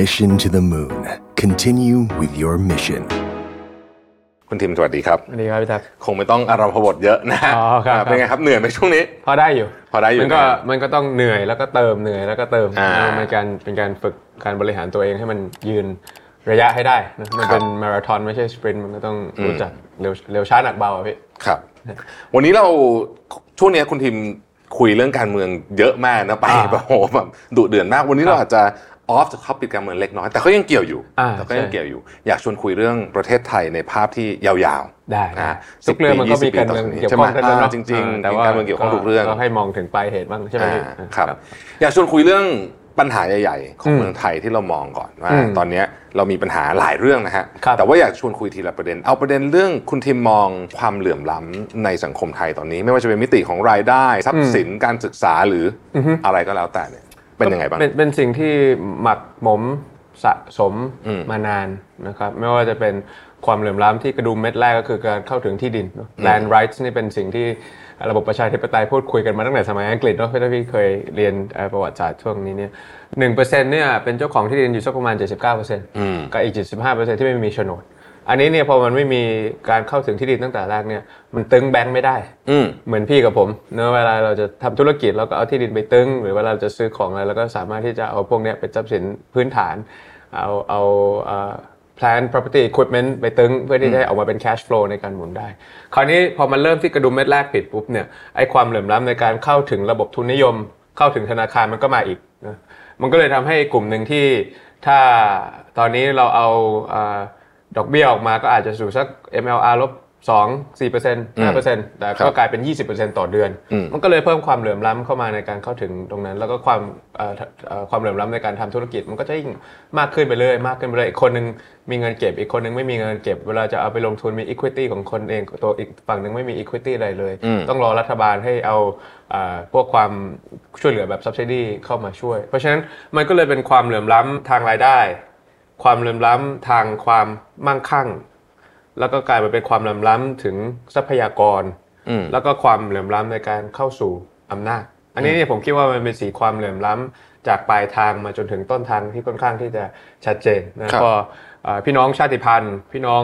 Mission to the Moon. Continue with your mission. คุณทิมสวัสดีครับสวัสดีครับพี่ทักคงไม่ต้องอารมณ์พบทเยอะนะฮะอ๋อครับเป็นไงครับเหนื่อยไหมช่วงนี้ พอได้อยู่ พอได้อยู่มันก็นะมันก็ต้องเหนื่อยแล้วก็เติมเหนื่อยแล้วก็เติมอ่านะเป็นการเป็นการฝึกการบริหารตัวเองให้มันยืนระยะให้ได้นะมันเป็นมาราธอนไม่ใช่สปรินต์มันก็ต้องรู้จักเร็วเร็วช้าหนักเบาอะพี่ครับ วันนี้เราช่วงนี้คุณทิมคุยเรื่องการเมืองเยอะมากนะไปอ่าแบบโหแบบดุเดือดมากวันนี้ครับเราอาจจะ ออฟจากท็อปิกการเมืองเล็กน้อย แต่ก็ยังเกี่ยวอยู่อ่าแต่ก็ยังใช่เกี่ยวอยู่ อยากชวนคุยเรื่องประเทศไทยในภาพที่ยาวๆ ได้นะทุกเรื่องมันก็มีการเมืองเกี่ยวข้องกันใช่ไหมเนาะจริงแต่ๆว่าการเมืองเกี่ยวข้องทุกเรื่องก็ให้มองถึงปลายเหตุบ้างใช่ไหมพี่อ่าครับ อยากชวนคุยเรื่องปัญหาใหญ่ๆ ของเมืองไทยที่เรามองก่อนว่าอืมตอนเนี้ยเรามีปัญหาหลายเรื่องนะฮะครับแต่ว่าอยากชวนคุยทีละประเด็น เอาประเด็นเรื่องคุณทิมมองความเหลื่อมล้ำในสังคมไทยตอนนี้ ไม่ว่าจะเป็นมิติของรายได้ ทรัพย์สินการศึกษาหรือออะไรก็แล้วแต่เนี่ย เป็นยังไงบ้างเป็นเป็นสิ่งที่หมักหมมสะสมอืมมานานนะครับไม่ว่าจะเป็นความเหลื่อมล้ำที่กระดุมเม็ดแรกก็คือการเข้าถึงที่ดินเนอะ land rights นี่เป็นสิ่งที่ระบบประชาธิปไตยพูดคุยกันมาตั้งแต่สมัยอังกฤษเนาะถ้าพี่เคยเรียนเอ่อประวัติศาสตร์ช่วงนี้เนี่ยหนึ่งเปอร์เซ็นต์เนี่ยเป็นเจ้าของที่ดินอยู่สักประมาณ79เปอร์เซ็นต์กับอีก75เปอร์เซ็นต์ที่ไม่มีโฉนด อันนี้เนี่ยพอมันไม่มีการเข้าถึงที่ดินตั้งแต่แรกเนี่ยมันตึงแบงค์ไม่ได้ อืมเหมือนพี่กับผมเนอะเวลาเราจะทำธุรกิจเราก็เอาที่ดินไปตึง หรือเวลาเราจะซื้อของอะไรเราก็สามารถที่จะเอาพวกเนี้ยเป็นทรัพย์สินพื้นฐาน เอาเอาเอ่อ plan property equipment ไปตึงเพื่อที่จะให้ออกมาเป็น cash flow ในการหมุนได้ คราวนี้พอมันเริ่มที่กระดุมเม็ดแรกปิดปุ๊บเนี่ยไอ้ความเหลื่อมล้ำในการเข้าถึงระบบทุนนิยม เข้าถึงธนาคารมันก็มาอีกนะมันก็เลยทำให้กลุ่มหนึ่งที่ถ้าตอนนี้เราเอาเอ่อ ดอกเบี้ยออกมาก็อาจจะสู่สัก MLR ลบ2 4 5แต่ครัก็บกลายเป็น20ต่อเดือน มันก็เลยเพิ่มความเหลื่อมล้ำเข้ามาในการเข้าถึงตรงนั้น แล้วก็ความเอ่อเอ่อความเหลื่อมล้ำในการทำธุรกิจ มันก็จะยิ่งมากขึ้นไปเรื่อยมากขึ้นไปเรื่อยอีกคนนึงมีเงินเก็บ อีกคนนึงไม่มีเงินเก็บ เวลาจะเอาไปลงทุนมี equity ของคนเองตัวอีกฝั่งหนึ่งไม่มี equity อะไรเลย ต้องรอรัฐบาลให้เอาเอ่อพวกความช่วยเหลือแบบ subsidy เข้ามาช่วย เพราะฉะนั้นมันก็เลยเป็นความเหลื่อมล้ำทางรายได้ ความเหลื่อมล้ำทางความมั่งคั่ง แล้วก็กลายมาเป็นความเหลื่อมล้ำถึงทรัพยากร แล้วก็ความเหลื่อมล้ำในการเข้าสู่อำนาจ อันนี้เนี่ยผมคิดว่ามันเป็นสีความเหลื่อมล้ำจากปลายทางมาจนถึงต้นทางที่ค่อนข้างที่จะชัดเจนนะครับก็เอ่อพี่น้องชาติพันธุ์ พี่น้อง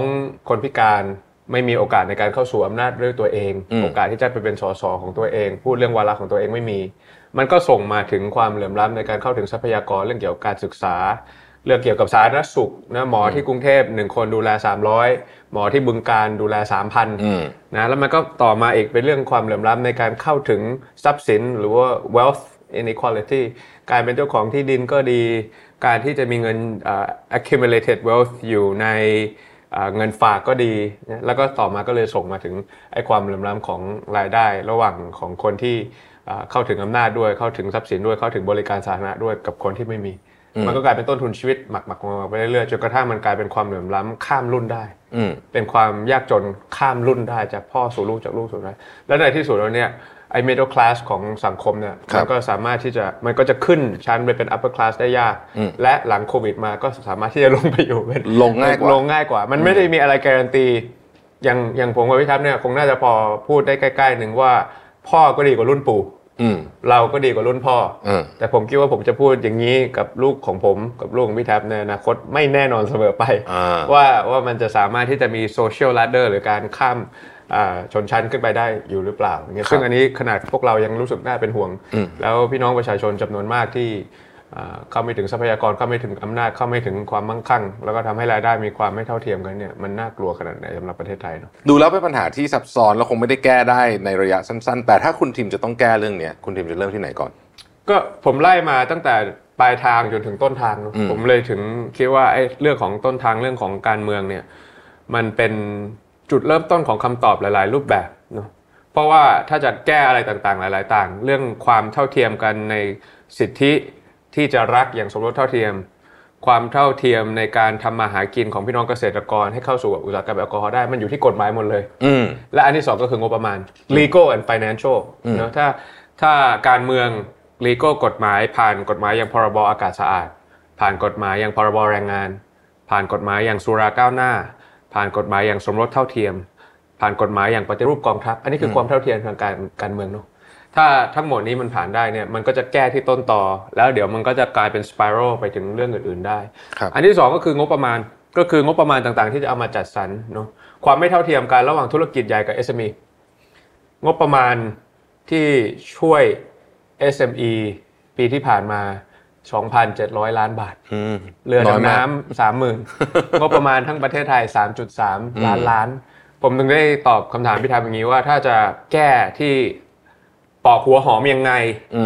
คนพิการไม่มีโอกาสในการเข้าสู่อำนาจด้วยตัวเอง โอกาสที่จะไปเป็นสสของตัวเอง พูดเรื่องวาระของตัวเองไม่มี มันก็ส่งมาถึงความเหลื่อมล้ำในการเข้าถึงทรัพยากรเรื่องเกี่ยวกับการศึกษา เรื่องเกี่ยวกับสาธารณสุขนะหมอที่กรุงเทพหนึ่งคนดูแล 300 หมอที่บึงการดูแล 3,000นะแล้วมันก็ต่อมาอีกเป็นเรื่องความเหลื่อมล้ำในการเข้าถึงทรัพย์สินหรือว่า wealth inequality การเป็นเจ้าของที่ดินก็ดี การที่จะมีเงินเอ่อ accumulated wealth อยู่ในเอ่อเงินฝากก็ดีนะแล้วก็ต่อมาก็เลยส่งมาถึงไอ้ความเหลื่อมล้ำของรายได้ระหว่างของคนที่เอ่อเข้าถึงอำนาจด้วยเข้าถึงทรัพย์สินด้วยเข้าถึงบริการสาธารณะด้วยกับคนที่ไม่มี มันก็กลายเป็นต้นทุนชีวิตหมักหมักมาไปเรื่อยๆจนกระทั่งมันกลายเป็นความเหลื่อมล้ำข้ามรุ่นได้เป็นความยากจนข้ามรุ่นได้จากพ่อสู่ลูกจากลูกสู่อะไรแล้วในที่สุดแล้วเนี่ยไอ้ middle class ของสังคมเนี่ยครับมันก็สามารถที่จะมันก็จะขึ้นชั้นไปเป็น upper class ได้ยาก และหลังโควิดมาก็สามารถที่จะลงไปอยู่เป็นลงง่ายกว่าลงง่ายกว่า มันไม่ได้มีอะไรการันตีอย่างอย่างผมกับพี่ทัพเนี่ยคงน่าจะพอพูดได้ใกล้ๆหนึ่งว่า พ่อก็ดีกว่ารุ่นปู่อืม เราก็ดีกว่ารุ่นพ่อเออแต่ผมคิดว่าผมจะพูดอย่างนี้กับลูกของผมกับลูกของพี่แท็บในอนาคตไม่แน่นอนเสมอไปอ่าว่าว่ามันจะสามารถที่จะมีโซเชียล l ล d เดอร์หรือการข้ามอ่าชนชั้นขึ้นไปได้อยู่หรือเปล่าอย่างเงี้ยซึ่งอันนี้ขนาดพวกเรายังรู้สึกน่าเป็นห่วง แล้วพี่น้องประชาชนจำนวนมากที่อ่า เข้าไม่ถึงทรัพยากรเข้าไม่ถึงอำนาจเข้าไม่ถึงความมั่งคั่ง แล้วก็ทำให้รายได้มีความไม่เท่าเทียมกันเนี่ยมันน่ากลัวขนาดไหนสำหรับประเทศไทยเนาะดูแล้วเป็นปัญหาที่ซับซ้อนแล้วคงไม่ได้แก้ได้ในระยะสั้น ๆ แต่ถ้าคุณทิมจะต้องแก้เรื่องเนี้ยคุณทิมจะเริ่มที่ไหนก่อน ก็ผมไล่มาตั้งแต่ปลายทางจนถึงต้นทางเนอะผมเลยถึงคิดว่าไอ้เรื่องของต้นทางเรื่องของการเมืองเนี่ยมันเป็นจุดเริ่มต้นของคำตอบหลาย ๆ รูปแบบเนาะเพราะว่าถ้าจะแก้อะไรต่างๆ หลาย ๆ ต่าง เรื่องความเท่าเทียมกันในสิทธิ ที่จะรักอย่างสมรสเท่าเทียม ความเท่าเทียมในการทำมาหากินของพี่น้องเกษตรกรให้เข้าสู่อุตสาหกรรมแอลกอฮอล์ได้มันอยู่ที่กฎหมายหมดเลย อืมและอันที่สองก็คืองบประมาณ legal and financial เนอะถ้าถ้าการเมือง legal กฎหมายผ่านกฎหมายอย่างพรบอากาศสะอาด ผ่านกฎหมายอย่างพรบแรงงาน ผ่านกฎหมายอย่างสุราก้าวหน้า ผ่านกฎหมายอย่างสมรสเท่าเทียม ผ่านกฎหมายอย่างปฏิรูปกองทัพ อันนี้คือความเท่าเทียมทางการการเมืองเนาะ ถ้าทั้งหมดนี้มันผ่านได้เนี่ยมันก็จะแก้ที่ต้นต่อ แล้วเดี๋ยวมันก็จะกลายเป็นสไปรัลไปถึงเรื่องอื่นๆได้ครับอันที่สองก็คืองบประมาณก็คืองบประมาณต่างๆ ที่จะเอามาจัดสรรเนาะความไม่เท่าเทียมกันระหว่างธุรกิจใหญ่กับ SME งบประมาณที่ช่วย SME ปีที่ผ่านมา 2,700 ล้านบาทอืมเรือน้อยดำมากน้ำสามหมื่นงบประมาณทั้งประเทศไทย 3.3 ล้านล้าน ผมถึงได้ตอบคำถามพี่ทามอย่างนี้ว่าถ้าจะแก้ที่ ปอกหัวหอมยังไง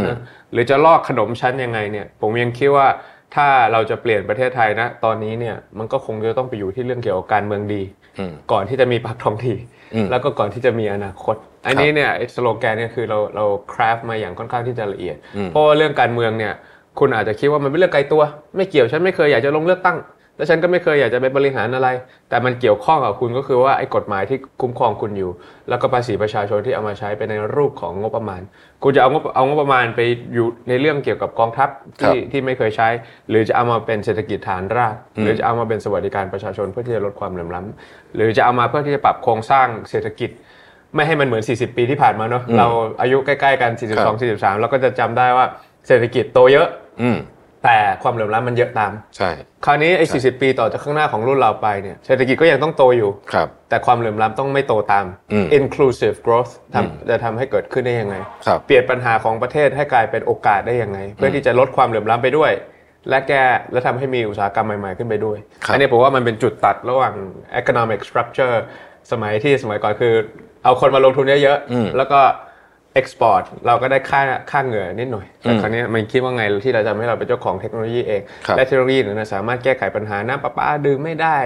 นะหรือจะลอกขนมชั้นยังไงเนี่ยผมยังคิดว่าถ้าเราจะเปลี่ยนประเทศไทยนะ ตอนนี้เนี่ยมันก็คงจะต้องไปอยู่ที่เรื่องเกี่ยวกับการเมืองดีอืมก่อนที่จะมีปากท้องที่อืมแล้วก็ก่อนที่จะมีอนาคต อันนี้เนี่ยไอ้สโลแกนเนี่ยคือเราเราคราฟมาอย่างค่อนข้างที่จะละเอียด เพราะว่าเรื่องการเมืองเนี่ยคุณอาจจะคิดว่ามันเป็นเรื่องไกลตัว ไม่เกี่ยวฉันไม่เคยอยากจะลงเลือกตั้ง และฉันก็ไม่เคยอยากจะไปบริหารอะไร แต่มันเกี่ยวข้องกับคุณก็คือว่าไอ้กฎหมายที่คุ้มครองคุณอยู่ แล้วก็ภาษีประชาชนที่เอามาใช้เป็นในรูปของงบประมาณ คุณจะเอางบเอางบประมาณไปอยู่ในเรื่องเกี่ยวกับกองทัพที่ที่ไม่เคยใช้ หรือจะเอามาเป็นเศรษฐกิจฐานราก หรือจะเอามาเป็นสวัสดิการประชาชนเพื่อที่จะลดความเหลื่อมล้ำหรือจะเอามาเพื่อที่จะปรับโครงสร้างเศรษฐกิจไม่ให้มันเหมือน 40 ปีที่ผ่านมาเนอะเราอายุใกล้ๆกัน 42 43 เราก็จะจำได้ว่าเศรษฐกิจโตเยอะอืม แต่ความเหลื่อมล้ำมันเยอะตาม ใช่ คราวนี้ไอ้40ปีต่อจากข้างหน้าของรุ่นเราไปเนี่ยเศรษฐกิจก็ยังต้องโตอยู่ ครับ แต่ความเหลื่อมล้ำต้องไม่โตตามอืม inclusive growth ทำจะทำให้เกิดขึ้นได้ยังไงครับเปลี่ยนปัญหาของประเทศให้กลายเป็นโอกาสได้ยังไง เพื่อที่จะลดความเหลื่อมล้ำไปด้วย และแก้และทำให้มีอุตสาหกรรมใหม่ ๆ ขึ้นไปด้วยครับอันนี้ผมว่ามันเป็นจุดตัดระหว่าง economic structure สมัยที่สมัยก่อนคือ เอาคนมาลงทุนเยอะๆแล้วก็ export เราก็ได้ค่าค่าเหงื่อนิดหน่อยแต่คราวนี้มันคิดว่าไงที่เราจะทำให้เราเป็นเจ้าของเทคโนโลยีเองครับและเทคโนโลยีนั้นสามารถแก้ไขปัญหาน้ำประปาดื่มไม่ได้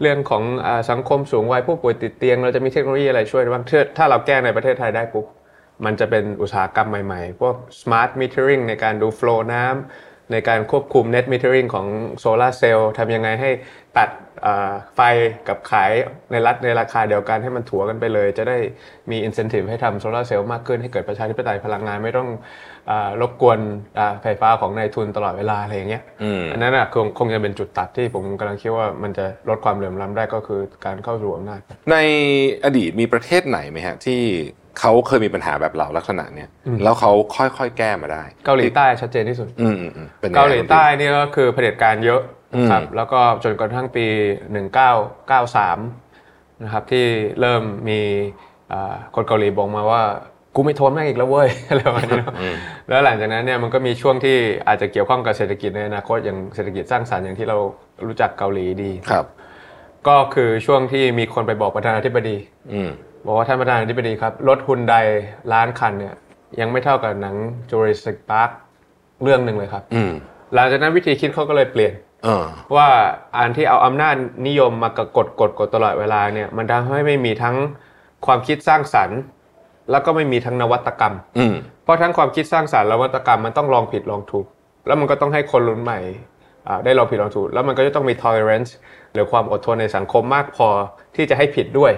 เรื่องของอาสังคมสูงวัยผู้ป่วยติดเตียง เราจะมีเทคโนโลยีอะไรช่วยบ้างถ้าถ้าเราแก้ในประเทศไทยได้ปุ๊บมันจะเป็นอุตสาหกรรมใหม่ๆ พวก smart metering ในการดู flow น้ำ ในการควบคุม net metering ของโซลาร์เซลล์ทำยังไงให้ตัดอ่าไฟกับขายในรัฐในราคาเดียวกันให้มันถัวกันไปเลย จะได้มี incentive ให้ทำโซลาร์เซลล์มากขึ้นให้เกิดประชาธิปไตยพลังงานไม่ต้องอารบกวนอ่าไฟฟ้าของนายทุนตลอดเวลาอะไรอย่างเงี้ยอันนั้นอะคงคงจะเป็นจุดตัดที่ผมกำลังคิดว่ามันจะลดความเหลื่อมล้ำได้ก็คือการเข้าสู่อำนาจในอดีตมีประเทศไหนไหมฮะที่ เขาเคยมีปัญหาแบบเราลักษณะเนี้ยแล้วเขาค่อยๆแก้มาได้ เกาหลีใต้ชัดเจนที่สุดอืมอืมอืมเป็นยังไงเกาหลีใต้นี่ก็คือเผด็จการเยอะอืมครับแล้วก็จนกระทั่งปี 1993นะครับที่เริ่มมีอ่าคนเกาหลีบอกมาว่ากูไม่ทนแม่งอีกแล้วเว้ยอะไรประมาณนี้เนอะแล้วหลังจากนั้นเนี่ยมันก็มีช่วงที่อาจจะเกี่ยวข้องกับเศรษฐกิจในอนาคตอย่างเศรษฐกิจสร้างสรรค์อย่างที่เรารู้จักเกาหลีดีครับ ก็คือช่วงที่มีคนไปบอกประธานาธิบดีอืม บอกว่าท่านประธานาธิบดีครับ รถฮุนไดล้านคันเนี่ย ยังไม่เท่ากับหนัง Jurassic Park เรื่องหนึ่งเลยครับอืมหลังจากนั้นวิธีคิดเขาก็เลยเปลี่ยนเออว่าอันที่เอาอำนาจนิยมมากดกดกดกดตลอดเวลาเนี่ย มันทำให้ไม่มีทั้งความคิดสร้างสรรค์ แล้วก็ไม่มีทั้งนวัตกรรมอืมเพราะทั้งความคิดสร้างสรรค์และนวัตกรรมมันต้องลองผิดลองถูก แล้วมันก็ต้องให้คนรุ่นใหม่อ่าได้ลองผิดลองถูก แล้วมันก็จะต้องมี tolerance หรือความอดทนในสังคมมากพอที่จะให้ผิดด้วย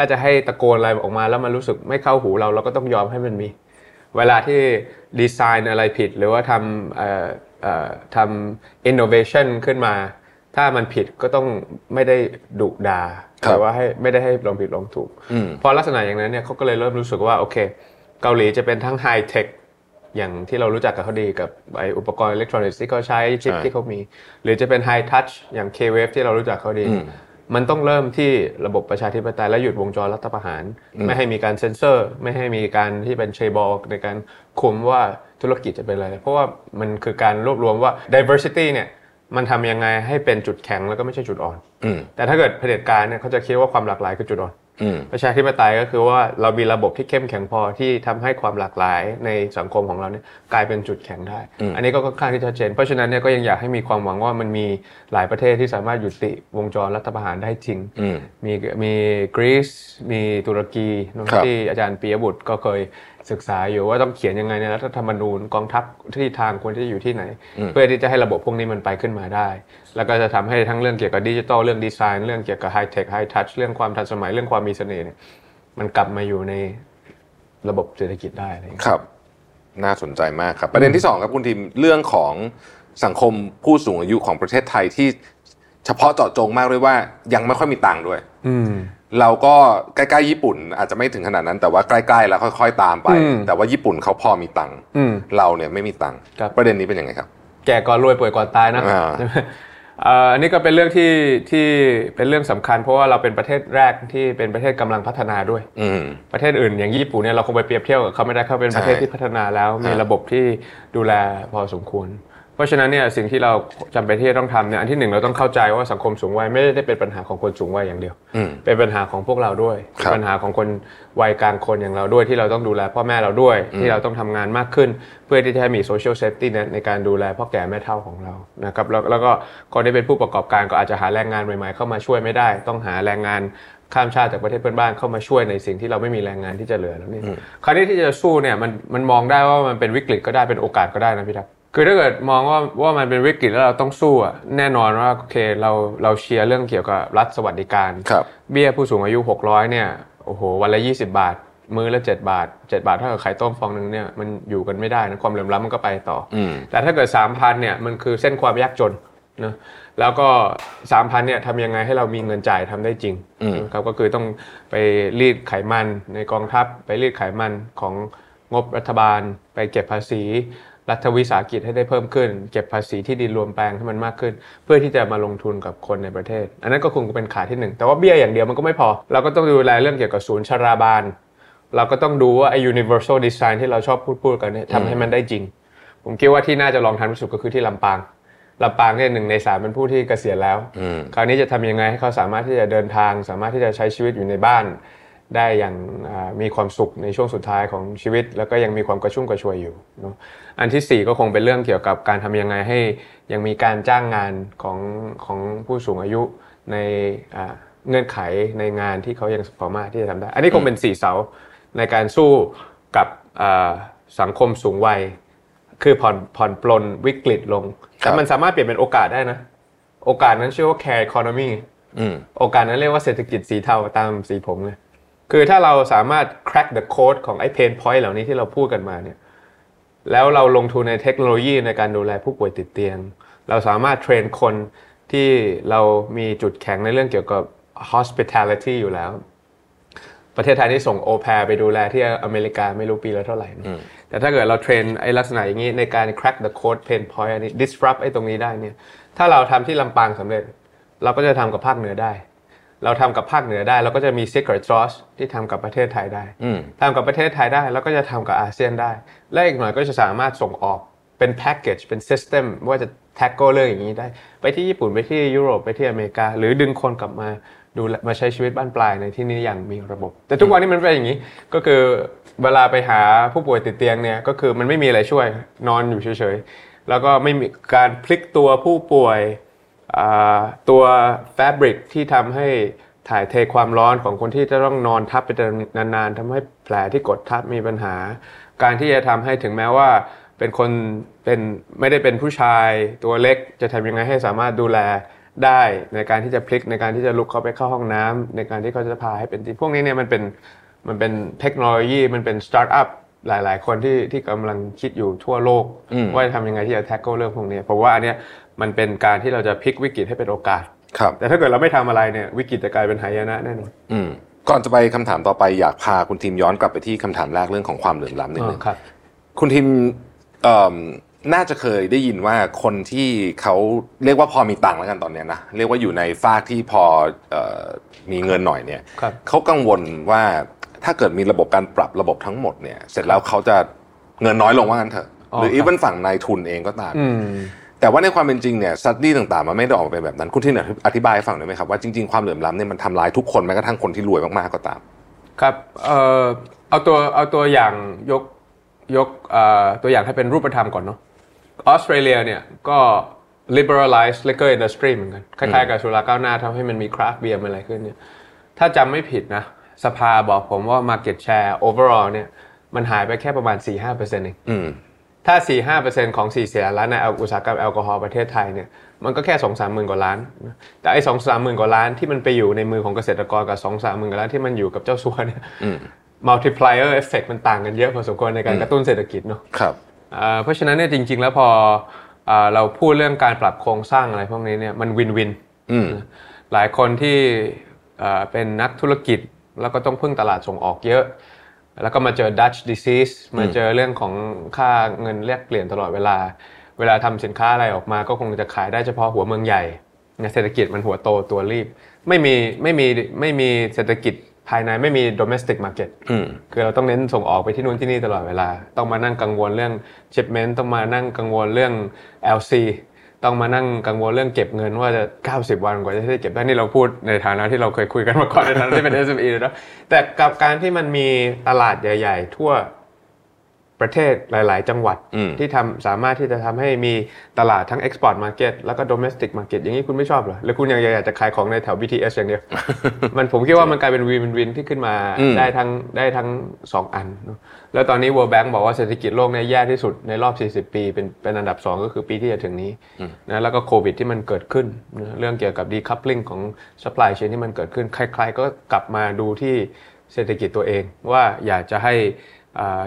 ถ้าจะให้ตะโกนอะไรออกมาแล้วมันรู้สึกไม่เข้าหูเราเราก็ต้องยอมให้มันมี เวลาที่ดีไซน์อะไรผิด หรือว่าทำเอ่อเอ่อทำ innovation ขึ้นมา ถ้ามันผิดก็ต้องไม่ได้ดุดาครับหรือว่าให้ไม่ได้ให้ลองผิดลองถูกอืมพอลักษณะอย่างนั้นเนี่ยเขาก็เลยเริ่มรู้สึกว่าโอเค เกาหลีจะเป็นทั้ง high-tech อย่างที่เรารู้จักกับเขาดีกับไอ้อุปกรณ์อิเล็กทรอนิกส์ที่เขาใช้ชิปใช่ที่เขามี หรือจะเป็น high-touch อย่าง K-Wave ที่เรารู้จักเขาดี มันต้องเริ่มที่ระบบประชาธิปไตยและหยุดวงจรรัฐประหาร ไม่ให้มีการเซ็นเซอร์ ไม่ให้มีการที่เป็น chaebol ในการคุมว่าธุรกิจจะเป็นอะไร เพราะว่ามันคือการรวบรวมว่า diversity เนี่ยมันทำยังไงให้เป็นจุดแข็งแล้วก็ไม่ใช่จุดอ่อนอืมแต่ถ้าเกิดเผด็จการเนี่ยเขาจะคิดว่าความหลากหลายคือจุดอ่อนอืม ประชาธิปไตยก็คือว่าเรามีระบบที่เข้มแข็งพอที่ทำให้ความหลากหลายในสังคมของเราเนี่ยกลายเป็นจุดแข็งได้ อันนี้ก็ค่อนข้างที่ชัดเจน เพราะฉะนั้นเนี่ยก็ยังอยากให้มีความหวังว่ามันมีหลายประเทศที่สามารถยุติวงจรรัฐประหารได้จริงอืมมีมีกรีซมีตุรกีเนอะครับที่อาจารย์ปียบุตรก็เคย ศึกษาอยู่ว่าต้องเขียนยังไงในรัฐธรรมนูญกองทัพที่ทางควรที่จะอยู่ที่ไหน เพื่อที่จะให้ระบบพวกนี้มันไปขึ้นมาได้ แล้วก็จะทำให้ทั้งเรื่องเกี่ยวกับดิจิทัลเรื่องดีไซน์เรื่องเกี่ยวกับไฮเทคไฮทัชเรื่องความทันสมัยเรื่องความมีเสน่ห์เนี่ยมันกลับมาอยู่ในระบบเศรษฐกิจได้อะไรอย่างเงี้ยครับ น่าสนใจมากครับ ประเด็นที่สองครับคุณทีมเรื่องของสังคมผู้สูงอายุของประเทศไทยที่เฉพาะเจาะจงมากเลยว่ายังไม่ค่อยมีตังค์ด้วย อืม เราก็ใกล้ๆญี่ปุ่น อาจจะไม่ถึงขนาดนั้น แต่ว่าใกล้ๆแล้วค่อย ๆ ตามไปอืมแต่ว่าญี่ปุ่นเขาพอมีตังค์อืมเราเนี่ยไม่มีตังค์ครับประเด็นนี้เป็นยังไงครับ แก่ก่อนรวยป่วยก่อนตายนะอ่าใช่ไหมเอ่ออันนี้ก็เป็นเรื่องที่ที่เป็นเรื่องสำคัญ เพราะว่าเราเป็นประเทศแรกที่เป็นประเทศกำลังพัฒนาด้วยอืมประเทศอื่นอย่างญี่ปุ่นเนี่ยเราคงไปเปรียบเทียบกับเขาไม่ได้เขาเป็นประเทศใช่ที่พัฒนาแล้ว มีฮะระบบที่ดูแลพอสมควร เพราะฉะนั้นเนี่ยสิ่งที่เราจำเป็นที่จะต้องทำเนี่ยอันที่หนึ่งเราต้องเข้าใจว่าสังคมสูงวัยไม่ได้เป็นปัญหาของคนสูงวัยอย่างเดียวอืมเป็นปัญหาของพวกเราด้วยครับปัญหาของคนวัยกลางคนอย่างเราด้วยที่เราต้องดูแลพ่อแม่เราด้วย ที่เราต้องทำงานมากขึ้น เพื่อที่จะให้มี social safety net ในการดูแลพ่อแก่แม่เฒ่าของเรานะครับแล้วแล้วก็คนที่เป็นผู้ประกอบการก็อาจจะหาแรงงานใหม่ๆเข้ามาช่วยไม่ได้ ต้องหาแรงงานข้ามชาติจากประเทศเพื่อนบ้านเข้ามาช่วยในสิ่งที่เราไม่มีแรงงานที่จะเหลือแล้วนี่คราวนี้ที่จะสู้เนี่ยมันมันมองได้ว่ามันเป็นวิกฤตก็ได้เป็นโอกาสก็ได้นะพี่ทัก คือถ้าเกิดมองว่าว่ามันเป็นวิกฤตแล้วเราต้องสู้อะแน่นอนว่าโอเคเราเราเชียร์เรื่องเกี่ยวกับรัฐสวัสดิการครับเบี้ยผู้สูงอายุ 600 เนี่ยโอ้โหวันละ 20 บาท มื้อละ 7 บาท 7 บาทเท่ากับไข่ต้มฟองหนึ่งเนี่ยมันอยู่กันไม่ได้นะความเหลื่อมล้ำมันก็ไปต่ออมแต่ถ้าเกิด 3,000เนี่ยมันคือเส้นความยากจนนะแล้วก็ 3,000เนี่ยทำยังไงให้เรามีเงินจ่ายทำได้จริงนะครับก็คือต้องไปรีดไขมันในกองทัพไปรีดไขมันของงบรัฐบาล ไปเก็บภาษี รัฐวิสาหกิจให้ได้เพิ่มขึ้น เก็บภาษีที่ดินรวมแปลงให้มันมากขึ้น เพื่อที่จะมาลงทุนกับคนในประเทศ อันนั้นก็คงเป็นขาที่หนึ่งแต่ว่าเบี้ยอย่างเดียวมันก็ไม่พอ เราก็ต้องดูแลเรื่องเกี่ยวกับศูนย์ชราบาลเราก็ต้องดูว่าไอ้ universal design ที่เราชอบพูดพูดกันเนี่ยทำให้มันได้จริง ผมคิดว่าที่น่าจะลองทำที่สุดก็คือที่ลำปางลำปางเนี่ยหนึ่งในสามเป็นผู้ที่เกษียณแล้ว คราวนี้จะทำยังไงให้เขาสามารถที่จะเดินทาง สามารถที่จะใช้ชีวิตอยู่ในบ้าน ได้อย่างอ่ามีความสุขในช่วงสุดท้ายของชีวิต แล้วก็ยังมีความกระชุ่มกระชวยอยู่เนาะอันที่สี่ก็คงเป็นเรื่องเกี่ยวกับการทำยังไงให้ยังมีการจ้างงานของของผู้สูงอายุในอ่าเงื่อนไขในงานที่เขายังสามารถที่จะทำได้ อันนี้คงเป็นสี่เสาในการสู้กับอ่าสังคมสูงวัย คือผ่อนผ่อนปลนวิกฤตลงครัแต่บมันสามารถเปลี่ยนเป็นโอกาสได้นะ โอกาสนั้นชื่อว่า care economy อืมโอกาสนั้นเรียกว่าเศรษฐกิจสีเทาตามสีผมเลย คือถ้าเราสามารถ crack the code ของไอ้ pain point เหล่านี้ที่เราพูดกันมาเนี่ยแล้วเราลงทุนในเทคโนโลยีในการดูแลผู้ป่วยติดเตียง เราสามารถเทรนคนที่เรามีจุดแข็งในเรื่องเกี่ยวกับ hospitality อยู่แล้ว ประเทศไทยนี่ส่งโอ a i r ไปดูแลที่อเมริกาไม่รู้ปีละเท่าไหร่นะแต่ถ้าเกิดเราเทรนไอ้ลักษณะอย่างนี้ในการ crack the code pain point อันนี้ disrupt ไอ้ตรงนี้ได้เนี่ย ถ้าเราทำที่ลำปางสำเร็จ เราก็จะทำกับภาคเหนือได้ เราทำกับภาคเหนือได้เราก็จะมี secret sauce ที่ทำกับประเทศไทยได้อืมทำกับประเทศไทยได้แล้วก็จะทำกับอาเซียนได้ และอีกหน่อยก็จะสามารถส่งออกเป็นแพ็กเกจเป็น system ว่าจะ tackle เรื่องอย่างนี้ได้ ไปที่ญี่ปุ่นไปที่ยุโรปไปที่อเมริกา หรือดึงคนกลับมาดูแลมาใช้ชีวิตบ้านปลายในที่นี้อย่างมีระบบ แต่ทุกวันนี้มันเป็นอย่างนี้ก็คือเวลาไปหาผู้ป่วยติดเตียงเนี่ยก็คือมันไม่มีอะไรช่วยนอนอยู่เฉยๆแล้วก็ไม่มีการพลิกตัวผู้ป่วยอ่า ตัวแฟบริกที่ทำให้ถ่ายเทความร้อนของคนที่จะต้องนอนทับไปนานๆทำให้แผลที่กดทับมีปัญหา การที่จะทำให้ถึงแม้ว่าเป็นคนเป็นไม่ได้เป็นผู้ชายตัวเล็กจะทำยังไงให้สามารถดูแลได้ในการที่จะพลิกในการที่จะลุกเข้าไปเข้าห้องน้ำในการที่เขาจะพาให้เป็นที่พวกนี้เนี่ยมันเป็นมันเป็นเทคโนโลยีมันเป็นสตาร์ทอัพหลาย ๆ คนที่ที่กำลังคิดอยู่ทั่วโลก ว่าจะทำยังไงที่จะ tackle เรื่องพวกนี้เพราะว่าอันเนี้ย มันเป็นการที่เราจะพลิกวิกฤตให้เป็นโอกาสครับแต่ถ้าเกิดเราไม่ทำอะไรเนี่ยวิกฤตจะกลายเป็นหายนะแน่นอนอืมก่อนจะไปคำถามต่อไปอยากพาคุณทีมย้อนกลับไปที่คำถามแรกเรื่องของความเหลื่อมล้ำนิดนึงครับ คุณทีมเอิ่มน่าจะเคยได้ยินว่าคนที่เขาเรียกว่าพอมีตังค์แล้วกันตอนเนี้ยนะเรียกว่าอยู่ในฝากที่พอเอ่อมีเงินหน่อยเนี่ยครับเขากังวลว่าถ้าเกิดมีระบบการปรับระบบทั้งหมดเนี่ย เสร็จแล้วเขาจะเงินน้อยลงว่างั้นเถอะอ๋อหรือครับอีเวนฝั่งนายทุนเองก็ตามอืม แต่ว่าในความเป็นจริงเนี่ยสตี้ต่างๆ มันไม่ได้ออกมาเป็นแบบนั้น คุณที่เนี่ยอธิบายให้ฟังหน่อยไหมครับว่าจริงๆ ความเหลื่อมล้ำเนี่ยมันทำร้ายทุกคนแม้กระทั่งคนที่รวยมากๆก็ตาม ครับเอ่อเอาตัวเอาตัวอย่างยกยกเอ่อตัวอย่างให้เป็นรูปธรรมก่อนเนาะออสเตรเลียเนี่ยก็ liberalize liquor industry เหมือนกัน คล้ายๆกับสุราก้าวหน้าทำให้มันมี craft beer อะไรขึ้นเนี่ย ถ้าจำไม่ผิดนะ สภาบอกผมว่า market share overall เนี่ย มันหายไปแค่ประมาณ 4-5%เองอืม ถ้า 4-5%ของ4แสนล้านในอุตสาหกรรมแอลกอฮอล์ประเทศไทยเนี่ยมันก็แค่ 2-3 หมื่นกว่าล้าน แต่ไอ้2-3หมื่นกว่าล้านที่มันไปอยู่ในมือของเกษตรกรกับ2-3หมื่นกว่าล้านที่มันอยู่กับเจ้าสัวเนี่ย multiplier effect มันต่างกันเยอะพอสมควรในการกระตุ้นเศรษฐกิจเนาะครับอ่าเพราะฉะนั้นเนี่ยจริง ๆ แล้วพออ่าเราพูดเรื่องการปรับโครงสร้างอะไรพวกนี้เนี่ยมันวินวินอืมหลายคนที่เอ่อเป็นนักธุรกิจแล้วก็ต้องพึ่งตลาดส่งออกเยอะ แล้วก็มาเจอ Dutch disease มาเจอเรื่องของค่าเงินแลกเปลี่ยนตลอดเวลา เวลาทำสินค้าอะไรออกมาก็คงจะขายได้เฉพาะหัวเมืองใหญ่เศรษฐกิจมันหัวโตตัวรีบ ไม่มีไม่มีไม่มีเศรษฐกิจภายในไม่มี domestic market อืมคือเราต้องเน้นส่งออกไปที่นู่นที่นี่ตลอดเวลา ต้องมานั่งกังวลเรื่อง shipment ต้องมานั่งกังวลเรื่อง LC ต้องมานั่งกังวลเรื่องเก็บเงินว่าจะ 90 วันกว่าจะได้เก็บได้นี่เราพูดในฐานะที่เราเคยคุยกันมาก่อนในฐานะที่เป็น SME เลยนะแต่กับการที่มันมีตลาดใหญ่ ๆ ทั่ว ประเทศหลาย ๆ จังหวัดอืมที่ทำสามารถที่จะทำให้มีตลาดทั้ง export market แล้วก็ domestic market อย่างนี้คุณไม่ชอบเหรอหรือคุณยังอยากจะขายของในแถว BTS อย่างเดียว มันผมคิดว่ามันกลายเป็นวินวินที่ขึ้นมาอืมได้ทั้งได้ทั้งสองอันเนอะแล้วตอนนี้ World Bank บอกว่าเศรษฐกิจโลกเนี่ยแย่ที่สุดในรอบ 40 ปี เป็นเป็นอันดับ 2 ก็คือปีที่จะถึงนี้นะแล้วก็โควิดที่มันเกิดขึ้นนะเรื่องเกี่ยวกับ decoupling ของ supply chain ที่มันเกิดขึ้นใคร ๆ ก็กลับมาดูที่เศรษฐกิจตัวเองว่าอยากจะให้อ่า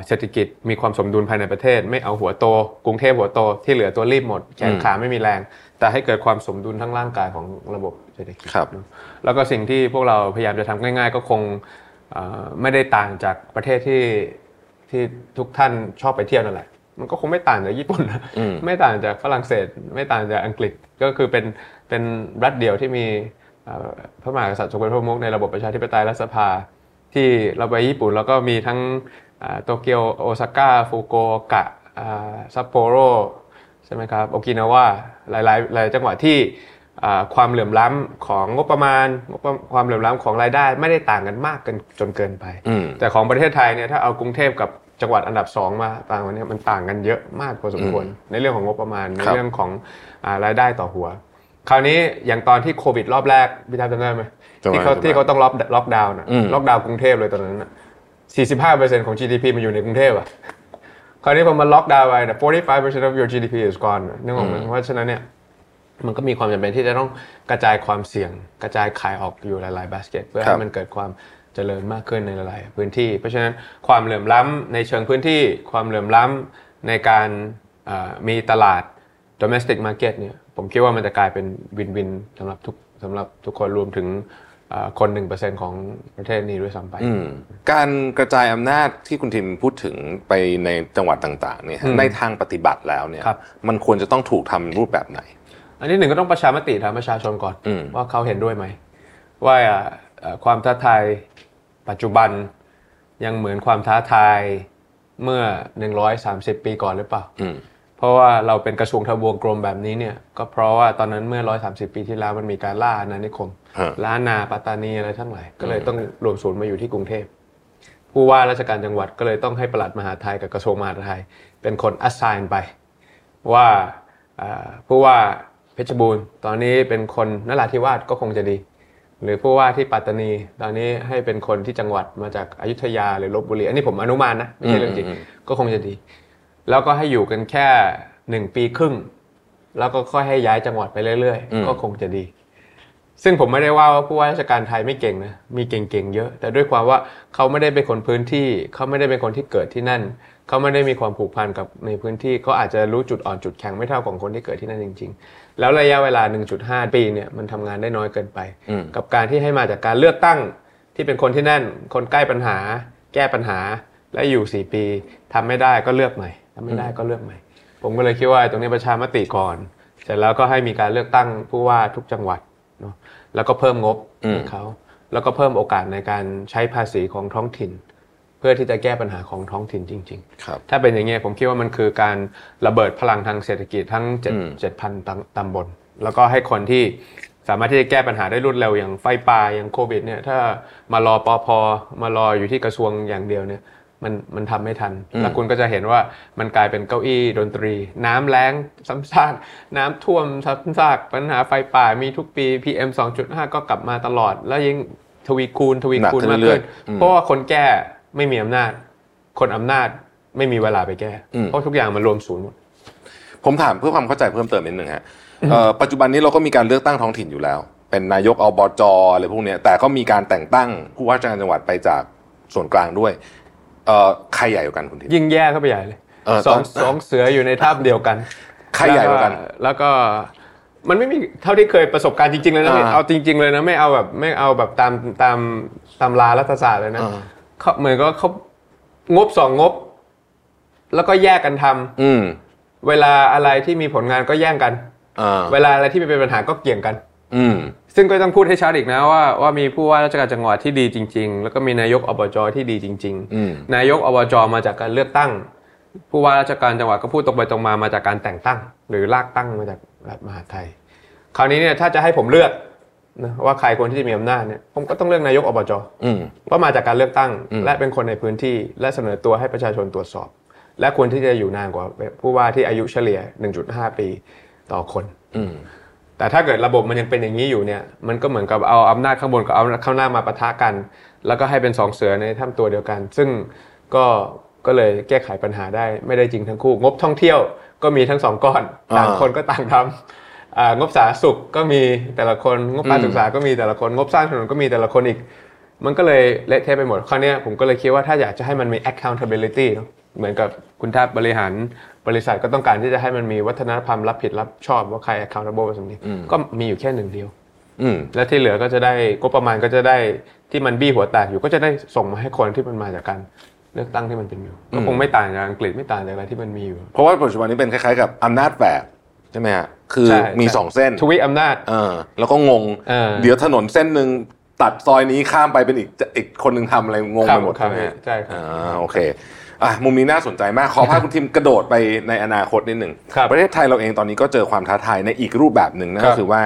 เศรษฐกิจมีความสมดุลภายในประเทศ ไม่เอาหัวโต กรุงเทพหัวโตที่เหลือตัวรีบหมดแขนขาไม่มีแรง แต่ให้เกิดความสมดุลทั้งร่างกายของระบบเศรษฐกิจครับเนอะแล้วก็สิ่งที่พวกเราพยายามจะทำง่าย ๆ ก็คงเอ่อไม่ได้ต่างจากประเทศที่ที่ทุกท่านชอบไปเที่ยวนั่นแหละมันก็คงไม่ต่างจากญี่ปุ่นนะไม่ต่างจากฝรั่งเศส ไม่ต่างจากอังกฤษก็คือเป็นเป็นรัฐเดียวที่มีเอ่อพระมหากษัตริย์ทรงเป็นพระมุขในระบบประชาธิปไตยรัฐสภา ที่เราไปญี่ปุ่นแล้วก็มีทั้งอ่า โตเกียวโอซาก้าฟุกุโอกะอ่าซัปโปโรใช่ไหมครับโอกินาวาหลายๆหลายจังหวัดที่อ่าความเหลื่อมล้ำของงบประมาณงบประความเหลื่อมล้ำของรายได้ ไม่ได้ต่างกันมากกันจนเกินไปอืมแต่ของประเทศไทยเนี่ยถ้าเอากรุงเทพกับจังหวัดอันดับสองมาต่างกันเนี่ยมันต่างกันเยอะมากพอสมควรในเรื่องของงบประมาณในครับเรื่องของอ่ารายได้ต่อหัว คราวนี้อย่างตอนที่โควิดรอบแรกพี่ทัพจำได้ไหมจำได้ที่เขาจำได้ที่เขาต้องล็อกล็อกดาวน์นะอืมล็อกดาวน์กรุงเทพเลยตอนนั้นนะ 45%ของ GDP มันอยู่ในกรุงเทพอะคราวนี้พอมันล็อกดาวน์ไปนะ45% of your GDP is gone นึกออกไหมเพราะฉะนั้นเนี่ยมันก็มีความจำเป็นที่จะต้องกระจายความเสี่ยง กระจายขายออกอยู่หลายๆบาสเกตเพื่อครัให้บมันเกิดความเจริญมากขึ้นในหลายๆพื้นที่ เพราะฉะนั้นความเหลื่อมล้ำในเชิงพื้นที่ ความเหลื่อมล้ำในการเอ่อมีตลาด domestic market เนี่ยผมคิดว่ามันจะกลายเป็นวินวินสำหรับทุกสำหรับทุกคนรวมถึง เอ่อคน1%ของประเทศนี้ด้วยซ้ำไปอืมการกระจายอำนาจที่คุณทิมพูดถึงไปในจังหวัดต่างๆเนี่ยฮะในทางปฏิบัติแล้วเนี่ยครับมันควรจะต้องถูกทำรูปแบบไหน อันที่หนึ่งก็ต้องประชามติถามประชาชนก่อนอืมว่าเขาเห็นด้วยไหม ว่าเอ่อความท้าทายปัจจุบันยังเหมือนความท้าทายเมื่อ 130 ปีก่อนหรือเปล่าอืมเพราะว่าเราเป็นกระทรวงทบวงกรมแบบนี้เนี่ยก็เพราะว่าตอนนั้นเมื่อ 130 ปีที่แล้วมันมีการล่าอาณานิคมฮะ ล้านนาปัตตานีอะไรทั้งหลายก็เลยต้องรวมศูนย์มาอยู่ที่กรุงเทพผู้ว่าราชการจังหวัดก็เลยต้องให้ปลัดมหาดไทยกับกระทรวงมหาดไทย เป็นคน assign ไปว่าอ่าผู้ว่าเพชรบูรณ์ตอนนี้เป็นคนนราธิวาสก็คงจะดี หรือผู้ว่าที่ปัตตานี ตอนนี้ให้เป็นคนที่จังหวัดมาจากอยุธยาหรือลบบุรีอันนี้ผมอนุมานนะไม่ใช่เรื่องจริงก็คงจะดี แล้วก็ให้อยู่กันแค่หนึ่งปีครึ่ง แล้วก็ค่อยให้ย้ายจังหวัดไปเรื่อยอืมๆก็คงจะดี ซึ่งผมไม่ได้ว่าว่าผู้ว่าราชการไทยไม่เก่งนะ มีเก่งๆเยอะ แต่ด้วยความว่าเขาไม่ได้เป็นคนพื้นที่ เขาไม่ได้เป็นคนที่เกิดที่นั่น เขาไม่ได้มีความผูกพันกับในพื้นที่ เขาอาจจะรู้จุดอ่อนจุดแข็งไม่เท่าของคนที่เกิดที่นั่นจริง ๆ แล้วระยะเวลา 1.5 ปีเนี่ยมันทำงานได้น้อยเกินไปอืมกับการที่ให้มาจากการเลือกตั้งที่เป็นคนที่นั่น คนใกล้ปัญหา แก้ปัญหา และอยู่ 4 ปีทำไม่ได้ก็เลือกใหม่ทำไม่ได้ก็เลือกใหม่ ผมก็เลยคิดว่าตรงนี้ประชามติก่อน เสร็จแล้วก็ให้มีการเลือกตั้งผู้ว่าทุกจังหวัดเนาะ แล้วก็เพิ่มงบอืมให้เขาแล้วก็เพิ่มโอกาสในการใช้ภาษีของท้องถิ่น เพื่อที่จะแก้ปัญหาของท้องถิ่นจริงๆครับถ้าเป็นอย่างเงี้ยผมคิดว่ามันคือการระเบิดพลังทางเศรษฐกิจทั้งเจ็ดอืมเจ็ดพันตำบล แล้วก็ให้คนที่สามารถที่จะแก้ปัญหาได้รวดเร็วอย่างไฟป่าอย่างโควิดเนี่ยถ้ามารอปอพอมารออยู่ที่กระทรวงอย่างเดียวเนี่ย มันมันทำไม่ทัน แล้วคุณก็จะเห็นว่ามันกลายเป็นเก้าอี้ดนตรี น้ำแล้งซ้ำซากน้ำท่วมซ้ำซากปัญหาไฟป่ามีทุกปี PM 2.5 ก็กลับมาตลอด แล้วยิ่งทวีคูณทวีคูณหนักขึ้นมากเรื่ขึ้อนยๆอืมเพราะว่าคนแก้ไม่มีอำนาจ คนอำนาจไม่มีเวลาไปแก้อืมเพราะทุกอย่างมันรวมศูนย์หมด ผมถามเพื่อความเข้าใจเพิ่มเติมนิดนึงฮะเอ่อปัจจุบันนี้เราก็มีการเลือกตั้งท้องถิ่นอยู่แล้ว เป็นนายกอบจอะไรพวกเนี้ยแต่ก็มีการแต่งตั้งผู้ว่าราชการจังหวัดไปจากส่วนกลางด้วย เอ่อใครใหญ่กว่ากันคุณทิมยิ่งแย่เข้าไปใหญ่เลยเออสองตอนสองเสืออยู่ในถ้ำเดียวกันใครใหญ่กว่ากัน แล้วก็มันไม่มีเท่าที่เคยประสบการณ์จริงๆเลยนะอ่าเอาจริง ๆเลยนะไม่เอาแบบไม่เอาแบบตามตามตำรารัฐศาสตร์เลยนะอ่าเขาเหมือนก็เขางบสองงบ แล้วก็แยกกันทำอืมเวลาอะไรที่มีผลงานก็แย่งกันอ่าเวลาอะไรที่เป็นปัญหาก็เกี่ยงกัน อืม ซึ่งก็ต้องพูดให้ชัดอีกนะว่าว่ามีผู้ว่าราชการจังหวัดที่ดีจริง ๆ แล้วก็มีนายกอบจที่ดีจริงอืมนายกอบจมาจากการเลือกตั้ง ผู้ว่าราชการจังหวัดก็พูดตรงไปตรงมามาจากการแต่งตั้ง หรือลากตั้งมาจากรัฐมหาดไทย คราวนี้เนี่ยถ้าจะให้ผมเลือกนะว่าใครควรที่จะมีอำนาจเนี่ยผมก็ต้องเลือกนายกอบจอืมว่ามาจากการเลือกตั้งอืมและเป็นคนในพื้นที่ และเสนอตัวให้ประชาชนตรวจสอบ และควรที่จะอยู่นานกว่าผู้ว่าที่อายุเฉลี่ย 1.5 ปีต่อคนอืม แต่ถ้าเกิดระบบมันยังเป็นอย่างนี้อยู่เนี่ย มันก็เหมือนกับเอาอำนาจข้างบนกับเอาข้างหน้ามาปะทะกัน แล้วก็ให้เป็นสองเสือในถ้ำตัวเดียวกัน ซึ่งก็ก็เลยแก้ไขปัญหาได้ไม่ได้จริงทั้งคู่ งบท่องเที่ยวก็มีทั้งสองก้อนอ่าต่างคนก็ต่างทำอ่างบสาธารณสุขก็มีแต่ละคนงบการศึกษาก็มีแต่ละคนงบสร้างถนนก็มีแต่ละคนอีก มันก็เลยเละเทะไปหมดคราวเนี้ยผมก็เลยคิดว่าถ้าอยากจะให้มันมี accountability เนอะ เหมือนกับคุณท่าบริหารบริษัทก็ต้องการที่จะให้มันมีวัฒนธรรมรับผิดรับชอบว่าใคร accountable กับสิ่งนี้ก็มีอยู่แค่หนึ่งเดียวอืมและที่เหลือก็จะได้ก็ประมาณก็จะได้ที่มันบี้หัวแตกอยู่ก็จะได้ส่งมาให้คนที่มันมาจากการเลือกตั้งที่มันเป็นอยู่ก็คงไม่ต่างจากอังกฤษไม่ต่างจากอะไรที่มันมีอยู่ เพราะว่าปัจจุบันนี้เป็นคล้ายๆกับอำนาจแฝกใช่ไหมฮะคือใช่มีใช่สองเส้นทวิอำนาจเออแล้วก็งงเออเดี๋ยวถนนเส้นหนึ่งตัดซอยนี้ข้ามไปเป็นอีกอีกคนหนึ่งทำอะไรงงครัไปบหมดครับใช่ไหมฮะใช่ครับอ่าโอเค อะมุมนี้น่าสนใจมาก ขอพาคุณทิมกระโดดไปในอนาคตนิดหนึ่งครับประเทศไทยเราเองตอนนี้ก็เจอความท้าทายในอีกรูปแบบหนึ่งนั่นครัก็บคือว่า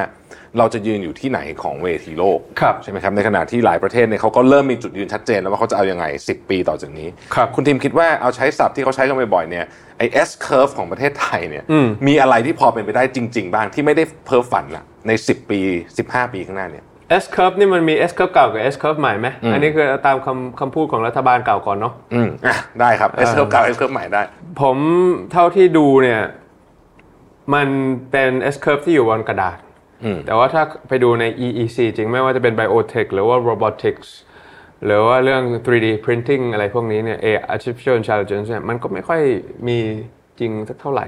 เราจะยืนอยู่ที่ไหนของเวทีโลกครับใช่ไหมครับในขณะที่หลายประเทศเนี่ยเขาก็เริ่มมีจุดยืนชัดเจนแล้วว่าเขาจะเอายังไง 10 ปีต่อจากนี้ครับคุณทิมคิดว่าเอาใช้ศัพท์ที่เขาใช้กันบ่อยๆเนี่ยไอ้ S curve ของประเทศไทยเนี่ยอืมมีอะไรที่พอเป็นไปได้จริง ๆ บ้างที่ไม่ได้เพ้อฝันละใน 10 ปี 15 ปีข้างหน้าเนี่ย S curve นี่มันมี S curve เก่ากับ S curve ใหม่ไหมอันนี้คือตามคำคำพูดของรัฐบาลเก่าก่อนเนาะอืมอะได้ครับ S curve เก่า S curve ใหม่ได้ ผมเท่าที่ดูเนี่ย มันเป็น S curve ที่อยู่บนกระดาษอืมแต่ว่าถ้าไปดูใน EEC จริงไม่ว่าจะเป็น biotech หรือว่า robotics หรือว่าเรื่อง 3D printing อะไรพวกนี้เนี่ย AI artificial intelligence เนี่ยมันก็ไม่ค่อยมีจริงสักเท่าไหร่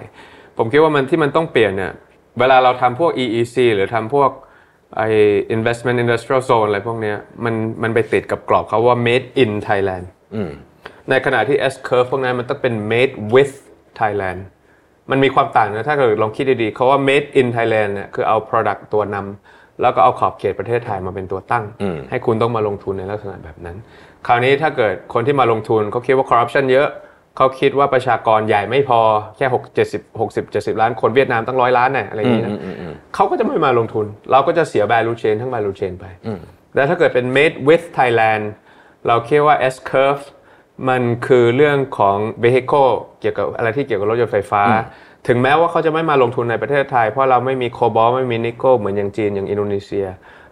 ผมคิดว่ามันที่มันต้องเปลี่ยนเนี่ย เวลาเราทำพวก EEC หรือทำพวก ไอ investment industrial zone อะไรพวกเนี้ยมันมันไปติดกับกรอบเขาว่า made in Thailand อืมในขณะที่ S curve พวกนั้นมันต้องเป็น made with Thailand มันมีความต่างนะถ้าเกิดลองคิดดีๆเขาว่า made in Thailand เนี่ยคือเอา product ตัวนำแล้วก็เอาขอบเขตประเทศไทยมาเป็นตัวตั้งอืมให้คุณต้องมาลงทุนในลักษณะแบบนั้น คราวนี้ถ้าเกิดคนที่มาลงทุนเขาคิดว่า corruption เยอะ เขาคิดว่าประชากรใหญ่ไม่พอแค่6 70 60 70ล้านคนเวียดนามตั้งร้อยล้านเนี่ยอะไรอย่างนี้นะเขาก็จะไม่มาลงทุน เราก็จะเสีย value chain ทั้ง value chain ไปแต่ถ้าเกิดเป็น made with Thailand เราคิดว่า S curve มันคือเรื่องของ vehicle เกี่ยวกับอะไรที่เกี่ยวกับรถยนต์ไฟฟ้า ถึงแม้ว่าเขาจะไม่มาลงทุนในประเทศไทย เพราะเราไม่มี cobalt ไม่มี nickel เหมือนอย่างจีนอย่างอินโดนีเซีย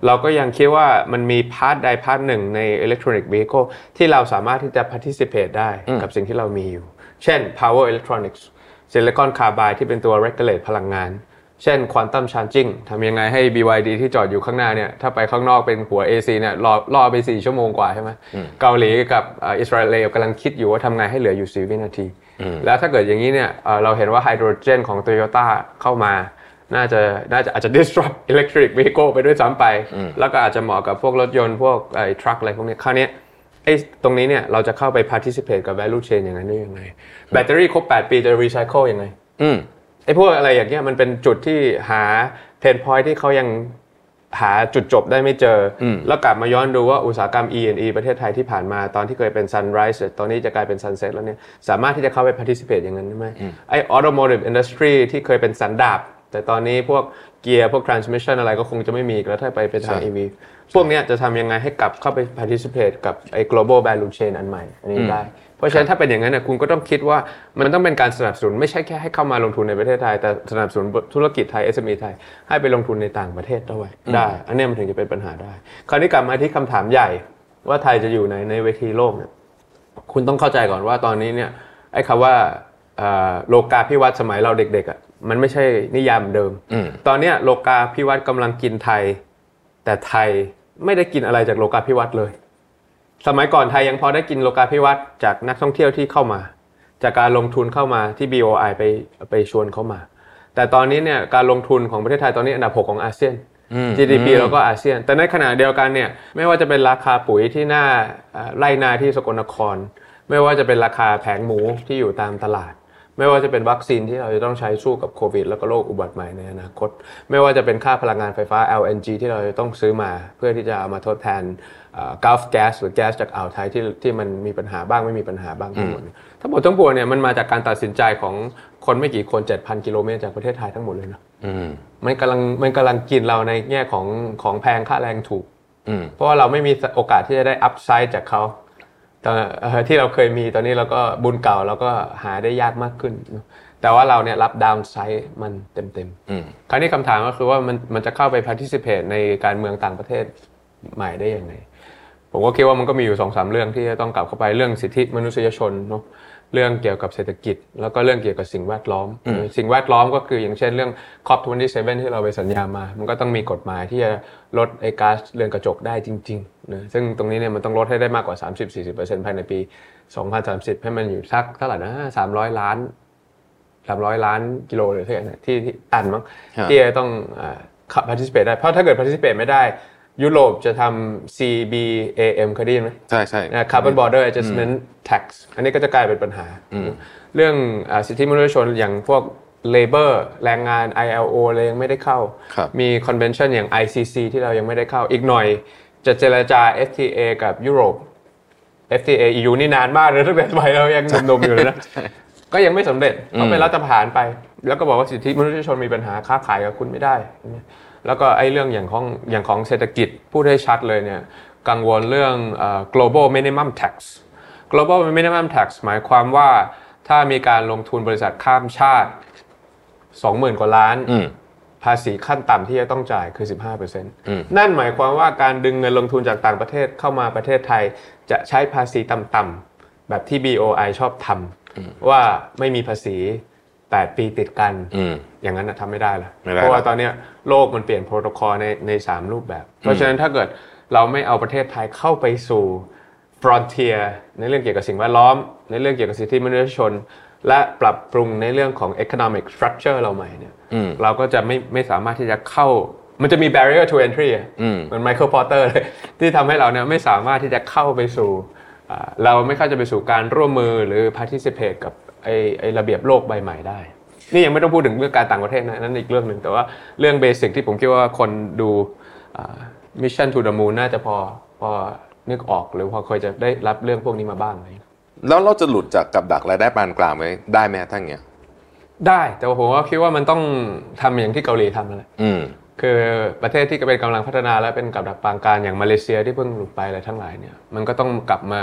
เราก็ยังคิดว่ามันมี part ใด part หนึ่งใน electronic vehicle ที่เราสามารถที่จะ participate ได้กับสิ่งที่เรามีอยู่ เช่น power electronics silicon carbide ที่เป็นตัว regulate พลังงาน เช่น quantum charging ทำยังไงให้ BYD ที่จอดอยู่ข้างหน้าเนี่ย ถ้าไปข้างนอกเป็นหัว AC เนี่ยรอรอไป 4 ชั่วโมงกว่าใช่ไหมเกาหลีกับเอ่ออิสราเอลกำลังคิดอยู่ว่าทำไงให้เหลืออยู่ 4 วินาที แล้วถ้าเกิดอย่างนี้เนี่ยเอ่อเราเห็นว่าไฮโดรเจนของ Toyota เข้ามา น่าจะน่าจะอาจจะ disrupt electric vehicle ไปด้วยซ้ำไป แล้วก็อาจจะเหมาะกับพวกรถยนต์พวกไอ้ truck อะไรพวกเนี้ยคราวเนี้ยไอ้ตรงนี้เนี่ยเราจะเข้าไป participate กับ value chain อย่างนั้นได้ยังไงแบตเตอรี่ครบ 8 ปีจะ recycle ยังไงอืมไอ้พวกอะไรอย่างเงี้ยมันเป็นจุดที่หาเพนพอยที่เขายังหาจุดจบได้ไม่เจออแล้วกลับมาย้อนดูว่าอุตสาหกรรม E&E ประเทศไทยที่ผ่านมาตอนที่เคยเป็น Sunrise ตอนนี้จะกลายเป็น Sunset แล้วเนี่ยสามารถที่จะเข้าไป participate อย่างนั้นได้ไหมไอ้ automotive industry ที่เคยเป็นสันดาบ แต่ตอนนี้พวกเกียร์พวก transmission อะไรก็คงจะไม่มีอีกแล้วถ้าไปเป็นทาง EV พวกเนี้ยจะทำยังไงให้กลับเข้าไป participate กับไอ้ global value chain อันใหม่อันนี้ได้ เพราะฉะนั้นถ้าเป็นอย่างนั้นเนี่ยคุณก็ต้องคิดว่ามันต้องเป็นการสนับสนุนไม่ใช่แค่ให้เข้ามาลงทุนในประเทศไทย แต่สนับสนุนธุรกิจไทย SME ไทย ให้ไปลงทุนในต่างประเทศด้วยได้ อันเนี้ยมันถึงจะเป็นปัญหาได้ คราวนี้กลับมาที่คำถามใหญ่ว่าไทยจะอยู่ในในเวทีโลกเนี่ยคุณต้องเข้าใจก่อนว่าตอนนี้เนี่ยไอ้คำว่าเอ่อโลกาภิวัตน์สมัยเราเด็กๆอะ มันไม่ใช่นิยามเดิม ตอนเนี้ยโลกาภิวัตน์กำลังกินไทย แต่ไทยไม่ได้กินอะไรจากโลกาภิวัตน์เลย สมัยก่อนไทยยังพอได้กินโลกาภิวัตน์จากนักท่องเที่ยวที่เข้ามา จากการลงทุนเข้ามาที่ BOI ไปไปชวนเข้ามา แต่ตอนนี้เนี่ยการลงทุนของประเทศไทยตอนนี้อันดับ6ของอาเซียนอืม GDP เราก็อาเซียน แต่ในขณะเดียวกันเนี่ยไม่ว่าจะเป็นราคาปุ๋ยที่หน้าเอ่อไร่นาที่สกลนคร ไม่ว่าจะเป็นราคาแผงหมูที่อยู่ตามตลาด ไม่ว่าจะเป็นวัคซีนที่เราจะต้องใช้สู้กับโควิด แล้วก็โรคอุบัติใหม่ในอนาคต ไม่ว่าจะเป็นค่าพลังงานไฟฟ้า LNG ที่เราจะต้องซื้อมา เพื่อที่จะเอามาทดแทนก u l f gas หรือแก๊สจากอ่าวไทยที่ที่มันมีปัญหาบ้างไม่มีปัญหาบ้างทั้งหมดเนี่ยทั้งหมดทั้งปวงเนี่ยมันมาจากการตัดสินใจของคนไม่กี่คน 7,000 กิโลเมตรจากประเทศไทยทั้งหมดเลยนะอืมมันกำลังมันกำลังกินเราในแง่ของของแพงค่าแรงถูกอืมเพราะว่าเราไม่มีโอกาสที่จะได้อัพไซด์จากเขาแต่เอ่อที่เราเคยมีตอนนี้เราก็บุญเก่าเราก็หาได้ยากมากขึ้น แต่ว่าเราเนี่ยรับดาวน์ไซด์มันเต็มอืมๆคราวนี้คำถามก็คือว่ามันมันจะเข้าไป participate ในการเมืองต่างประเทศใหม่ได้ยังไง ผมก็คิดว่ามันก็มีอยู่สองสามเรื่องที่จะต้องกลับเข้าไปเรื่องสิทธิมนุษยชนเนาะ เรื่องเกี่ยวกับเศรษฐกิจ แล้วก็เรื่องเกี่ยวกับสิ่งแวดล้อม สิ่งแวดล้อมก็คืออย่างเช่นเรื่อง COP27 ที่เราไปสัญญามา มันก็ต้องมีกฎหมายที่จะลดไอ้ก๊าซเรือนกระจกได้จริงๆนะซึ่งตรงนี้เนี่ยมันต้องลดให้ได้มากกว่า 30-40%ภายในปี 2030 ให้มันอยู่สักเท่าไหร่นะ300 ล้าน300 ล้านกิโลหรือเท่าไหร่นะที่ที่ตันมั้งครับที่จะต้องเอ่อ participate ได้เพราะถ้าเกิด participate ไม่ได้ ยุโรปจะทำ CBAM เคยได้ยินไหมใช่ใช่นะ carbon border adjustment tax อันนี้ก็จะกลายเป็นปัญหา เรื่องอาสิทธิมนุษยชนอย่างพวก labor แรงงาน ILO อะไรยังไม่ได้เข้าครับมี convention อย่าง ICC ที่เรายังไม่ได้เข้า อีกหน่อยจะเจรจา FTA กับยุโรป FTA EU นี่นานมากเลยตั้งแต่สมัยเรายังหนุ่มๆอยู่เลยนะก็ยังไม่สำเร็จเขาเป็นรัฐประหารไป แล้วก็บอกว่าสิทธิมนุษยชนมีปัญหาค้าขายกับคุณไม่ได้ แล้วก็ไอ้เรื่องอย่างของอย่างของเศรษฐกิจพูดให้ชัดเลยเนี่ยกังวลเรื่องเอ่อ global minimum tax global minimum tax หมายความว่าถ้ามีการลงทุนบริษัทข้ามชาติ 20,000 กว่าล้านอืมภาษีขั้นต่ำที่จะต้องจ่ายคือ 15%นั่นหมายความว่าการดึงเงินลงทุนจากต่างประเทศเข้ามาประเทศไทย จะใช้ภาษีต่ำๆแบบที่ BOI ชอบทำว่าไม่มีภาษี 8 ปีติดกันอืมอย่างนั้นนะทำไม่ได้ละไม่ได้เพราะว่าตอนเนี้ย โลกมันเปลี่ยนโปรโตคอลในในสามรูปแบบ เพราะฉะนั้นถ้าเกิดเราไม่เอาประเทศไทยเข้าไปสู่ frontier ในเรื่องเกี่ยวกับสิ่งแวดล้อม ในเรื่องเกี่ยวกับสิทธิมนุษยชน และปรับปรุงในเรื่องของ economic structure เราใหม่เนี่ยเราก็จะไม่ไม่สามารถที่จะเข้ามันจะมี barrier to entry อะเหมือน Michael Porter เลยที่ทำให้เราเนี่ยไม่สามารถที่จะเข้าไปสู่อ่าเราไม่เข้าจะไปสู่การร่วมมือหรือ participate กับไอ้ไอ้ระเบียบโลกใบใหม่ได้ นี่ยังไม่ต้องพูดถึงเรื่องการต่างประเทศนะนั่นอีกเรื่องหนึ่งแต่ว่าเรื่อง basic ที่ผมคิดว่าคนดู Mission to the Moon น่าจะพอพอนึกออกหรือพอเคยจะได้รับเรื่องพวกนี้มาบ้างอะไรอย่างเงี้ยแล้วเราจะหลุดจากกับดักรายได้ปานกลางไว้ได้ไหมฮะทั้างเงี้ยได้แต่ว่าผมว่าคิดว่ามันต้องทำอย่างที่เกาหลีทำนั่นแหละอืมคือประเทศที่เป็นกำลังพัฒนาและเป็นกับดักปานกลางอย่างมาเลเซียที่เพิ่งหลุดไปอะไรทั้งหลายเนี่ย มันก็ต้องกลับมา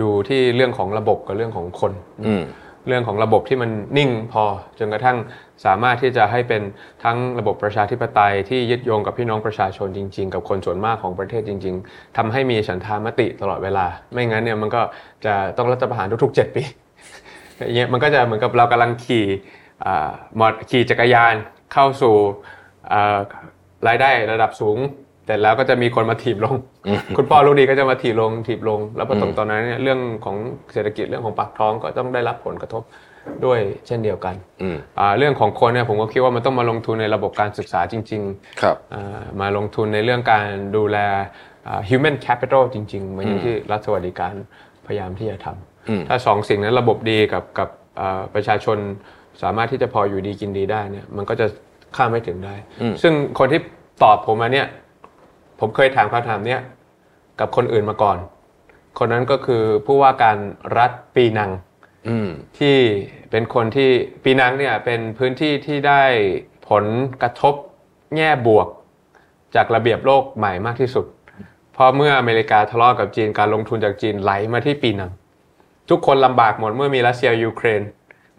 ดูที่เรื่องของระบบกับเรื่องของคนอืม เรื่องของระบบที่มันนิ่งพอจนกระทั่งสามารถที่จะให้เป็นทั้งระบบประชาธิปไตยที่ยึดโยงกับพี่น้องประชาชนจริง ๆ กับคนส่วนมากของประเทศจริง ๆทำให้มีฉันทามติตลอดเวลา ไม่งั้นเนี่ยมันก็จะต้องรัฐประหารทุกๆ 7 ปีอย่างเงี้ยมันก็จะเหมือนกับเรากำลังขี่อ่ามอดขี่จักรยานเข้าสู่อ่ารายได้ระดับสูง แต่แล้วก็จะมีคนมาถีบลง คุณพ่อลูกดีก็จะมาถีบลงถีบลง แล้วพอตรงตอนนั้นเนี่ยเรื่องของเศรษฐกิจเรื่องของปากท้องก็ต้องได้รับผลกระทบด้วยเช่นเดียวกันอืมอ่าเรื่องของคนเนี่ยผมก็คิดว่ามันต้องมาลงทุนในระบบการศึกษาจริงๆครับอ่ามาลงทุนในเรื่องการดูแลอ่า human capital จริงๆเหมือนอย่างที่รัฐสวัสดิการพยายามที่จะทำถ้าสองสิ่งนั้นระบบดีกับกับอ่าประชาชนสามารถที่จะพออยู่ดีกินดีได้เนี่ยมันก็จะข้ามไม่ถึงได้ ซึ่งคนที่ตอบผมมาเนี่ย ผมเคยถามคำถามเนี้ยกับคนอื่นมาก่อน คนนั้นก็คือผู้ว่าการรัฐปีนังอืมที่เป็นคนที่ปีนังเนี่ยเป็นพื้นที่ที่ได้ผลกระทบแง่บวก จากระเบียบโลกใหม่มากที่สุดเพราะเมื่ออเมริกาทะเลาะกับจีนการลงทุนจากจีนไหลมาที่ปีนัง ทุกคนลำบากหมดเมื่อมีรัสเซียยูเครน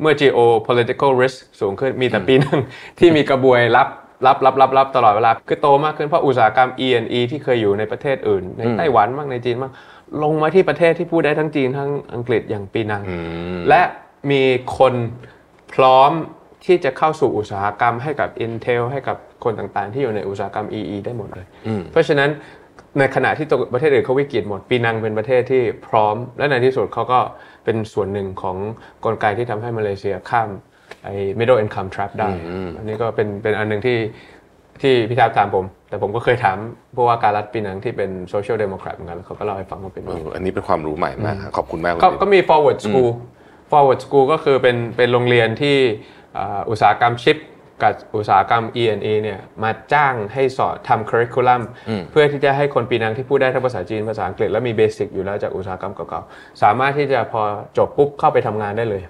เมื่อ geopolitical risk สูงขึ้นมีแต่ปีนังที่มีกระบวยรับ รับรับรับรับตลอดเวลาคือโตมากขึ้นเพราะอุตสาหกรรม E&E ที่เคยอยู่ในประเทศอื่น ในไต้หวันบ้างในจีนบ้างลงมาที่ประเทศที่พูดได้ทั้งจีนทั้งอังกฤษอย่างปีนัง และมีคนพร้อมที่จะเข้าสู่อุตสาหกรรมให้กับ Intel ให้กับคนต่างๆ ที่อยู่ในอุตสาหกรรม EE ได้หมดเลย เพราะฉะนั้นในขณะที่ตัวประเทศอื่นเขาวิกฤตหมด ปีนังเป็นประเทศที่พร้อม และในที่สุดเขาก็เป็นส่วนหนึ่งของกลไกที่ทำให้มาเลเซียข้าม ไอ้ middle income trap ได้ อันนี้ก็เป็นเป็นอันหนึ่งที่ที่พี่ทับถามผม แต่ผมก็เคยถามผู้ว่าการรัฐปีนังที่เป็น social democrat เหมือนกันแล้วเขาก็เล่าให้ฟังว่าเป็นเอยังไงออันนี้เป็นความรู้ใหม่มากครับขอบคุณมากคุณก็ทิมก็มี forward school forward school ก็คือเป็นเป็นโรงเรียนที่อ่าอุตสาหกรรมชิปกับอุตสาหกรรม E&E เนี่ยมาจ้างให้สอนทำ curriculum เพื่อที่จะให้คนปีนังที่พูดได้ทั้งภาษาจีนภาษาอังกฤษและมีเบสิกอยู่แล้วจากอุตสาหกรรมเก่าๆสามารถที่จะพอจบปุ๊บเข้าไปทำงานได้เลย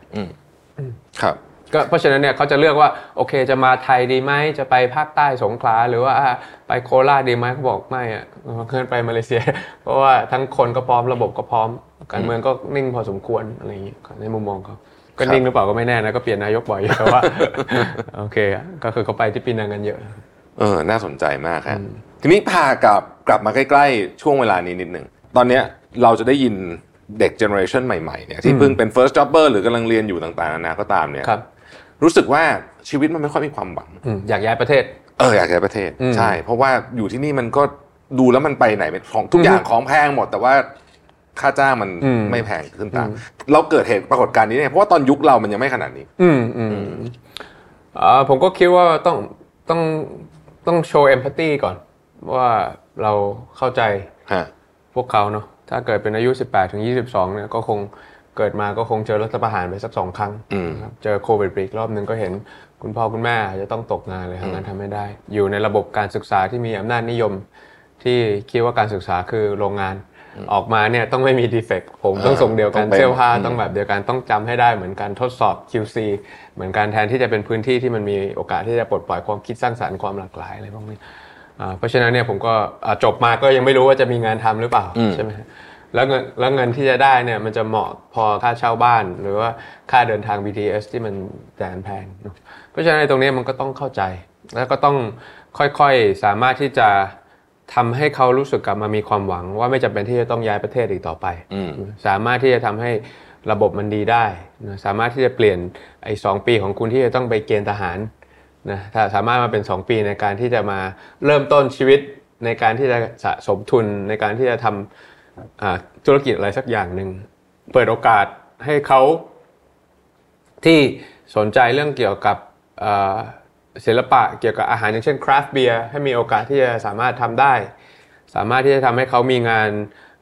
ครับ ก็เพราะฉะนั้นเนี่ยเขาจะเลือกว่าโอเคจะมาไทยดีไหมจะไปภาคใต้สงขลาหรือว่าไปโคราชดีไหมเขาบอกไม่อะเกินไปมาเลเซีย เพราะว่าทั้งคนก็พร้อมระบบก็พร้อม การเมืองก็นิ่งพอสมควรอะไรอย่างนี้ในมุมมองเขาก็นิ่งหรือเปล่าก็ไม่แน่นะก็เปลี่ยนนายกบ่อยอยู่แต่ว่าโอเคอะก็คือเขาไปที่ปีนังกันเยอะเออน่าสนใจมากครับทีนี้พากลับกลับมาใกล้ๆ ช่วงเวลานี้นิดหนึ่งตอนเนี้ยเราจะได้ยินเด็ก generation ใหม่ๆเนี่ยที่เพิ่งเป็น first jobber หรือกำลังเรียนอยู่ต่างๆนานาก็ตามเนี่ยค รับรู้สึกว่าชีวิตมันไม่ค่อยมีความหวังอืมอยากย้ายประเทศ เอออยากย้ายประเทศอืมใช่ เพราะว่าอยู่ที่นี่มันก็ดูแล้วมันไปไหนไม่ของทุกอย่างของแพงหมด แต่ว่าค่าจ้างมันอืมไม่แพงขึ้นตาม เราเกิดเหตุปรากฏการณ์นี้เนี่ยเพราะว่าตอนยุคเรามันยังไม่ขนาดนี้ อืมอืมอ่าผมก็คิดว่าต้องต้องต้องโชว์เอมพัตตีก่อน ว่าเราเข้าใจฮะพวกเขาเนาะถ้าเกิดเป็นอายุ 18ถึง22เนี่ยก็คง เกิดมาก็คงเจอรัฐประหารไปสักสองครั้งอืมนะครับเจอโควิดไปอีกรอบหนึ่งก็เห็นคุณพ่อคุณแม่จะต้องตกงานเลยทำงานทำไม่ได้ อยู่ในระบบการศึกษาที่มีอำนาจนิยม ที่คิดว่าการศึกษาคือโรงงานออกมาเนี่ยต้องไม่มีดีเฟกต์ผมต้องส่งเดียวกันต้องเป็นเสื้อผ้าต้องแบบเดียวกันต้องจำให้ได้เหมือนกันทดสอบ QC เหมือนกันแทนที่จะเป็นพื้นที่ที่มันมีโอกาสที่จะปลดปล่อยความคิดสร้างสรรค์ความหลากหลายอะไรพวกนี้อ่าเพราะฉะนั้นเนี่ยผมก็อ่าจบมาก็ยังไม่รู้ว่าจะมีงานทำหรือเปล่าใช่ไหมฮะ แล้วเงินแล้วเงินที่จะได้เนี่ยมันจะเหมาะพอค่าเช่าบ้าน หรือว่าค่าเดินทาง BTS ที่มันแสนแพงเนอะเพราะฉะนั้นในตรงนี้มันก็ต้องเข้าใจ แล้วก็ต้องค่อยๆสามารถที่จะทำให้เขารู้สึกกลับมามีความหวัง ว่าไม่จำเป็นที่จะต้องย้ายประเทศอีกต่อไปอืมสามารถที่จะทำให้ระบบมันดีได้นะสามารถที่จะเปลี่ยนไอ้สองปีของคุณที่จะต้องไปเกณฑ์ทหารนะถ้าสามารถมาเป็น 2 ปีในการที่จะมาเริ่มต้นชีวิตในการที่จะสะสมทุนในการที่จะทำอ่า ธุรกิจอะไรสักอย่างหนึ่งเปิดโอกาสให้เขาที่สนใจเรื่องเกี่ยวกับเอ่อศิลปะเกี่ยวกับอาหารอย่างเช่นคราฟต์เบียร์ให้มีโอกาสที่จะสามารถทำได้ สามารถที่จะทำให้เขามีงาน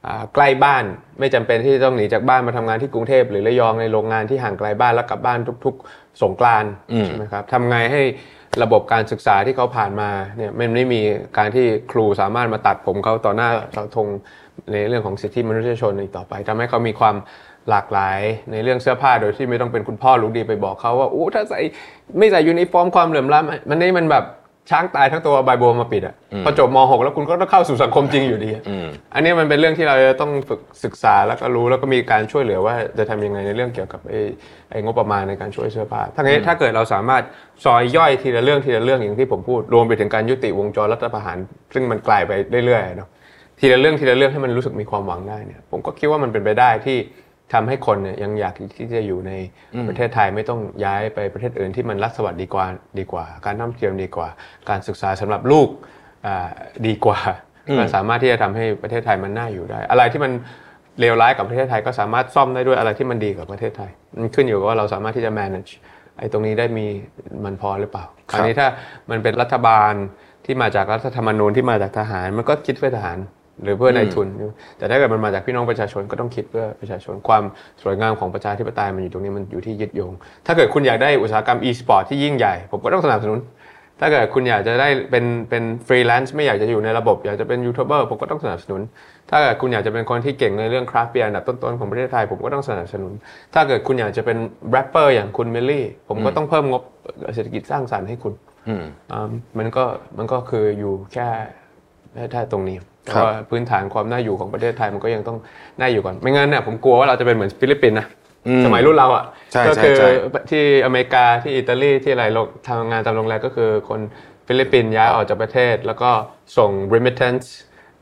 อ่าใกล้บ้าน ไม่จำเป็นที่จะต้องหนีจากบ้านมาทำงานที่กรุงเทพหรือระยองในโรงงานที่ห่างไกลบ้านแล้วกลับบ้านทุก ๆ สงกรานต์ใช่ไหมครับทำไงให้ระบบการศึกษาที่เขาผ่านมาเนี่ยมันไม่มีการที่ครูสามารถมาตัดผมเขาต่อหน้าเสาธง ในเรื่องของสิทธิมนุษยชนอีกต่อไปทำให้เขามีความหลากหลายในเรื่องเสื้อผ้าโดยที่ไม่ต้องเป็นคุณพ่อรู้ดีไปบอกเขาว่าอู้ถ้าใส่ไม่ใส่ยูนิฟอร์มความเหลื่อมล้ำมันนี่มันแบบช้างตายทั้งตัวใบบัวมาปิดอะพอจบม .6 แล้วคุณก็ต้องเข้าสู่สังคมจริงอยู่ดีอะอืมอันนี้มันเป็นเรื่องที่เราจะต้องฝึกศึกษาแล้วก็รู้แล้วก็มีการช่วยเหลือว่าจะทำยังไงในเรื่องเกี่ยวกับไอ้ไอ้งบประมาณในการช่วยเสื้อผ้าทั้งนี้ถ้าเกิดเราสามารถซอยย่อยทีละเรื่องทีละเรื่องอย่างที่ผมพูด รวมไปถึงการยุติวงจรรัฐประหาร ซึ่งมันกลายไปเรื่อยๆเนาะ ทีละเรื่องทีละเรื่องให้มันรู้สึกมีความหวังได้เนี่ย ผมก็คิดว่ามันเป็นไปได้ที่ทำให้คนเนี่ยยังอยากที่จะอยู่ในประเทศไทยไม่ต้องย้ายไปประเทศอื่นที่มันรัฐสวัสดิดีกว่าดีกว่า การท่องเที่ยวดีกว่า การศึกษาสำหรับลูกอ่าดีกว่าก็สามารถที่จะทำให้ประเทศไทยมันน่าอยู่ได้ อะไรที่มันเลวร้ายกับประเทศไทยก็สามารถซ่อมได้ด้วยอะไรที่มันดีกับประเทศไทยมันขึ้นอยู่กับว่าเราสามารถที่จะ manage ไอ้ตรงนี้ได้มีมันพอหรือเปล่าคราวนี้ถ้ามันเป็นรัฐบาลที่มาจากรัฐธรรมนูญที่มาจากทหาร มันก็คิดเพื่อทหาร หรือเพื่อนายทุน แต่ถ้าเกิดมันมาจากพี่น้องประชาชนก็ต้องคิดเพื่อประชาชนความสวยงามของประชาธิปไตยมันอยู่ตรงนี้มันอยู่ที่ยึดโยง ถ้าเกิดคุณอยากได้อุตสาหกรรม e-sport ที่ยิ่งใหญ่ ผมก็ต้องสนับสนุน ถ้าเกิดคุณอยากจะได้เป็นเป็นฟรีแลนซ์ไม่อยากจะอยู่ในระบบ อยากจะเป็นยูทูบเบอร์ผมก็ต้องสนับสนุน ถ้าเกิดคุณอยากจะเป็นคนที่เก่งในเรื่องคราฟต์เบียร์อันดับต้นๆของประเทศไทยผมก็ต้องสนับสนุน ถ้าเกิดคุณอยากจะเป็นแรปเปอร์อย่างคุณมิลลิผมก็ต้องเพิ่มงบเศรษฐกิจสร้างสรรค์ให้คุณอืมอ่ามันก็มันก็คืออยู่แค่ แค่ตรงนี้แต่ครับว่าพื้นฐานความน่าอยู่ของประเทศไทยมันก็ยังต้องน่าอยู่ก่อน ไม่งั้นเนี่ยผมกลัวว่าเราจะเป็นเหมือนฟิลิปปินส์นะอืมสมัยรุ่นเราอะใช่ก็ใช่คือใช่ที่อเมริกาที่อิตาลีที่อะไรโลกทำงานตามโรงแรมก็คือคนฟิลิปปินส์ย้ายออกจากประเทศ แล้วก็ส่ง remittance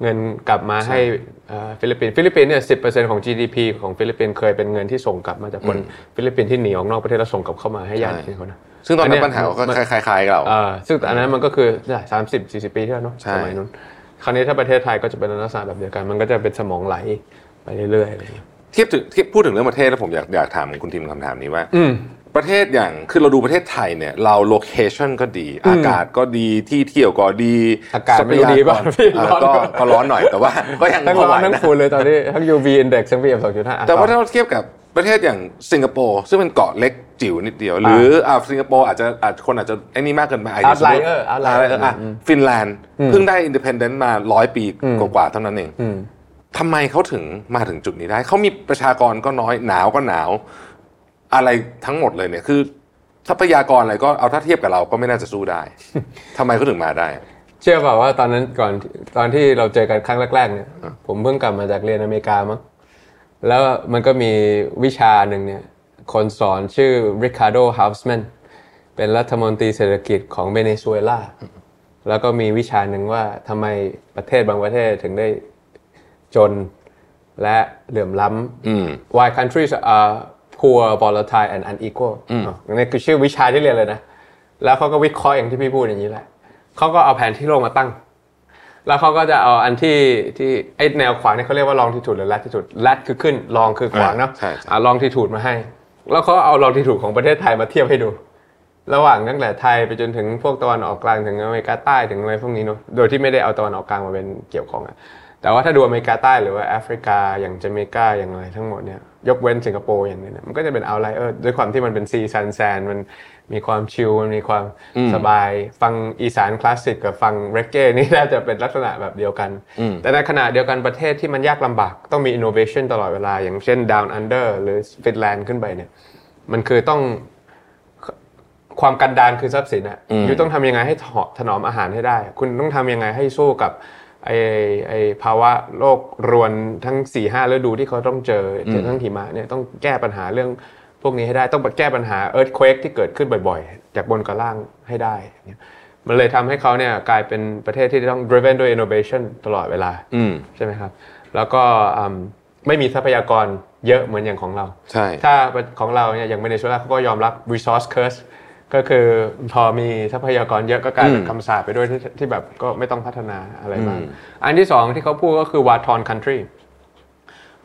เงินกลับมาให้เอ่อฟิลิปปินส์ฟิลิปปินส์เนี่ยสิของ GDP ของฟิลิปปินส์เคยเป็นเงินที่ส่งกลับมาจากคนฟิลิปปินส์ที่หนีออกนอกประเทศแล้วส่งกลับเข้ามาให้ญาติเขานะซึ่งตอนอันเนี้นั้นยปัญหาก็มันคล้ายๆกับเราเอ่าซึ่งอันนั้นมันก็คือสามสิบสี่สิบปีที่แล้วเนาะใช่สมัยนู้น คราวนี้ถ้าประเทศไทยก็จะเป็นลักษณะแบบเดียวกัน มันก็จะเป็นสมองไหลไปเรื่อยๆอะไรอย่างเงี้ยเทียบถึงเทียบพูดถึงเรื่องประเทศแล้วผมอยากอยากถามคุณทิมคำถามนี้ว่าอืมประเทศอย่างคือเราดูประเทศไทยเนี่ย เราโลเคชันก็ดี อากาศก็ดีที่เที่ยวก็ดีอากาศไม่รู้ดีป่ะทรัพพี่ยากรร้อนก็ก็ร้อนหน่อยแต่ว่า ก็ยังทั้งพอร้ไหอวนทั้งนะฝุ่นเลยตอนนี้ทั้ง UV index ทั้ง PM 2.5แต่ว่าถ้าเราเทียบกับ ประเทศอย่างสิงคโปร์ซึ่งเป็นเกาะเล็กจิ๋วนิดเดียว หรืออ่าสิงคโปร์อาจจะอาจคนอาจจะไอ้นี่มากเกินไปอาจจะ Outlier สมมุติ Outlier อะฟินแลนด์เพิ่งได้ independent มาร้อยปีกว่าๆเท่านั้นเองอืมทำไมเขาถึงมาถึงจุดนี้ได้ เขามีประชากรก็น้อยหนาวก็หนาว อะไรทั้งหมดเลยเนี่ยคือทรัพยากรอะไรก็เอาถ้าเทียบกับเราก็ไม่น่าจะสู้ได้ทำไมเขาถึงมาได้ เชื่อเปล่าว่าตอนนั้นก่อนตอนที่เราเจอกันครั้งแรกๆเนี่ยผมเพิ่งกลับมาจากเรียนอเมริกามั้ง แล้วมันก็มีวิชาหนึ่งเนี่ยคนสอนชื่อ Ricardo Hausman เป็นรัฐมนตรีเศรษฐกิจของเวเนซุเอลาแล้วก็มีวิชาหนึ่งว่าทำไมประเทศบางประเทศถึงได้จนและเหลื่อมล้ำอืม why countries are poor volatile and unequal อะนี่คือชื่อวิชาที่เรียนเลยนะ แล้วเขาก็วิเคราะห์อย่างที่พี่พูดอย่างนี้แหละเขาก็เอาแผนที่โลกมาตั้ง แล้วเขาก็จะเอาอันที่ที่ไอ้แนวขวางเนี่ยเขาเรียกว่า longitude หรือ latitude lat คือขึ้น long คือขวางเนาะใช่ใช่อะ longitude มาให้ แล้วเขาเอา longitude ของประเทศไทยมาเทียบให้ดู ระหว่างตั้งแต่ไทยไปจนถึงพวกตะวันออกกลางถึงอเมริกาใต้ถึงอะไรพวกนี้เนาะโดยที่ไม่ได้เอาตะวันออกกลางมาเป็นเกี่ยวข้องอะแต่ว่าถ้าดูอเมริกาใต้หรือว่าแอฟริกาอย่างเจเมกาอย่างอะไรทั้งหมดเนี่ย ยกเว้นสิงคโปร์อย่างนี้เนี่ยมันก็จะเป็น outlier ด้วยความที่มันเป็น sea sun sand มันมีความ chill มันมีความสบาย ฟังอีสานคลาสสิกกับฟังเรกเก้นี่น่าจะเป็นลักษณะแบบเดียวกัน แต่ในขณะเดียวกันประเทศที่มันยากลำบากต้องมี innovation ตลอดเวลา อย่างเช่น down under หรือฟินแลนด์ขึ้นไปเนี่ยมันคือต้องความกันดานคือทรัพย์สินอะยูต้องทำยังไงให้ถอถนอมอาหารให้ได้ คุณต้องทำยังไงให้สู้กับ ไอไอภาวะโลกรวนทั้ง4ี่ห้าฤดูที่เขาต้องเจอเจอทั้งหิมะเนี่ยต้องแก้ปัญหาเรื่องพวกนี้ให้ได้ต้องแก้ปัญหา earthquake ที่เกิดขึ้นบ่อยๆ จากบนกับล่างให้ได้เนี่ยมันเลยทำให้เขาเนี่ยกลายเป็นประเทศที่ต้อง driven ด้วย innovation ตลอดเวลาอืมใช่ไหมครับ แล้วก็อืมไม่มีทรัพยากรเยอะเหมือนอย่างของเรา ใช่ ถ้าของเราเนี่ยอย่างเวเนซุเอลาเขาก็ยอมรับ resource curse ก็คือพอมีทรัพยากรเยอะก็กลายเป็นคำสาปไปด้วยที่ที่แบบก็ไม่ต้องพัฒนาอะไรมากอันที่สองที่เขาพูดก็คือ war torn country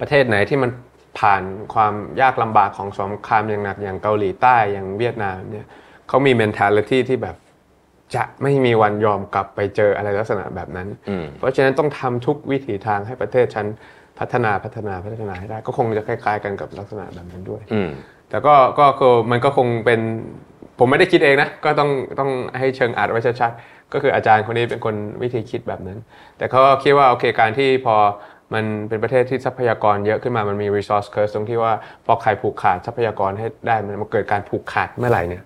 ประเทศไหนที่มันผ่านความยากลำบากของสงครามอย่างหนักอย่างเกาหลีใต้อย่างเวียดนามเนี่ยเขามี mentality ที่แบบจะไม่มีวันยอมกลับไปเจออะไรลักษณะแบบนั้น เพราะฉะนั้นต้องทำทุกวิถีทางให้ประเทศฉันพัฒนาพัฒนาพัฒนาให้ได้ ก็คงจะคล้าย ๆ กันกับลักษณะแบบนั้นด้วยอืมแต่ก็ก็คือมันก็คงเป็น ผมไม่ได้คิดเองนะ ก็ต้องต้องให้เชิงอ่านไว้ชัดๆ ก็คืออาจารย์คนนี้เป็นคนวิธีคิดแบบนั้น แต่เขาก็คิดว่าโอเคการที่พอมันเป็นประเทศที่ทรัพยากรเยอะขึ้นมา มันมี resource curse ตรงที่ว่าพอใครผูกขาดทรัพยากรให้ได้มันมันเกิดการผูกขาดเมื่อไหร่เนี่ย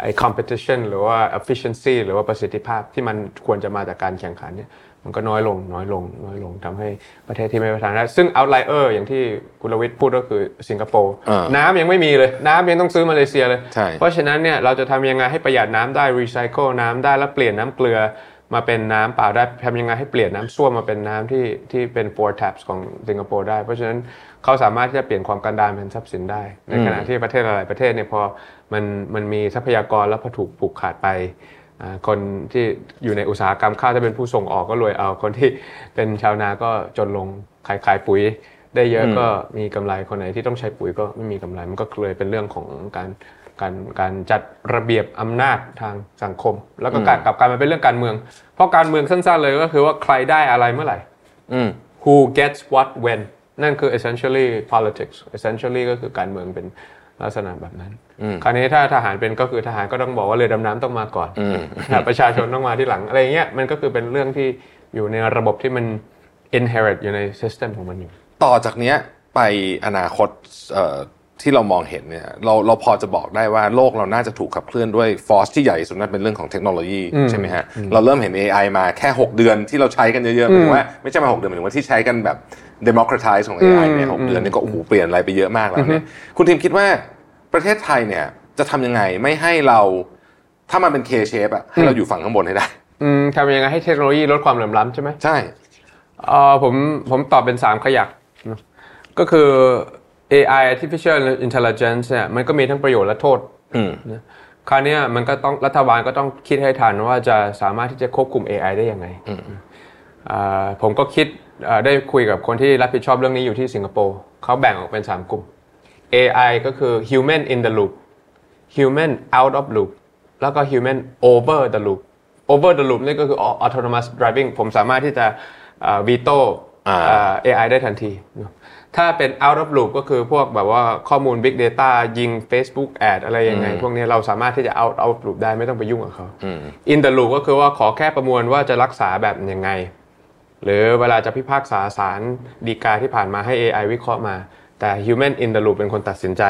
ไอ้ competition หรือว่า efficiency หรือว่าประสิทธิภาพที่มันควรจะมาจากการแข่งขันเนี่ย มันก็น้อยลงน้อยลงน้อยลงทำให้ประเทศที่ไม่พัฒนาได้ซึ่ง outlier อย่างที่กุลวิทย์พูดก็คือสิงคโปร์อ่าน้ำยังไม่มีเลย น้ำยังต้องซื้อมาเลเซียเลยใช่เพราะฉะนั้นเนี่ยเราจะทำยังไงให้ประหยัดน้ำได้รีไซเคิลน้ำได้แล้วเปลี่ยนน้ำเกลือมาเป็นน้ำเปล่าได้ทำยังไงให้เปลี่ยนน้ำส้วมมาเป็นน้ำที่ที่เป็น four taps ของสิงคโปร์ได้ เพราะฉะนั้นเขาสามารถที่จะเปลี่ยนความกันดารเป็นทรัพย์สินได้ ในขณะที่ประเทศหลายๆประเทศเนี่ยพอมันมันมีทรัพยากรแล้วพอถูกผูกขาดไปอ่า คนที่อยู่ในอุตสาหกรรมข้าวถ้าเป็นผู้ส่งออกก็รวยเอาคนที่เป็นชาวนาก็จนลงขายขายปุ๋ย ได้เยอะก็มีกำไรคนไหนที่ต้องใช้ปุ๋ยก็ไม่มีกำไรมันก็เลยเป็นเรื่องของการการการจัดระเบียบอำนาจทางสังคม แล้วก็การกลับกลายมาเป็นเรื่องการเมือง เพราะการเมืองสั้นๆเลยก็คือว่าใครได้อะไรเมื่อไหร่อืม who gets what when นั่นคือ essentially politics essentially ก็คือการเมืองเป็น ลักษณะแบบนั้น คราวนี้ถ้าทหารเป็นก็คือทหารก็ต้องบอกว่าเรือดำน้ำต้องมาก่อนแต่ประชาชนต้องมาที่หลังอะไรอย่างเงี้ยมันก็คือเป็นเรื่องที่อยู่ในระบบที่มัน inherit อยู่ใน system ของมันอยู่ ต่อจากเนี้ยไปอนาคตเอ่อที่เรามองเห็นเนี่ยเราเราพอจะบอกได้ว่าโลกเราน่าจะถูกขับเคลื่อนด้วยฟอร์สที่ใหญ่ที่สุดนั่นเป็นเรื่องของเทคโนโลยีใช่ไหมฮะเราเริ่มเห็น AI มาแค่ 6 เดือนที่เราใช้กันเยอะๆหมายถึงว่าไม่ใช่มา 6 เดือนหมายถึงว่าที่ใช้กันแบบ democratize ของ AI เนี่ยหกเดือนนี่ก็โอ้โหเปลี่ยนอะไรไปเยอะมากแล้วเนี่ยคุณทีมคิดว่าประเทศไทยเนี่ยจะทำยังไงไม่ให้เราถ้ามันเป็น K shape อะให้เราอยู่ฝั่งข้างบนให้ได้อืมทำยังไงให้เทคโนโลยีลดความเหลื่อมล้ำใช่ไหมใช่เอ่อผมผมตอบเป็น3ขยักนะก็คือ AI artificial intelligence เนี่ยมันก็มีทั้งประโยชน์และโทษอืมนะคราวเนี้ยมันก็ต้องรัฐบาลก็ต้องคิดให้ทันว่าจะสามารถที่จะควบคุม AI ได้ยังไงอ่าผมก็คิดเอ่อ ได้คุยกับคนที่รับผิดชอบเรื่องนี้อยู่ที่สิงคโปร์เขาแบ่งออกเป็น 3 กลุ่ม AI ก็คือ human in the loop human out of loop แล้วก็ human over the loop over the loop นี่ก็คือ autonomous driving ผมสามารถที่จะวีโต้อ่า AI ได้ทันทีเนอะถ้าเป็น out of loop ก็คือพวกแบบว่าข้อมูล big data ยิง Facebook ad อะไรยังไง พวกนี้เราสามารถที่จะ out out loop ได้ไม่ต้องไปยุ่งกับเขา in the loop ก็คือว่าขอแค่ประมวลว่าจะรักษาแบบยังไง หรือเวลาจะพิพากษาศาลดีกาที่ผ่านมาให้ AI วิเคราะห์มา แต่ human in the loop เป็นคนตัดสินใจ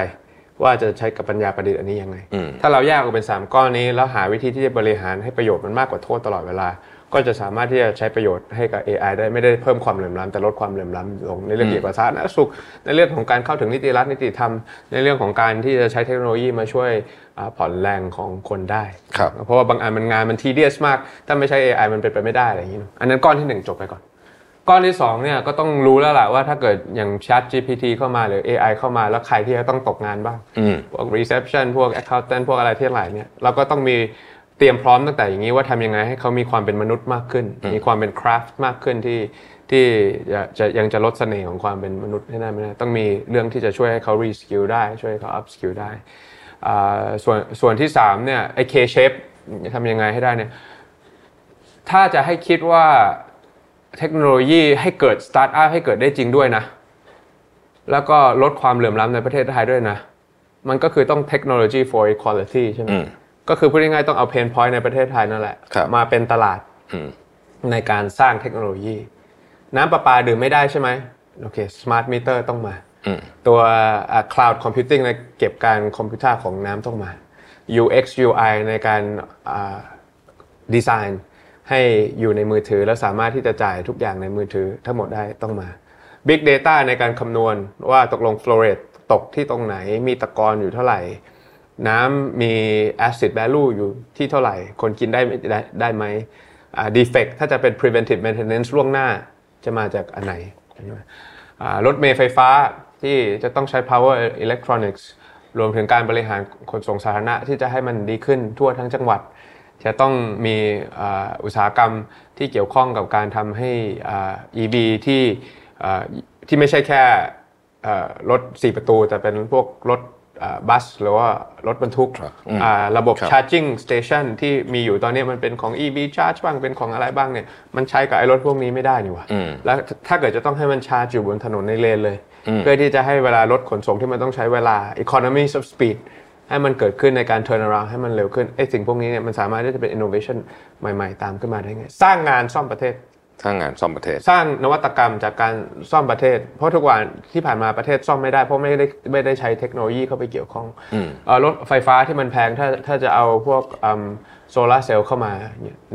ว่าจะใช้กับปัญญาประดิษฐ์อันนี้ยังไง ถ้าเราแยกออกเป็น 3 ก้อนนี้ แล้วหาวิธีที่จะบริหารให้ประโยชน์มันมากกว่าโทษตลอดเวลา ก็จะสามารถที่จะใช้ประโยชน์ให้กับ AI ได้ไม่ได้เพิ่มความเหลื่อมล้ำแต่ลดความเหลื่อมล้ำลงในเรื่องเกี่ยวกับสาธารณสุขในเรื่องของการเข้าถึงนิติรัฐนิติธรรม ในเรื่องของการที่จะใช้เทคโนโลยีมาช่วยอ่า ผ่อนแรงของคนได้ครับเพราะว่าบางอันมันงานมันทีเดียสมาก ถ้าไม่ใช้ AI มันเป็นไปไม่ได้อะไรอย่างนี้เนอะอันนั้นก้อนที่หนึ่งจบไปก่อน ก้อนที่2เนี่ยก็ต้องรู้แล้วแหละว่าถ้าเกิดอย่าง Chat GPT เข้ามาหรือ AI เข้ามาแล้วใครที่จะต้องตกงานบ้างพวก reception พวก accountant พวกอะไรที่หลายเนี่ยเราก็ต้องมีเตรียมพร้อมตั้งแต่อย่างนี้ว่าทำยังไงให้เขามีความเป็นมนุษย์มากขึ้น มีความเป็น craft มากขึ้นที่ที่จะจะยังจะลดเสน่ห์ของความเป็นมนุษย์ให้ได้ไม่ได้ต้องมีเรื่องที่จะช่วยให้เขา reskill ได้ ช่วยให้เขา upskill ได้อ่า ส่วนส่วนที่3เนี่ยไอ้ K shape ทำยังไงให้ได้เนี่ยถ้าจะให้คิดว่าเทคโนโลยีให้เกิดสตาร์ทอัพให้เกิดได้จริงด้วยนะ แล้วก็ลดความเหลื่อมล้ำในประเทศไทยด้วยนะ มันก็คือต้องเทคโนโลยี for equality ใช่ไหมก็คือพูดง่ายๆต้องเอา pain point ในประเทศไทยนั่นแหละครับมาเป็นตลาดในการสร้างเทคโนโลยี น้ำประปาดื่มไม่ได้ใช่ไหมโอเค smart meter ต้องมา ตัวอ่า cloud computing ในเก็บการคอมพิวเตอร์ของน้ำต้องมา UX UI ในการดีไซน์ให้อยู่ในมือถือแล้วสามารถที่จะจ่ายทุกอย่างในมือถือทั้งหมดได้ต้องมา Big Data ในการคำนวณว่าตกลง flow rate ตกที่ตรงไหนมีตะกอนอยู่เท่าไหร่ น้ำมี acid value อยู่ที่เท่าไหร่ คนกินได้ไม่ได้ได้ไหม defect ถ้าจะเป็น preventive maintenance ล่วงหน้าจะมาจากอันไหนรถเมล์ไฟฟ้า ที่จะต้องใช้ power electronics รวมถึงการบริหารขนส่งสาธารณะที่จะให้มันดีขึ้นทั่วทั้งจังหวัด จะต้องมีอ่าอุตสาหกรรมที่เกี่ยวข้องกับการทำให้อ่า EV ที่อ่าที่ไม่ใช่แค่อ่ารถ 4 ประตู แต่เป็นพวกรถอ่าบัส หรือว่ารถบรรทุกอ่าระบบครับ charging station ที่มีอยู่ตอนนี้มันเป็นของ EV charge บ้างเป็นของอะไรบ้างเนี่ยมันใช้กับไอ้รถพวกนี้ไม่ได้นี่หว่าแล้วถ้าเกิดจะต้องให้มันชาร์จอยู่บนถนนในเลนเลย เพื่อที่จะให้เวลารถขนส่งที่มันต้องใช้เวลา economy of speed ให้มันเกิดขึ้นในการ turn around ให้มันเร็วขึ้นไอ้สิ่งพวกนี้เนี่ยมันสามารถที่จะเป็น innovation ใหม่ ๆ ตามขึ้นมาได้ไง สร้างงานซ่อมประเทศถ้างานซ่อมประเทศ สร้างนวัตกรรมจากการซ่อมประเทศ เพราะทุกวันที่ผ่านมาประเทศซ่อมไม่ได้ เพราะไม่ได้ไม่ได้ใช้เทคโนโลยีเข้าไปเกี่ยวข้องเอ่อรถไฟฟ้าที่มันแพงถ้าถ้าจะเอาพวกโซลาร์เซลล์เข้ามา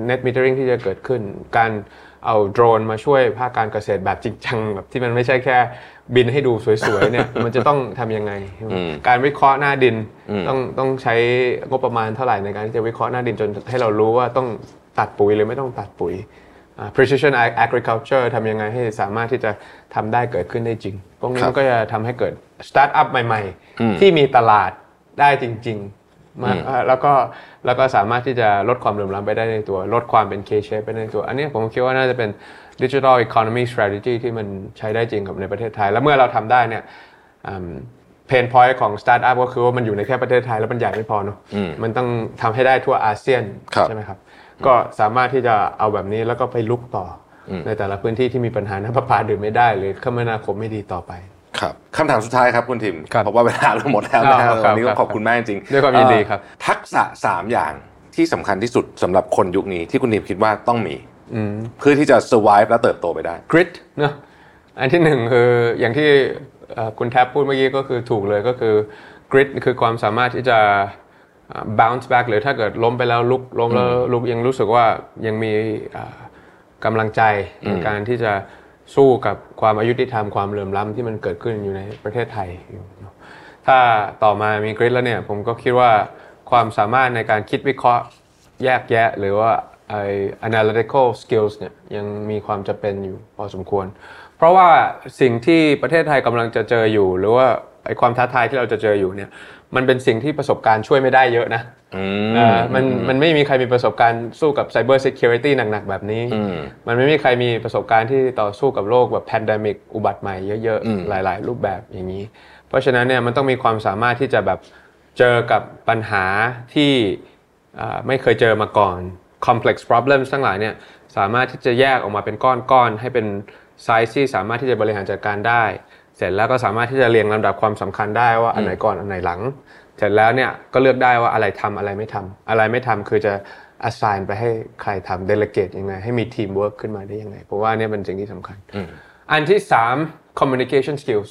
net metering ที่จะเกิดขึ้นการ เอาโดรนมาช่วยภาคการเกษตรแบบจริงจังแบบที่มันไม่ใช่แค่บินให้ดูสวยๆเนี่ยมันจะต้องทำยังไง การวิเคราะห์หน้าดินต้องต้องใช้งบประมาณเท่าไหร่ในการที่จะวิเคราะห์หน้าดินจนให้เรารู้ว่าต้องตัดปุ๋ยหรือไม่ต้องตัดปุ๋ยอ่า precision ag- agriculture ทำยังไงให้สามารถที่จะทำได้เกิดขึ้นได้จริง พวกนี้ครับมันก็จะทำให้เกิดสตาร์ทอัพใหม่ ๆ ที่มีตลาดได้จริง ๆ มาอ่าแล้วก็แล้วก็สามารถที่จะลดความเหลื่อมล้ำไปได้ในตัว ลดความเป็น K-shape ไปได้ในตัว อันนี้ผมคิดว่าน่าจะเป็น digital economy strategy ที่มันใช้ได้จริงกับในประเทศไทย แล้วเมื่อเราทำได้เนี่ยpain point ของสตาร์ทอัพก็คือว่ามันอยู่ในแค่ประเทศไทยแล้วมันใหญ่ไม่พอเนอะมันต้องทำให้ได้ทั่วอาเซียนครับใช่ไหมครับ ก็สามารถที่จะเอาแบบนี้แล้วก็ไปรุกต่อในแต่ละพื้นที่ที่มีปัญหาน้ำประปาดื่มไม่ได้ หรือคมนาคมไม่ดีต่อไป ครับคำถามสุดท้ายครับคุณทิมครับเพราะว่าเวลาเราหมดแล้วนะอ๋อครับวันนี้คก็รับขอบคุณมากจริงๆด้วยความยินดีครับเอ่อทักษะสามอย่างที่สำคัญที่สุดสำหรับคนยุคนี้ที่คุณทิมคิดว่าต้องมีเพื่อที่จะ survive และเติบโตไปได้ grit เนอะอันที่หนึ่งคืออย่างที่เอ่อคุณแท็บพูดเมื่อกี้ก็คือถูกเลยก็คือ grit คือความสามารถที่จะอ่า bounce back หรือถ้าเกิดล้มไปแล้วลุกล้มแล้วลุกยังรู้สึกว่ายังมีอ่ากำลังใจในการที่จะ สู้กับความอายุติธรรมความเหลื่อมล้ำที่มันเกิดขึ้นอยู่ในประเทศไทย ถ้าต่อมามีกริดแล้วเนี่ยผมก็คิดว่าความสามารถในการคิดวิเคราะห์แยกแยะ หรือว่าไอ้ analytical skills เนี่ยยังมีความจำเป็นอยู่พอสมควร เพราะว่าสิ่งที่ประเทศไทยกำลังจะเจออยู่ หรือว่า ไอ้ความท้าทายที่เราจะเจออยู่เนี่ยมันเป็นสิ่งที่ประสบการณ์ช่วยไม่ได้เยอะนะเอ่อมันมันไม่มีใครมีประสบการณ์สู้กับ cyber security หนักๆ แบบนี้ มันไม่มีใครมีประสบการณ์ที่ต่อสู้กับโรคแบบ pandemic อุบัติใหม่เยอะๆ หลาย ๆ รูปแบบอย่างนี้ เพราะฉะนั้นเนี่ยมันต้องมีความสามารถที่จะแบบเจอกับปัญหาที่อ่าไม่เคยเจอมาก่อน complex problems ทั้งหลายเนี่ยสามารถที่จะแยกออกมาเป็นก้อนๆ ให้เป็นไซส์ที่สามารถที่จะบริหารจัดการได้ เสร็จแล้วก็สามารถที่จะเรียงลำดับความสำคัญได้ว่าอันไหนก่อนอันไหนหลัง เสร็จแล้วเนี่ยก็เลือกได้ว่าอะไรทำอะไรไม่ทำอะไรไม่ทำคือจะ assign ไปให้ใครทำ delegate ยังไง ให้มี teamwork ขึ้นมาได้ยังไง เพราะว่าเนี่ยเป็นสิ่งที่สำคัญ อันที่สาม communication skills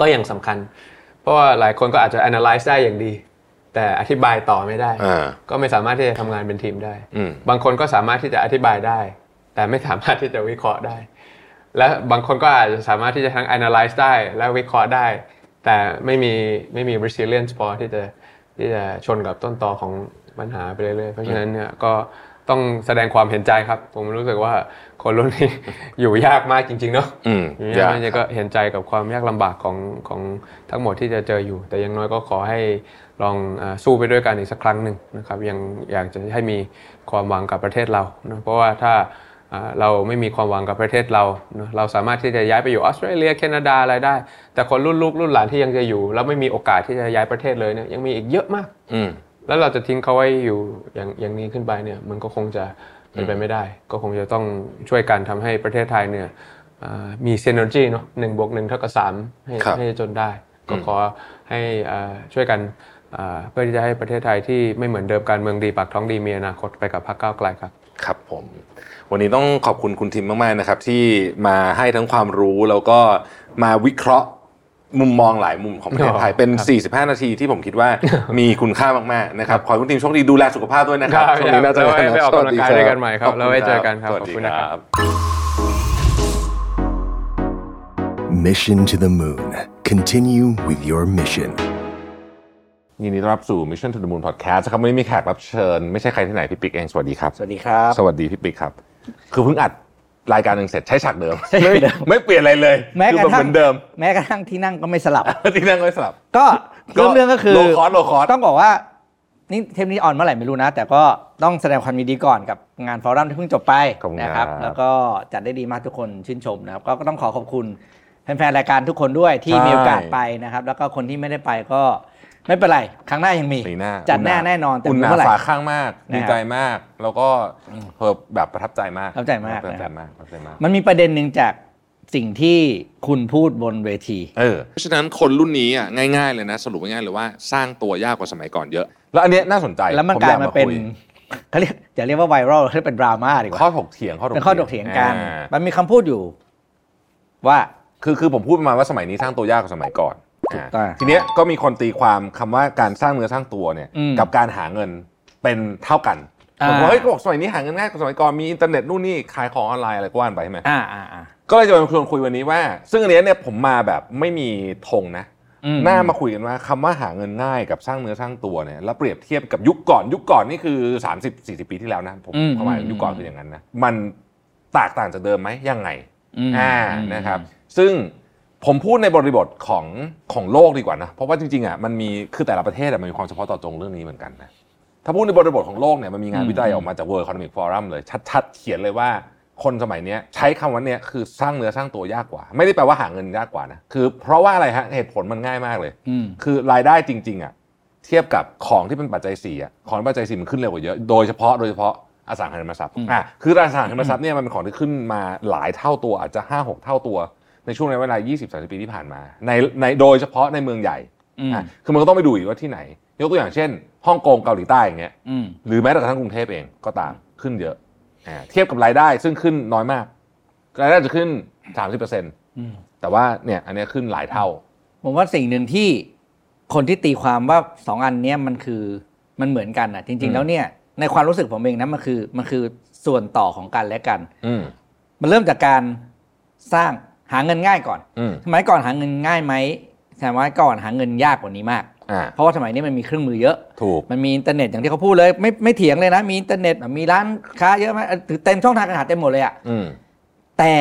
ก็ยังสำคัญ เพราะว่าหลายคนก็อาจจะ analyze ได้อย่างดี แต่อธิบายต่อไม่ได้อ่าก็ไม่สามารถที่จะทำงานเป็นทีมได้อืมบางคนก็สามารถที่จะอธิบายได้ แต่ไม่สามารถที่จะวิเคราะห์ได้ และบางคนก็อาจจะสามารถที่จะทั้ง analyze ได้และวิเคราะห์ได้ แต่ไม่มีไม่มี resilience พอที่จะที่จะชนกับต้นตอของปัญหาไปเรื่อยๆเพราะฉะนั้นเนี่ยก็ต้องแสดงความเห็นใจครับ ผมรู้สึกว่าคนรุ่นนี้อยู่ยากมากจริง ๆ เนาะอืมอย่างยากนี้ก็เห็นใจกับความยากลำบากของของทั้งหมดที่จะเจออยู่ แต่อยังน้อยก็ขอให้ลองอาสู้ไปด้วยกันอีกสักครั้งหนึ่งนะครับ ยังอยากจะให้มีความหวังกับประเทศเรานะเพราะว่าถ้าอ่า เราไม่มีความหวังกับประเทศเรานะเราสามารถที่จะย้ายไปอยู่ออสเตรเลียแคนาดาอะไรได้ แต่คนรุ่นลูกรุ่นหลานที่ยังจะอยู่ แล้วไม่มีโอกาสที่จะย้ายประเทศเลยเนี่ยยังมีอีกเยอะมาก อืมแล้วเราจะทิ้งเขาไว้อยู่อย่างอย่างนี้ขึ้นไปเนี่ย มันก็คงจะเป็นไปไม่ได้ ก็คงจะต้องช่วยกันทำให้ประเทศไทยเนี่ยอ่ามีซีน e r จีเนาะหนึ่งบวกหนึ่งเท่ากับสามให้ครับให้จนได้ ก็ขอให้อ่าช่วยกันอ่าเพื่อที่จะให้ประเทศไทยที่ไม่เหมือนเดิมการเมืองดีปากท้องดีมีอนาคตไปกับพรรคก้าวไกลครับ ครับผม วันนี้ต้องขอบคุณคุณทิมมากๆนะครับ ที่มาให้ทั้งความรู้แล้วก็มาวิเคราะห์มุมมองหลายมุมของประเทศไทยเป็น 45 นาทีที่ผมคิดว่ามีคุณค่ามากๆนะครับขอให้คุณทิมโชคดีดูแลสุขภาพด้วยนะครับครับช่วงนี้น่าจะแล้วไว้ไปออกกำลังกายด้วยกันใหม่ครับสวัสดีแล้วไว้เจอกันครับสวัสขอบดีคุณนะครับ Mission to the Moon. Continue with your mission. ยินดีต้อนรับสู่ Mission to the Moon Podcast ครับวันนี้มีแขกรับเชิญ ไม่ใช่ใครที่ไหนพี่ปิ๊กเองสวัสดีครับ สวัสดีครับ สวัสดีพี่ปิ๊กครับ คือเพิ่งอัดรายการหนึ่งเสร็จใช้ฉากเดิมใช้ฉากเดิมไม่เปลี่ยนอะไรเลยแม้คืกอระแบบทั่เหงมือนเดิม แม้กระทั่งที่นั่งก็ไม่สลับที่นั่งไม่สลับ ก็เรื่องเรื่องก็คือ low cost low cost ต้องบอกว่านี่เทปนี้ออนเมื่อไหร่ไม่รู้นะ แต่ก็ต้องแสดงความยินดีก่อนกับงานฟอรัมที่เพิ่งจบไปขอบคุณนะคครัรับบแล้วก็จัดได้ดีมากทุกคนชื่นชมนะครับ ก็ก็ต้องขอขอบคุณแฟนๆรายการทุกคนด้วยที่ใช่มีโอกาสไปนะครับ แล้วก็คนที่ไม่ได้ไปก็ ไม่เป็นไร ครั้งหน้ายังมี ปีหน้าจัดแน่แน่นอนแต่คุณหนาเมื่อไหร่ ฝาข้างมากนะดีใจมาก แล้วก็เออแบบประทับใจมากประทับใจมาก ประทับใจนะครับมากประทับใจมาก มันมีประเด็นหนึ่งจากสิ่งที่คุณพูดบนเวที เออ เพราะฉะนั้นคนรุ่นนี้อะง่ายๆเลยนะ สรุปง่ายๆเลยว่าสร้างตัวยากกว่าสมัยก่อนเยอะ แล้วอันเนี้ยน่าสนใจแล้วมันผกลายอมาเป็นคุยเขาเรียกอย่าเรียกว่าไวรัลเรียกเป็นดราม่าดีกว่าข้อถกเถียงข้อถกเป็นข้อถกเถียงกันอ่ามันมีคำพูดอยู่ ว่าคือคือผมพูดประมาณว่าสมัยนี้สร้างตัวยากกว่าสมัยก่อนถูกต้องอ่า ทีเนี้ยก็มีคนตีความคำว่าการสร้างเนื้อสร้างตัวเนี่ยอืมกับการหาเงินเป็นเท่ากันอ่าผมว่าเฮ้ยก็บอกสมัยนี้หาเงินง่ายกว่าสมัยก่อนมีอินเทอร์เน็ตนู่นนี่ขายของออนไลน์อะไรก็ว่านไปใช่ไหมอ่าอ่าอ่าก็เลยจะมาชวนคุยวันนี้ว่า ซึ่งอันเนี้ยเนี่ยผมมาแบบไม่มีธงนะอืมน่ามาคุยกันว่าคำว่าหาเงินง่ายกับสร้างเนื้อสร้างตัวเนี่ยแล้วเปรียบเทียบกับยุคก่อนยุคก่อนนี่คือ 30 40 ปีที่แล้วนะผมอืมเข้ามาอืมยุคก่อนคืออย่างนั้นนะมันแตกต่างจากเดิมไหมยังไงอืมอ่าอืมนะครับ ซึ่ง ผมพูดในบริบทของของโลกดีกว่านะ เพราะว่าจริงๆอะมันมีคือแต่ละประเทศอะมันมีความเฉพาะเจาะจงเรื่องนี้เหมือนกันนะถ้าพูดในบริบทของโลกเนี่ยมันมีงานวิจัยออกมาจาก World Economic Forum เลย ชัด ๆ เขียนเลยว่าคนสมัยนี้ใช้คำว่าเนี่ยคือสร้างเนื้อสร้างตัวยากกว่า ไม่ได้แปลว่าหาเงินยากกว่านะคือ เพราะว่าอะไรฮะเหตุผลมันง่ายมากเลยคือรายได้จริง ๆอะเทียบกับของที่เป็นปัจจัยสี่อะของปัจจัยสี่มันขึ้นเร็วกว่าเยอะโดยเฉพาะโดยเฉพาะอสังหาริมทรัพย์อะคืออสังหาริมทรัพย์เนี่ยมันเป็นของที่ขึ้นมาหลายเท่าตัวอาจจะห้าหกเท่าตัว ในช่วงในเวลา 20-30 ปีที่ผ่านมา ในในโดยเฉพาะในเมืองใหญ่อืมอะคือมันก็ต้องไปดูอีกว่าที่ไหน ยกตัวอย่างเช่นฮ่องกงเกาหลีใต้อย่างเงี้ยอืมหรือแม้แต่กระทั่งกรุงเทพเองก็ตามขึ้นเยอะอ่าเทียบกับรายได้ซึ่งขึ้นน้อยมากรายได้จะขึ้น 30%แต่ว่าเนี่ยอันเนี้ยขึ้นหลายเท่า ผมว่าสิ่งหนึ่งที่คนที่ตีความว่าสองอันเนี้ยมันคือมันเหมือนกันอะจอืริงมๆแล้วเนี่ยในความรู้สึกผมเองนะมันคือมันคือส่วนต่อของกันและกันอืมมันเริ่มจากการสร้าง หาเงินง่ายก่อนอืมสมัยก่อนหาเงินง่ายไหมสมัยก่อนหาเงินยากกว่านี้มากอ่าเพราะว่าสมัยนี้มันมีเครื่องมือเยอะ ถูก มันมีอินเทอร์เน็ตอย่างที่เขาพูดเลย ไม่ไม่เถียงเลยนะ มีอินเทอร์เน็ตมีร้านค้าเยอะไหมถือเต็มช่องทางการหาเต็มหมดเลยอะอืมแต่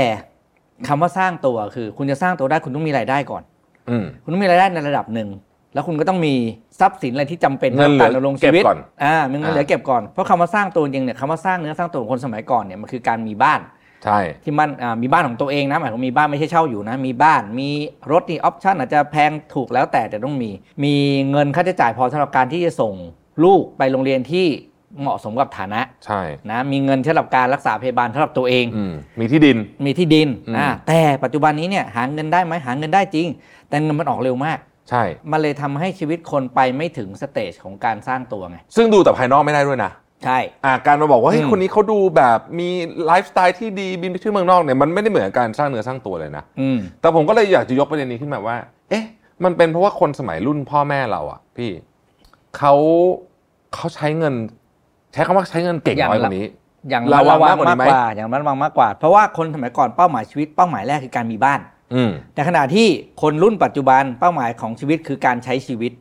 คำว่าสร้างตัวคือ คุณจะสร้างตัวได้คุณต้องมีรายได้ก่อนอืมคุณต้องมีรายได้ในระดับหนึ่งแล้วคุณก็ต้องมีทรัพย์สินอะไรที่จำเป็นเงินเหลือสำหรับการดำรงชีวิตเก็บก่อนอ่ามีเงินเหลืออ่าเก็บก่อนเพราะคำว่าสร้างตัวจริงเนี่ยคำว่าสร้างเนื้อสร้างตัวของคนสมัยก่อนเนี่ยมันคือการมีบ้าน ใช่ที่มันอ่ามีบ้านของตัวเองนะหมายถึงมีบ้านไม่ใช่เช่าอยู่นะ มีบ้านมีรถนี่ออปชั่นอาจจะแพงถูกแล้วแต่แต่ต้องมี มีเงินค่าใช้จ่ายพอสำหรับการที่จะส่งลูกไปโรงเรียนที่เหมาะสมกับฐานะใช่นะมีเงินสำหรับการรักษาพยาบาลสำหรับตัวเองอืมมีที่ดินมีที่ดินอืมอ่าแต่ปัจจุบันนี้เนี่ยหาเงินได้ไหมหาเงินได้จริง แต่เงินมันออกเร็วมากใช่ มันเลยทำให้ชีวิตคนไปไม่ถึงสเตจของการสร้างตัวไง ซึ่งดูแต่ภายนอกไม่ได้ด้วยนะ ใช่อ่าการมาบอกว่าเฮ้ยอืมคนนี้เขาดูแบบมีไลฟ์สไตล์ที่ดีบินไปเที่ยวเมืองนอกเนี่ยมันไม่ได้เหมือนกับการสร้างเนื้อสร้างตัวเลยนะอืมแต่ผมก็เลยอยากจะยกประเด็นนี้ขึ้นมาว่า เอ๊ะ มันเป็นเพราะว่าคนสมัยรุ่นพ่อแม่เราอะพี่เขาเขาใช้เงิน ใช้คำว่าใช้เงินเก่งอย่างน้อยกละว่านี้ อย่างระระวัวังงมากกว่านี้มากไหมกว่า อย่างระวังมากกว่า เพราะว่าคนสมัยก่อนเป้าหมายชีวิตเป้าหมายแรกคือการมีบ้านอืมแต่ขณะที่คนรุ่นปัจจุบันเป้าหมายของชีวิตคือการใช้ชีวิตอ่า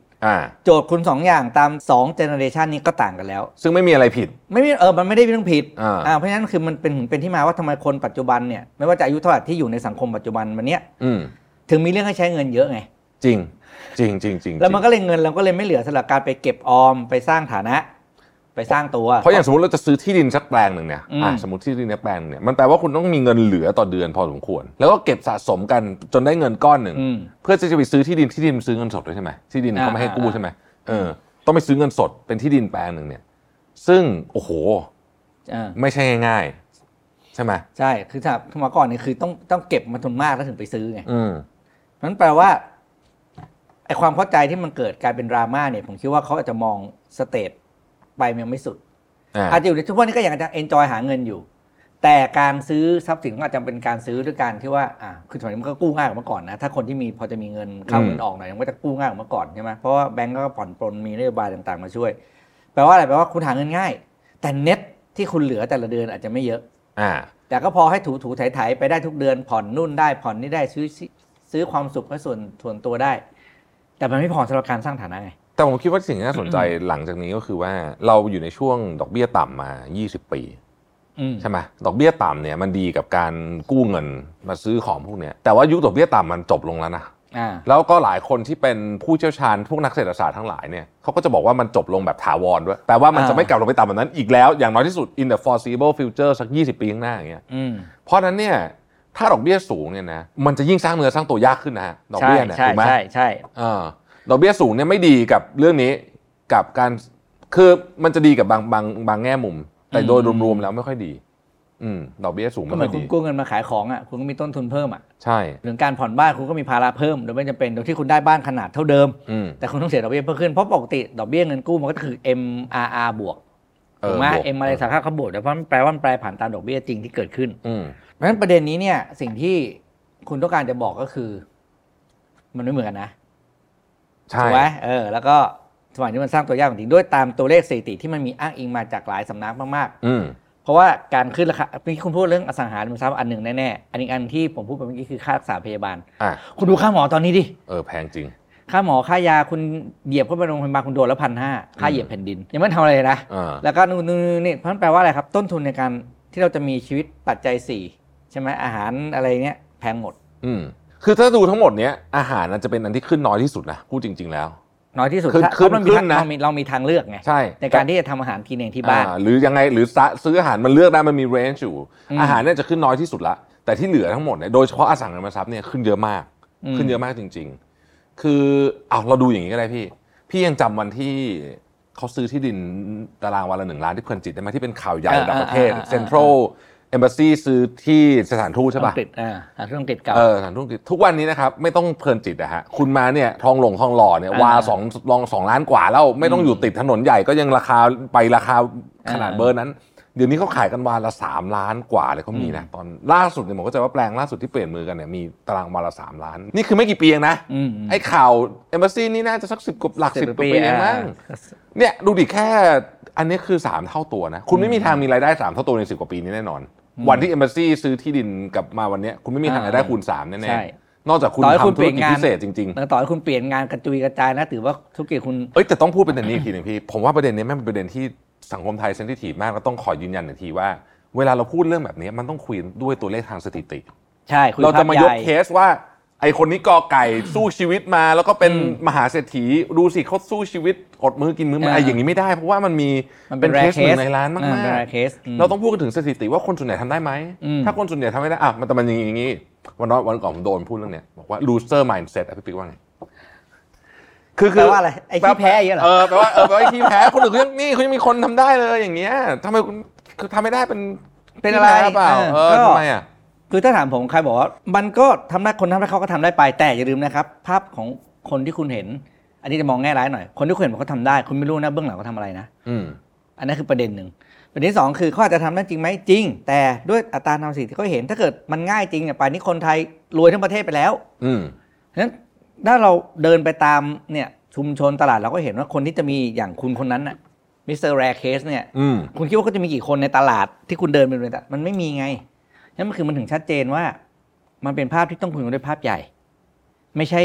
โจทย์คุณสองอย่างตาม2เจเนอเรชันนี้ก็ต่างกันแล้ว ซึ่งไม่มีอะไรผิด ไม่มีเออมันไม่ได้เรื่องผิดอ่าเพราะฉะนั้นคือมันเป็นเป็นที่มาว่าทำไมคนปัจจุบันเนี่ยไม่ว่าจะอายุเท่าไหร่ที่อยู่ในสังคมปัจจุบันวันเนี้ยอืมถึงมีเรื่องให้ใช้เงินเยอะไง จริงจริงจริงจริงแล้วมันก็เลยเงินเราก็เลยไม่เหลือสำหรับการไปเก็บออมไปสร้างฐานะ ไปสร้างตัว เพราะอย่างสมมติเราจะซื้อที่ดินสักแปลงหนึ่งเนี่ยอืมอ่าสมมติที่ดินสักแปลงหนึ่งเนี่ยมันแปลว่าคุณต้องมีเงินเหลือต่อเดือนพอสมควร แล้วก็เก็บสะสมกันจนได้เงินก้อนหนึ่งอืมเพื่อจะไปซื้อที่ดินที่ดินมันซื้อเงินสดด้วยใช่ไหมที่ดินเขาไม่ให้กู้อ่าใช่ไหมเออ ต้องไปซื้อเงินสดเป็นที่ดินแปลงหนึ่งเนี่ย ซึ่งโอ้โหอ่าไม่ใช่ง่ายๆใช่ไหมใช่คือถ้าเมื่อก่อนเนี่ยคือต้องต้องเก็บมาทุนมากแล้วถึงไปซื้อไงอืมนั้นแปลว่าไอความเข้าใจที่มันเกิดกลายเป็นดราม่าเนี่ย ผมคิดว่าเขาอาจจะมองสเตจ ไปมันยังไม่สุดอ่าอาจจะอยู่ในทุกวันนี้ก็ยังจะเอนจอยหาเงินอยู่ แต่การซื้อทรัพย์สินก็อาจจะเป็นการซื้อด้วยการที่ว่าอ่าคือสมัยนี้มันก็กู้ง่ายกว่าเมื่อก่อนนะถ้าคนที่มีพอจะมีเงินเข้าเงินออกหน่อยมันก็จะกู้ง่ายกว่าเมื่อก่อนใช่ไหมเพราะว่าแบงก์ก็ผ่อนปลนมีนโยบายต่างๆมาช่วย แปลว่าอะไรแปลว่าคุณหาเงินง่าย แต่เน็ตที่คุณเหลือแต่ละเดือนอาจจะไม่เยอะอ่าแต่ก็พอให้ถูถูๆไถๆไปได้ทุกเดือนผ่อนนู่นได้ผ่อนนี่ได้ซื้อซื้อความสุขและส่วนส่วนตัวได้ แต่มันไม่พอสำหรับการสร้างฐานะไง แต่ผมคิดว่าสิ่งที่น่าสนใจหลังจากนี้ก็คือว่าเราอยู่ในช่วงดอกเบี้ยต่ำมา 20 ปีอืมใช่ไหมดอกเบี้ยต่ำเนี่ยมันดีกับการกู้เงินมาซื้อของพวกเนี้ยแต่ว่ายุคดอกเบี้ยต่ำมันจบลงแล้วนะอ่าแล้วก็หลายคนที่เป็นผู้เชี่ยวชาญพวกนักเศรษฐศาสตร์ทั้งหลายเนี่ยเขาก็จะบอกว่ามันจบลงแบบถาวรด้วยแปลว่ามันอ่าจะไม่กลับลงไปต่ำแบบนั้นอีกแล้ว อย่างน้อยที่สุด in the foreseeable future สัก 20 ปีข้างหน้าอย่างเงี้ยอืมเพราะฉะนั้นเนี่ยถ้าดอกเบี้ยสูงเนี่ยนะมันจะยิ่งสร้างเนื้อสร้างตัวยากขึ้นนะฮะดอกใช่เบี้ยเนี่ยใช่ถูกไหมใช่ใช่เออ ดอกเบี้ยสูงเนี่ยไม่ดีกับเรื่องนี้กับการคือมันจะดีกับบางบางบางแง่มุม แต่โดยรวมๆแล้วไม่ค่อยดี อืมดอกเบี้ยสูงก็ไม่เหมืค่ออนยคุณดีกู้เงินมาขายของอะคุณก็มีต้นทุนเพิ่มอะใช่หรือการผ่อนบ้านคุณก็มีภาระเพิ่มโดยไม่จำเป็นโดยที่คุณได้บ้านขนาดเท่าเดิมอืมแต่คุณต้องเสียดอกเบี้ยเพิ่มขึ้นเพราะปกติดอกเบี้ยเงินกู้มันก็คือ MRR บวกเอถูอกไหมบวก M อะไรสาขาเขาบวกแต่เพราะมันแปลว่ามันแปลผ่านตามดอกเบี้ยจริงที่เกิดขึ้นอืมเพราะฉะนั้นประเด็นนี้เนี่ยสิ่งที่คุณต้องการจะบอกก็คือ มันไม่เหมือนกันนะใช่ ถูกไหมเออแล้วก็สมัยนี้มันสร้างตัวยากจริงด้วยตามตัวเลขสถิติที่มันมีอ้างอิงมาจากหลายสำนักมากอืมๆเพราะว่าการขึ้นราคาเมื่อกี้คุณพูดเรื่องอสังหาริมทรัพย์อันหนึ่งแน่ๆอันอีกอันที่ผมพูดไปเมื่อกี้คือค่ารักษาพยาบาลอะคุณดูค่าหมอตอนนี้ดิเออแพงจริง ค่าหมอค่ายาคุณเหยียบเข้าไปโรงพยาบาลคุณโดนแล้วพันห้าค่าเหยียบแผ่นดิน ยังไม่ทำอะไรเลยนะอ่าแล้วก็นู่นนู่นนู่นนี่เพราะฉะนั้นแปลว่าอะไรครับ ต้นทุนในการที่เราจะมีชีวิตปัจจัยสี่ใช่ไหมอาหารอะไรเนี้ยแพงหมด อืม คือถ้าดูทั้งหมดเนี้ยอาหารน่ะจะเป็นอันที่ขึ้นน้อยที่สุดนะพูดจริง ๆแล้ว น้อยที่สุดขึ้นถ้าขึ้นเพราะมันมีขึ้นนะเรามีเรามีทางเลือกไงใช่ ในการที่จะทำอาหารกินเองที่บ้าน อ่หรือยังไงหรือซะซื้ออาหารมันเลือกได้มันมีเรนจ์อยู่ อืม อาหารเนี่ยจะขึ้นน้อยที่สุดละ แต่ที่เหลือทั้งหมดเนี่ยโดยเฉพาะอสังหาริมทรัพย์เนี่ยขึ้นเยอะมากอืมขึ้นเยอะมากจริง ๆ คือเอาเราดูอย่างนี้ก็ได้พี่ พี่ยังจำวันที่เขาซื้อที่ดินตารางวันละหนึ่งล้านที่เพลินจิตได้ไหมที่เป็นข่าวใหญ่ระดับประเทศเซ็นทรัล เอมบ s ซีซื้อที่สถานทูตใช่ปะอังกฤษอ่าสถานทูตอังกฤษเก่าเออสถานทูตอังกฤษทุกวันนี้นะครับไม่ต้องเพลินจิตนะฮะคุณมาเนี่ยทองหลงทองหล่อเนี่ยอ่าวาสองลองสองล้านกว่าแล้วไม่ต้องอยู่ติดถนนใหญ่ก็ยังราคาไปราคาขนาดอ่าเบอร์นั้น เดี๋ยวนี้เขาขายกันวาละสามล้านกว่าเลยเขามีนะตอนล่าสุดเนี่ยผมก็จะว่าแปลงล่าสุดที่เปลี่ยนมือกันเนี่ยมีตารางวาละสามล้าน นี่คือไม่กี่ปีเองนะอืมไอ้ข่าวเอมบ s ซีนี่น่าจะสักสิบกว่าหลักสิบกว่าปีเองมั้งอ่าเนี่ยดูดิแค่อันนี้คือสามเท่าตัวนะ คุณไม่มีทางมีรายได้สามเท่าตัวในสิบกว่าปีนี้แน่นอน วันที่เอมบ s ซีซื้อที่ดินกลับมาวันเนี้ยคุณไม่มีทางรายได้คูณสามแน่ใช่ๆนอกจากคุณต่อให้คุณทำธุรกิจเปลี่ยนงานพิเศษจริงแล้วต่อให้คุณเปลี่ยนงานกระจุยกระจายนะถือว่าธุรกิจคุณๆเอ้ยแต่ต้องพูดประเด็นนี้อีกทีหนึ่งพี่ผมว่าประเด็นนี้แม่งเป็นประเด็นที่สังคมไทยเซนซิทีฟมากแล้วต้องขอยืนยันหนึ่งทีว่า เวลาเราพูดเรื่องแบบนี้มันต้องคุยด้วยตัวเลขทางสถิติ ใช่คุยเราจะมายกภพใหญ่เคสว่า ไอคนนี้กอไก่สู้ชีวิตมา แล้วก็เป็นอืมมหาเศรษฐีดูสิเขาสู้ชีวิตอดมือกินมือมาอ่าไออย่างนี้ไม่ได้ เพราะว่ามันมีมันเป็นเคส rare หนึ่ง case ในล้านมากอ่าเป็นๆ rare case อืมเราต้องพูดถึงสถิติว่าคนส่วนใหญ่ทำได้ไหมอืมถ้าคนส่วนใหญ่ทำไม่ได้อะมันแต่มันอย่างนี้ วันน้อยวันก่อนผมโดนพูดเรื่องเนี้ยบอกว่า loser mindset อะพี่ปิ๊กว่าไงคือแปลว่าอะไรไอ้ขี้แพ้อย่างเงี้ยเหรอเออแปลว่าเออแปลว่าไอ้ขี้แพ้คนอื่นเขายังนี่เขายังมีคนทำได้เลยอย่างเงี้ยทำไมคุณคือทำไม่ได้เป็นเป็นอะไรขี้แพ้หเปล่าเอเอออก็ทำไมอะ คือถ้าถามผมใครบอกว่ามันก็ทำได้คนทำได้เขาก็ทำได้ไปแต่อย่าลืมนะครับ ภาพของคนที่คุณเห็น อันนี้จะมองแง่ร้ายหน่อย คนที่คุณเห็นว่าเขาทำได้ คุณไม่รู้นะเบื้องหลังเขาทำอะไรนะอืมอันนั้นคือประเด็นหนึ่งประเด็นที่สองคือเขาอาจจะทำได้จริงไหมจริง แต่ด้วยอัตราทำสิทธิ์ที่เขาเห็น ถ้าเกิดมันง่ายจริงเนี่ยป่านนี้คนไทยรวยทั้งประเทศไปแล้ว อืมเพราะฉะนั้นถ้าเราเดินไปตามเนี่ยชุมชนตลาดเราก็เห็นว่าคนที่จะมีอย่างคุณคนนั้นน่ะ Mr. Rare Case เนี่ยอืมคุณคิดว่าเขาจะมีกี่คนในตลาดที่คุณเดินไปเลยแต่มันไม่มีไง นั่นมันคือมันถึงชัดเจนว่า มันเป็นภาพที่ต้องคุยกันด้วยภาพใหญ่ ไม่ใช่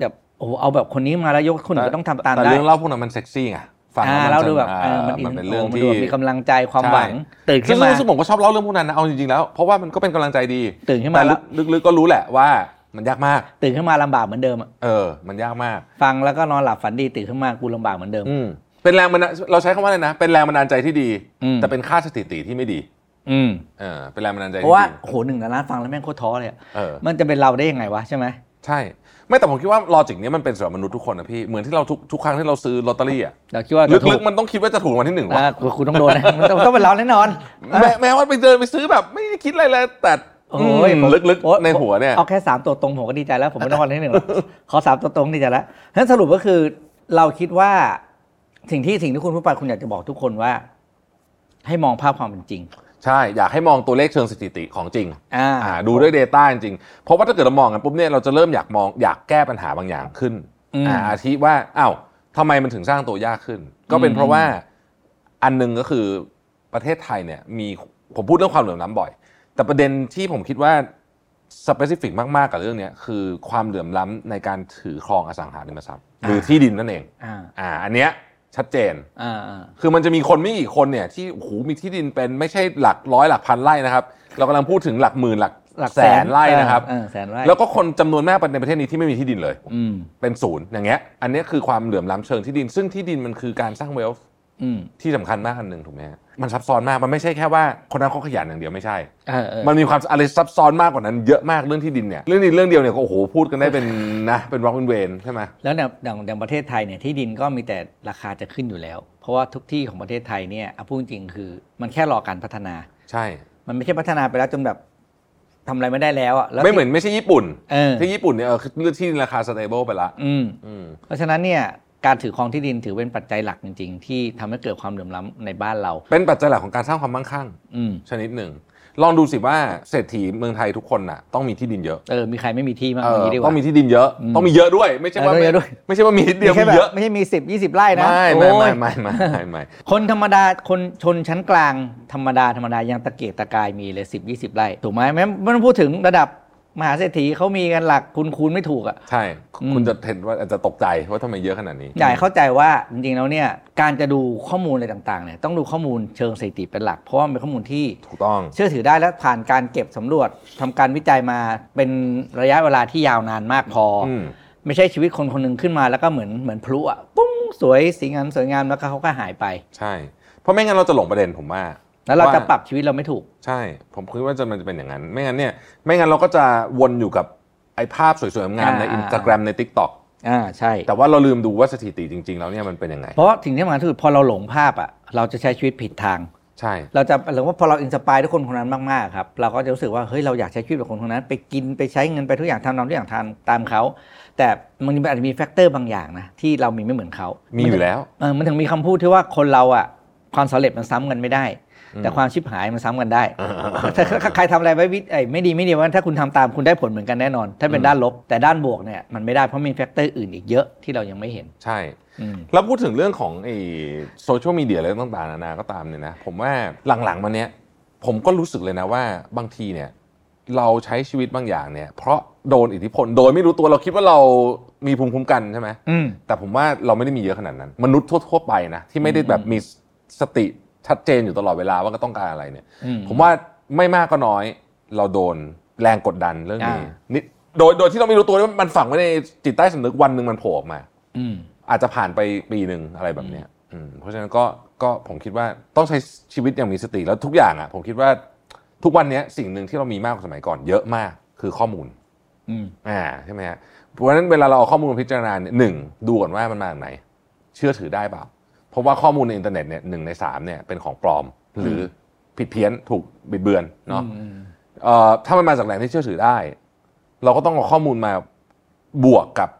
แบบโอ้โหเอาแบบคนนี้มาแล้วยกคนอื่นก็ต้องทำตามแต่ได้เรื่องเล่าพวกนั้นมันเซ็กซี่ไงฟังอ่าแล้วเราดูแบบอ่าเออมันมันเป็นเรื่องโที่ดูแบบมีกำลังใจความใช่หวังตื่นซึ่ขึ้งนมาซึ่งผมก็ชอบเล่าเรื่องพวกนั้นนะเอาจริงๆแล้วเพราะว่ามันก็เป็นกำลังใจดี ตื่นขึ้นแต่มาแล้วลึกๆก็รู้แหละว่ามันยากมาก ตื่นขึ้นมาลำบากเหมือนเดิมอะเออ มันยากมาก ฟังแล้วก็นอนหลับฝันดีตื่นขึ้นมากูลำบากเหมือนเดิมอืมเป็นแรงบันดาลเราใช้คำว่าอะไรนะ เป็นแรงบันดาลใจที่ดีอืมแต่เป็นค่าสถิติที่ไม่ดี อืมเออเป็นแรงบันดาลใจเพที่ราะว่าดีโหหนึ่งล้านฟังแล้วแม่งโคตรท้อเลยอะเออมันจะเป็นเราได้ยังไงวะใช่ไหมใช่ ไม่แต่ผมคิดว่าลอจิกนี้ยมันเป็นสำหรับมนุษย์ทุกคนนะพี่เหมือนที่เราทุกทุกครั้งที่เราซื้อลอตเตอรี่อะเราคิดว่าจะถูลึกกๆมันต้องคิดว่าจะถูกรางวันที่หนึ่งวะอ่าคุณคุณต้องโดนนะมันต้องต้องเป็นเราแน่นอนแม้แม้ว่าไปเดินไปซื้อแบบไม่ได้คิดอะไรเลยแต่โอ้ยอืมผมลึกโอ้ยๆในหัวเนี่ยเอาแค่สามตัวตรงผมก็ดีใจแล้ว ผมไม่ต้องวันที่หนึ่งหรอกขอสามตัวตรงดีใจแล้วฉะนั้นสรุปก็คือเราคิดว่าสิ่งที่สิ่งที่คุณพูดไปคุณอยากจะบอกทุกคนว่า ให้มองภาพความเป็นจริง ใช่อยากให้มองตัวเลขเชิงสถิติของจริงอ่าอ่าดูด้วย Data จริงๆเพราะว่าถ้าเกิดเรามองกันปุ๊บเนี่ยเราจะเริ่มอยากมองอยากแก้ปัญหาบางอย่างขึ้นอืมอ่าอาทิว่าอ้าวทำไมมันถึงสร้างตัวยากขึ้น ก็เป็นอืมเพราะว่าอันหนึงก็คือประเทศไทยเนี่ยมีผมพูดเรื่องความเหลื่อมล้ำบ่อย แต่ประเด็นที่ผมคิดว่าสเปซิฟิกมาก ๆ กับเรื่องเนี้ยคือความเหลื่อมล้ำในการถือครองอสังหาริมทรัพย์หรือที่ดินนั่นเองอ่าอ่าอันเนี้ย ชัดเจนอ่าอ่าคือมันจะมีคนไม่กี่คนเนี่ยที่โอ้โหมีที่ดินเป็นไม่ใช่หลักร้อยหลักพันไร่นะครับ เรากำลังพูดถึงหลักหมื่นหลักหลักแสนไร่นะครับเออแสนไร่แล้วก็คนจำนวนมากในประเทศนี้ที่ไม่มีที่ดินเลยอืมเป็นศูนย์อย่างเงี้ย อันเนี้ยคือความเหลื่อมล้ำเชิงที่ดิน ซึ่งที่ดินมันคือการสร้างเวลอืม ที่สำคัญมากอันหนึ่งถูกไหมฮะมันซับซ้อนมากมันไม่ใช่แค่ว่าคนนั้นเขาขยันอย่างเดียวไม่ใช่เออเออมันมีความอะไรซับซ้อนมากกว่านั้นเยอะมากเรื่องที่ดินเนี่ยเรื่องนี้เรื่องเดียวเนี่ยก็โอ้โหพูดกันได้เป็นนะเป็นร็อกเป็นเวนใช่ไหมแล้วเนี่ยอย่างอย่างประเทศไทยเนี่ยที่ดินก็มีแต่ราคาจะขึ้นอยู่แล้ว เพราะว่าทุกที่ของประเทศไทยเนี่ยเอาพูดจริงๆคือ มันแค่รอการพัฒนา ใช่ มันไม่ใช่พัฒนาไปแล้วจนแบบทำอะไรไม่ได้แล้วอะแล้วไม่เหมือนไม่ใช่ญี่ปุ่นเออที่ญี่ปุ่นเนี่ยเออคือเรื่องที่ดินราคา stable ไปละอืมอืมเพราะฉะนั้นเนี่ย การถือครองที่ดินถือเป็นปัจจัยหลักจริง ๆ ที่ทำให้เกิดความเหลื่อมล้ำในบ้านเรา เป็นปัจจัยหลักของการสร้างความมั่งคั่งอืมชนิดหนึ่ง ลองดูสิว่าเศรษฐีเมืองไทยทุกคนน่ะต้องมีที่ดินเยอะเออมีใครไม่มีที่บ้างเอออย่างนี้ดีกว่าต้องมีที่ดินเยอะอืมต้องมีเยอะด้วย ไม่ใช่ว่าเออไม่เยอะด้วยไม่ใช่ว่ามีนิดเดียวไม่ใช่มีแบบเยอะไม่ใช่มีสิบยี่สิบไร่นะไม่ไม่โอ้ไม่ไม่ไม่ไม่ไม่คนธรรมดาคนชนชั้นกลางธรรมดาธรรมดายังตะเกียกตะกายมีเลยสิบยี่สิบไร่ถูกไหมไม่ไม่ต้องพูดถึงระดับ มหาเศรษฐีเขามีกันหลักคุณคูณไม่ถูกอะใช่อืมคุณจะเห็นว่าอาจจะตกใจว่าทำไมเยอะขนาดนี้ใหญ่เข้าใจว่าจริงๆแล้วเนี่ยการจะดูข้อมูลอะไรต่างๆเนี่ยต้องดูข้อมูลเชิงสถิติเป็นหลัก เพราะว่ามันเป็นข้อมูลที่ถูกต้อง เชื่อถือได้และผ่านการเก็บสำรวจทำการวิจัยมาเป็นระยะเวลาที่ยาวนานมากพอออืมไม่ใช่ชีวิตคนคนหนึ่งขึ้นมาแล้วก็เหมือนเหมือนพลุอะปุ้งสวยสีงามสวยงามแล้วก็เขาก็หายไป ใช่ เพราะไม่งั้นเราจะหลงประเด็นผมว่า แล้วเราจะว่ปรับชีวิตเราไม่ถูก ใช่ ผมคิดว่าจะมันจะเป็นอย่างนั้น ไม่งั้นเนี่ยไม่งั้นเราก็จะวนอยู่กับไอ้ภาพสวยๆงามๆในอ่าอินสตาแกรมใน t ิ k t o k อ่าใช่ แต่ว่าเราลืมดูว่าสถิติจริง ๆ แล้วเนี่ยมันเป็นยังไง เพราะสิ่งที่สำคัญที่สุดพอเราหลงภาพอะเราจะใช้ชีวิตผิดทางใช่ เราจะหรือว่าพอเราอินสปายทุกคนคนนั้นมากๆครับเราก็จะรู้สึกว่าเฮ้ยเราอยากใช้ชีวิตแบบคนคนนั้นไปกินไปใช้เงินไปทุกอย่างทำตามทุกอย่างทำตามเขาแต่มันอาจจะมี factor บางอย่างนะที่เรามีไม่เหมือนเขามีมีอยู่แล้วเออมันถึงมีคำพูดที่ว่าคนเราอะความสำเร็จมันซ้ำกันไม่ได้ แต่ความชิบหายมันซ้ำกันได้ถ้าถ้าใครทำอะไรไว้วิไอ้ไม่ดีไม่ดีว่าถ้าคุณทำตามคุณได้ผลเหมือนกันแน่นอน ถ้าเป็นด้านลบ แต่ด้านบวกเนี่ยมันไม่ได้เพราะมี factor อื่นอีกเยอะที่เรายังไม่เห็นใช่อืมแล้วพูดถึงเรื่องของไอ้โซเชียลมีเดียอะไรต่างๆนานาก็ตามเนี่ยนะผมว่าหลังๆมาเนี้ยผมก็รู้สึกเลยนะว่าบางทีเนี่ยเราใช้ชีวิตบางอย่างเนี่ย เพราะโดนอิทธิพลโดยไม่รู้ตัวเราคิดว่าเรามีภูมิคุ้มกันใช่ไหมอืมแต่ผมว่าเราไม่ได้มีเยอะขนาดนั้น มนุษย์ทั่ว ๆ ไปนะที่ไม่ได้แบบมีสติ ชัดเจนอยู่ตลอดเวลาว่าก็ต้องการอะไรเนี่ยอืมผมว่าไม่มากก็น้อย เราโดนแรงกดดันเรื่องนี้อ่านิดโดยโดยที่เราไม่รู้ตัวว่ามันฝังไว้ในจิตใต้สำนึกวันหนึ่งมันโผล่ออกมาอืมอาจจะผ่านไปปีหนึ่งอะไรแบบเนี้ยอืมเพราะฉะนั้นก็ก็ผมคิดว่าต้องใช้ชีวิตอย่างมีสติแล้วทุกอย่างอะ ผมคิดว่าทุกวันเนี้ยสิ่งหนึ่งที่เรามีมากกว่าสมัยก่อน เยอะมากคือข้อมูลอืมอ่าใช่ไหมฮะเพราะฉะนั้นเวลาเราเอาข้อมูลมาพิจารณาเนี่ยหนึ่งดูก่อนว่ามันมาจากไหน เชื่อถือได้เปล่า เพราะว่าข้อมูลในอินเทอร์เน็ตเนี่ยหนึ่งในสามเนี่ยเป็นของปลอม หรือผิดเพี้ยนถูกบิดเบือนเนาะเอ่อถ้ามันมาจากแหล่งที่เชื่อถือได้ เราก็ต้องเอาข้อมูลมาบวกกับ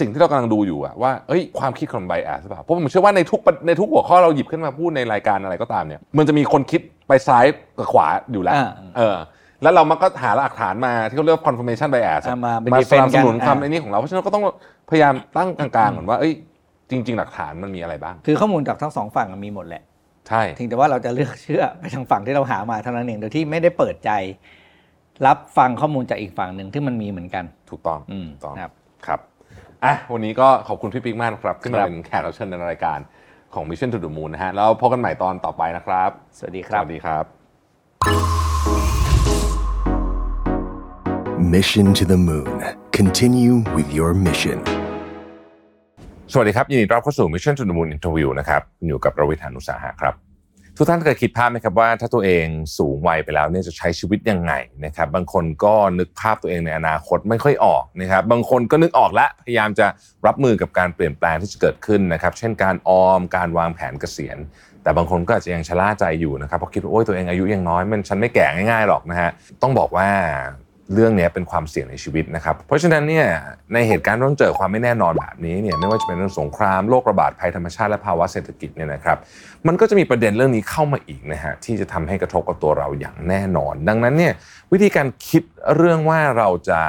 สิ่งที่เรากำลังดูอยู่อะว่าเอ้ยความคิดของ bias หรือเปล่าเพราะผมเชื่อว่าในทุกในทุกหัวข้อเราหยิบขึ้นมาพูดในรายการอะไรก็ตามเนี่ย มันจะมีคนคิดไปซ้ายกับขวาอยู่แล้วอ่าเออ แล้วเรามันก็หาหลักฐานมาที่เขาเรียกว่า confirmation bias อ่ามาเป็นมาส defense นับสนุนกันคำอ่าไอ้นี่ของเราเพราะฉะนั้นก็ต้องพยายามตั้งกลางๆก่อนว่าเอ้ย จริง ๆ หลักฐานมันมีอะไรบ้าง คือข้อมูลจากทั้งสองฝั่งอะมีหมดแหละ ใช่เพียงแต่ว่าเราจะเลือกเชื่อไปทางฝั่งที่เราหามาเท่านั้นเองโดยที่ไม่ได้เปิดใจ รับฟังข้อมูลจากอีกฝั่งหนึ่งที่มันมีเหมือนกัน ถูกต้องอืมถูกต้องครับครับอะวันนี้ก็ขอบคุณพี่ปิ๊กมากนะครับขึ้นมาครับเป็นแขกรับเชิญในรายการของ Mission to the Moon นะฮะแล้วพบกันใหม่ตอนต่อไปนะครับ สวัสดีครับ สวัสดีครับ Mission to the Moon. Continue with your mission. สวัสดีครับ ยินดีต้อนรับเข้าสู่ Mission to the Moon Interview นะครับอยู่กับประวิทยานุสาหะครับ ทุกท่านเคยคิดภาพไหมครับว่าถ้าตัวเองสูงวัยไปแล้วเนี่ยจะใช้ชีวิตยังไงนะครับบางคนก็นึกภาพตัวเองในอนาคตไม่ค่อยออกนะครับบางคนก็นึกออกและพยายามจะรับมือกับการเปลี่ยนแปลงที่จะเกิดขึ้นนะครับเช่นการออมการวางแผนเกษียณ แต่บางคนก็อาจจะยังชะล่าใจอยู่นะครับเพราะคิดว่าโอ้ยตัวเองอายุยังน้อยมันฉันไม่แก่ง่ายๆหรอกนะฮะต้องบอกว่า เรื่องนี้เป็นความเสี่ยงในชีวิตนะครับ เพราะฉะนั้นเนี่ยในเหตุการณ์ต้องเจอความไม่แน่นอนแบบนี้เนี่ยไม่ว่าจะเป็นเรื่องสงครามโรคระบาดภัยธรรมชาติและภาวะเศรษฐกิจเนี่ยนะครับ มันก็จะมีประเด็นเรื่องนี้เข้ามาอีกนะฮะที่จะทำให้กระทบกับตัวเราอย่างแน่นอน ดังนั้นเนี่ยวิธีการคิดเรื่องว่าเราจะ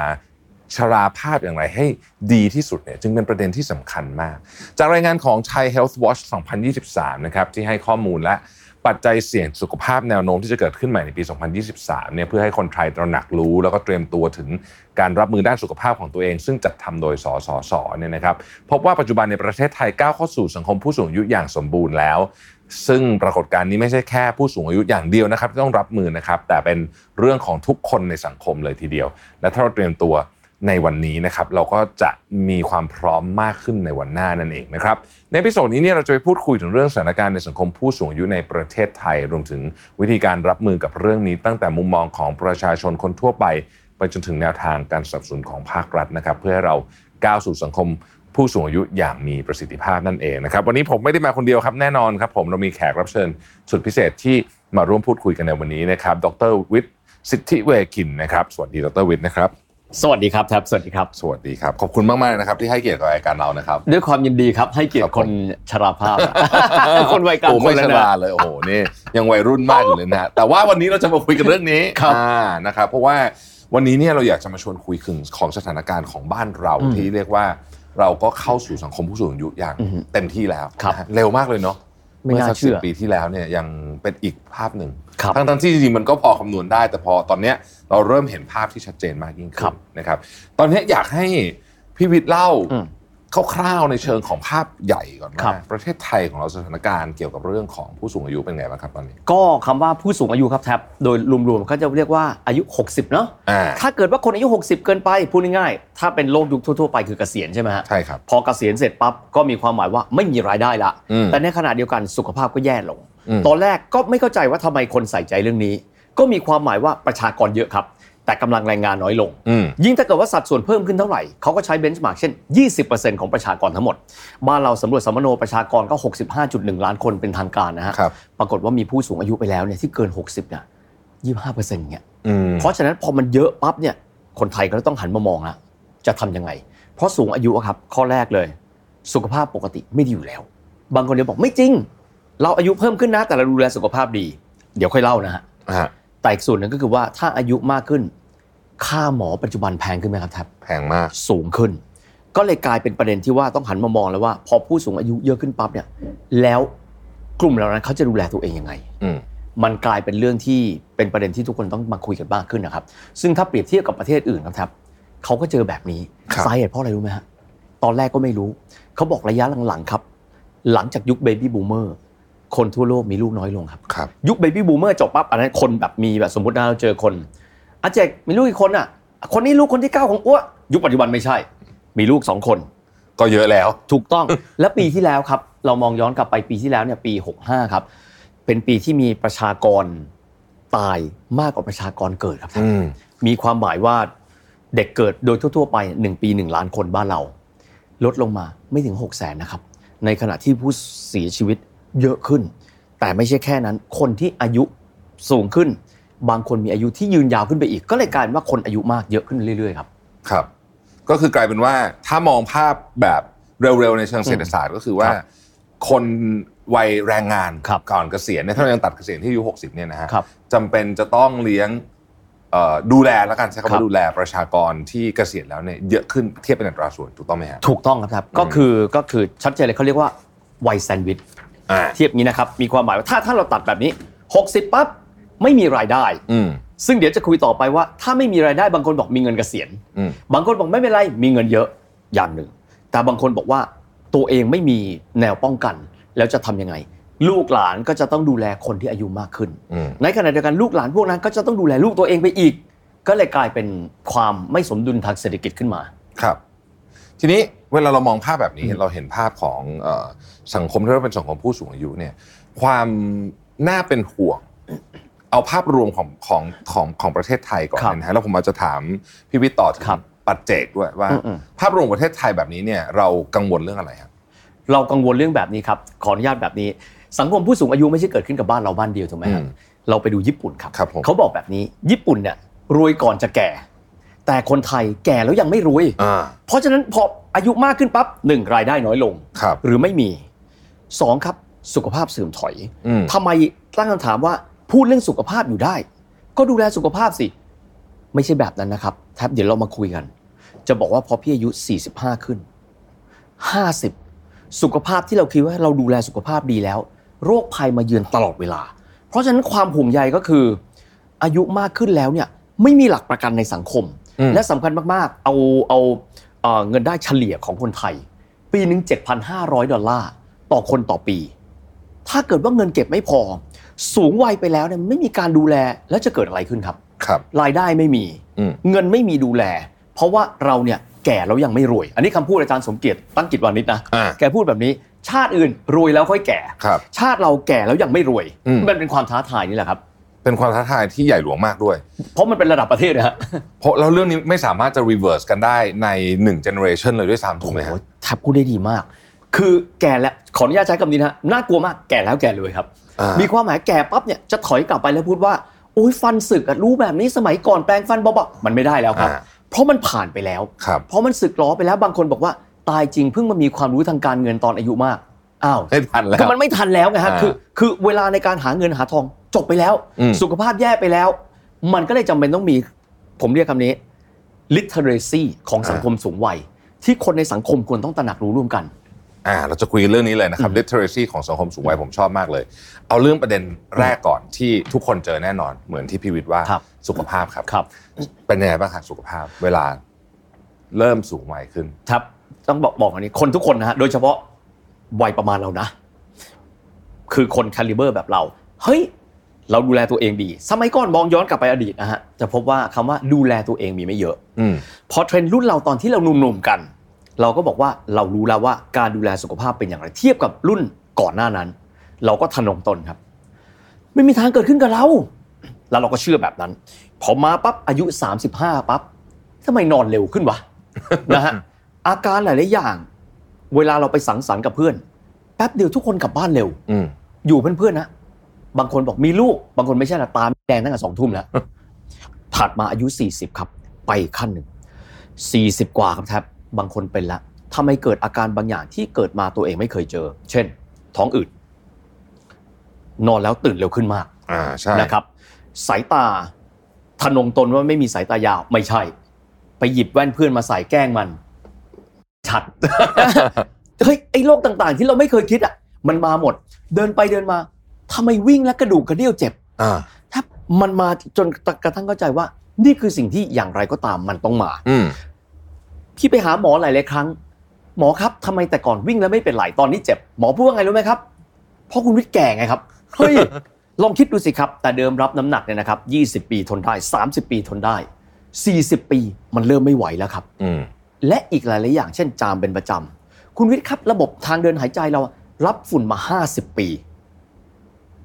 ชราภาพอย่างไรให้ดีที่สุดเนี่ยจึงเป็นประเด็นที่สำคัญมาก จากรายงานของ Thai Health Watch 2023 นะครับที่ให้ข้อมูลและ ปัจจัยเสี่ยงสุขภาพแนวโน้มที่จะเกิดขึ้นใหม่ในปี 2023 เนี่ยเพื่อให้คนไทยตระหนักรู้ แล้วก็เตรียมตัวถึงการรับมือด้านสุขภาพของตัวเอง ซึ่งจัดทำโดยสสสเนี่ยนะครับพบว่าปัจจุบันในประเทศไทยก้าวเข้าสู่สังคมผู้สูงอายุอย่างสมบูรณ์แล้ว ซึ่งปรากฏการณ์นี้ไม่ใช่แค่ผู้สูงอายุอย่างเดียวนะครับที่ต้องรับมือนะครับแต่เป็นเรื่องของทุกคนในสังคมเลยทีเดียว และถ้าเราเตรียมตัว ในวันนี้นะครับเราก็จะมีความพร้อมมากขึ้นในวันหน้านั่นเองนะครับในพิโซดนี้เนี่ยเราจะไปพูดคุยถึงเรื่องสถานการณ์ในสังคมผู้สูงอายุในประเทศไทย รวมถึงวิธีการรับมือกับเรื่องนี้ ตั้งแต่มุมมองของประชาชนคนทั่วไป ไปจนถึงแนวทางการสนับสนุนของภาครัฐนะครับ เพื่อให้เราก้าวสู่สังคมผู้สูงอายุอย่างมีประสิทธิภาพนั่นเองนะครับวันนี้ผมไม่ได้มาคนเดียวครับแน่นอนครับผมเรามีแขกรับเชิญสุดพิเศษที่มาร่วมพูดคุยกันในวันนี้นะครับ ดรวิทย์สิทธิเวคินนะครับสวัสดีดรวิทย์นะครับ สวัสดีครับแท็บสวัสดีครับ สวัสดีครับ ขอบคุณมากๆนะครับ ที่ให้เกียรติกับรายการเรานะครับ ด้วยความยินดีครับให้เกียรครัติบคผมนชราภาพ คนวัยกลางโอ้คไม่นแล้ชวนะราเลยโอ้โหนี่ยังวัยรุ่นมากอยู่เลยนะแต่ว่าวันนี้เราจะมาคุยกันเรื่องนี้ครับอ่านะครับเพราะว่าวันนี้เนี่ยเราอยากจะมาชวนคุยถึงของสถานการณ์ของบ้านเราที่เรียกว่าเราก็เข้าสู่สังคมผู้สูงอายุอย่างเต็มที่แล้วครับนะฮะเร็วมากเลยเนาะ ไม่น่าสักเชื่สิอปีที่แล้วเนี่ยยังเป็นอีกภาพหนึ่งครับทั้งทั้งๆที่จริงๆมันก็พอคำนวณได้ แต่พอตอนเนี้ยเราเริ่มเห็นภาพที่ชัดเจนมากยิ่งครัขึ้นบนะครับ ตอนเนี้ยอยากให้พี่วิทย์เล่าอืม คร่าวๆในเชิงของภาพใหญ่ก่อนครัว่าบประเทศไทยของเราสถานการณ์เกี่ยวกับเรื่องของผู้สูงอายุเป็นไงบ้างครับตอนนี้ ก็คำว่าผู้สูงอายุครับแท็บโดยรวมๆเขาจะเรียกว่าอายุ 60 เนาะอ่าถ้าเกิดว่าคนอายุ 60 เกินไปพูดง่ายๆถ้าเป็นโรคยุคทั่วๆไปคือเกษียณใช่ไหมฮะใช่ครับพอเกษียณเสร็จปั๊บก็มีความหมายว่าไม่มีรายได้ละอืมแต่ในขณะเดียวกันสุขภาพก็แย่ลงอืมตอนแรกก็ไม่เข้าใจว่าทำไมคนใส่ใจเรื่องนี้ ก็มีความหมายว่าประชากรเยอะครับ แต่กำลังแรงงานน้อยลงอืมยิ่งถ้าเกิดว่าสัดส่วนเพิ่มขึ้นเท่าไหร่เขาก็ใช้เบนช์มาร์กเช่น 20%ของประชากรทั้งหมด บ้านเราสำรวจสมโนประชากรก็ 65.1 ล้านคนเป็นทางการนะฮะครับปรากฏว่ามีผู้สูงอายุไปแล้วเนี่ยที่เกิน 60เนี่ย25%เนี่ยอืมเพราะฉะนั้นพอมันเยอะปั๊บเนี่ยคนไทยก็ต้องหันมามองละจะทำยังไง เพราะสูงอายุอะครับข้อแรกเลย สุขภาพปกติไม่ดีอยู่แล้ว บางคนเดี๋ยวบอกไม่จริง เราอายุเพิ่มขึ้นนะแต่เราดูแลสุขภาพดี เดี๋ยวค่อยเล่านะฮะฮะแต่อีกส่วนหนึ่งก็คือว่าถ้าอายุมากขึ้น ค่าหมอปัจจุบันแพงขึ้นไหมครับแท็บแพงมาก สูงขึ้น ก็เลยกลายเป็นประเด็นที่ว่าต้องหันมามองแล้วว่า พอผู้สูงอายุเยอะขึ้นปั๊บเนี่ย แล้วกลุ่มเหล่านั้นเขาจะดูแลตัวเองยังไงอืมมันกลายเป็นเรื่องที่เป็นประเด็นที่ทุกคนต้องมาคุยกันมากขึ้นนะครับ ซึ่งถ้าเปรียบเทียบกับประเทศอื่นนะครับเขาก็เจอแบบนี้ครับสาเหตุเพราะอะไรรู้ไหมฮะตอนแรกก็ไม่รู้เขาบอกระยะหลังๆครับ หลังจากยุคเบบี้บูมเมอร์คนทั่วโลกมีลูกน้อยลงครับครับยุคเบบี้บูมเมอร์จบปั๊บอันนั้นคนแบบมีแบบสมมตินะเราเจอคน อาเจกมีลูกอีกคนอะ คนนี้ลูกคนที่เก้าของอ้วยุคปัจจุบันไม่ใช่ มีลูกสองคน ก็เยอะแล้ว ถูกต้องและปีที่แล้วครับ เรามองย้อนกลับไปปีที่แล้วเนี่ยปี 65 ครับ เป็นปีที่มีประชากรตายมากกว่าประชากรเกิดครับท่านอืมมีความหมายว่าเด็กเกิดโดยทั่ว ๆ ไป 1 ปี 1 ล้านคนบ้านเรา ลดลงมาไม่ถึง 6 0แสนนะครับ ในขณะที่ผู้เสียชีวิตเยอะขึ้น แต่ไม่ใช่แค่นั้น คนที่อายุสูงขึ้น บางคนมีอายุที่ยืนยาวขึ้นไปอีก ก็เลยกลายเป็นว่าคนอายุมากเยอะขึ้นเรื่อยๆครับ ครับ ก็คือกลายเป็นว่าถ้ามองภาพแบบเร็วๆในเชิงเศรษฐศาสตร์ก็คือว่าครับคนวัยแรงงานครับก่อนเกษียณเนี่ยถ้าเรายังตัดเกษียณที่อายุ60เนี่ยนะฮะครับจำเป็นจะต้องเลี้ยงเอ่อดูแลแล้วกันใช้คำครัว่าบดูแลประชากรที่เกษียณแล้วเนี่ยเยอะขึ้นเทียบเป็นอัตราส่วนถูกต้องไหมฮะถูกต้องครับครับก็คือก็คือชัดเจนเลยเขาเรียกว่าวัยแซนด์วิชอ่าเทียบงี้นะครับมีความหมายว่าถ้าถ้าเราตัดแบบนี้ 60ปั๊บ ไม่มีรายได้ อืม ซึ่งเดี๋ยวจะคุยต่อไปว่า ถ้าไม่มีรายได้บางคนบอกมีเงินเกษียณอืม บางคนบอกไม่เป็นไรมีเงินเยอะอย่างหนึ่ง แต่บางคนบอกว่าตัวเองไม่มีแนวป้องกัน แล้วจะทำยังไง ลูกหลานก็จะต้องดูแลคนที่อายุมากขึ้น อืม ในขณะเดียวกันลูกหลานพวกนั้นก็จะต้องดูแลลูกตัวเองไปอีก ก็เลยกลายเป็นความไม่สมดุลทางเศรษฐกิจขึ้นมา ครับ ทีนี้เวลาเรามองภาพแบบนี้เราเห็นภาพของเออสังคมที่เราเป็นสังคมผู้สูงอายุเนี่ยความน่าเป็นห่วง เอาภาพรวมของของของของประเทศไทยก่อนครับนะฮะแล้วผมอาจจะถามพี่วิทย์ต่อถึงครับปัจเจกด้วยว่าอืมภาพรวมของประเทศไทยแบบนี้เนี่ยเรากังวลเรื่องอะไรครับเรากังวลเรื่องแบบนี้ครับขออนุญาตแบบนี้ สังคมผู้สูงอายุไม่ใช่เกิดขึ้นกับบ้านเราบ้านเดียวถูกไหมครับอืมเราไปดูญี่ปุ่นครับครับผมเขาบอกแบบนี้ญี่ปุ่นเนี่ยรวยก่อนจะแก่ แต่คนไทยแก่แล้วยังไม่รวยอ่าเพราะฉะนั้นพออายุมากขึ้นปั๊บหนึ่งรายได้น้อยลงครับหรือไม่มีสองครับสุขภาพเสื่อมถอยอืมทำไมตั้งคำถามว่า พูดเรื่องสุขภาพอยู่ได้ ก็ดูแลสุขภาพสิ ไม่ใช่แบบนั้นนะครับ แทบเดี๋ยวเรามาคุยกัน จะบอกว่าพอพี่อายุ 45 ขึ้น 50 สุขภาพที่เราคิดว่าเราดูแลสุขภาพดีแล้ว โรคภัยมาเยือนตลอดเวลา เพราะฉะนั้นความห่วงใยก็คือ อายุมากขึ้นแล้วเนี่ยไม่มีหลักประกันในสังคมอืมและสำคัญมากๆ เอาเอาเอ่อเงินได้เฉลี่ยของคนไทย ปีหนึ่ง7,500 ดอลลาร์ต่อคนต่อปี ถ้าเกิดว่าเงินเก็บไม่พอ สูงวัยไปแล้วเนี่ยไม่มีการดูแลแล้วจะเกิดอะไรขึ้นครับ ครับ รายได้ไม่มีอืม เงินไม่มีดูแล เพราะว่าเราเนี่ยแก่แล้วยังไม่รวย อันนี้คำพูดอาจารย์สมเกียรติตั้งกิจวานิชนะอ่า แกพูดแบบนี้ ชาติอื่นรวยแล้วค่อยแก่ ครับ ชาติเราแก่แล้วยังไม่รวยอืม มันเป็นความท้าทายนี่แหละครับ เป็นความท้าทายที่ใหญ่หลวงมากด้วย เพราะมันเป็นระดับประเทศนะฮะเพราะแล้วเรื่องนี้ไม่สามารถจะ reverse กันได้ในหนึ่ง generation เลยด้วยซ้ำถูกไหมฮะโอ้โหแทบพูดได้ดีมาก คือแก่แล้วขออนุญาตใช้คำนี้นะฮะน่ากลัวมากแก่แล้วแก่เลยครับอ่า มีมีความหมายแก่ปั๊บเนี่ยจะถอยกลับไปแล้วพูดว่าโอ้ยฟันสึกอะรู้แบบนี้สมัยก่อนแปลงฟันเบาๆมันไม่ได้แล้วครับอ่าเพราะมันผ่านไปแล้วครับเพราะมันสึกล้อไปแล้วบางคนบอกว่าตายจริงเพิ่งมามีความรู้ทางการเงินตอนอายุมากอ้าวไม่ทันแล้วก็มันไม่ทันแล้วไงฮะอ่าคือคือเวลาในการหาเงินหาทองจบไปแล้วอืมสุขภาพแย่ไปแล้ว มันก็เลยจำเป็นต้องมี ผมเรียกคำนี้ literacy ของสังคมสูงวัย ที่คนในสังคมควรต้องตระหนักรู้ร่วมกัน อ่าเราจะคุยกันเรื่องนี้เลยนะครับ literacy ของสังคมสูงวัยผมชอบมากเลย เอาเรื่องประเด็นแรกก่อนที่ทุกคนเจอแน่นอน เหมือนที่พี่วิทย์ว่าครับสุขภาพครับครับ เป็นยังไงบ้างครับสุขภาพ เวลาเริ่มสูงวัยขึ้น ครับ ต้องบอกบอกอันนี้ คนทุกคนนะฮะโดยเฉพาะวัยประมาณเรานะ คือคน caliber แบบเรา เฮ้ย เราดูแลตัวเองดี สมัยก่อนมองย้อนกลับไปอดีตนะฮะจะพบว่าคำว่าดูแลตัวเองมีไม่เยอะอืมพอเทรนด์รุ่นเราตอนที่เราหนุ่มๆกัน เราก็บอกว่าเรารู้แล้วว่าการดูแลสุขภาพเป็นอย่างไร เทียบกับรุ่นก่อนหน้านั้น เราก็ทะนงตนครับ ไม่มีทางเกิดขึ้นกับเรา แล้วเราก็เชื่อแบบนั้น พอมาปั๊บอายุ 35ปั๊บทำไมนอนเร็วขึ้นวะนะฮะอาการหลายๆอย่าง เวลาเราไปสังสรรค์กับเพื่อน แป๊บเดียวทุกคนกลับบ้านเร็วอืมอยู่เพื่อนๆนะบางคนบอกมีลูก บางคนไม่ใช่นะตามแดงตั้งแต่สองทุ่มแล้วถัดมาอายุ 40 ครับ ไปอีกขั้นหนึ่ง40 กว่าครับแทบ บางคนเป็นละทำไมเกิดอาการบางอย่างที่เกิดมาตัวเองไม่เคยเจอ เช่น ท้องอืดนอนแล้วตื่นเร็วขึ้นมากอ่าใช่นะครับ สายตาทะนงตนว่าไม่มีสายตายาวไม่ใช่ ไปหยิบแว่นเพื่อนมาใส่แกล้งมัน ชัดเฮ้ยไอ้โรคต่างๆ ที่เราไม่เคยคิดอะ มันมาหมด เดินไปเดินมาทำไมวิ่งแล้วกระดูกกระเดี่ยวเจ็บอ่าถ้ามันมาจนกระทั่งเข้าใจว่า นี่คือสิ่งที่อย่างไรก็ตามมันต้องมาอืม พี่ไปหาหมอหลายๆครั้ง หมอครับทำไมแต่ก่อนวิ่งแล้วไม่เป็นไรตอนนี้เจ็บ หมอพูดว่าไงรู้ไหมครับ เพราะคุณวิทย์แก่ไงครับ เฮ้ย ลองคิดดูสิครับ แต่เดิมรับน้ำหนักเนี่ยนะครับ20ปีทนได้30ปีทนได้40ปีมันเริ่มไม่ไหวแล้วครับอืมและอีกหลาย ๆ อย่าง เช่นจามเป็นประจำคุณวิทย์ครับระบบทางเดินหายใจเรารับฝุ่นมา50ปี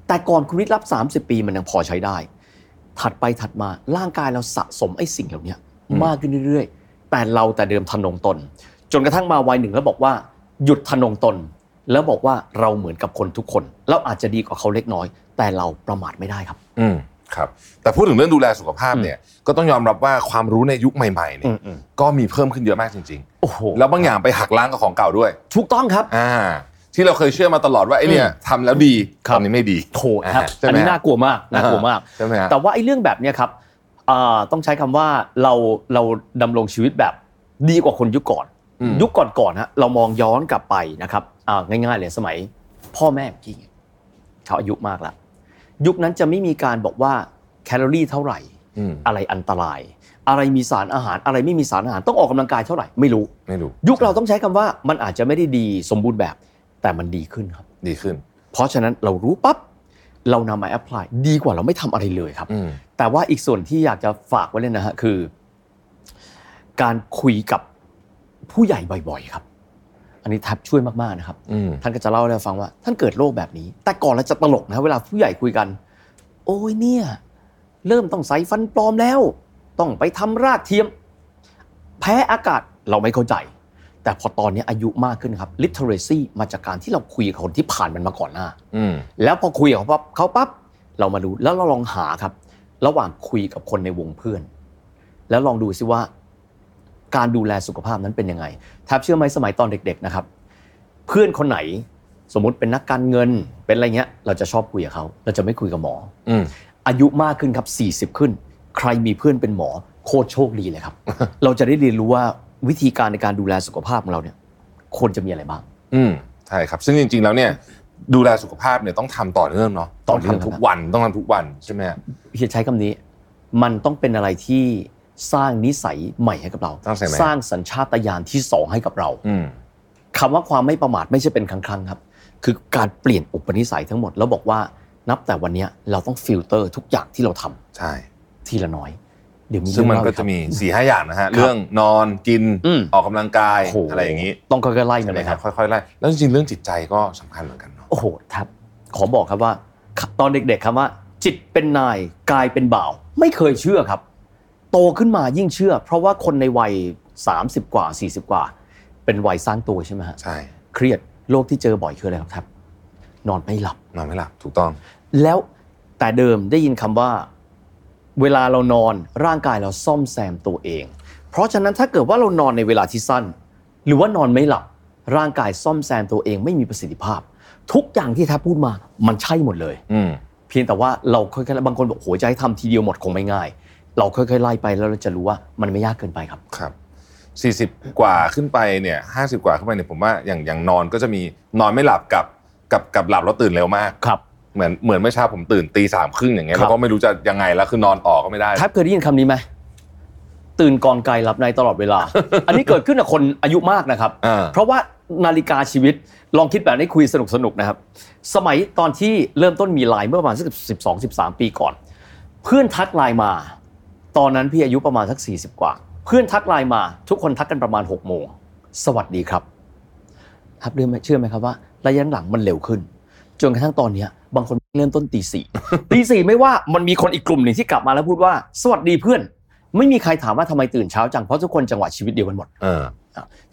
แต่ก่อนคุณวิทย์รับ 30 ปีมันยังพอใช้ได้ ถัดไปถัดมาร่างกายเราสะสมไอ้สิ่งเหล่านี้อืมมากขึ้นเรื่อย ๆ แต่เราแต่เดิมทะนงตน จนกระทั่งมาวัยหนึ่งแล้วบอกว่า หยุดทะนงตน แล้วบอกว่าเราเหมือนกับคนทุกคนเราอาจจะดีกว่าเขาเล็กน้อย แต่เราประมาทไม่ได้ครับ อืมครับแต่พูดถึงเรื่องดูแลสุขภาพเนี่ยก็ต้องยอมรับว่าความรู้ในยุคใหม่ๆเนี่อืยมอืมก็มีเพิ่มขึ้นเยอะมากจริงโอ้โหๆแล้วบางอย่างไปหักล้างกับของเก่าด้วย ถูกต้องครับอ่าที่เราเคยเชื่อมาตลอดว่าไอ้เนี่ยทำแล้วดีครับตอนนี้ไม่ดีโถครับใช่อันไหมนี้ฮะน่ากลัวมากน่ากลัวมากใช่ไหมฮะแต่ว่าไอ้เรื่องแบบเนี้ยครับอ่า ต้องใช้คำว่าเราเราดำรงชีวิตแบบดีกว่าคนยุคก่อนอืมยุคก่อนๆฮะเรามองย้อนกลับไปนะครับอ่าง่ายๆเลยสมัย พ่อแม่ของกี้เขาอายุมากแล้วยุคนั้นจะไม่มีการบอกว่าแคลอรี่เท่าไหร่อืมอะไรอันตราย อะไรมีสารอาหารอะไรไม่มีสารอาหารต้องออกกำลังกายเท่าไหร่ไม่รู้ไม่รู้ ยุคเราต้องใช้คำว่ามันอาจจะไม่ได้ดีสมบูรณ์แบบ แต่มันดีขึ้นครับ ดีขึ้น เพราะฉะนั้นเรารู้ปั๊บเรานำมาแอพพลายดีกว่าเราไม่ทำอะไรเลยครับอืม แต่ว่าอีกส่วนที่อยากจะฝากไว้เลยนะฮะคือ การคุยกับผู้ใหญ่บ่อย ๆ ครับ อันนี้แทับช่วยมากๆนะครับอืมท่านก็จะเล่าให้เราฟังว่า ท่านเกิดโรคแบบนี้ แต่ก่อนเราจะตลกนะเวลาผู้ใหญ่คุยกัน โอ้ยเนี่ย เริ่มต้องใส่ฟันปลอมแล้ว ต้องไปทำรากเทียม แพ้อากาศเราไม่เข้าใจ แต่พอตอนนี้อายุมากขึ้นครับ literacy มาจากการที่เราคุยกับคนที่ผ่านมันมาก่อนหน้าอืมแล้วพอคุยกับเขาปั๊บเขาปั๊บเรามาดูแล้วเราลองหาครับ ระหว่างคุยกับคนในวงเพื่อน แล้วลองดูซิว่า การดูแลสุขภาพนั้นเป็นยังไงแทบเชื่อไหมสมัยตอนเด็ก ๆนะครับ เพื่อนคนไหนสมมุติเป็นนักการเงินเป็นอะไรเงี้ย เราจะชอบคุยกับเขาเราจะไม่คุยกับหมออืมอายุมากขึ้นครับ 40 ขึ้น ใครมีเพื่อนเป็นหมอโคตรโชคดีเลยครับ เราจะได้เรียนรู้ว่าวิธีการในการดูแลสุขภาพของเราเนี่ยควรจะมีอะไรบ้าง อืมใช่ครับ ซึ่งจริง ๆ แล้วเนี่ย ดูแลสุขภาพเนี่ยต้องทำต่อเนื่องเนาะต่ต้อองเนื่องทำทุกวันต้องทำทุกวันใช่ไหมฮะเฮียใช้คำนี้ มันต้องเป็นอะไรที่สร้างนิสัยใหม่ให้กับเรา สร้างนิสัยใหม่สร้างสัญชาตญาณที่สองให้กับเราอืมคำว่าความไม่ประมาทไม่ใช่เป็นครั้งๆครับ คือการเปลี่ยนอุปนิสัยทั้งหมดแล้วบอกว่านับแต่วันเนี้ยเราต้องฟิลเตอร์ทุกอย่างที่เราทำใช่ทีละน้อยเดี๋ยวมีซึ่งมันเรื่องก็เล่าจะมีอีครับสี่ห้าอย่างนะฮะครับเรื่องนอนกินอืมออกกำลังกายโโหอะไรอย่างนี้ ต้องค่อยๆไล่มาเลยใช่ไหมครัรับบค่อยๆไล่แล้วจริงๆเรื่องจิตใจก็สำคัญเหมือนกันเนาะโอ้โหครับ ขอบอกครับว่า ตอนเด็กๆครับว่า จิตเป็นนายกายเป็นบ่าว ไม่เคยเชื่อครับ โตขึ้นมายิ่งเชื่อ เพราะว่าคนในวัย 30 กว่า 40 กว่า เป็นวัยสร้างตัวใช่ไหมฮะใช่เครียดโรคที่เจอบ่อยคืออะไรครับ นอนไม่หลับนอนไม่หลับถูกต้อง แล้วแต่เดิมได้ยินคำว่า เวลาเรานอนร่างกายเราซ่อมแซมตัวเอง เพราะฉะนั้นถ้าเกิดว่าเรานอนในเวลาที่สั้น หรือว่านอนไม่หลับร่างกายซ่อมแซมตัวเองไม่มีประสิทธิภาพ ทุกอย่างที่แทบพูดมามันใช่หมดเลยอืมเพียงแต่ว่าเราค่อยๆบางคนบอกโหจะให้ทำทีเดียวหมดคงไม่ง่าย เราค่อยๆไล่ไปแล้วเราจะรู้ว่ามันไม่ยากเกินไปครับครับสี่สิบกว่าขึ้นไปเนี่ยห้าสิบกว่าขึ้นไปเนี่ยผมว่าอย่างอย่างนอนก็จะมีนอนไม่หลับกับกับกับหลับแล้วตื่นเร็วมากครับเหมือนเหมือนเมื่อเช้าผมตื่นตีสามครึ่งอย่างเงี้ยครับแล้วก็ไม่รู้จะยังไงแล้วคือนอนต่อก็ไม่ได้แทบเคยได้ยินคำนี้ไหมตื่นก่อนไกลหลับในตลอดเวลา อันนี้เกิดขึ้นกับคนอายุมากนะครับอ่าเพราะว่านาฬิกาชีวิต ลองคิดแบบนี้คุยสนุกสนุกๆนะครับ สมัยตอนที่เริ่มต้นมีไลน์เมื่อประมาณสักสิบสองสิบสามปีก่อน เพื่อนทักไลน์มา ตอนนั้นพี่อายุประมาณสักสี่สิบกว่า เพื่อนทักไลน์มา ทุกคนทักกันประมาณหกโมงสวัสดีครับ ครับเรื่องเชื่อไหมครับว่า ระยะหลังมันเร็วขึ้นจนกระทั่งตอนเนี้ยบางคนเริ่มต้นตีสี่ตีสี่ไม่ว่ามันมีคนอีกกลุ่มหนึ่งที่กลับมาแล้วพูดว่า สวัสดีเพื่อน ไม่มีใครถามว่าทำไมตื่นเช้าจังเพราะทุกคนจังหวะชีวิตเดียวกันหมดเออ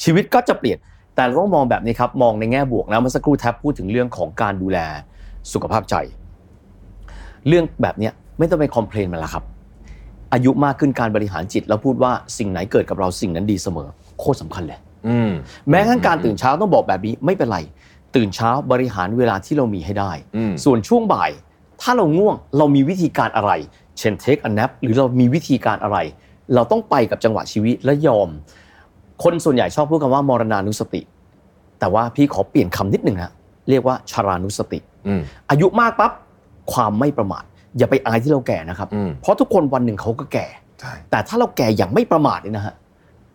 ชีวิตก็จะเปลี่ยน แต่เราต้องมองแบบนี้ครับมองในแง่บวกนะเมื่อสักครู่แท็บพูดถึงเรื่องของการดูแลสุขภาพใจ เรื่องแบบเนี้ยไม่ต้องไปคอมเพลนมันละครับ อายุมากขึ้นการบริหารจิต แล้วพูดว่าสิ่งไหนเกิดกับเราสิ่งนั้นดีเสมอ โคตรสำคัญเลยอืมแม้กระทั่งการตื่นเช้าต้องบอกแบบนี้ไม่เป็นไร ตื่นเช้าบริหารเวลาที่เรามีให้ได้อืมส่วนช่วงบ่าย ถ้าเราง่วงเรามีวิธีการอะไร เช่น take a nap หรือเรามีวิธีการอะไร เราต้องไปกับจังหวะชีวิตและยอม คนส่วนใหญ่ชอบพูดคำว่ามรณานุสติ แต่ว่าพี่ขอเปลี่ยนคำนิดหนึ่งนะเรียกว่าชารานุสติอืมอายุมากปั๊บความไม่ประมาทอย่าไปอายที่เราแก่นะครับอืมเพราะทุกคนวันหนึ่งเขาก็แก่ใช่แต่ถ้าเราแก่อย่างไม่ประมาทเนี่ยนะฮะ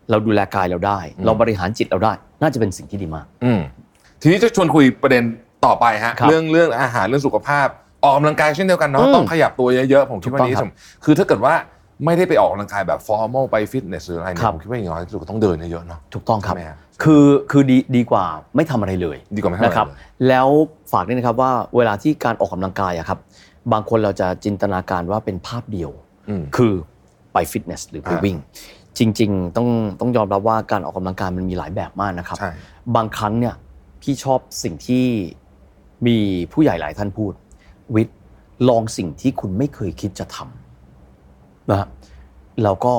เราดูแลกายเราได้อืมเราบริหารจิตเราได้ น่าจะเป็นสิ่งที่ดีมากอืมทีนี้จะชวนคุยประเด็นต่อไปฮะครับเรื่องเรื่องอาหารเรื่องสุขภาพ ออกกำลังกายเช่นเดียวกันเนาะอืมต้องขยับตัวเยอะๆผมคิดว่าถูกต้องนี้ครับสำคือถ้าเกิดว่า ไม่ได้ไปออกกำลังกายแบบฟอร์มอลไปฟิตเนสหรืออะไรเนี่ครัยบผมคิดว่าอย่างน้อยที่สุดก็ต้องเดินเยอะๆเนาะถูกต้องครับใช่ไหมฮะ คือคือดีดีกว่าไม่ทำอะไรเลยดีกว่าไม่ทำอะไรเลย นะครับ แล้วฝากด้วยนะครับว่าเวลาที่การออกกำลังกายอะครับ บางคนเราจะจินตนาการว่าเป็นภาพเดียว อืม คือไปฟิตเนสหรือไปอ่าวิ่ง จริง ๆ ต้องต้องยอมรับว่าการออกกำลังกายมันมีหลายแบบมากนะครับ ใช่ บางครั้งเนี่ยพี่ชอบสิ่งที่มีผู้ใหญ่หลายท่านพูด วิทย์ลองสิ่งที่คุณไม่เคยคิดจะทำ นะฮะเราก็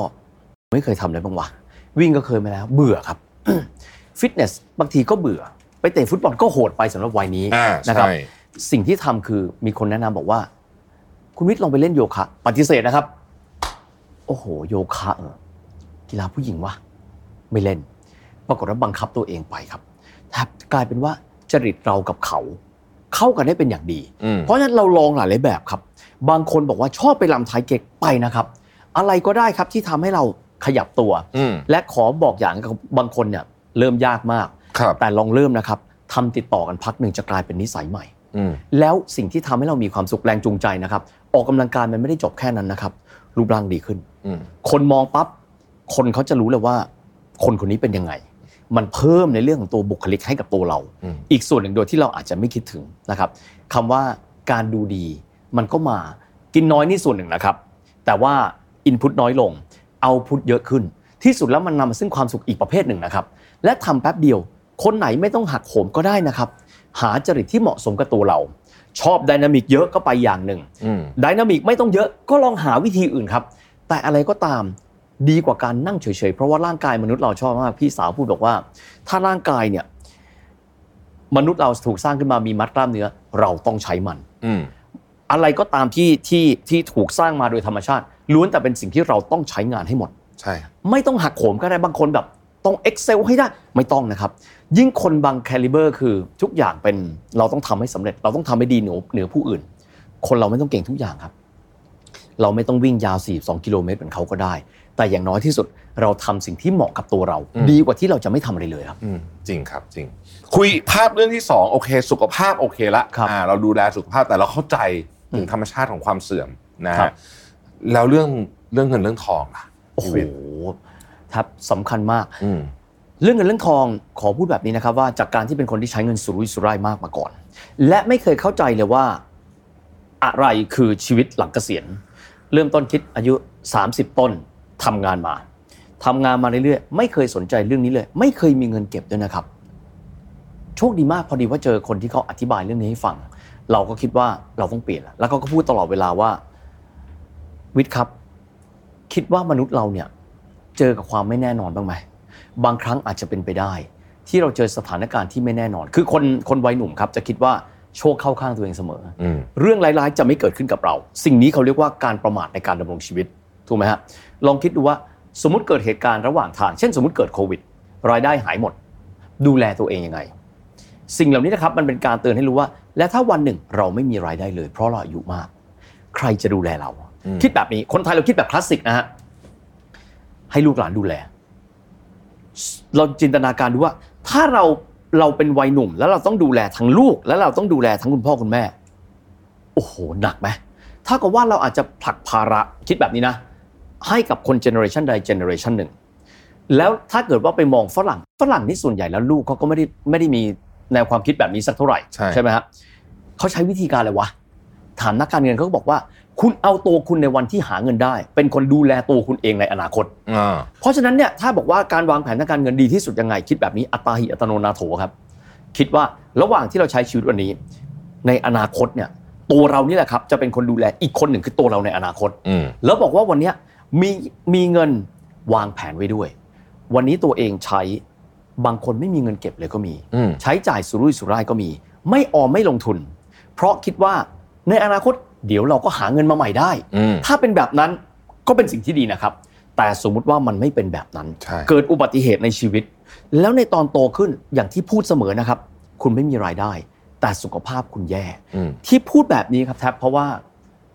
ไม่เคยทำอะไรบ้างวะวิ่งก็เคยมาแล้ว เบื่อครับฟิตเนสบางทีก็เบื่อ ไปเตะฟุตบอลก็โหดไปสำหรับวัยนี้อ่านะครับใช่สิ่งที่ทำคือมีคนแนะนำบอกว่า คุณวิทย์ลองไปเล่นโยคะ ปฏิเสธนะครับ โอ้โห โยคะเออกีฬาผู้หญิงวะไม่เล่น ปรากฏว่าบังคับตัวเองไปครับแทบกลายเป็นว่าจริตเรากับเขา เข้ากันได้เป็นอย่างดีอืมเพราะฉะนั้นเราลองหลายๆแบบครับ บางคนบอกว่าชอบไปลำไทยเก๊กไปนะครับ อะไรก็ได้ครับที่ทำให้เราขยับตัว อืม และขอบอกอย่างกับบางคนเนี่ยเริ่มยากมาก ครับ แต่ลองเริ่มนะครับทำติดต่อกันพักหนึ่งจะกลายเป็นนิสัยใหม่ อืม แล้วสิ่งที่ทำให้เรามีความสุขแรงจูงใจนะครับ ออกกำลังกายมันไม่ได้จบแค่นั้นนะครับ รูปร่างดีขึ้น อืม คนมองปั๊บคนเขาจะรู้เลยว่า คนคนนี้เป็นยังไง มันเพิ่มในเรื่องของตัวบุคลิกให้กับตัวเรา อืม อีกส่วนหนึ่งโดยที่เราอาจจะไม่คิดถึงนะครับคำว่าการดูดี มันก็มากินน้อยนี่ส่วนหนึ่งนะครับ แต่ว่าอินพุตน้อยลงเอาพุตเยอะขึ้น ที่สุดแล้วมันนำมาซึ่งความสุขอีกประเภทหนึ่งนะครับ และทำแป๊บเดียว คนไหนไม่ต้องหักโหมก็ได้นะครับ หาจริตที่เหมาะสมกับตัวเรา ชอบไดนามิกเยอะก็ไปอย่างหนึ่งอืมไดนามิกไม่ต้องเยอะก็ลองหาวิธีอื่นครับ แต่อะไรก็ตามดีกว่าการนั่งเฉยๆ เพราะว่าร่างกายมนุษย์เราชอบมากพี่สาวพูดบอกว่า ถ้าร่างกายเนี่ย มนุษย์เราถูกสร้างขึ้นมามีมัดกล้ามเนื้อ เราต้องใช้มัน อืมอะไรก็ตามที่ที่ที่ถูกสร้างมาโดยธรรมชาติ ล้วนแต่เป็นสิ่งที่เราต้องใช้งานให้หมด ใช่ ไม่ต้องหักโหมก็ได้บางคนแบบต้อง Excel ให้ได้ไม่ต้องนะครับ ยิ่งคนบางแคลิเบอร์คือทุกอย่างเป็นเราต้องทำให้สำเร็จ เราต้องทำให้ดีเหนือเหนือผู้อื่น คนเราไม่ต้องเก่งทุกอย่างครับ เราไม่ต้องวิ่งยาว42กิโลเมตรเหมือนเขาก็ได้ แต่อย่างน้อยที่สุดเราทำสิ่งที่เหมาะกับตัวเรา ดีกว่าที่เราจะไม่ทำอะไรเลยครับอืมจริงครับจริง คุยภาพเรื่องที่สองโอเค สุขภาพโอเคละครับอ่าเราดูแลสุขภาพแต่เราเข้าใจ ถึงธรรมชาติของความเสื่อมนะครัฮะบแล้วเรื่องเรื่องเงินเรื่องทองล่ะโอ้โหชีวิตครับสำคัญมากอืมเรื่องเงินเรื่องทองขอพูดแบบนี้นะครับ ว่าจากการที่เป็นคนที่ใช้เงินสุรุ่ยสุร่ายมากมาก่อน และไม่เคยเข้าใจเลยว่า อะไรคือชีวิตหลังเกษียณ เริ่มต้นคิดอายุ 30 ต้นทำงานมาทำงานมาเรื่อยๆไม่เคยสนใจเรื่องนี้เลย ไม่เคยมีเงินเก็บด้วยนะครับ โชคดีมากพอดีว่าเจอคนที่เขาอธิบายเรื่องนี้ให้ฟัง เราก็คิดว่าเราต้องเปลี่ยนละแล้วเขาก็พูดตลอดเวลาว่า วิทย์ครับ คิดว่ามนุษย์เราเนี่ยเจอกับความไม่แน่นอนบ้างไหมบางครั้งอาจจะเป็นไปได้ ที่เราเจอสถานการณ์ที่ไม่แน่นอน คือคนคนวัยหนุ่มครับ จะคิดว่าโชคเข้าข้างตัวเองเสมอออืมเรื่องร้ายๆจะไม่เกิดขึ้นกับเรา สิ่งนี้เขาเรียกว่าการประมาทในการดำรงชีวิตถูกไหมฮะลองคิดดูว่าสมมติเกิดเหตุการณ์ระหว่างทาง เช่น สมมติเกิดโควิด รายได้หายหมด ดูแลตัวเองยังไง สิ่งเหล่านี้นะครับมันเป็นการเตือนให้รู้ว่า และถ้าวันหนึ่งเราไม่มีรายได้เลย เพราะเราอายุมาก ใครจะดูแลเราอืมคิดแบบนี้คนไทยเราคิดแบบคลาสสิกนะฮะให้ลูกหลานดูแล เราจินตนาการดูว่า ถ้าเราเราเป็นวัยหนุ่ม แล้วเราต้องดูแลทั้งลูก แล้วเราต้องดูแลทั้งคุณพ่อคุณแม่ โอ้โหหนักไหมถ้ากับว่าเราอาจจะผลักภาระคิดแบบนี้นะ ให้กับคนเจเนอเรชันใดเจเนอเรชันหนึ่งแล้วถ้าเกิดว่าไปมองฝรั่งฝรั่งนี่ส่วนใหญ่แล้วลูกเขาก็ไม่ได้ไม่ได้มี แนวความคิดแบบนี้สักเท่าไหร่ใช่ไหมฮะเขาใช้วิธีการอะไรวะถามนักการเงินเขาก็บอกว่า คุณเอาตัวคุณในวันที่หาเงินได้ เป็นคนดูแลตัวคุณเองในอนาคตอ่าเพราะฉะนั้นเนี่ยถ้าบอกว่าการวางแผนทางการเงินดีที่สุดยังไง คิดแบบนี้อัตตาหิอัตโนนาโถครับ คิดว่าระหว่างที่เราใช้ชีวิตวันนี้ ในอนาคตเนี่ย ตัวเรานี่แหละครับ จะเป็นคนดูแลอีกคนหนึ่งคือตัวเราในอนาคตอืมแล้วบอกว่าวันเนี้ยมีมีเงินวางแผนไว้ด้วย วันนี้ตัวเองใช้ บางคนไม่มีเงินเก็บเลยก็มีอืมใช้จ่ายสุรุ่ยสุร่ายก็มี ไม่ออมไม่ลงทุน เพราะคิดว่าในอนาคตเดี๋ยวเราก็หาเงินมาใหม่ได้อืมถ้าเป็นแบบนั้นก็เป็นสิ่งที่ดีนะครับ แต่สมมุติว่ามันไม่เป็นแบบนั้นใช่เกิดอุบัติเหตุในชีวิต แล้วในตอนโตขึ้นอย่างที่พูดเสมอนะครับ คุณไม่มีรายได้ แต่สุขภาพคุณแย่อืมที่พูดแบบนี้ครับแท็บเพราะว่า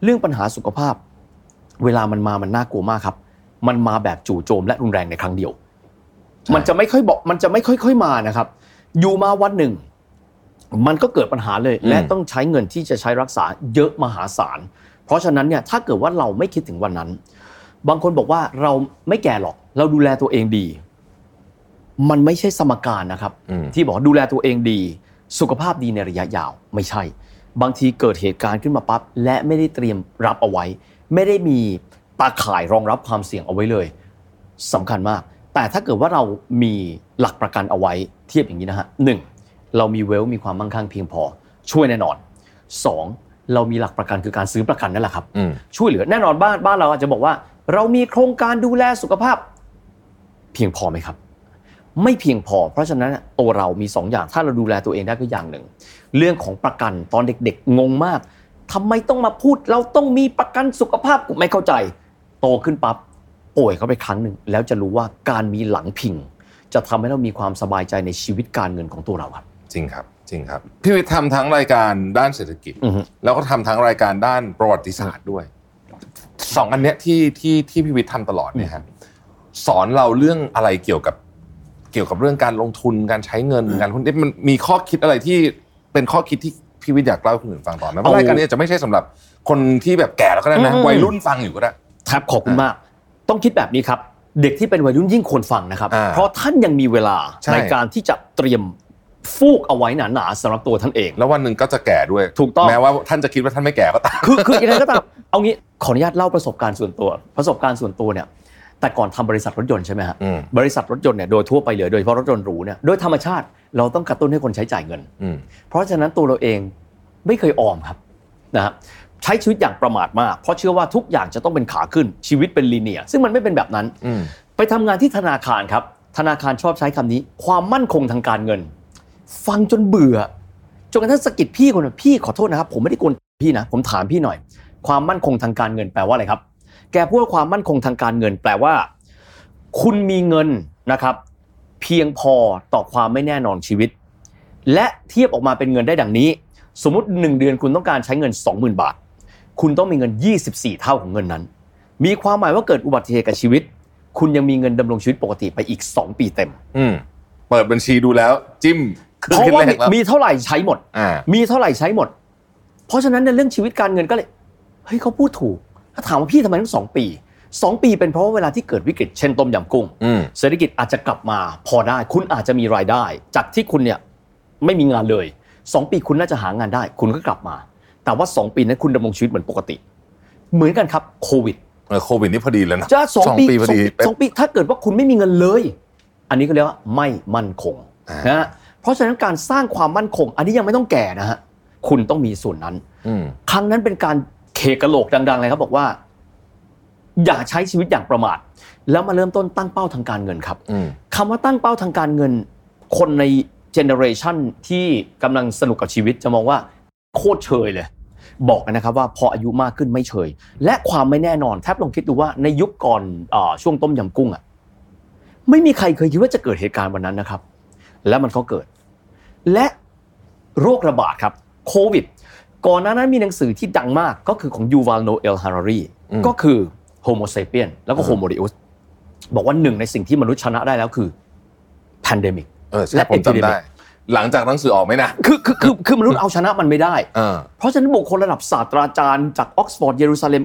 เรื่องปัญหาสุขภาพ เวลามันมามันน่ากลัวมากครับ มันมาแบบจู่โจมและรุนแรงในครั้งเดียวใช่ มันจะไม่ค่อยบอกมันจะไม่ค่อยๆมานะครับ อยู่มาวันหนึ่ง มันก็เกิดปัญหาเลย และต้องใช้เงินที่จะใช้รักษาเยอะมหาศาล เพราะฉะนั้นเนี่ยถ้าเกิดว่าเราไม่คิดถึงวันนั้น บางคนบอกว่าเราไม่แก่หรอก เราดูแลตัวเองดี มันไม่ใช่สมการนะครับอืมที่บอกดูแลตัวเองดี สุขภาพดีในระยะยาว ไม่ใช่ บางทีเกิดเหตุการณ์ขึ้นมาปั๊บและไม่ได้เตรียมรับเอาไว้ ไม่ได้มีตาข่ายรองรับความเสี่ยงเอาไว้เลยสำคัญมาก แต่ถ้าเกิดว่าเรามีหลักประกันเอาไว้เทียบอย่างนี้นะฮะหนึ่งเรามีเวลมีความมั่งคั่งเพียงพอ ช่วยแน่นอนสองเรามีหลักประกันคือการซื้อประกันนั่นแหละครับอืมช่วยเหลือแน่นอนบ้านบ้านเราอาจจะบอกว่า เรามีโครงการดูแลสุขภาพ เพียงพอไหมครับ ไม่เพียงพอ เพราะฉะนั้นตัวเรามีสองอย่างถ้าเราดูแลตัวเองได้ก็อย่างหนึ่ง เรื่องของประกันตอนเด็กๆงงมากทำไมต้องมาพูด เราต้องมีประกันสุขภาพกูไม่เข้าใจ โตขึ้นปั๊บ ป่วยเข้าไปครั้งหนึ่งแล้วจะรู้ว่าการมีหลังพิง จะทำให้เรามีความสบายใจในชีวิตการเงินของตัวเราครับ จริงครับ จริงครับพี่วิทย์ทำทั้งรายการด้านเศรษฐกิจอือฮึแล้วก็ทำทั้งรายการด้านประวัติศาสตร์ด้วยสองอันเนี้ยที่ที่ที่พี่วิทย์ทำตลอดเนี่ยฮะสอนเราเรื่องอะไรเกี่ยวกับเกี่ยวกับเรื่องการลงทุนการใช้เงินการลงทุนเอ๊ะมันมีข้อคิดอะไรที่เป็นข้อคิดที่พี่วิทย์อยากเล่าให้คนอื่นฟังต่อไหมเพราะเอารายการนี้อาจจะไม่ใช่สำหรับคนที่แบบแก่แล้วก็ได้นะอืมวัยรุ่นฟังอยู่ก็ได้ครับขอบคุณมาก ต้องคิดแบบนี้ครับ เด็กที่เป็นวัยรุ่นยิ่งควรฟังนะครับ อ่าเพราะท่านยังมีเวลาใช่ ในการที่จะเตรียมฟูกเอาไว้หนาๆสำหรับตัวท่านเอง แล้ววันหนึ่งก็จะแก่ด้วยถูกต้อง แม้ว่าท่านจะคิดว่าท่านไม่แก่ก็ตาม คือคือยังไงก็ตามเอางี้ขออนุญาตเล่าประสบการณ์ส่วนตัว ประสบการณ์ส่วนตัวเนี่ย แต่ก่อนทำบริษัทรถยนต์ใช่ไหมฮะอืม บริษัทรถยนต์เนี่ยโดยทั่วไปเลยโดยเฉพาะรถยนต์หรูเนี่ยโดยธรรมชาติเราต้องกระตุ้นให้คนใช้จ่ายเงิน อืม เพราะฉะนั้นตัวเราเองไม่เคยออมครับนะฮะ ใช้ชีวิตอย่างประมาทมาก เพราะเชื่อว่าทุกอย่างจะต้องเป็นขาขึ้นชีวิตเป็นลีเนียร์ซึ่งมันไม่เป็นแบบนั้นอืมไปทำงานที่ธนาคารครับ ธนาคารชอบใช้คำนี้ ความมั่นคงทางการเงิน ฟังจนเบื่อจนกระทั่งสะกิดพี่คนหนึ่งพี่ขอโทษนะครับ ผมไม่ได้กวนพี่นะ ผมถามพี่หน่อย ความมั่นคงทางการเงินแปลว่าอะไรครับ แกพูดว่าความมั่นคงทางการเงิน แปลว่า คุณมีเงินนะครับ เพียงพอต่อความไม่แน่นอนชีวิต และเทียบออกมาเป็นเงินได้ดังนี้ สมมุติ 1 เดือนคุณต้องการใช้เงิน 20,000 บาท คุณต้องมีเงิน 24 เท่าของเงินนั้น มีความหมายว่าเกิดอุบัติเหตุกับชีวิต คุณยังมีเงินดำรงชีวิตปกติไปอีก 2 ปีเต็ม อืมเปิดบัญชีดูแล้ว จิ้มครึ่เพงราะขึ้นว่าเลมีขแล้วมีเท่าไหร่ใช้หมดอ่ามีเท่าไหร่ใช้หมด เพราะฉะนั้นในเรื่องชีวิตการเงินก็เลยเฮ้ยเขาพูดถูกถ้าถามว่าพี่ทำไมต้องสองปีสองปีเป็นเพราะว่าเวลาที่เกิดวิกฤตเช่นต้มยำกุ้งอืมเศรษฐกิจอาจจะกลับมาพอได้ คุณอาจจะมีรายได้ จากที่คุณเนี่ยไม่มีงานเลยสองปีคุณน่าจะหางานได้ คุณก็กลับมา แต่ว่าสองปีนั้นคุณดำรงชีวิตเหมือนปกติ เหมือนกันครับโควิดเออโควิดนี่พอดีเลยนะจะสองปีพอดีสองปีสองปีถ้าเกิดว่าคุณไม่มีเงินเลย อันนี้ก็เรียกว่าไม่มั่นคงอ่านนะฮะเพราะฉะนั้นการสร้างความมั่นคง อันนี้ยังไม่ต้องแก่นะฮะคุณต้องมีส่วนนั้นอืมครั้งนั้นเป็นการเคกะโหลกดัง ๆ เลยครับบอกว่า อย่าใช้ชีวิตอย่างประมาท แล้วมาเริ่มต้นตั้งเป้าทางการเงินครับอืมคำว่าตั้งเป้าทางการเงิน คนในเจเนอเรชันที่กำลังสนุกกับชีวิตจะมองว่า โคตรเชยเลย บอกกันนะครับว่าพออายุมากขึ้นไม่เชย และความไม่แน่นอนแทบลองคิดดูว่าในยุคก่อนอาช่วงต้มยำกุ้งอะไม่มีใครเคยคิดว่าจะเกิดเหตุการณ์วันนั้นนะครับ และมันก็เกิด และโรคระบาดครับโควิด ก่อนหน้านั้นมีหนังสือที่ดังมากก็คือของยูว l ลโนเอลฮารารีอืมก็คือ Homo Sapiens แล้วก็อืมโฮโม d ด u s บอกว่าหนึ่งในสิ่งที่มนุษย์ชนะได้แล้วคือ pandemic เออใช่และผมจำได้ epidemic หลังจากหนังสือออกไหมนะ คือคือคือคือมนุษย์เอาชนะมันไม่ได้ เออ เพราะฉะนั้นบุคคลระดับศาสตราจารย์จากออกซฟอร์ดเยรูซาเล็ม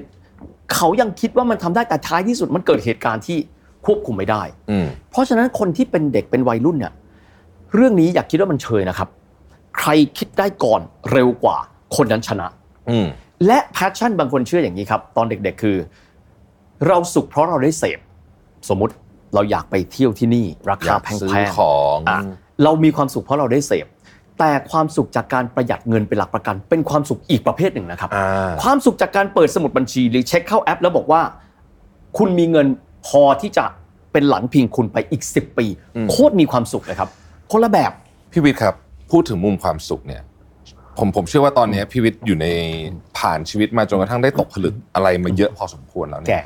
เขายังคิดว่ามันทำได้แต่ท้ายที่สุดมันเกิดเหตุการณ์ที่ควบคุมไม่ได้ อืม เพราะฉะนั้นคนที่เป็นเด็กเป็นวัยรุ่นเนี่ยเรื่องนี้อย่าคิดว่ามันเชยนะครับ ใครคิดได้ก่อนเร็วกว่าคนนั้นชนะ อืม และ passion บางคนเชื่ออย่างนี้ครับ ตอนเด็กๆคือ เราสุขเพราะเราได้เสพ สมมุติเราอยากไปเที่ยวที่นี่ อยากซื้อของราคาแพงๆ อะ เรามีความสุขเพราะเราได้เสพ แต่ความสุขจากการประหยัดเงินเป็นหลักประกัน เป็นความสุขอีกประเภทหนึ่งนะครับอ่าความสุขจากการเปิดสมุดบัญชี หรือเช็คเข้าแอป แล้วบอกว่า คุณมีเงินพอที่จะเป็นหลังพิงคุณไปอีก 10 ปีอืมโคตรมีความสุขเลยครับคนละแบบพี่วิทย์ครับ พูดถึงมุมความสุขเนี่ยผมผมเชื่อว่าตอนเนี้ยพี่วิทย์อยู่ในผ่านชีวิตมาจนกระทั่งได้ตกผลึกอะไรมาเยอะพอสมควรแล้วเนี่ยแก่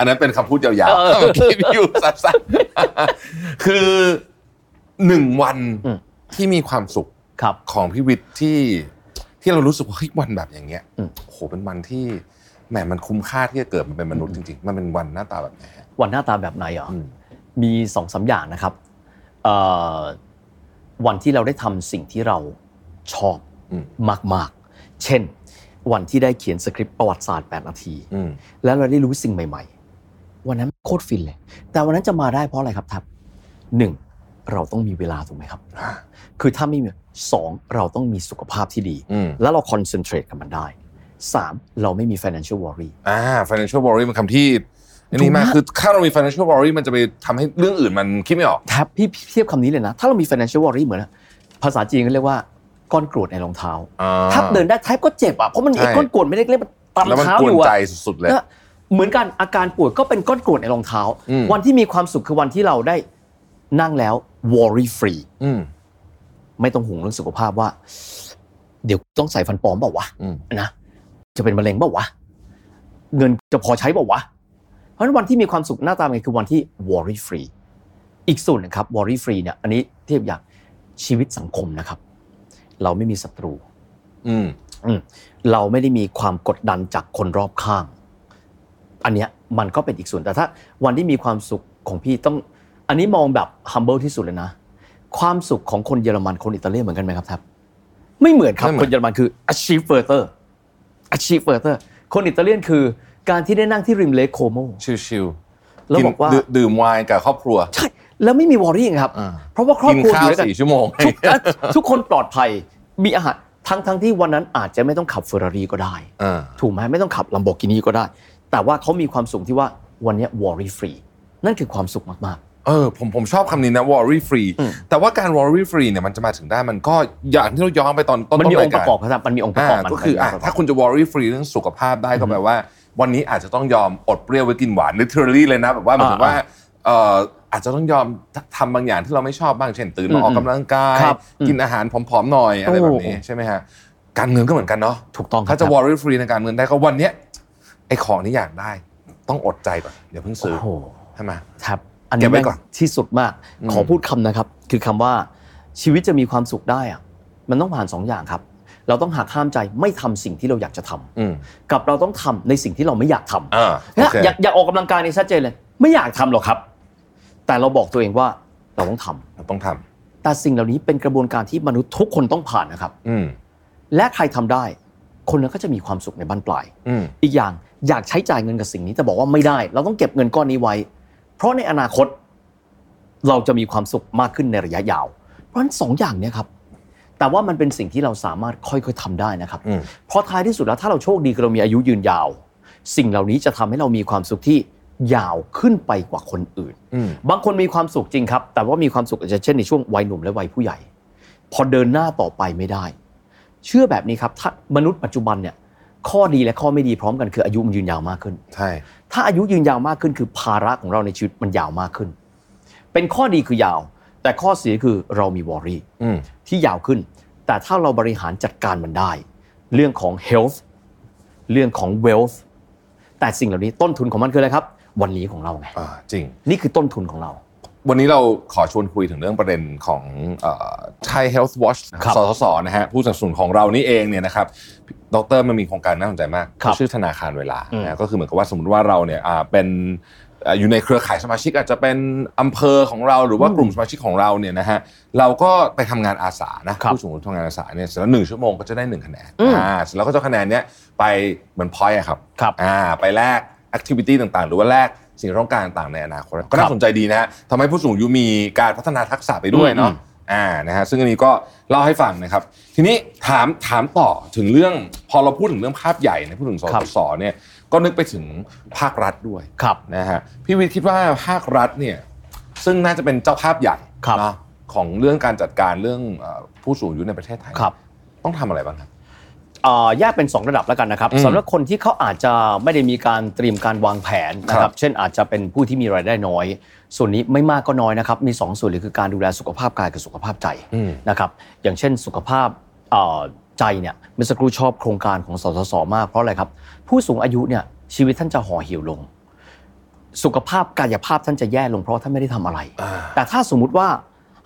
อันนั้นเป็นคำพูดยาวเออๆเมื่อกี้พี่อยู่สั้นๆคือ หนึ่งวันอืมที่มีความสุขครับ ของพี่วิทย์ที่ที่เรารู้สึกว่าเฮ้ยวันแบบอย่างเงี้ยอืม โอ้โหเป็นวันที่แหมมันคุ้มค่าที่จะเกิดมาเป็นมนุษย์จริงๆ มันเป็นวันหน้าตาแบบไหนฮะวันหน้าตาแบบไหนเหรอ อืม มีสองสามอย่างนะครับเอ่อวันที่เราได้ทำสิ่งที่เราชอบอืม มากๆ เช่น วันที่ได้เขียนสคริปต์ประวัติศาสตร์ 8 นาที อืมแล้วเราได้รู้สิ่งใหม่ ๆ วันนั้นโคตรฟินเลย แต่วันนั้นจะมาได้เพราะอะไรครับทับหนึ่ง เราต้องมีเวลาถูกไหมครับ คือถ้าไม่มีสองเราต้องมีสุขภาพที่ดีอืมแล้วเราคอนเซนเทรตกับมันได้สามเราไม่มี financial worry อ่า financial worry เป็นคำที่อันนี้มากถูกไหมคือถ้าเรามี financial worry มันจะไปทำให้เรื่องอื่นมันคิดไม่ออกแท็บพี่พี่เทียบคำนี้เลยนะ ถ้าเรามี financial worry เหมือนนะภาษาจีนก็เรียกว่าก้อนกรวดในรองเท้าอ่าถ้าเดินได้แท็บก็เจ็บอะเพราะมันใช่ไอ้ก้อนกรวดไม่ได้เล็กๆมันตำแล้วมันเท้ากอวนยู่ใจอะสุดๆเลยนะเหมือนกันอาการป่วยก็เป็นก้อนกรวดในรองเท้าอืมวันที่มีความสุขคือวันที่เราได้นั่งแล้ว worry free อืมไม่ต้องห่วงเรื่องสุขภาพว่า เดี๋ยวต้องใส่ฟันปลอมเปล่าวะอืมนะจะเป็นมะเร็งเปล่าวะเงินจะพอใช้เปล่าวะเพราะฉะนั้นวันที่มีความสุขหน้าตาเป็นไงคือวันที่ worry free อีกส่วนหนึงครับ worry free เนี่ยอันนี้เทียบอย่างชีวิตสังคมนะครับ เราไม่มีศัตรูอืมอืมเราไม่ได้มีความกดดันจากคนรอบข้าง อันเนี้ยมันก็เป็นอีกส่วนแต่ถ้า วันที่มีความสุขของพี่ต้อง อันนี้มองแบบ humble ที่สุดเลยนะ ความสุขของคนเยอรมันคนอิตาเลียนเหมือนกันไหมครับแท็บไม่เหมือนครับไม่เหมือนนเยอรมันคือ achiever achiever คนอิตาเลียนคือการที่ได้นั่งที่ริม Lake Como ชิลๆแล้วบอกว่าดื่มไวน์กับครอบครัว ใช่ แล้วไม่มี worry ครับอ่าเพราะว่าครอบครัวกินข้าวยู่ด้วยกันสี่ชั่วโมงทุกทุกคนปลอดภัยมีอาหารทั้งทั้งที่วันนั้นอาจจะไม่ต้องขับเฟอร์รารี่ก็ได้อ่าถูกไหมไม่ต้องขับลัมโบกินีก็ได้ แต่ว่าเขามีความสุขที่ว่าวันเนี้วอรี่ฟรีนั่นคือความสุขมาก เออผมผมชอบคำนี้นะ worry free อืมแต่ว่าการ worry free เนี่ยมันจะมาถึงได้มันก็อย่างที่เราย้อนไปตอนต้นๆมันมีต้องค์ประกอบายาครับมันมีองค์ประอ่ากอบมันก็คืออะมันมีงค์ประกบถ้าคุณจะ worry free เรื่องสุขภาพได้ก็แปลว่า วันนี้อาจจะต้องยอมอดเปรี้ยวไว้กินหวาน literally เลยนะแบบว่าหมายถึงว่าเอ่ออาจจะต้องยอมทำบางอย่างที่เราไม่ชอบบ้างเช่นตื่นมาออกกำลังกายครับอืมกินอาหารผอมๆหน่อยอะไรแบบนี้โอ้ใช่ไหมฮะการเงินก็เหมือนกันเนาะถูกต้องครับถ้าจะ worry free ในการเงินได้ก็วันเนี้ยไอ้ของนี้อยากได้ ต้องอดใจก่อนเดี๋ยวเพิ่งซื้อโอ้โหใช่ไหมครับ อันเก็นี้บไว้แม่งก่อนที่สุดมากอืมขอพูดคำนะครับ คือคำว่าชีวิตจะมีความสุขได้อะมันต้องผ่านสองอย่างครับ เราต้องหักห้ามใจไม่ทำสิ่งที่เราอยากจะทำอืมกับเราต้องทำในสิ่งที่เราไม่อยากทำอ่าโอนะเคอยากอยากออกกำลังกายในชัดเจนเลย ไม่อยากทำหรอกครับ แต่เราบอกตัวเองว่าเราต้องทำเราต้องทแต่สิ่งเหล่านี้เป็นกระบวนการที่มนุษย์ทุกคนต้องผ่านนะครับำอืมและใครทำได้ คนนั้นก็จะมีความสุขในบ้านปลายอืมอีกอย่างอยากใช้จ่ายเงินกับสิ่งนี้แต่บอกว่าไม่ได้ เราต้องเก็บเงินก้อนนี้ไว้ เพราะในอนาคตเราจะมีความสุขมากขึ้นในระยะยาว เพราะฉะนั้นสองอย่างเนี้ยครับ แต่ว่ามันเป็นสิ่งที่เราสามารถค่อยๆทำได้นะครับอืมเพราะท้ายที่สุดแล้วถ้าเราโชคดีคือเรามีอายุยืนยาว สิ่งเหล่านี้จะทำให้เรามีความสุขที่ยาวขึ้นไปกว่าคนอื่นอืมบางคนมีความสุขจริงครับ แต่ว่ามีความสุขอาจจะเช่นในช่วงวัยหนุ่มและวัยผู้ใหญ่ พอเดินหน้าต่อไปไม่ได้ เชื่อแบบนี้ครับถ้ามนุษย์ปัจจุบันเนี่ยข้อดีและข้อไม่ดีพร้อมกันคืออายุมันยืนยาวมากขึ้น ใช่ ถ้าอายุยืนยาวมากขึ้นคือภาระของเราในชีวิตมันยาวมากขึ้น เป็นข้อดีคือยาว แต่ข้อเสียคือเรามีวอรี่อืมที่ยาวขึ้น แต่ถ้าเราบริหารจัดการมันได้ เรื่องของ health เรื่องของ wealth แต่สิ่งเหล่านี้ต้นทุนของมันคืออะไรครับ วันนี้ของเราไงอ่าจริง นี่คือต้นทุนของเรา วันนี้เราขอชวนคุยถึงเรื่องประเด็นของไทย Health Watch ครับสสสนะฮะผู้สนับสนุนของเรานี่เองเนี่ยนะครับดรมันมีโครงการน่าสนใจมากครับชื่อธนาคารเวลาอืมนะก็คือเหมือนกับว่าสมมติว่าเราเนี่ยอ่าเป็นอ่าอยู่ในเครือข่ายสมาชิกอาจจะเป็นอำเภอของเราหรือว่ากลุ่มสมาชิกของเราเนี่ยนะฮะเราก็ไปทำงานอาสานะครับผู้สูงอายุทำงานอาสาเนี่ยเสร็จแล้วหนึ่งชั่วโมงก็จะได้หนึ่งคะแนนอืมอ่าเสร็จแล้วก็จะเอาคะแนนเนี้ยไปเหมือนพอยต์อะครับครับอ่าไปแลกแอคทิวิตี้ต่างๆ หรือว่าแลก สิ่งที่ต้องการต่างๆในอนาคตก็น่าสนใจดีนะฮะทำให้ผู้สูงอายุมีการพัฒนาทักษะไปด้วยเนาะอืมอ่านะฮะซึ่งอันนี้ก็เล่าให้ฟังนะครับ ทีนี้ถามถามต่อถึงเรื่องพอเราพูดถึงเรื่องภาพใหญ่เนี่ยพูดถึงสครับสสเนี่ยก็นึกไปถึงภาครัฐด้วยครับนะฮะพี่วิทย์คิดว่าภาครัฐเนี่ยซึ่งน่าจะเป็นเจ้าภาพใหญ่ครับเนาะของเรื่องการจัดการเรื่องเอ่อผู้สูงอายุในประเทศไทยครับต้องทำอะไรบ้างครับเอ่อ แยกเป็น 2 ระดับแล้วกันนะครับอืมสำหรับคนที่เขาอาจจะไม่ได้มีการเตรียมการวางแผนนะคครัรับบเช่นอาจจะเป็นผู้ที่มีรายได้น้อย ส่วนนี้ไม่มากก็น้อยนะครับ มี 2 ส่วนเลยคือการดูแลสุขภาพกายกับสุขภาพใจอืมนะครับ อย่างเช่นสุขภาพเอ่อใจเนี่ยเมื่อสักครู่ชอบโครงการของสสสมากเพราะอะไรครับ ผู้สูงอายุเนี่ยชีวิตท่านจะห่อเหี่ยวลง สุขภาพกายภาพท่านจะแย่ลงเพราะว่าท่านไม่ได้ทำอะไรอ่าแต่ถ้าสมมุติว่า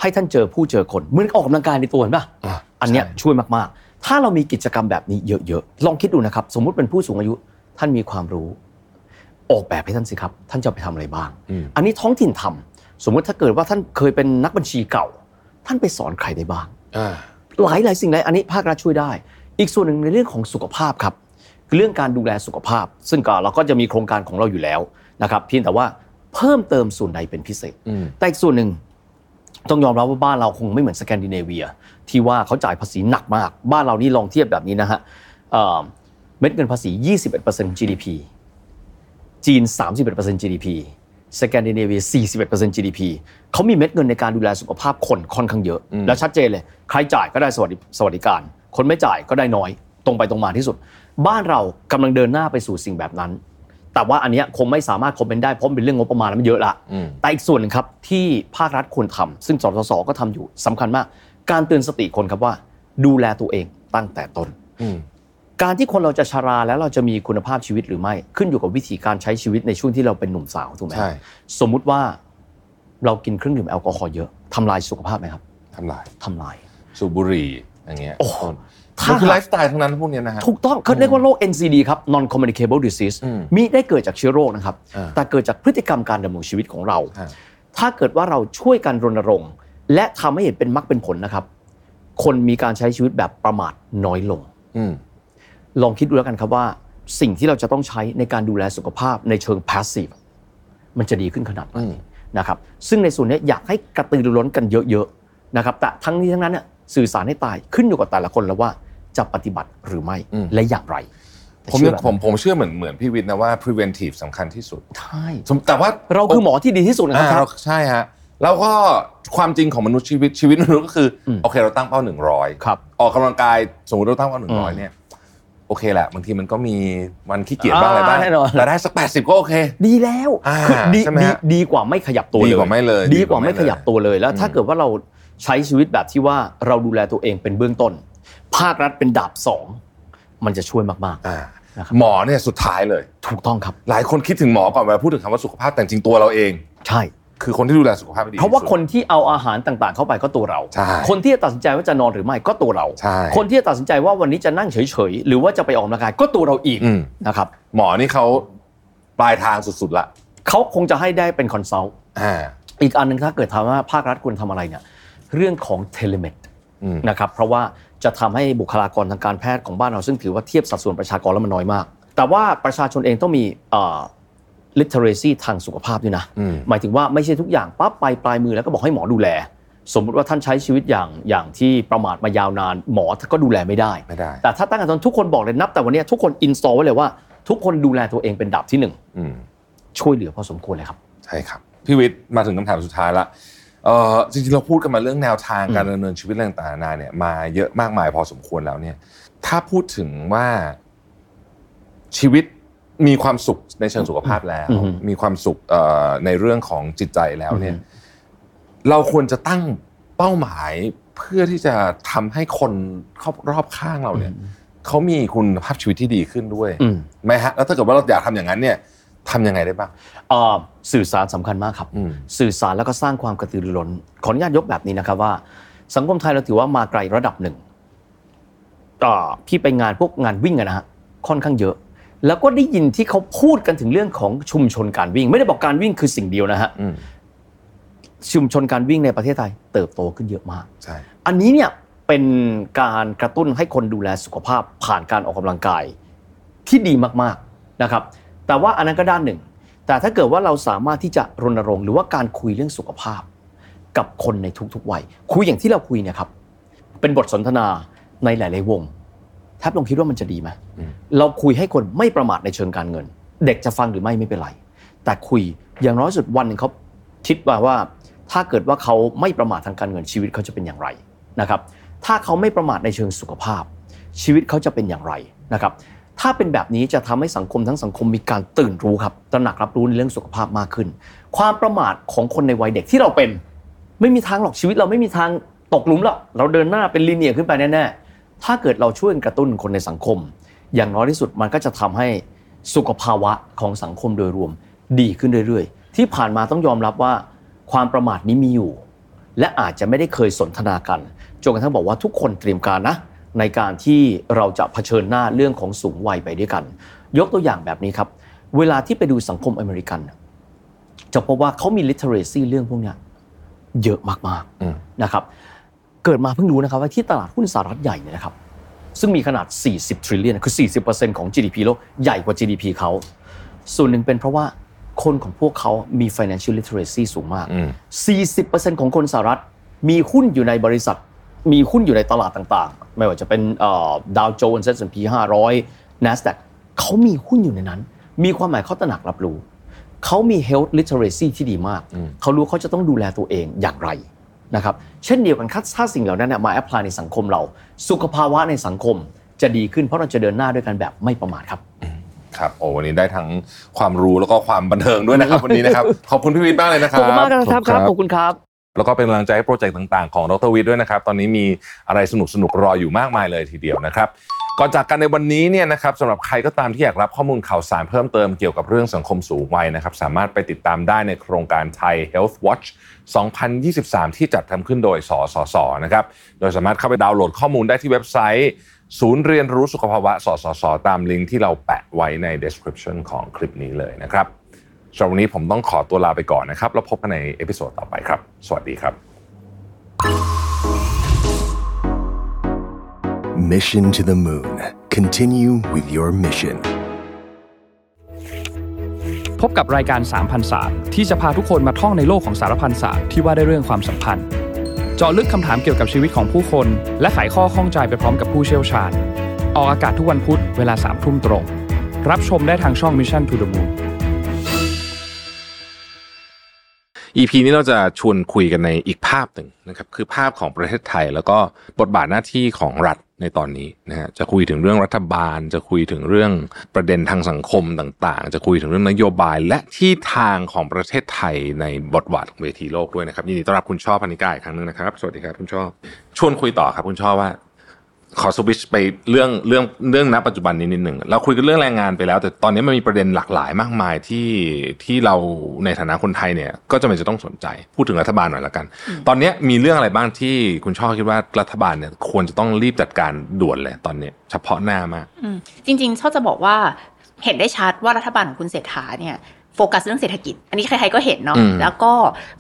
ให้ท่านเจอผู้เจอคนเหมือนออกกำลังกายในตัวเห็นปะอ่าอันเนี้ยใช่ช่วยมากๆ ถ้าเรามีกิจกรรมแบบนี้เยอะๆ ลองคิดดูนะครับ สมมุติเป็นผู้สูงอายุท่านมีความรู้ ออกแบบให้ท่านสิครับ ท่านจะไปทำอะไรบ้างอืมอันนี้ท้องถิ่นทำสมมุติถ้าเกิดว่าท่านเคยเป็นนักบัญชีเก่า ท่านไปสอนใครได้บ้างอ่าหลายหลายสิ่งหลายอันนี้ภาครัฐช่วยได้ อีกส่วนหนึ่งในเรื่องของสุขภาพครับ เรื่องการดูแลสุขภาพ ซึ่งก็เราก็จะมีโครงการของเราอยู่แล้วนะครับเพียงแต่ว่าเพิ่มเติมส่วนใดเป็นพิเศษอืมแต่อีกส่วนหนึ่งต้องยอมรับว่าบ้านเราคงไม่เหมือนสแกนดิเนเวีย ที่ว่าเขาจ่ายภาษีหนักมาก บ้านเรานี่ลองเทียบแบบนี้นะฮะเอ่อเม็ดเงินภาษี 21% GDP จีน 31% GDP สแกนดิเนเวีย 41% GDP เขามีเม็ดเงินในการดูแลสุขภาพคนค่อนข้างเยอะ แล้วชัดเจนเลย ใครจ่ายก็ได้สวัสดิสวัสดิการ คนไม่จ่ายก็ได้น้อย ตรงไปตรงมาที่สุด บ้านเรากำลังเดินหน้าไปสู่สิ่งแบบนั้น แต่ว่าอันเนี้ยคงไม่สามารถคอมเมนต์ได้เพราะมันเป็นเรื่องงบประมาณแล้วมันเยอะละอืมแต่อีกส่วนหนึ่งครับที่ภาครัฐควรทำซึ่งสสสก็ทำอยู่สำคัญมาก การเตือนสติคนครับว่า ดูแลตัวเองตั้งแต่ต้นอืมการที่คนเราจะชราแล้วเราจะมีคุณภาพชีวิตหรือไม่ขึ้นอยู่กับวิธีการใช้ชีวิตในช่วงที่เราเป็นหนุ่มสาวถูกไหมใช่สมมุติว่าเรากินเครื่องดื่มแอลกอฮอล์เยอะทำลายสุขภาพไหมครับทำลายทำลาย สูบบุหรี่อย่างเงี้ยโอ้โหต้นถ้ามันคือไลฟ์สไตล์ทั้งนั้นพวกเนี้ยนะฮะถูกต้องเขาเรียกว่าโรค NCD ครับ non communicable disease อืมมีได้เกิดจากเชื้อโรคนะครับอ่าแต่เกิดจากพฤติกรรมการดำรงชีวิตของเราฮะถ้าเกิดว่าเราช่วยกันรณรงค์ และทำให้เห็นเป็นมรรคเป็นผลนะครับ คนมีการใช้ชีวิตแบบประมาทน้อยลงอืมลองคิดดูแล้วกันครับว่า สิ่งที่เราจะต้องใช้ในการดูแลสุขภาพในเชิง passive มันจะดีขึ้นขนาดไหนอืมนะครับซึ่งในส่วนนี้อยากให้กระตือรือร้นกันเยอะๆนะครับแต่ทั้งนี้ทั้งนั้นเนี่ยสื่อสารให้ตายขึ้นอยู่กับแต่ละคนแล้วว่าจะปฏิบัติหรือไม่อืมและอย่างไรผมเชื่ยัองแบบผมผมเชื่อเหมือนเหมือนพี่วิทย์นะว่า preventive สำคัญที่สุดใช่สมแต่ว่าเราคือหมอที่ดีที่สุดนะอ่าครัเราบใช่ฮะ แล้วก็ความจริงของมนุษย์ชีวิตชีวิตมนุษย์ก็คืออมโอเคเราตั้งเป้าหนึ่งร้อยครับออกกำลังกายสมมติเราตั้งเป้าหนึ่งร้อยอืมเนี่ยโอเคแหละบางทีมันก็มีวันขี้เกียจบ้างอะไรบ้างอ่าแน่นอนแต่ได้สักแปดสิบก็โอเค ดีแล้วอ่าคือดีใช่ไหมดีฮะดีกว่าไม่ขยับตัวเลยดีกว่าไม่เลย ดีกว่าไม่ดีกว่าไม่ขยับตัวเลยแล้ว ถ้าอืมเกิดว่าเราใช้ชีวิตแบบที่ว่าเราดูแลตัวเองเป็นเบื้องต้น ภาครัฐเป็นดาบสองมันจะช่วยมากอ่านะครับหมอเนี่ยสุดท้ายเลยๆถูกต้องครับ หลายคนคิดถึงหมอก่อนเวลาพูดถึงคำว่าสุขภาพแต่จริงๆตัวเราเอง ใช่ คือคนที่ดูแลสุขภาพไม่ดีเพราะว่าที่สุดคนที่เอาอาหารต่างๆ เข้าไปก็ตัวเราใช่คนที่จะตัดสินใจว่าจะนอนหรือไม่ก็ตัวเราใช่คนที่จะตัดสินใจว่าวันนี้จะนั่งเฉยๆ หรือว่าจะไปออกกำลังกายก็ตัวเราอีกอืมนะครับ หมอนี่เขาปลายทางสุดๆละเขาคงจะให้ได้เป็น consult อ่าอีกอันหนึงถ้าเกิดถามว่าภาครัฐควรทำอะไรเนี่ยเรื่องของ telemed อืมนะครับเพราะว่าจะทำให้บุคลากรทางการแพทย์ของบ้านเราซึ่งถือว่าเทียบสัดส่วนประชากรแล้วมันน้อยมาก แต่ว่าประชาชนเองต้องมีเอ่อ literacy ทางสุขภาพด้วยนะอืมหมายถึงว่าไม่ใช่ทุกอย่างปั๊บไปปลายมือแล้วก็บอกให้หมอดูแล สมมุติว่าท่านใช้ชีวิตอย่างอย่างที่ประมาทมายาวนาน หมอก็ดูแลไม่ได้ไม่ได้แต่ถ้าตั้งแต่ตอนทุกคนบอกเลยนับ แต่วันเนี้ยทุกคน install ไว้เลยว่า ทุกคนดูแลตัวเองเป็นอันดับที่หนึ่งอืมช่วยเหลือพอสมควรเลยครับใช่ครับพี่วิทย์มาถึงคำถามสุดท้ายละเอ่อจริงๆเราพูดกันมาเรื่องแนวทางการดำเนินชีวิตเรื่องต่างๆนานาเนี่ยมาเยอะมากมายพอสมควรแล้วเนี่ย ถ้าพูดถึงว่าชีวิต มีความสุขในเชิงสุขภาพแล้วอือฮึมีความสุขเอ่อในเรื่องของจิตใจแล้วเนี่ยอือฮึเราควรจะตั้งเป้าหมายเพื่อที่จะทำให้คนรอบข้างเราเนี่ยเขามีคุณภาพชีวิตที่ดีขึ้นด้วยอืมไหมฮะแล้วถ้าเกิดว่าเราอยากทำอย่างนั้นเนี่ยทำยังไงได้บ้างเอ่อสื่อสารสำคัญมากครับอืมสื่อสารแล้วก็สร้างความกระตือรือร้นขออนุญาตยกแบบนี้นะครับว่า สังคมไทยเราถือว่ามาไกลระดับหนึ่งอ่าพี่ไปงานพวกงานวิ่งอะนะฮะค่อนข้างเยอะ แล้วก็ได้ยินที่เขาพูดกันถึงเรื่องของชุมชนการวิ่ง ไม่ได้บอกการวิ่งคือสิ่งเดียวนะฮะอืมชุมชนการวิ่งในประเทศไทย เติบโตขึ้นเยอะมากใช่อันนี้เนี่ยเป็นการกระตุ้นให้คนดูแลสุขภาพผ่านการออกกำลังกายที่ดีมากๆนะครับ แต่ว่าอันนั้นก็ด้านหนึ่ง แต่ถ้าเกิดว่าเราสามารถที่จะรณรงค์หรือว่าการคุยเรื่องสุขภาพ กับคนในทุกๆวัยคุยอย่างที่เราคุยเนี่ยครับเป็นบทสนทนาในหลาย ๆ วง แทบลองคิดว่ามันจะดีไหมอืมเราคุยให้คนไม่ประมาทในเชิงการเงิน เด็กจะฟังหรือไม่ไม่เป็นไร แต่คุยอย่างน้อยสุดวันหนึ่งเขาคิดว่าว่า ถ้าเกิดว่าเขาไม่ประมาททางการเงินชีวิตเขาจะเป็นอย่างไรนะครับถ้าเขาไม่ประมาทในเชิงสุขภาพ ชีวิตเขาจะเป็นอย่างไรนะครับถ้าเป็นแบบนี้จะทำให้สังคมทั้งสังคมมีการตื่นรู้ครับตระหนักรับรู้ในเรื่องสุขภาพมากขึ้น ความประมาทของคนในวัยเด็กที่เราเป็น ไม่มีทางหรอกชีวิตเราไม่มีทางตกหลุมหรอกเราเดินหน้าเป็นลีเนียร์ขึ้นไปแน่ๆ ถ้าเกิดเราช่วยกระตุ้นคนในสังคม อย่างน้อยที่สุดมันก็จะทำให้สุขภาวะของสังคมโดยรวมดีขึ้นเรื่อยๆ ที่ผ่านมาต้องยอมรับว่า ความประมาทนี้มีอยู่ และอาจจะไม่ได้เคยสนทนากันจนกระทั่งบอกว่าทุกคนเตรียมการนะ ในการที่เราจะเผชิญหน้าเรื่องของสูงวัยไปด้วยกัน ยกตัวอย่างแบบนี้ครับ เวลาที่ไปดูสังคมอเมริกัน จะพบว่าเขามี literacy เรื่องพวกเนี้ยเยอะมากอืมๆนะครับ เกิดมาเพิ่งรู้นะครับว่าที่ตลาดหุ้นสหรัฐใหญ่เนี่ยนะครับซึ่งมีขนาด 40 trillion คือ 40%ของ GDP โลกใหญ่กว่า GDP เขา ส่วนหนึ่งเป็นเพราะว่าคนของพวกเขามี financial literacy สูงมาก 40%ของคนสหรัฐมีหุ้นอยู่ในบริษัท มีหุ้นอยู่ในตลาดต่างๆ ไม่ว่าจะเป็นดาวโจนส์ S&P 500 NASDAQ เขามีหุ้นอยู่ในนั้น มีความหมายเขาตระหนักรับรู้ เขามี health literacy ที่ดีมาก เขารู้เขาจะต้องดูแลตัวเองอย่างไร นะครับเช่นเดียวกันถ้าสิ่งเหล่านั้นมาแอพพลายในสังคมเรา สุขภาวะในสังคมจะดีขึ้นเพราะเราจะเดินหน้าด้วยกันแบบไม่ประมาทครับครับโอ้วันนี้ได้ทั้งความรู้แล้วก็ความบันเทิงด้วยนะครับวันนี้นะครับขอบคุณพี่วิทย์มากเลยนะคขรับอบคุณมากครับครับขอบคุณครับ แล้วก็เป็นกำลังใจให้โปรเจกต์ต่างๆ ของดรวิทย์ด้วยนะครับ ตอนนี้มีอะไรสนุกๆรออยู่มากมายเลยทีเดียวนะครับ ก่อนจากกันในวันนี้เนี่ยนะครับสำหรับใครก็ตามที่อยากรับข้อมูลข่าวสารเพิ่มเติมเกี่ยวกับเรื่องสังคมสูงวัยนะครับสามารถไปติดตามได้ในโครงการไทย Health Watch 2023 ที่จัดทำขึ้นโดยสสสนะครับโดยสามารถเข้าไปดาวน์โหลดข้อมูลได้ที่เว็บไซต์ ศูนย์เรียนรู้สุขภาวะสสสตามลิงก์ที่เราแปะไว้ใน description ของคลิปนี้เลยนะครับสำหรับวันนี้ผมต้องขอตัวลาไปก่อนนะครับแล้วพบกันใน episode ต่อไปครับ สวัสดีครับ Mission to the Moon. Continue with your mission. พบกับรายการสามพันศาสตร์ที่จะพาทุกคนมาท่องในโลกของสารพันศาสตร์ที่ว่าได้เรื่องความสัมพันธ์ เจาะลึกคำถามเกี่ยวกับชีวิตของผู้คน และไขข้อข้องใจไปพร้อมกับผู้เชี่ยวชาญ ออกอากาศทุกวันพุธเวลาสามทุ่มตรง รับชมได้ทางช่อง Mission to the Moon EP นี้เราจะชวนคุยกันในอีกภาพหนึ่งนะครับคือภาพของประเทศไทย แล้วก็บทบาทหน้าที่ของรัฐในตอนนี้นะฮะจะคุยถึงเรื่องรัฐบาล จะคุยถึงเรื่องประเด็นทางสังคมต่างๆ จะคุยถึงเรื่องนโยบายและที่ทางของประเทศไทยในบทบาทของเวทีโลกด้วยนะครับยินดีต้อนรับคุณช่อพันิกาอีกครั้งหนึงนะครับ สวัสดีครับคุณช่อชวนคุยต่อครับคุณช่อว่า ขอสวิชไปเรื่องเรื่องเรื่องณปัจจุบันนี้นิดหนึ่งเราคุยกันเรื่องแรงงานไปแล้ว แต่ตอนนี้มันมีประเด็นหลากหลายมากมายที่ที่เราในฐานะคนไทยเนี่ย ก็จะเป็นจะต้องสนใจ พูดถึงรัฐบาลหน่อยละกัน ตอนนี้มีเรื่องอะไรบ้างที่คุณช่อคิดว่ารัฐบาลเนี่ยควรจะต้องรีบจัดการด่วนเลยตอนนี้ เฉพาะหน้ามากอืมจริงๆชอบจะบอกว่าเห็นได้ชัดว่ารัฐบาลของคุณเศรษฐาเนี่ยโฟกัสเรื่องเศรษฐกิจ อันนี้ใครๆก็เห็นเนาะอืมแล้วก็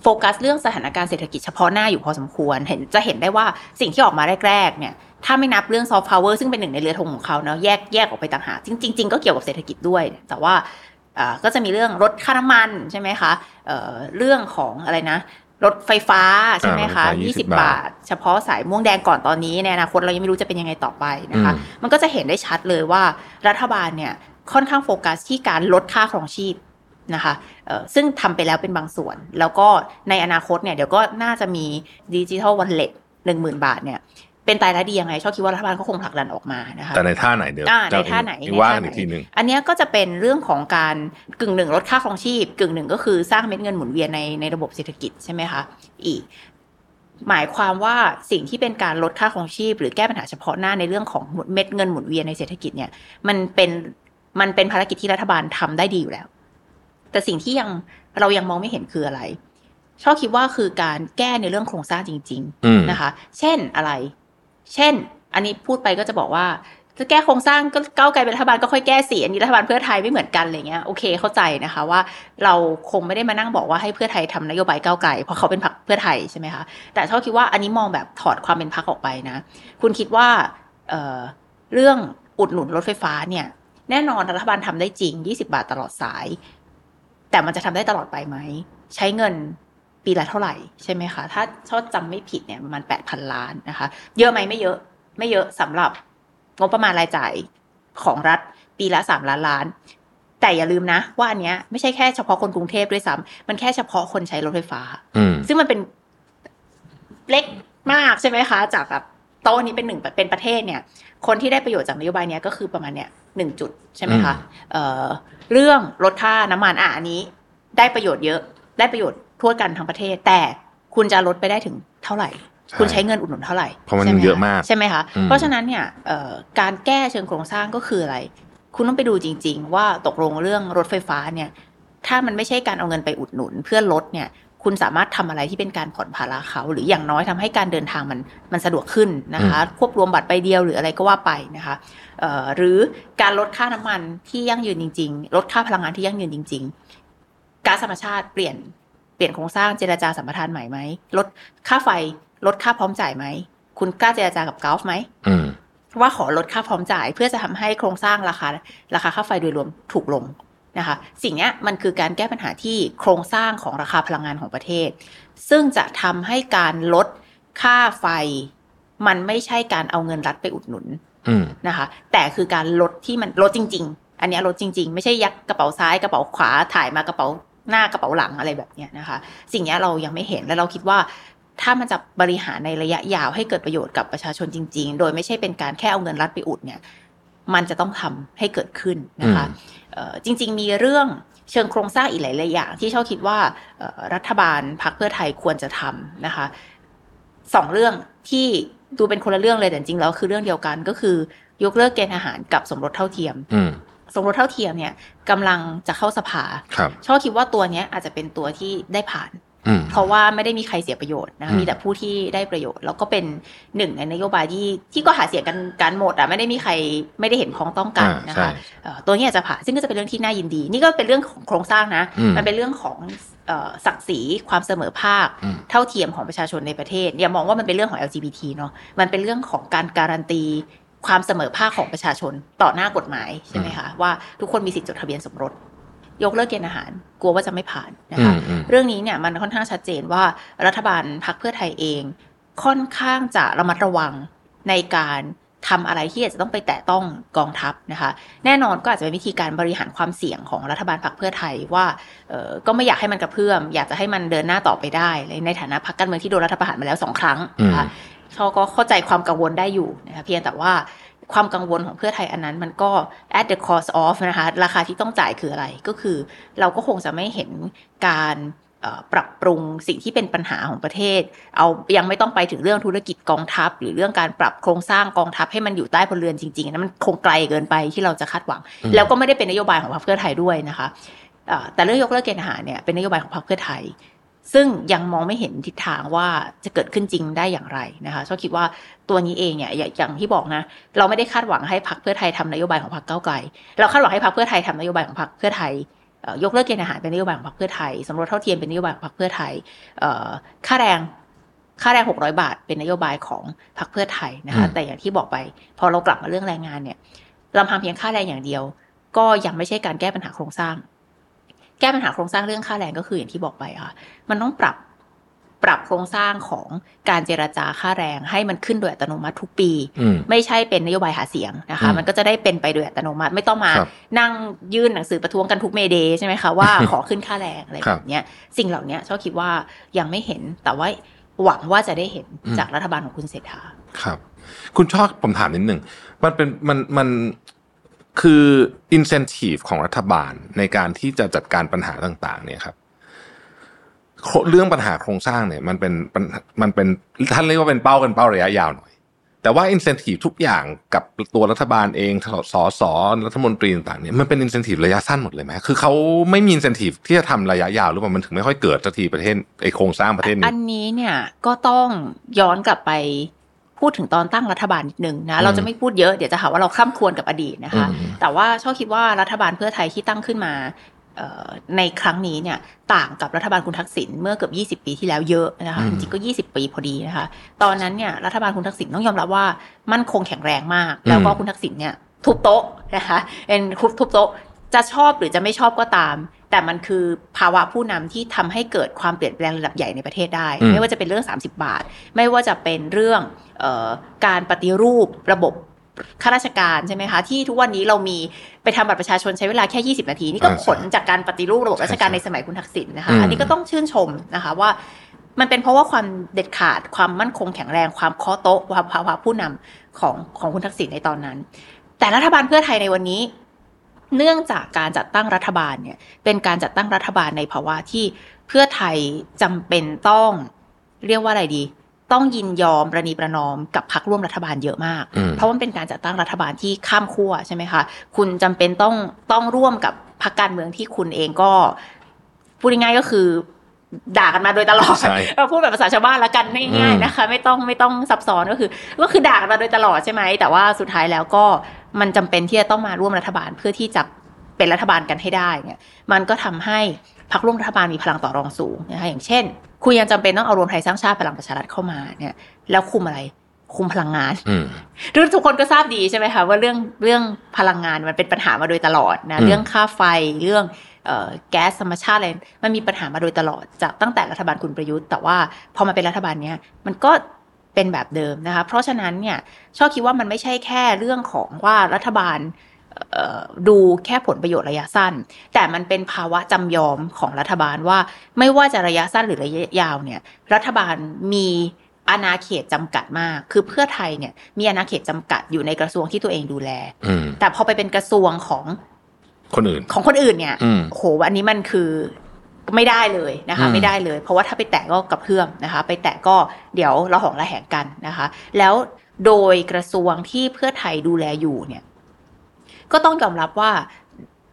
โฟกัสเรื่องสถานการณ์เศรษฐกิจเฉพาะหน้าอยู่พอสมควร เห็นจะเห็นได้ว่าสิ่งที่ออกมาแรกๆเนี่ย ถ้าไม่นับเรื่องซอฟต์พาวเวอร์ซึ่งเป็นหนึ่งในเรือธงของเขาเนาะแยกแยกออกไปต่างหากจริงจริงๆก็เกี่ยวกับเศรษฐกิจด้วย แต่ว่าอ่าก็จะมีเรื่องลดค่าน้ำมันใช่ไหมคะเอ่อเรื่องของอะไรนะรถไฟฟ้าใช่ไหมคะอ่ารถไฟฟ้า20 20 บาท เฉพาะสายม่วงแดงก่อนตอนนี้ในอนาคตเรายังไม่รู้จะเป็นยังไงต่อไปนะคะอืมมันก็จะเห็นได้ชัดเลยว่ารัฐบาลเนี่ยค่อนข้างโฟกัสที่การลดค่าครองชีพนะคะเอ่อซึ่งทำไปแล้วเป็นบางส่วน แล้วก็ในอนาคตเนี่ยเดี๋ยวก็น่าจะมีดิจิทัลวันเล็ตหนึ่งหมื่นบาทเนี่ย เป็นตายและดียังไง ชอบคิดว่ารัฐบาลก็คงผลักดันออกมานะคะแต่ในท่าไหนเดี๋ยวอ่าในจะท่าไหนอีกในว่าท่ากันไหนอีกทีหนึ่งอันเนี้ยก็จะเป็นเรื่องของการกึ่งหนึ่งลดค่าครองชีพ กึ่งหนึ่งก็คือสร้างเม็ดเงินหมุนเวียนในในระบบเศรษฐกิจใช่ไหมคะอีกหมายความว่าสิ่งที่เป็นการลดค่าครองชีพ หรือแก้ปัญหาเฉพาะหน้าในเรื่องของเม็ดเงินหมุนเวียนในเศรษฐกิจเนี่ย มันเป็นมันเป็นภารกิจที่รัฐบาลทำได้ดีอยู่แล้ว แต่สิ่งที่ยังเรายังมองไม่เห็นคืออะไรชอบคิดว่าคือการแก้ในเรื่องโครงสร้างจริงอืมๆนะคะ เช่นอะไร เช่น อันนี้พูดไปก็จะบอกว่าจะแก้โครงสร้างก็ก้าวไกลเป็นรัฐบาลก็ค่อยแก้สิอันนี้รัฐบาลเพื่อไทยไม่เหมือนกันอะไรเงี้ยโอเคเข้าใจนะคะว่าเราคงไม่ได้มานั่งบอกว่าให้เพื่อไทยทำนโยบายก้าวไกลเพราะเขาเป็นพรรคเพื่อไทยใช่ไหมคะแต่ชอบคิดว่าอันนี้มองแบบถอดความเป็นพรรคออกไปนะ คุณคิดว่าเเรื่องอุดหนุนรถไฟฟ้าเนี่ย แน่นอนรัฐบาลทำได้จริง 20 บาทตลอดสาย แต่มันจะทำได้ตลอดไปไหมใช้เงิน ปีละเท่าไหร่ใช่ไหมคะ ถ้าชอบจำไม่ผิดเนี่ยประมาณ8,000ล้านนะคะ เยอะไหมไม่เยอะ ไม่เยอะสำหรับงบประมาณรายจ่ายของรัฐปีละ3ล้านล้าน แต่อย่าลืมนะ ว่าอันเนี้ยไม่ใช่แค่เฉพาะคนกรุงเทพด้วยซ้ำมันแค่เฉพาะคนใช้รถไฟฟ้าอืมซึ่งมันเป็นเล็กมากใช่ไหมคะ จากแบบโต๊ะนี้เป็นหนึ่งเป็นประเทศเนี่ย คนที่ได้ประโยชน์จากนโยบายเนี้ยก็คือประมาณเนี้ยหนึ่งจุดใช่ไหมคะเอ่อเรื่องลดค่าน้ำมันอะอันนี้ ได้ประโยชน์เยอะ ได้ประโยชน์ ทั่วกันทั้งประเทศ แต่คุณจะลดไปได้ถึงเท่าไหร่ใช่คุณใช้เงินอุดหนุนเท่าไหร่เพราะมันใช่ไหเยอะมากใช่ไหมคะอืมเพราะฉะนั้นเนี่ยเอ่อการแก้เชิงโครงสร้างก็คืออะไร คุณต้องไปดูจริง ๆ ว่าตกลงเรื่องรถไฟฟ้าเนี่ย ถ้ามันไม่ใช่การเอาเงินไปอุดหนุน เพื่อลดเนี่ยคุณสามารถทำอะไรที่เป็นการผ่อนภาระเขา หรืออย่างน้อยทำให้การเดินทางมันมันสะดวกขึ้นนะคะ ควบรวมบัตรใบเดียวหรืออะไรก็ว่าไปนะคะเอ่อหรือการลดค่าน้ำมันที่ยั่งยืนจริง ๆ ลดค่าพลังงานที่ยั่งยืนจริง ๆ ก๊าซธรรมชาติเปลี่ยน เปลี่ยนโครงสร้างเจรจาสัมปทานใหม่ไหมลดค่าไฟลดค่าพร้อมจ่ายไหมคุณกล้าเจรจากับกอล์ฟไหมอืมว่าขอลดค่าพร้อมจ่ายเพื่อจะทำให้โครงสร้างราคาราคาค่าไฟโดยรวมถูกลงนะคะ สิ่งนี้มันคือการแก้ปัญหาที่โครงสร้างของราคาพลังงานของประเทศ ซึ่งจะทำให้การลดค่าไฟ มันไม่ใช่การเอาเงินรัฐไปอุดหนุนอืมนะคะ แต่คือการลดที่มันลดจริง ๆ อันเนี้ยลดจริง ๆ ไม่ใช่ยักกระเป๋าซ้ายกระเป๋าขวาถ่ายมากระเป๋า หน้ากระเป๋าหลังอะไรแบบนี้นะคะ สิ่งนี้เรายังไม่เห็นและเราคิดว่า ถ้ามันจะบริหารในระยะยาวให้เกิดประโยชน์กับประชาชนจริง ๆ โดยไม่ใช่เป็นการแค่เอาเงินรัฐไปอุดเนี่ย มันจะต้องทำให้เกิดขึ้นนะคะจริง ๆ มีเรื่องเชิงโครงสร้างอีกหลายๆอย่าง ที่ช่าคิดว่ารัฐบาลพรรคเพื่อไทยควรจะทำนะคะสองเรื่องที่ดูเป็นคนละเรื่องเลยแต่จริงๆแล้วคือเรื่องเดียวกันก็คือยกเลิกเกณฑ์อาหารกับสมรสเท่าเทียม สมรสเท่าเทียมเนี่ยกำลังจะเข้าสภาครับชอบคิดว่าตัวเนี้ยอาจจะเป็นตัวที่ได้ผ่านอืมเพราะว่าไม่ได้มีใครเสียประโยชน์นะอืมมีแต่ผู้ที่ได้ประโยชน์ แล้วก็เป็นหนึ่งในนโยบายที่ที่ก็หาเสียงกันการหมดอะไม่ได้มีใครไม่ได้เห็นพ้องต้องกันอ่านะใช่คะเอ่อตัวนี้อาจจะผ่านซึ่งก็จะเป็นเรื่องที่น่ายินดี นี่ก็เป็นเรื่องของโครงสร้างนะอืมมันเป็นเรื่องของเอ่อศักดิ์ศรีความเสมอภาคอืมเท่าเทียมของประชาชนในประเทศอย่ามองว่ามันเป็นเรื่องของ LGBT เนาะมันเป็นเรื่องของการการันตี ความเสมอภาคของประชาชนต่อหน้ากฎหมายใช่ไหมคะว่าทุกคนมีสิทธิจดทะเบียนสมรส ยกเลิกเกณฑ์อาหาร กลัวว่าจะไม่ผ่านนะคะอืมอืมเรื่องนี้เนี่ยมันค่อนข้างชัดเจนว่ารัฐบาลพรรคเพื่อไทยเอง ค่อนข้างจะระมัดระวังในการทำอะไรที่อาจจะต้องไปแตะต้องกองทัพนะคะ แน่นอนก็อาจจะเป็นวิธีการบริหารความเสี่ยงของรัฐบาลพรรคเพื่อไทยว่าเอ่อก็ไม่อยากให้มันกระเพื่อม อยากจะให้มันเดินหน้าต่อไปได้เลยในฐานะพรรคการเมืองที่โดนรัฐประหารมาแล้วสองครั้งนะคะ เขาก็เข้าใจความกังวลได้อยู่นะคะเพียงแต่ว่าความกังวลของเพื่อไทยอันนั้นมันก็ at the cost of นะคะราคาที่ต้องจ่ายคืออะไรก็คือ เราก็คงจะไม่เห็นการเอ่อปรับปรุงสิ่งที่เป็นปัญหาของประเทศ เอายังไม่ต้องไปถึงเรื่องธุรกิจกองทัพ หรือเรื่องการปรับโครงสร้างกองทัพให้มันอยู่ใต้พลเรือนจริงๆอันนั้นมันคงไกลเกินไปที่เราจะคาดหวัง แล้วก็ไม่ได้เป็นนโยบายของพรรคเพื่อไทยด้วยนะคะเอ่อแต่เรื่องยกเลิกเกณฑ์อาหารเนี่ยเป็นนโยบายของพรรคเพื่อไทย ซึ่งยังมองไม่เห็นทิศทางว่าจะเกิดขึ้นจริงได้อย่างไรนะคะชอบคิดว่าตัวนี้เองเนี่ยอย่างอย่างที่บอกนะ เราไม่ได้คาดหวังให้พรรคเพื่อไทยทำนโยบายของพรรคก้าวไกล เราคาดหวังให้พรรคเพื่อไทยทำนโยบายของพรรคเพื่อไทยเอ่อยกเลิกเกณฑ์อาหารเป็นนโยบายของพรรคเพื่อไทยสมรสเท่าเทียมเป็นนโยบายของพรรคเพื่อไทยเอ่อค่าแรงค่าแรงหกร้อยบาท เป็นนโยบายของพรรคเพื่อไทยนะคะอืมแต่อย่างที่บอกไป พอเรากลับมาเรื่องแรงงานเนี่ยลำพังเพียงค่าแรงอย่างเดียว ก็ยังไม่ใช่การแก้ปัญหาโครงสร้าง แก้ปัญหาโครงสร้างเรื่องค่าแรงก็คืออย่างที่บอกไปค่ะ มันต้องปรับปรับโครงสร้างของการเจรจาค่าแรงให้มันขึ้นโดยอัตโนมัติทุกปีอืมไม่ใช่เป็นนโยบายหาเสียงนะคะอืมมันก็จะได้เป็นไปโดยอัตโนมัติไม่ต้องมาครับนั่งยื่นหนังสือประท้วงกันทุกเมเดย์ใช่ไหมคะว่าขอขึ้นค่าแรงอะไรครัแบบบเนี้ยสิ่งเหล่านี้ชอบคิดว่ายังไม่เห็นแต่ว่าหวังว่าจะได้เห็นอืมจากรัฐบาลของคุณเศรษฐาครับ คุณชอบผมถามนิดหนึ่งมันเป็นมันมัน คือ incentive ของรัฐบาลในการที่จะจัดการปัญหาต่างๆ เนี่ยครับเรื่องปัญหาโครงสร้างเนี่ย มันเป็นปัญมันเป็นท่านเรียกว่าเป็นเป้ากันเป้าระยะยาวหน่อย แต่ว่า incentive ทุกอย่างกับตัวรัฐบาลเองสอสอรัฐมนตรีต่างๆเนี่ยมันเป็น incentive ระยะสั้นหมดเลยไหมคือเขาไม่มี incentive ที่จะทำระยะยาวหรือเปล่ามันถึงไม่ค่อยเกิดสักทีประเทศไอโครงสร้างประเทศอันี้นนี้เนี่ยก็ต้องย้อนกลับไป พูดถึงตอนตั้งรัฐบาลนิดนึงนะเราจะไม่พูดเยอะเดี๋ยวจะหาว่าเราคล่ำครวญกับอดีตนะคะอืมแต่ว่าชอบคิดว่ารัฐบาลเพื่อไทยที่ตั้งขึ้นมาเอ่อในครั้งนี้เนี่ยต่างกับรัฐบาลคุณทักษิณเมื่อเกือบ 20 ปีที่แล้วเยอะนะคะจริงๆก็ 20 ปีพอดีนะคะ ตอนนั้นเนี่ยรัฐบาลคุณทักษิณต้องยอมรับว่ามั่นคงแข็งแรงมาก แล้วก็คุณทักษิณเนี่ยทุบโต๊ะนะคะเป็นทุบโต๊ะจะชอบหรือจะไม่ชอบก็ตาม แต่มันคือภาวะผู้นำที่ทำให้เกิดความเปลี่ยนแปลงระดับใหญ่ในประเทศได้อืมไม่ว่าจะเป็นเรื่อง 30 บาท ไม่ว่าจะเป็นเรื่องเออการปฏิรูประบบข้าราชการใช่ไหมคะ ที่ทุกวันนี้เรามีไปทำบัตรประชาชนใช้เวลาแค่ 20 นาที นี่ก็อ่าใช่ผลจากการปฏิรูประบบราชการใช่ในสมัยคุณทักษิณนะคะอืมอันนี้ก็ต้องชื่นชมนะคะว่ามันเป็นเพราะว่าความเด็ดขาดความมั่นคงแข็งแรงความเคาะโต๊ะความภาวะผู้นำของของคุณทักษิณในตอนนั้น แต่รัฐบาลเพื่อไทยในวันนี้ เนื่องจากการจัดตั้งรัฐบาลเนี่ยเป็นการจัดตั้งรัฐบาลในภาวะที่เพื่อไทยจำเป็นต้องเรียกว่าอะไรดี ต้องยินยอมประนีประนอมกับพรรคร่วมรัฐบาลเยอะมากอืมเพราะมันเป็นการจัดตั้งรัฐบาลที่ข้ามขั้วใช่ไหมคะคุณจำเป็นต้องต้องร่วมกับพรรคการเมืองที่คุณเองก็พูดง่ายๆก็คือด่ากันมาโดยตลอดใช่เออพูดแบบภาษาชาวบ้านละกันง่ายๆนะคะ ไม่ต้องไม่ต้องซับซ้อนก็คือ ก็คือด่ากันมาโดยตลอดใช่ไหมแต่ว่าสุดท้ายแล้วก็ มันจำเป็นที่จะต้องมาร่วมรัฐบาลเพื่อที่จะเป็นรัฐบาลกันให้ได้เนี่ยมันก็ทำให้พรรคร่วมรัฐบาลมีพลังต่อรองสูงนะคะอย่างเช่น คุณยังจำเป็นต้องเอารวมไทยสร้างชาติพลังประชารัฐเข้ามาเนี่ย แล้วคุมอะไรคุมพลังงานอืมเรื่องทุกคนก็ทราบดีใช่ไหมคะว่าเรื่องเรื่องพลังงานมันเป็นปัญหามาโดยตลอดนะอืมเรื่องค่าไฟเรื่องเอ่อแก๊สธรรมชาติอะไรมันมีปัญหามาโดยตลอดจากตั้งแต่รัฐบาลคุณประยุทธ์ แต่ว่าพอมาเป็นรัฐบาลเนี้ยมันก็ เป็นแบบเดิมนะคะ เพราะฉะนั้นเนี่ยชอบคิดว่ามันไม่ใช่แค่เรื่องของว่ารัฐบาลเอ่อดูแค่ผลประโยชน์ระยะสั้น แต่มันเป็นภาวะจำยอมของรัฐบาลว่าไม่ว่าจะระยะสั้นหรือระยะยาวเนี่ยรัฐบาลมีอาณาเขตจำกัดมาก คือเพื่อไทยเนี่ยมีอาณาเขตจำกัดอยู่ในกระทรวงที่ตัวเองดูแลอืมแต่พอไปเป็นกระทรวงของคนอื่น ของคนอื่นเนี่ยอืมโหอันนี้มันคือ ไม่ได้เลยนะคะอืมไม่ได้เลย เพราะว่าถ้าไปแตะก็กระเพื่อมนะคะ ไปแตะก็เดี๋ยวเราหองระแหงกันนะคะ แล้วโดยกระทรวงที่เพื่อไทยดูแลอยู่เนี่ย ก็ต้องยอมรับว่า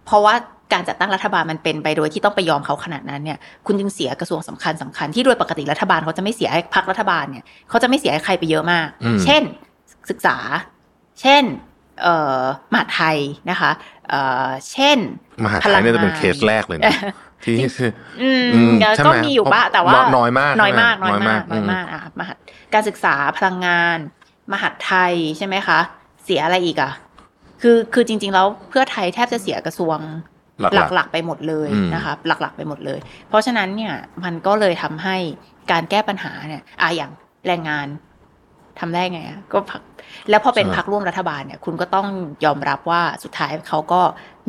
เพราะว่าการจัดตั้งรัฐบาลมันเป็นไปโดยที่ต้องไปยอมเขาขนาดนั้นเนี่ย คุณจึงเสียกระทรวงสำคัญสำคัญที่โดยปกติรัฐบาลเขาจะไม่เสียให้พรรครัฐบาลเนี่ยเขาจะไม่เสียให้ใครไปเยอะมากอืมเช่น ศึกษา เช่นเอ่อมหาดไทยนะคะเอ่อเช่น มหาไทยเนี่ยจะเป็นเคสแรกเลยนะ ที่คือ อืมอืมก็ใช่ไหมก็มีอยู่บ้างแต่ว่าน้อยมาก น้อยมากใช่น้ไหมอยมากน้น้ออยยมามากกอะมหาการศึกษาพลังงาน มหาดไทยใช่ไหมคะ เสียอะไรอีกอะ คือคือจริง ๆ แล้วเพื่อไทยแทบจะเสียกระทรวงหลักๆหลักๆไปหมดเลยอืมนะคะหลักๆ ไปหมดเลย เพราะฉะนั้นเนี่ย มันก็เลยทำให้การแก้ปัญหาเนี่ยอะอย่างแรงงานทำได้ไงอะก็พัก แล้วพอเป็นพักร่วมรัฐบาลเนี่ยคุณก็ต้องยอมรับว่าสุดท้ายเขาก็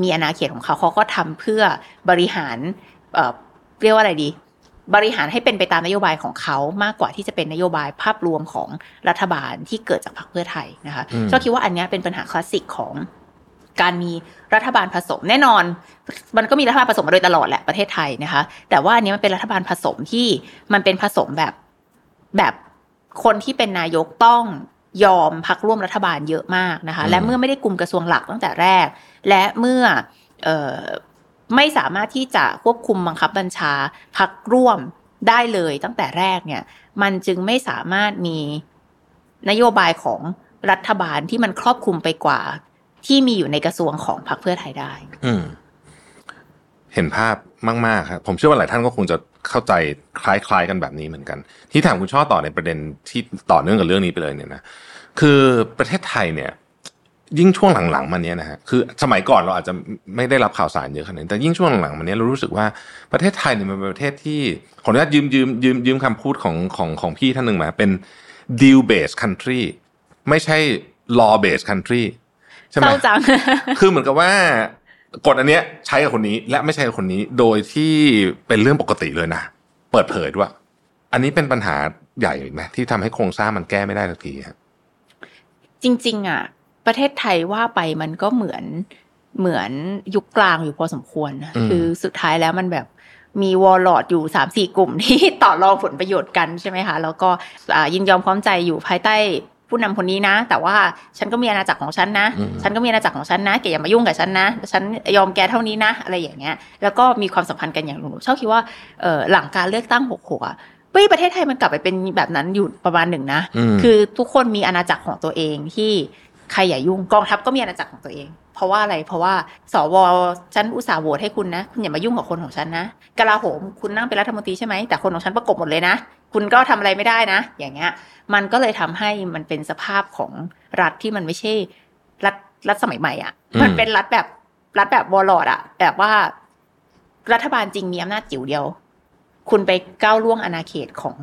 มีอาณาเขตของเขาเขาก็ทำเพื่อบริหารเอ่อเรียกว่าอะไรดี บริหารให้เป็นไปตามนโยบายของเขามากกว่าที่จะเป็นนโยบายภาพรวมของรัฐบาลที่เกิดจากพรรคเพื่อไทยนะคะอืมก็คิดว่าอันเนี้ยเป็นปัญหาคลาสสิกของการมีรัฐบาลผสมแน่นอน มันก็มีรัฐบาลผสมมาโดยตลอดแหละประเทศไทยนะคะ แต่ว่าอันนี้มันเป็นรัฐบาลผสมที่มันเป็นผสมแบบแบบคนที่เป็นนายกต้อง ยอมพักร่วมรัฐบาลเยอะมากนะคะอืมและเมื่อไม่ได้กลุ่มกระทรวงหลักตั้งแต่แรก และเมื่อเอ่อไม่สามารถที่จะควบคุมบังคับบัญชาพักร่วมได้เลยตั้งแต่แรกเนี่ย มันจึงไม่สามารถมีนโยบายของรัฐบาลที่มันครอบคลุมไปกว่า ที่มีอยู่ในกระทรวงของพรรคเพื่อไทยได้ อืมเห็นภาพมากๆครับผมเชื่อว่าหลายท่านก็คงจะเข้าใจคล้ายๆกันแบบนี้เหมือนกัน ที่ถามคุณช่อต่อในประเด็นที่ต่อเนื่องกับเรื่องนี้ไปเลยเนี่ยนะ คือประเทศไทยเนี่ย ยิ่งช่วงหลังๆมาเนี้ยนะฮะคือสมัยก่อนเราอาจจะไม่ได้รับข่าวสารเยอะขนาดนี้แต่ยิ่งช่วงหลังๆมาเนี้ยเรารู้สึกว่าประเทศไทยเนี่ยมันเป็นประเทศที่ขออนุญาตยืมยืมยืมยืมคำพูดของของของพี่ท่านหนึ่งมาเป็น deal based country ไม่ใช่ law based country ใช่ไหเศมร้าจังคือเหมือนกับว่ากฎอันเนี้ยใช้กับคนนี้และไม่ใช้กับคนนี้โดยที่เป็นเรื่องปกติเลยนะ เปิดเผยด้วย อันนี้เป็นปัญหาใหญ่ไหมที่ทำให้โครงสร้างมันแก้ไม่ได้สักทีฮะ จริง ๆ อะ ประเทศไทยว่าไปมันก็เหมือนเหมือนยุคกลางอยู่พอสมควรนะอืมคือสุดท้ายแล้วมันแบบมีวอลลอดอยู่สามสี่กลุ่มที่ต่อรองผลประโยชน์กันใช่ไหมคะ แล้วก็อ่ายินยอมพร้อมใจอยู่ภายใต้ผู้นำคนนี้นะ แต่ว่าฉันก็มีอาณาจักรของฉันนะอืมฉันก็มีอาณาจักรของฉันนะแกอย่ามายุ่งกับฉันนะ ฉันยอมแกเท่านี้นะ อะไรอย่างเงี้ย แล้วก็มีความสัมพันธ์กันอย่างหนูชอบคิดว่าเออหลังการเลือกตั้งหกหกอะเฮ้ยประเทศไทยมันกลับไปเป็นแบบนั้นอยู่ประมาณหนึ่งนะอืมคือทุกคนมีอาณาจักรของตัวเองที่ใครอย่ายุ่งกองทัพก็มีอาณาจักรของตัวเอง เพราะว่าอะไร เพราะว่าสวฉันอุตส่าห์โหวตให้คุณนะ คุณอย่ามายุ่งกับคนของฉันนะกลาโหมคุณนั่งเป็นรัฐมนตรีใช่ไหมแต่คนของฉันประกบหมดเลยนะ คุณก็ทำอะไรไม่ได้นะ อย่างเงี้ย มันก็เลยทำให้มันเป็นสภาพของรัฐที่มันไม่ใช่รัฐรัฐสมัยใหม่อะอืมมันเป็นรัฐแบบรัฐแบบวอลลอดอะ แบบว่ารัฐบาลจริงมีอำนาจจิ๋วเดียว คุณไปก้าวล่วงอาณาเขตของ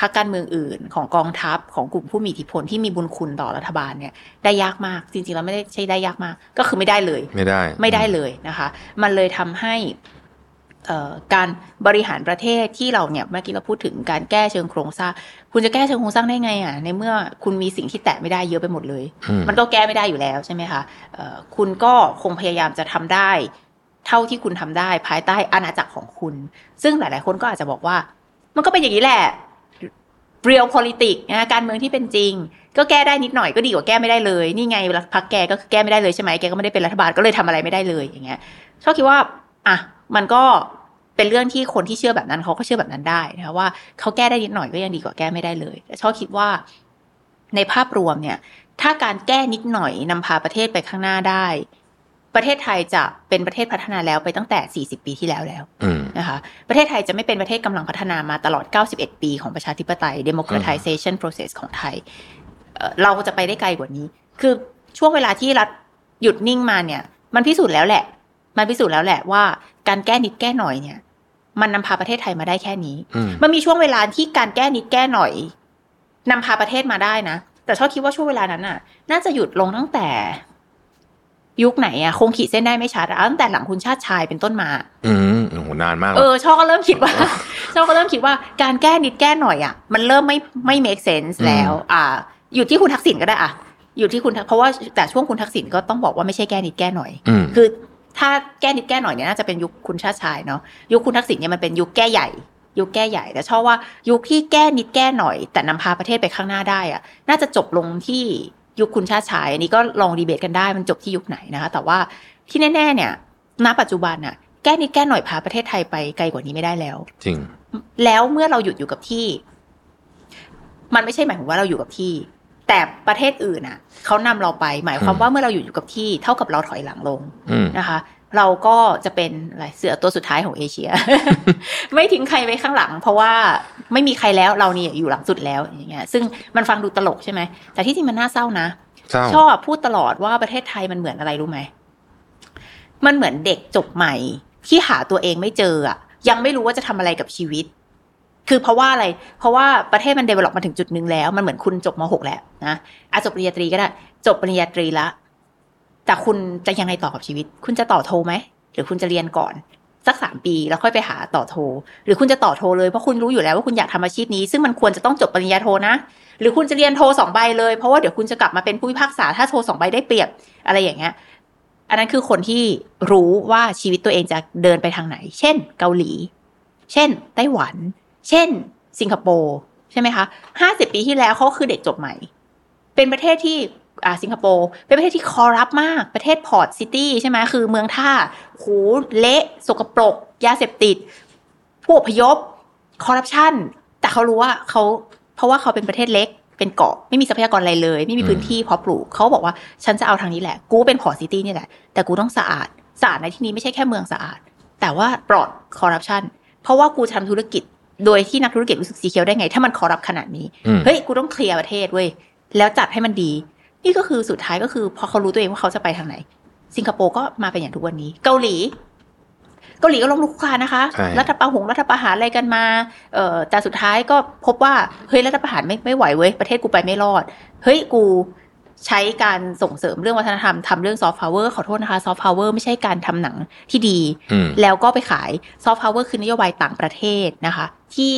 พรรคการเมืองอื่น ของกองทัพของกลุ่มผู้มีอิทธิพลที่มีบุญคุณต่อรัฐบาลเนี่ย ได้ยากมากจริงๆแล้วไม่ได้ใช่ได้ยากมาก ก็คือไม่ได้เลย ไม่ได้ ไม่ได้เลยนะคะ มันเลยทำให้เอ่อการบริหารประเทศที่เราเนี่ยเมื่อกี้เราพูดถึงการแก้เชิงโครงสร้าง คุณจะแก้เชิงโครงสร้างได้ไงอะในเมื่อคุณมีสิ่งที่แตะไม่ได้เยอะไปหมดเลยอืมมันก็แก้ไม่ได้อยู่แล้วใช่ไหมคะเอ่อคุณก็คงพยายามจะทำได้ เท่าที่คุณทำได้ภายใต้อาณาจักรของคุณ ซึ่งหลาย ๆ คนก็อาจจะบอกว่า มันก็เป็นอย่างนี้แหละ real politics นะการเมืองที่เป็นจริง ก็แก้ได้นิดหน่อยก็ดีกว่าแก้ไม่ได้เลย นี่ไงเวลาพักแกก็แก้ไม่ได้เลยใช่ไหมแกก็ไม่ได้เป็นรัฐบาลก็เลยทำอะไรไม่ได้เลยอย่างเงี้ยชอบคิดว่า อะ มันก็เป็นเรื่องที่คนที่เชื่อแบบนั้นเขาก็เชื่อแบบนั้นได้นะว่าเขาแก้ได้นิดหน่อยก็ยังดีกว่าแก้ไม่ได้เลยแต่ชอบคิดว่า ในภาพรวมเนี่ย ถ้าการแก้นิดหน่อยนำพาประเทศไปข้างหน้าได้ ประเทศไทยจะเป็นประเทศพัฒนาแล้วไปตั้งแต่ 40 ปีที่แล้วแล้วอืมนะคะ ประเทศไทยจะไม่เป็นประเทศกำลังพัฒนามาตลอด 91 ปีของประชาธิปไตย democratization process ของไทยเอ่อเราจะไปได้ไกลกว่านี้ คือช่วงเวลาที่รัฐหยุดนิ่งมาเนี่ย มันพิสูจน์แล้วแหละ มันพิสูจน์แล้วแหละว่าการแก้นิดแก้หน่อยเนี่ย มันนำพาประเทศไทยมาได้แค่นี้อืมมันมีช่วงเวลาที่การแก้นิดแก้หน่อยนำพาประเทศมาได้นะ แต่ชอบคิดว่าช่วงเวลานั้นน่ะ น่าจะหยุดลงตั้งแต่ ยุคไหนอะคงขีดเส้นได้ไม่ชัดอะตั้งแต่หลังคุณชาติชายเป็นต้นมา อืมโอ้โหนานมากเออชอบก็เริ่มคิดว่าชอบก็เริ่มคิดว่าการแก้นิดแก้หน่อยอะมันเริ่มไม่ไม่ make sense แล้ว อ่า อยู่ที่คุณทักษิณก็ได้อะอยู่ที่คุณทักเพราะว่าแต่ช่วงคุณทักษิณก็ต้องบอกว่าไม่ใช่แก้นิดแก้หน่อยอืมคือ ถ้าแก้นิดแก้หน่อยเนี่ยน่าจะเป็นยุคคุณชาติชายเนาะยุคคุณทักษิณเนี่ยมันเป็นยุคแก้ใหญ่ ยุคแก้ใหญ่แต่ชอบว่ายุคที่แก้นิดแก้หน่อย แต่นำพาประเทศไปข้างหน้าได้อะน่าจะจบลงที่ ยุคคุณชาติชายอันนี้ก็ลองดีเบตกันได้มันจบที่ยุคไหนนะคะ แต่ว่าที่แน่ ๆ เนี่ยณปัจจุบันน่ะแก้นิดแก้หน่อยพาประเทศไทยไปไกลกว่านี้ไม่ได้แล้ว จริง แล้วเมื่อเราหยุดอยู่กับที่ มันไม่ใช่หมายถึงว่าเราอยู่กับที่ แต่ประเทศอื่นอะเขานำเราไป หมายความว่าเมื่อเราอยู่อยู่กับที่ เท่ากับเราถอยหลังลงอืมนะคะ เราก็จะเป็นอะไรเสือตัวสุดท้ายของเอเชีย ไม่ทิ้งใครไว้ข้างหลัง เพราะว่าไม่มีใครแล้วเราเนี่ยอยู่หลังสุดแล้วอย่างเงี้ย ซึ่งมันฟังดูตลกใช่ไหมแต่ที่จริงมันน่าเศร้านะเศร้าชอบพูดตลอดว่าประเทศไทยมันเหมือนอะไรรู้ไหมมันเหมือนเด็กจบใหม่ ที่หาตัวเองไม่เจออะ ยังไม่รู้ว่าจะทำอะไรกับชีวิต คือเพราะว่าอะไร เพราะว่าประเทศมัน develop มาถึงจุดหนึ่งแล้ว มันเหมือนคุณจบม .6 แล้วนะอาจจบปริญญาตรีก็ได้ จบปริญญาตรีละ แต่คุณจะยังไงต่อกับชีวิต คุณจะต่อโทไหม หรือคุณจะเรียนก่อน สักสามปีแล้วค่อยไปหาต่อโท หรือคุณจะต่อโทเลยเพราะคุณรู้อยู่แล้วว่าคุณอยากทำอาชีพนี้ ซึ่งมันควรจะต้องจบปริญญาโทนะ หรือคุณจะเรียนโทสองใบเลยเพราะว่าเดี๋ยวคุณจะกลับมาเป็นผู้พิพากษาถ้าโทสองใบได้เปรียบอะไรอย่างเงี้ยอันนั้นคือคนที่รู้ว่าชีวิตตัวเองจะเดินไปทางไหน เช่น เกาหลี เช่น ไต้หวัน เช่น สิงคโปร์ใช่ไหมคะห้าสิบปีที่แล้วเขาคือเด็กจบใหม่ เป็นประเทศที่ สิงคโปร์เป็นประเทศที่ corrupt มากประเทศ port city ใช่ไหมคือเมืองท่าโหเละสกปรก ยาเสพติด ผู้อพยพคอร์รัปชันแต่เขารู้ว่าเขาเพราะว่าเขาเป็นประเทศเล็กเป็นเกาะไม่มีทรัพยากรอะไรเลย ไม่มีพื้นที่เพาะปลูกเขาบอกว่าฉันจะเอาทางนี้แหละ กูเป็น port city นี่แหละ แต่กูต้องสะอาดสะอาดในที่นี้ไม่ใช่แค่เมืองสะอาด แต่ว่าปลอดคอร์รัปชันเพราะว่ากูทำธุรกิจโดยที่นักธุรกิจรู้สึก secure ได้ไง ถ้ามัน corrupt ขนาดนี้อืมเฮ้ย กูต้องเคลียร์ประเทศเว้ย แล้วจัดให้มันดี นี่ก็คือสุดท้ายก็คือ พอเขารู้ตัวเองว่าเขาจะไปทางไหน สิงคโปร์ก็มาเป็นอย่างทุกวันนี้ เกาหลี เกาหลีก็ล้มลุกคลุกคลานนะคะใช่รัฐประหงรัฐประหารอะไรกันมาเอ่อแต่สุดท้ายก็พบว่าเฮ้ยรัฐประหารไม่ไม่ไหวเว้ยประเทศกูไปไม่รอด เฮ้ยกูใช้การส่งเสริมเรื่องวัฒนธรรมทำเรื่องซอฟต์พาวเวอร์ขอโทษนะคะซอฟต์พาวเวอร์ไม่ใช่การทำหนังที่ดีอืมแล้วก็ไปขายซอฟต์พาวเวอร์คือนโยบายต่างประเทศนะคะ ที่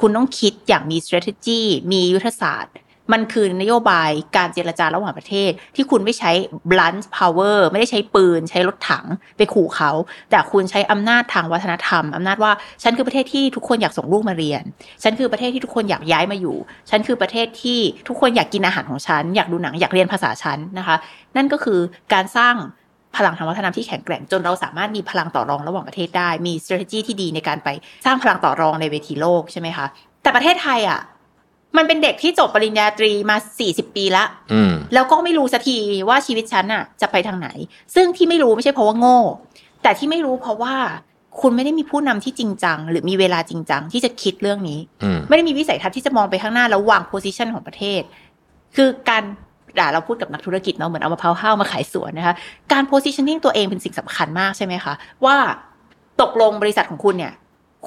คุณต้องคิดอย่างมี strategy มียุทธศาสตร์ มันคือนโยบายการเจรจาระหว่างประเทศ ที่คุณไม่ใช้ blunt power ไม่ได้ใช้ปืน ใช้รถถังไปขู่เขา แต่คุณใช้อำนาจทางวัฒนธรรมอำนาจว่าฉันคือประเทศที่ทุกคนอยากส่งลูกมาเรียน ฉันคือประเทศที่ทุกคนอยากย้ายมาอยู่ ฉันคือประเทศที่ทุกคนอยากกินอาหารของฉัน อยากดูหนังอยากเรียนภาษาฉันนะคะ นั่นก็คือการสร้างพลังทางวัฒนธรรมที่แข็งแกร่งจนเราสามารถมีพลังต่อรองระหว่างประเทศได้ มี strategy ที่ดีในการไปสร้างพลังต่อรองในเวทีโลกใช่ไหมคะ แต่ประเทศไทยอะ มันเป็นเด็กที่จบปริญญาตรีมา 40 ปีละอืมแล้วก็ไม่รู้สักทีว่าชีวิตฉันน่ะจะไปทางไหน ซึ่งที่ไม่รู้ไม่ใช่เพราะว่าโง่ แต่ที่ไม่รู้เพราะว่าคุณไม่ได้มีผู้นำที่จริงจัง หรือมีเวลาจริงจัง ที่จะคิดเรื่องนี้อืมไม่ได้มีวิสัยทัศน์ที่จะมองไปข้างหน้าแล้ววางโพ i ิชันของประเทศ คือการด่าเราพูดกับนักธุรกิจเนาะเหมือนเอามะพร้าวห้าวมาขายสวนนะคะ การโพ i ิชันนิ่งตัวเองเป็นสิ่งสำคัญมากใช่ไหมคะ ว่าตกลงบริษัทของคุณเนี่ย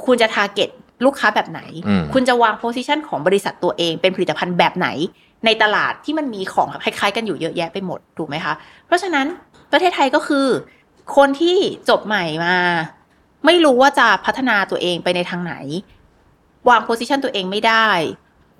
คุณจะ target ลูกค้าแบบไหนอืมคุณจะวางโพ i ิชันของบริษัทตัวเองเป็นผลิตภัณฑ์แบบไหน ในตลาดที่มันมีของคล้ายๆกันอยู่เยอะแยะไปหมดถูกไหมคะ เพราะฉะนั้นประเทศไทยก็คือ คนที่จบใหม่มา ไม่รู้ว่าจะพัฒนาตัวเองไปในทางไหน วางโพสิชันตัวเองไม่ได้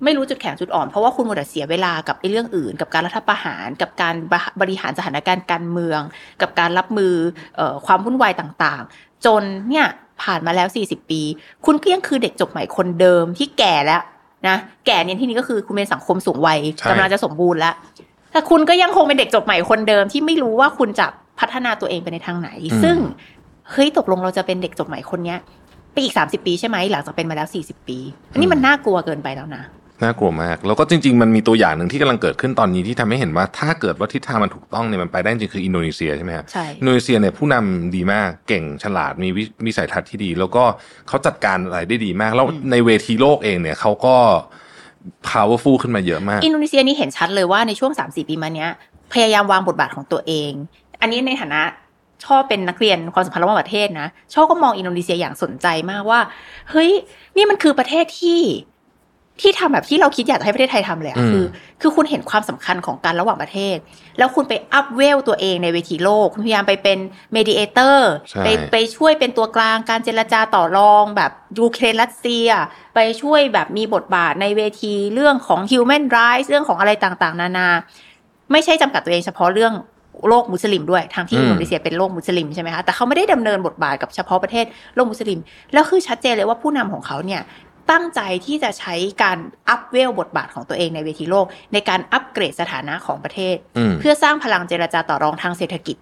ไม่รู้จุดแข็งจุดอ่อน เพราะว่าคุณหมดแต่เสียเวลากับไอ้เรื่องอื่น กับการรัฐประหาร กับการบริหารสถานการณ์การเมือง กับการรับมือเอ่อความวุ่นวายต่าง ๆ จนเนี่ย ผ่านมาแล้ว 40 ปี คุณก็ยังคือเด็กจบใหม่คนเดิมที่แก่แล้วนะแก่เนี่ยที่นี้ก็คือคุณเป็นสังคมสูงวัยใช่กำลังจะสมบูรณ์แล้วแต่คุณก็ยังคงเป็นเด็กจบใหม่คนเดิมที่ไม่รู้ว่าคุณจะพัฒนาตัวเองไปในทางไหน ซึ่งเฮ้ยตกลงเราจะเป็นเด็กจบใหม่คนเนี้ยไปอีก 30 ปีใช่ไหมหลังจากเป็นมาแล้ว 40 ปี อันนี้มันน่ากลัวเกินไปแล้วนะ น่ากลัวมาก แล้วก็จริง ๆ มันมีตัวอย่างหนึ่งที่กำลังเกิดขึ้นตอนนี้ที่ทำให้เห็นว่าถ้าเกิดว่าทิศทางมันถูกต้องเนี่ยมันไปได้จริงคืออินโดนีเซียใช่ไหมครับใช่อินโดนีเซียเนี่ยผู้นำดีมากเก่งฉลาดมีวิวิสัยทัศน์ที่ดี แล้วก็เขาจัดการอะไรได้ดีมาก แล้วในเวทีโลกเองเนี่ยเขาก็ powerful ขึ้นมาเยอะมาก อินโดนีเซียนี่เห็นชัดเลยว่าในช่วง 3-4 ปีมาเนี้ย พยายามวางบทบาทของตัวเอง อันนี้ในฐานะช่อเป็นนักเรียนความสัมพันธ์ระหว่างประเทศนะช่อก็มองอินโดนีเซียอย่างสนใจมากว่า เฮ้ย นี่มันคือประเทศที่ ที่ทำแบบที่เราคิดอยากจะให้ประเทศไทยทำเลยอะอืมคือ คือคุณเห็นความสำคัญของการระหว่างประเทศ แล้วคุณไป up level ตัวเองในเวทีโลก คุณพยายามไปเป็นmediator ใช่ไปไปช่วยเป็นตัวกลางการเจรจาต่อรองแบบยูเครนรัสเซีย ไปช่วยแบบมีบทบาทในเวทีเรื่องของ human rights เรื่องของอะไรต่างๆ นานา ไม่ใช่จำกัดตัวเองเฉพาะเรื่องโลกมุสลิมด้วยทั้งที่อืมอินโดนีเซียเป็นโลกมุสลิมใช่ไหมคะแต่เขาไม่ได้ดำเนินบทบาทกับเฉพาะประเทศโลกมุสลิม แล้วคือชัดเจนเลยว่าผู้นำของเขาเนี่ย ตั้งใจที่จะใช้การ up level บทบาทของตัวเองในเวทีโลก ในการอัปเกรดสถานะของประเทศอืมเพื่อสร้างพลังเจรจาต่อรองทางเศรษฐกิจ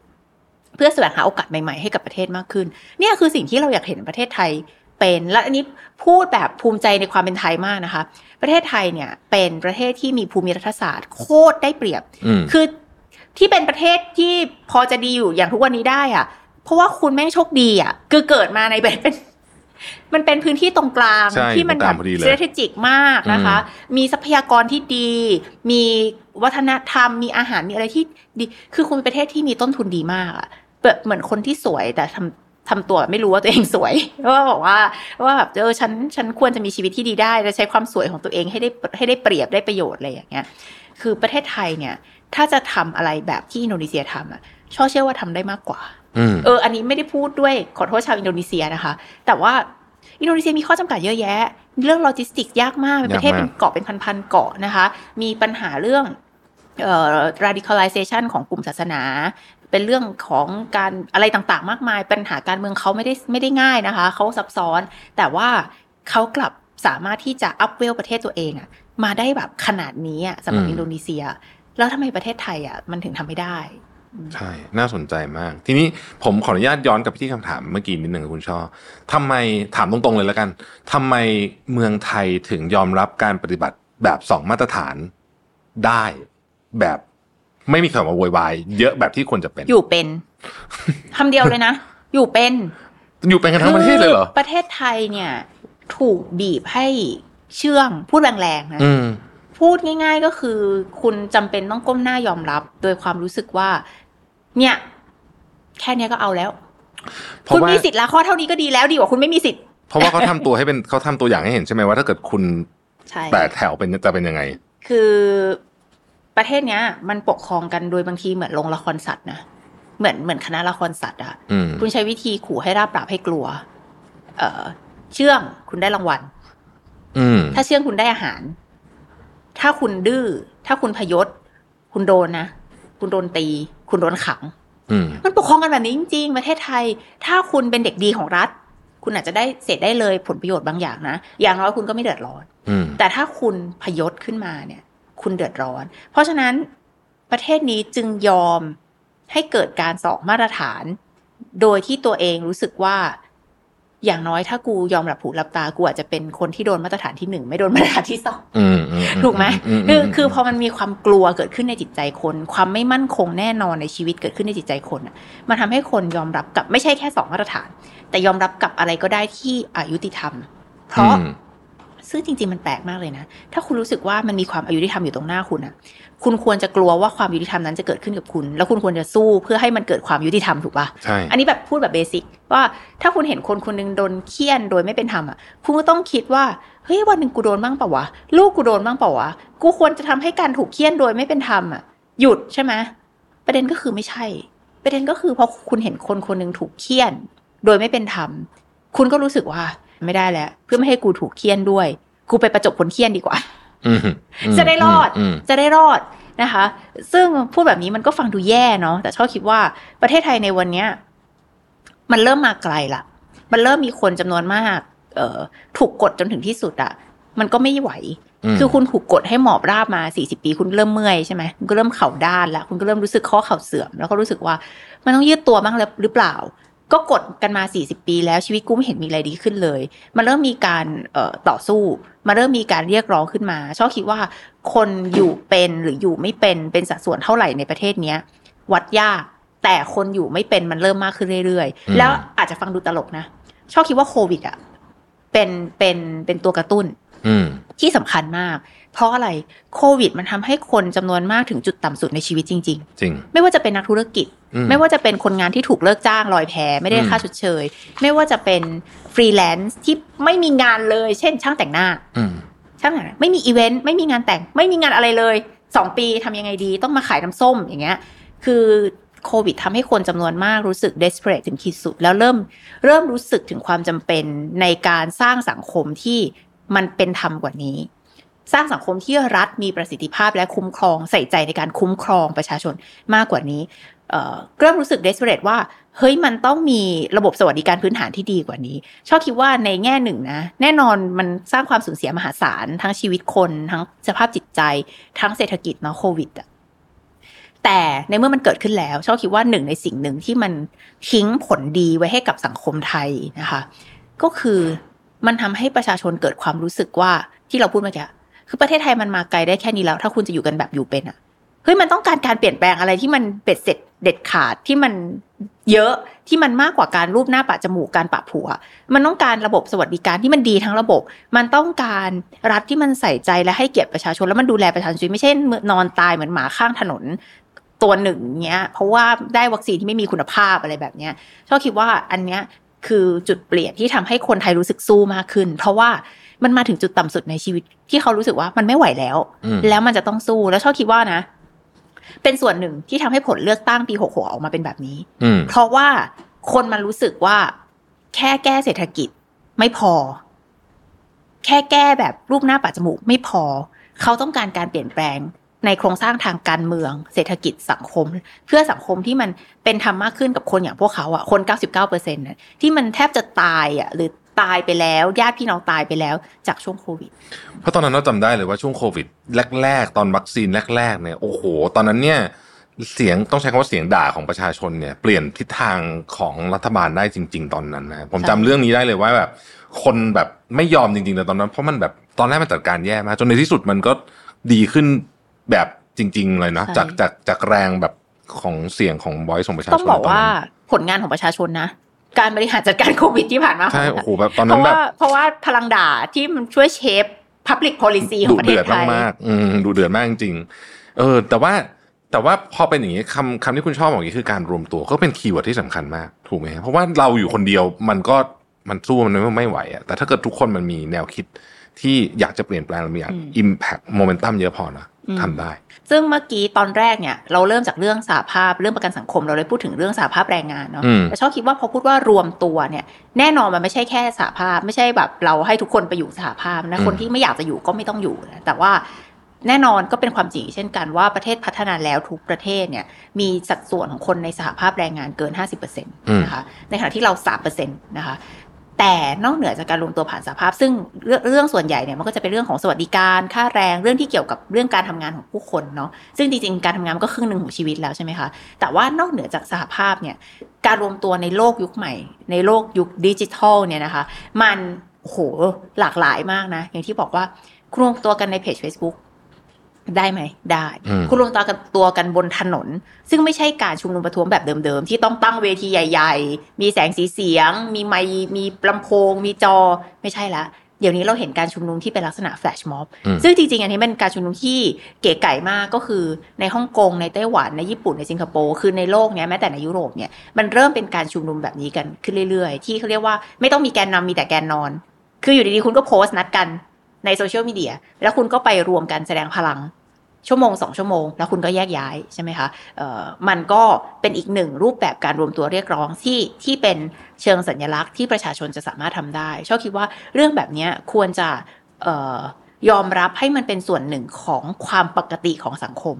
เพื่อแสวงหาโอกาสใหม่ๆให้กับประเทศมากขึ้น เนี่ยคือสิ่งที่เราอยากเห็นประเทศไทยเป็นและอันนี้พูดแบบภูมิใจในความเป็นไทยมากนะคะ ประเทศไทยเนี่ยเป็นประเทศที่มีภูมิรัฐศาสตร์ โคตรได้เปรียบอืมคือที่เป็นประเทศที่พอจะดีอยู่อย่างทุกวันนี้ได้อะเพราะว่าคุณแม่งโชคดีอะคือเกิดมาในแบบเป็น มันเป็นพื้นที่ตรงกลางใช่ที่มันตรงกแบลางบพอดีเลยเศรษฐกิจมากนะคะ มีทรัพยากรที่ดี มีวัฒนธรรม มีอาหาร มีอะไรที่ดี คือคุณเป็นประเทศที่มีต้นทุนดีมากอะแบบเหมือนคนที่สวยแต่ทำทำตัวไม่รู้ว่าตัวเองสวยว่าบอกว่าว่าแบบเออฉันฉันควรจะมีชีวิตที่ดีได้และใช้ความสวยของตัวเองให้ได้ให้ได้เปรียบได้ประโยชน์อะไรอย่างเงี้ย คือประเทศไทยเนี่ย ถ้าจะทำอะไรแบบที่อินโดนีเซียทำอะช่อเชื่อว่าทำได้มากกว่าอืม เออ อันนี้ไม่ได้พูดด้วยขอโทษชาวอินโดนีเซียนะคะ แต่ว่าอินโดนีเซียมีข้อจำกัดเยอะแยะ เรื่องโลจิสติกส์ยากมากเป็นประเทศยากมากเป็นเกาะเป็นพันๆเกาะนะคะ มีปัญหาเรื่องเอ่อ radicalization ของกลุ่มศาสนา เป็นเรื่องของการอะไรต่างๆ มากมาย ปัญหาการเมืองเขาไม่ได้ไม่ได้ง่ายนะคะ เขาซับซ้อน แต่ว่าเขากลับสามารถที่จะ up level ประเทศตัวเองอะมาได้แบบขนาดนี้อะสำหรับอืมอินโดนีเซีย แล้วทำไมประเทศไทยอะมันถึงทำไม่ได้ ใช่ น่าสนใจมาก ทีนี้ผมขออนุญาตย้อนกลับไปที่คำถามเมื่อกี้นิดหนึ่งคุณช่อทำไมถามตรงๆเลยแล้วกันทำไมเมืองไทยถึงยอมรับการปฏิบัติแบบสองมาตรฐานได้แบบไม่มีคำว่าโวยวายเยอะแบบที่ควรจะเป็น อยู่เป็นคำเดียวเลยนะ อยู่เป็น อยู่เป็นกันทั้งประเทศเลยเหรอคือประเทศไทยเนี่ย ถูกบีบให้เชื่องพูดแรงๆนะอืมพูดง่าย ๆ ก็คือ คุณจำเป็นต้องก้มหน้ายอมรับ โดยความรู้สึกว่า เนี่ย แค่เนี้ยก็เอาแล้วเพราะคุณว่ามีสิทธิ์ละข้อเท่านี้ก็ดีแล้วดีกว่าคุณไม่มีสิทธิ์เพราะว่าเขาทำตัวให้เป็นเขาทำตัวอย่างให้เห็นใช่ไหมว่าถ้าเกิดคุณใช่แต่แถวเป็นจะเป็นยังไง คือประเทศเนี้ย มันปกครองกันโดยบางทีเหมือนลงละครสัตว์นะเหมือนเหมือนคณะละครสัตว์อะอืมคุณใช้วิธีขู่ให้ราบปราบให้กลัว เอ่อเชื่องคุณได้รางวัลอืมถ้าเชื่องคุณได้อาหาร ถ้าคุณดื้อ ถ้าคุณพยศ คุณโดนนะ คุณโดนตี คุณโดนขังอืมมันปกครองกันแบบนี้จริง ๆ ประเทศไทย ถ้าคุณเป็นเด็กดีของรัฐ คุณอาจจะได้เสร็จได้เลยผลประโยชน์บางอย่างนะ อย่างน้อยคุณก็ไม่เดือดร้อนอืมแต่ถ้าคุณพยศขึ้นมาเนี่ย คุณเดือดร้อน เพราะฉะนั้นประเทศนี้จึงยอมให้เกิดการสองมาตรฐาน โดยที่ตัวเองรู้สึกว่า อย่างน้อยถ้ากูยอมหลับหูหลับตากูอาจจะเป็นคนที่โดนมาตรฐานที่หนึ่งไม่โดนมาตรฐานที่สองอืมอืมถูกไหมอืมคือมคือพอมันมีความกลัวเกิดขึ้นในจิตใจคน ความไม่มั่นคงแน่นอนในชีวิตเกิดขึ้นในจิตใจคนอะมันทำให้คนยอมรับกับไม่ใช่แค่สองมาตรฐาน แต่ยอมรับกับอะไรก็ได้ที่อายุติธรรม เพราะอืมซึ่งจริงๆมันแปลกมากเลยนะ ถ้าคุณรู้สึกว่ามันมีความอายุติธรรมอยู่ตรงหน้าคุณอะ คุณควรจะกลัวว่าความยุติธรรมนั้นจะเกิดขึ้นกับคุณ แล้วคุณควรจะสู้เพื่อให้มันเกิดความยุติธรรมถูกปะใช่อันนี้แบบพูดแบบเบสิกว่าถ้าคุณเห็นคนคนหนึงโดนเคี่ยนโดยไม่เป็นธรรมอะคุณก็ต้องคิดว่าเฮ้ยวันหนึ่งกูโดนบ้างเปล่าวะลูกกูโดนบ้างเปล่าวะกูควรจะทำให้การถูกเคี่ยนโดยไม่เป็นธรรมอะหยุดใช่ไหมประเด็นก็คือไม่ใช่ ประเด็นก็คือพอคุณเห็นคนคนหนึ่งถูกเคี่ยน โดยไม่เป็นธรรมคุณก็รู้สึกว่าไม่ได้แล้ว เพื่อไม่ให้กูถูกเคี่ยนด้วย กูไปประจบคนเคี่ยนดีกว่าอืมอืม จะได้รอดมจะได้รอดนะคะ ซึ่งพูดแบบนี้มันก็ฟังดูแย่เนาะแต่ชอบคิดว่าประเทศไทยในวันเนี้ย มันเริ่มมาไกลละมันเริ่มมีคนจำนวนมาก เอ่อถูกกดจนถึงที่สุดอะมันก็ไม่ไหวมคือคุณถูกกดให้หมอบราบมา40ปี คุณเริ่มเมื่อยใช่ไหมคุณก็เริ่มเข่าด้านแล้วคุณก็เริ่มรู้สึกข้อเข่าเสื่อม แล้วก็รู้สึกว่า มันต้องยืดตัวบ้างแล้วหรือเปล่า ก็กดกันมา 40 ปีแล้วชีวิตกูไม่เห็นมีอะไรดีขึ้นเลย มันเริ่มมีการเอ่อต่อสู้ มันเริ่มมีการเรียกร้องขึ้นมา ชอบคิดว่าคนอยู่เป็นหรืออยู่ไม่เป็นเป็นสัดส่วนเท่าไหร่ในประเทศเนี้ย วัดยากแต่คนอยู่ไม่เป็นมันเริ่มมากขึ้นเรื่อยอืมๆแล้วอาจจะฟังดูตลกนะ ช่อคิดว่าโควิดอะเป็นเป็นเป็นตัวกระตุ้นอืมที่สำคัญมาก เพราะอะไรโควิด มันทำให้คนจำนวนมากถึงจุดต่ำสุดในชีวิตจริงจริงๆไม่ว่าจะเป็นนักธุรกิจอืมไม่ว่าจะเป็นคนงานที่ถูกเลิกจ้างลอยแพไม่ได้อืมค่าชดเชย ไม่ว่าจะเป็นฟรีแลนซ์ที่ไม่มีงานเลย เช่น ช่างแต่งหน้าอืมช่างแต่งหน้าไม่มีอีเวนต์ไม่มีงานแต่ง ไม่มีงานอะไรเลยสองปีทำยังไงดี ต้องมาขายน้ำส้มอย่างเงี้ย คือโควิดทำให้คนจำนวนมากรู้สึก desperate ถึงขีดสุด แล้วเริ่มเริ่มรู้สึกถึงความจำเป็นในการสร้างสังคมที่มันเป็นธรรมกว่านี้ สร้างสังคมที่รัฐมีประสิทธิภาพและคุ้มครองใส่ใจในการคุ้มครองประชาชนมากกว่านี้เเริ่มรู้สึก desperate ว่าเฮ้ยมันต้องมีระบบสวัสดิการพื้นฐานที่ดีกว่านี้ ชอบคิดว่าในแง่หนึ่งนะ แน่นอนมันสร้างความสูญเสียมหาศาล ทั้งชีวิตคน ทั้งสภาพจิตใจ ทั้งเศรษฐกิจเนาะโควิดอะแต่ในเมื่อมันเกิดขึ้นแล้ว ชอบคิดว่าหนึ่งในสิ่งหนึ่งที่มันทิ้งผลดีไว้ให้กับสังคมไทยนะคะ ก็คือมันทำให้ประชาชนเกิดความรู้สึกว่าที่เราพูดเมื่อกี้ คือประเทศไทยมันมาไกลได้แค่นี้แล้ว ถ้าคุณจะอยู่กันแบบอยู่เป็นอะเฮ้ยมันต้องการการเปลี่ยนแปลงอะไรที่มันเบ็ดเสร็จเด็ดขาดที่มันเยอะที่มันมากกว่าการรูปหน้าปะจมูกการปะผัว มันต้องการระบบสวัสดิการที่มันดีทั้งระบบ มันต้องการรัฐที่มันใส่ใจและให้เกียรติประชาชนแล้วมันดูแลประชาชนไม่ใช่นอนตายเหมือนหมาข้างถนนตัวหนึ่งเนี้ย เพราะว่าได้วัคซีนที่ไม่มีคุณภาพอะไรแบบเนี้ยชอบคิดว่าอันเนี้ยคือจุดเปลี่ยนที่ทำให้คนไทยรู้สึกสู้มากขึ้น เพราะว่า มันมาถึงจุดต่ำสุดในชีวิตที่เขารู้สึกว่ามันไม่ไหวแล้วอืมแล้วมันจะต้องสู้แล้วชอบคิดว่านะ เป็นส่วนหนึ่งที่ทำให้ผลเลือกตั้งปีหกหกออกมาเป็นแบบนี้อืมเพราะว่าคนมันรู้สึกว่า แค่แก้เศรษฐกิจไม่พอ แค่แก้แบบรูปหน้าปะจมูกไม่พอ เขาต้องการการเปลี่ยนแปลงในโครงสร้างทางการเมือง เศรษฐกิจสังคม เพื่อสังคมที่มันเป็นธรรมมากขึ้นกับคนอย่างพวกเขาอะคน 99เปอร์เซ็นต์ที่มันแทบจะตายอะหรือ ตายไปแล้วญาติพี่น้องตายไปแล้วจากช่วงโควิด เพราะตอนนั้นเราจำได้เลยว่าช่วงโควิด แรก ๆ ตอนวัคซีนแรก ๆ เนี่ยโอ้โห ตอนนั้นเนี่ยเสียงต้องใช้คำว่าเสียงด่าของประชาชนเนี่ยเปลี่ยนทิศทางของรัฐบาลได้จริง ๆ ตอนนั้นนะผมจำใช่เรื่องนี้ได้เลยว่าแบบคนแบบไม่ยอมจริงๆเลยตอนนั้น เพราะมันแบบตอนแรกมันจัดการแย่มากจนในที่สุดมันก็ดีขึ้นแบบจริง ๆ เลยนะจากจากจากแรงแบบของเสียงของบอยของประชาชนต้องบอกว่าตนนั้นผลงานของประชาชนนะ การบริหารจัดการโควิดที่ผ่านมาใช่โอ้โหแบบตอนเพนั้นราะแบว่าบเพราะว่าพลังด่าที่มันช่วยเชฟ Public Policy ของประเทเดือดมากๆอืมดูเดือดมากจริงๆเออ แต่ว่าแต่ว่าพอเป็นอย่างนี้คำคำที่คุณช่อบอกอย่างนี้คือการรวมตัวก็เป็น keyword ที่สำคัญมาก ถูกไหมเพราะว่าเราอยู่คนเดียวมันก็มันสู้มันไม่ไม่ไหวอะแต่ถ้าเกิดทุกคนมันมีแนวคิดที่อยากจะเปลี่ยนแปลงมันมีอย่างอืม impact momentum เยอะพอนะอืม ทำได้ ซึ่งเมื่อกี้ตอนแรกเนี่ย เราเริ่มจากเรื่องสหภาพเรื่องประกันสังคม เราเลยพูดถึงเรื่องสหภาพแรงงานเนาะอืมแต่ช่อคิดว่าพอพูดว่ารวมตัวเนี่ย แน่นอนมันไม่ใช่แค่สาภาพ ไม่ใช่แบบเราให้ทุกคนไปอยู่สาภาพนะคนที่ไม่อยากจะอยู่ก็ไม่ต้องอยู่นะแต่ว่าแน่นอนก็เป็นความจริงเช่นกันว่าประเทศพัฒนาแล้วทุกประเทศเนี่ยมีสัดส่วนของคนในสหภาพแรงงานเกิน 50%นะคะในขณะที่เรา 3%นะคะ แต่นอกเหนือจากการรวมตัวผ่านสหภาพ ซึ่งเรื่องเรื่องส่วนใหญ่เนี่ยมันก็จะเป็นเรื่องของสวัสดิการค่าแรงเรื่องที่เกี่ยวกับเรื่องการทำงานของผู้คนเนาะซึ่งจริงๆการทำงานก็ครึ่งหนึ่งของชีวิตแล้วใช่ไหมคะแต่ว่านอกเหนือจากสหภาพเนี่ยการรวมตัวในโลกยุคใหม่ ในโลกยุคดิจิทัลเนี่ยนะคะ มันโอ้โหหลากหลายมากนะ อย่างที่บอกว่าคุณรวมตัวกันในเพจ Facebook ได้ไหมได้อืมคุณรวมตัวกันตัวกันบนถนน ซึ่งไม่ใช่การชุมนุมประท้วงแบบเดิมๆ ที่ต้องตั้งเวทีใหญ่ ๆ มีแสงสีเสียง มีไมค์มีลำโพง มีจอไม่ใช่ละเดี๋ยวนี้เราเห็นการชุมนุมที่เป็นลักษณะแฟลชม็อบอืมซึ่งจริงๆ อันนี้เป็นการชุมนุมที่เก๋ไก่มากก็คือในฮ่องกง ในไต้หวัน ในญี่ปุ่น ในสิงคโปร์ คือในโลกเนี้ยแม้แต่ในยุโรปเนี่ย มันเริ่มเป็นการชุมนุมแบบนี้กันขึ้นเรื่อยๆ ที่เขาเรียกว่าไม่ต้องมีแกนนำมีแต่แกนนอน คืออยู่ดีๆ คุณก็โพสต์นัดกัน ในโซเชียลมีเดียแล้วคุณก็ไปรวมกันแสดงพลังชั่วโมงสองชั่วโมง แล้วคุณก็แยกย้ายใช่ไหมคะเอ่อมันก็เป็นอีกหนึ่งรูปแบบการรวมตัวเรียกร้องที่ที่เป็นเชิงสัญลักษณ์ที่ประชาชนจะสามารถทำได้ชอบคิดว่าเรื่องแบบเนี้ยควรจะเอ่อยอมรับให้มันเป็นส่วนหนึ่งของความปกติของสังคม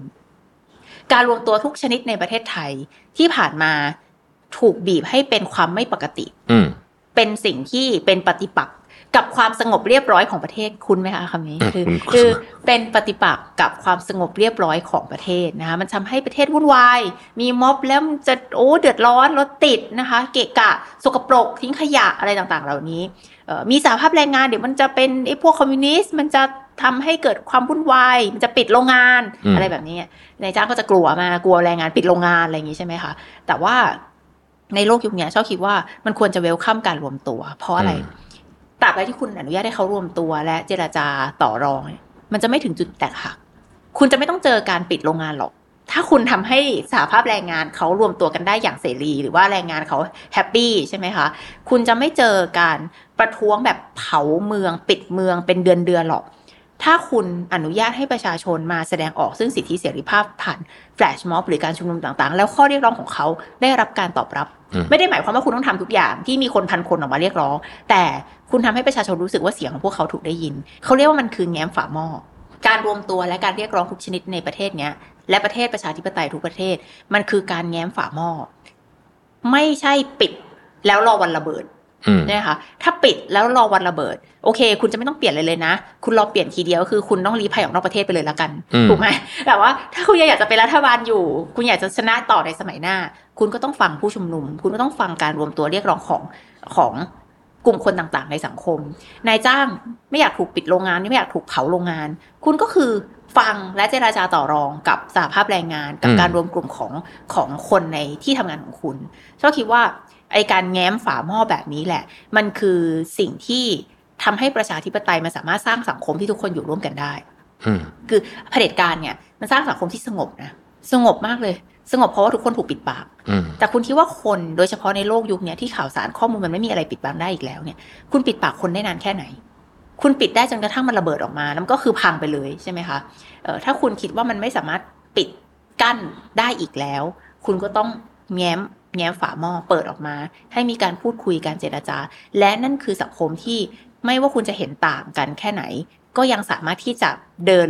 การรวมตัวทุกชนิดในประเทศไทยที่ผ่านมาถูกบีบให้เป็นความไม่ปกติอืมเป็นสิ่งที่เป็นปฏิปักษ์ กับความสงบเรียบร้อยของประเทศคุณไหมคะคำนี้อืมคือคุณคือเป็นปฏิปักษ์กับความสงบเรียบร้อยของประเทศนะคะมันทำให้ประเทศวุ่นวาย มีม็อบแล้วมันจะโอ้เดือดร้อนรถติดนะคะ เกะกะสกปรกทิ้งขยะอะไรต่างๆ เหล่านี้เอ่อมีสาภาพแรงงานเดี๋ยวมันจะเป็นไอ้พวกคอมมิวนิสต์มันจะทำให้เกิดความวุ่นวายมันจะปิดโรงงานอืมอะไรแบบนี้นายจ้างก็จะกลัวมากลัวแรงงานปิดโรงงานอะไรอย่างนี้ใช่ไหมคะแต่ว่าในโลกยุคนี้ชอบคิดว่ามันควรจะเวลคัมการรวมตัว เพราะอะไร ตราบใดที่คุณอนุญาตให้เขารวมตัวและเจราจาต่อรอง มันจะไม่ถึงจุดแตกหัก คุณจะไม่ต้องเจอการปิดโรงงานหรอก ถ้าคุณทำให้สหภาพแรงงานเขารวมตัวกันได้อย่างเสรี หรือว่าแรงงานเขา happy ใช่ไหมคะ คุณจะไม่เจอการประท้วงแบบเผาเมือง ปิดเมืองเป็นเดือนเดือนๆหรอก ถ้าคุณอนุญาตให้ประชาชนมาแสดงออกซึ่งสิทธิเสรีภาพผ่านแฟลชม็อบหรือการชุมนุมต่างๆ แล้วข้อเรียกร้องของเขาได้รับการตอบรับอืมไม่ได้หมายความว่าคุณต้องทำทุกอย่างที่มีคนพันคนออกมาเรียกร้อง แต่คุณทำให้ประชาชนรู้สึกว่าเสียงของพวกเขาถูกได้ยิน เขาเรียกว่ามันคือแง้มฝาหม้อการรวมตัวและการเรียกร้องทุกชนิดในประเทศเนี้ยและประเทศประชาธิปไตยทุกประเทศ มันคือการแง้มฝาหม้อไม่ใช่ปิดแล้วรอวันระเบิด อืมนะคะถ้าปิดแล้วรอวันระเบิด โอเค คุณจะไม่ต้องเปลี่ยนเลยเลยนะ คุณรอเปลี่ยนทีเดียวคือคุณต้องรีภัยออกนอกประเทศไปเลยละกันอืมถูกไหมแต่ว่าถ้าคุณยังอยากจะเป็นรัฐบาลอยู่ คุณอยากจะชนะต่อในสมัยหน้า คุณก็ต้องฟังผู้ชุมนุม คุณก็ต้องฟังการรวมตัวเรียกร้องของของกลุ่มคนต่างๆ ในสังคม นายจ้างไม่อยากถูกปิดโรงงานไม่อยากถูกเผาโรงงาน คุณก็คือฟังและเจราจาต่อรองกับสหภาพแรงงาน กับอืมการรวมกลุ่มของของคนในที่ทำงานของคุณชอบคิดว่า ไอการแง้มฝาหม้อแบบนี้แหละ มันคือสิ่งที่ทำให้ประชาธิปไตยมันสามารถสร้างสังคมที่ทุกคนอยู่ร่วมกันได้อืมคือเผด็จการเนี่ยมันสร้างสังคมที่สงบนะสงบมากเลย สงบเพราะว่าทุกคนถูกปิดปากอืมแต่คุณคิดว่าคนโดยเฉพาะในโลกยุคเนี้ยที่ข่าวสารข้อมูลมันไม่มีอะไรปิดบังได้อีกแล้วเนี่ย คุณปิดปากคนได้นานแค่ไหน คุณปิดได้จนกระทั่งมันระเบิดออกมาแล้วมันก็คือพังไปเลยใช่ไหมคะเอ่อถ้าคุณคิดว่ามันไม่สามารถปิดกั้นได้อีกแล้ว คุณก็ต้องแง้ม แง้มฝาหม้อเปิดออกมา ให้มีการพูดคุยการเจรจา และนั่นคือสังคมที่ไม่ว่าคุณจะเห็นต่างกันแค่ไหน ก็ยังสามารถที่จะเดิน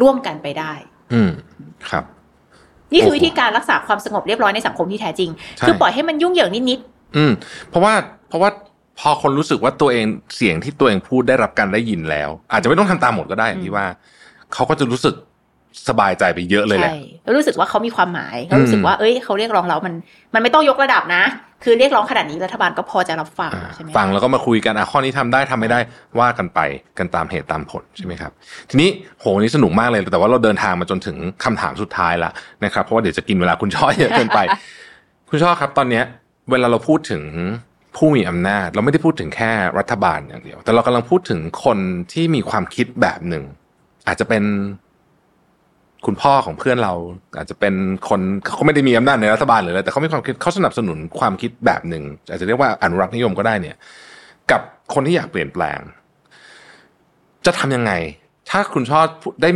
ร่วมกันไปได้ อืมครับ นี่คือโอ้โหวิธีการรักษาความสงบเรียบร้อยในสังคมที่แท้จริงใช่คือปล่อยให้มันยุ่งเหยิงนิดอืม เพราะว่าเพราะว่าพอคนรู้สึกว่าตัวเองเสียงที่ตัวเองพูดได้รับการได้ยินแล้ว อาจจะไม่ต้องทำตามหมดก็ได้อย่างที่ว่าเขาก็จะรู้สึก สบายใจไปเยอะๆเลยแหละใช่แล้วรู้สึกว่าเขามีความหมายเขารู้สึกอืมว่าเอ้ยเขาเรียกร้องเรามัน มันไม่ต้องยกระดับนะ คือเรียกร้องขนาดนี้รัฐบาลก็พอจะรับฟังอ่าใช่ไหมฟังแล้วก็มาคุยกันอะข้อนี้ทำได้ทำไม่ได้ว่ากันไปกันตามเหตุตามผลใช่ไหมครับ ทีนี้โหวันนี้สนุกมากเลยแต่ว่าเราเดินทางมาจนถึงคำถามสุดท้ายละนะครับเพราะว่าเดี๋ยวจะกินเวลาคุณช่อเยอะเกินไป คุณช่อครับ ตอนเนี้ย เวลาเราพูดถึงผู้มีอำนาจ เราไม่ได้พูดถึงแค่รัฐบาลอย่างเดียว แต่เรากำลังพูดถึงคนที่มีความคิดแบบหนึ่งอาจจะเป็น คุณพ่อของเพื่อนเราอาจจะเป็นคนเขาไม่ได้มีอำนาจในรัฐบาลหรืออะไรแต่เขามีความคิดเขาสนับสนุนความคิดแบบหนึ่งอาจจะเรียกว่าอนุรักษ์นิยมก็ได้เนี่ย กับคนที่อยากเปลี่ยนแปลง จะทำยังไง ถ้าคุณชอบได้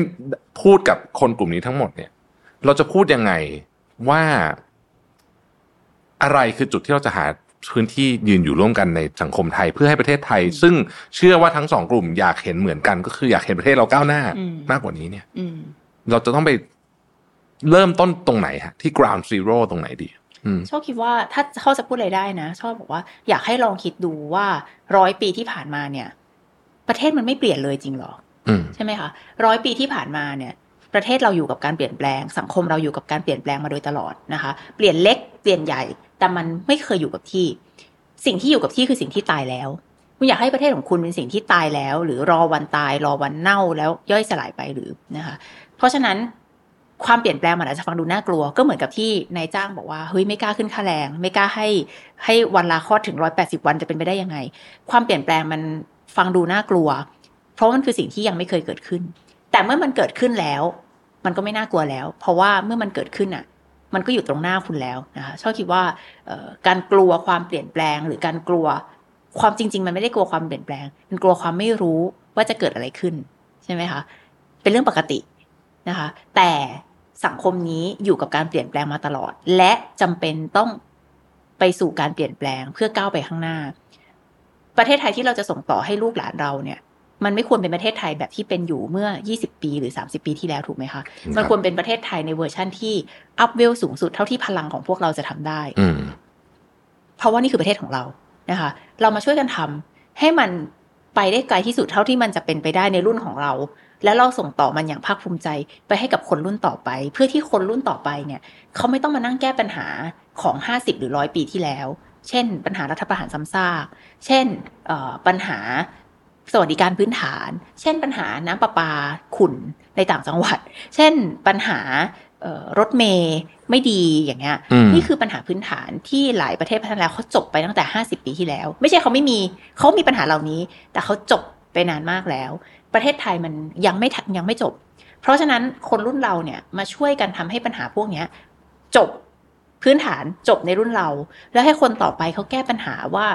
พูดกับคนกลุ่มนี้ทั้งหมดเนี่ย เราจะพูดยังไงว่าอะไรคือจุดที่เราจะหาพื้นที่ยืนอยู่ร่วมกันในสังคมไทยเพื่อให้ประเทศไทย ซึ่งเชื่อว่าทั้งสองกลุ่มอยากเห็นเหมือนกัน ก็คืออยากเห็นประเทศเราก้าวหน้ามากกว่านี้เนี่ยอืม เราจะต้องไปเริ่มต้นตรงไหนฮะที่ ground zero ตรงไหนดีอืมชอบคิดว่าถ้าเขาจะพูดอะไรได้นะ ชอบบอกว่าอยากให้ลองคิดดูว่าร้อยปีที่ผ่านมาเนี่ย ประเทศมันไม่เปลี่ยนเลยจริงเหรออืมใช่ไหมคะร้อยปีที่ผ่านมาเนี่ย ประเทศเราอยู่กับการเปลี่ยนแปลง สังคมเราอยู่กับการเปลี่ยนแปลงมาโดยตลอดนะคะ เปลี่ยนเล็กเปลี่ยนใหญ่ แต่มันไม่เคยอยู่กับที่ สิ่งที่อยู่กับที่คือสิ่งที่ตายแล้วคุณอยากให้ประเทศของคุณเป็นสิ่งที่ตายแล้ว หรือรอวันตายรอวันเน่าแล้วย่อยสลายไปหรือนะคะ เพราะฉะนั้นความเปลี่ยนแปลงมันอาจจะฟังดูน่ากลัว ก็เหมือนกับที่นายจ้างบอกว่าเฮ้ยไม่กล้าขึ้นค่าแรง ไม่กล้าให้ให้วันลาคลอดถึงร้อยแปดสิบวันจะเป็นไปได้ยังไง ความเปลี่ยนแปลงมันฟังดูน่ากลัว เพราะมันคือสิ่งที่ยังไม่เคยเกิดขึ้น แต่เมื่อมันเกิดขึ้นแล้ว มันก็ไม่น่ากลัวแล้ว เพราะว่าเมื่อมันเกิดขึ้นอะ มันก็อยู่ตรงหน้าคุณแล้วนะคะชอบคิดว่าการกลัวความเปลี่ยนแปลง หรือการกลัวความจริง ๆ มันไม่ได้กลัวความเปลี่ยนแปลง มันกลัวความไม่รู้ว่าจะเกิดอะไรขึ้นใช่ไหมคะเป็นเรื่องปกติ นะคะ แต่สังคมนี้อยู่กับการเปลี่ยนแปลงมาตลอด และจำเป็นต้องไปสู่การเปลี่ยนแปลงเพื่อก้าวไปข้างหน้า ประเทศไทยที่เราจะส่งต่อให้ลูกหลานเราเนี่ย มันไม่ควรเป็นประเทศไทยแบบที่เป็นอยู่เมื่อ 20 ปีหรือ 30 ปีที่แล้วถูกไหมคะมันควรเป็นประเทศไทยในเวอร์ชั่นที่ up level สูงสุดเท่าที่พลังของพวกเราจะทำได้อืมเพราะว่านี่คือประเทศของเรานะคะ เรามาช่วยกันทำให้มันไปได้ไกลที่สุดเท่าที่มันจะเป็นไปได้ในรุ่นของเรา แล้วเราส่งต่อมันอย่างภาคภูมิใจไปให้กับคนรุ่นต่อไป เพื่อที่คนรุ่นต่อไปเนี่ยเขาไม่ต้องมานั่งแก้ปัญหาของ 50 หรือร้อยปีที่แล้ว เช่น ปัญหารัฐประหารซ้ำซากเช่นเอ่อปัญหาสวัสดิการพื้นฐาน เช่น ปัญหาน้ำประปาขุ่นในต่างจังหวัด เช่น ปัญหาเอ่อรถเมย์ไม่ดีอย่างเงี้ยอืมนี่คือปัญหาพื้นฐานที่หลายประเทศพัฒนาแล้วเขาจบไปตั้งแต่ 50 ปีที่แล้ว ไม่ใช่เขาไม่มีเขามีปัญหาเหล่านี้ แต่เขาจบไปนานมากแล้ว ประเทศไทยมันยังไม่ทันยังไม่จบ เพราะฉะนั้นคนรุ่นเราเนี่ยมาช่วยกันทำให้ปัญหาพวกเนี้ยจบพื้นฐานจบในรุ่นเรา แล้วให้คนต่อไปเขาแก้ปัญหาว่า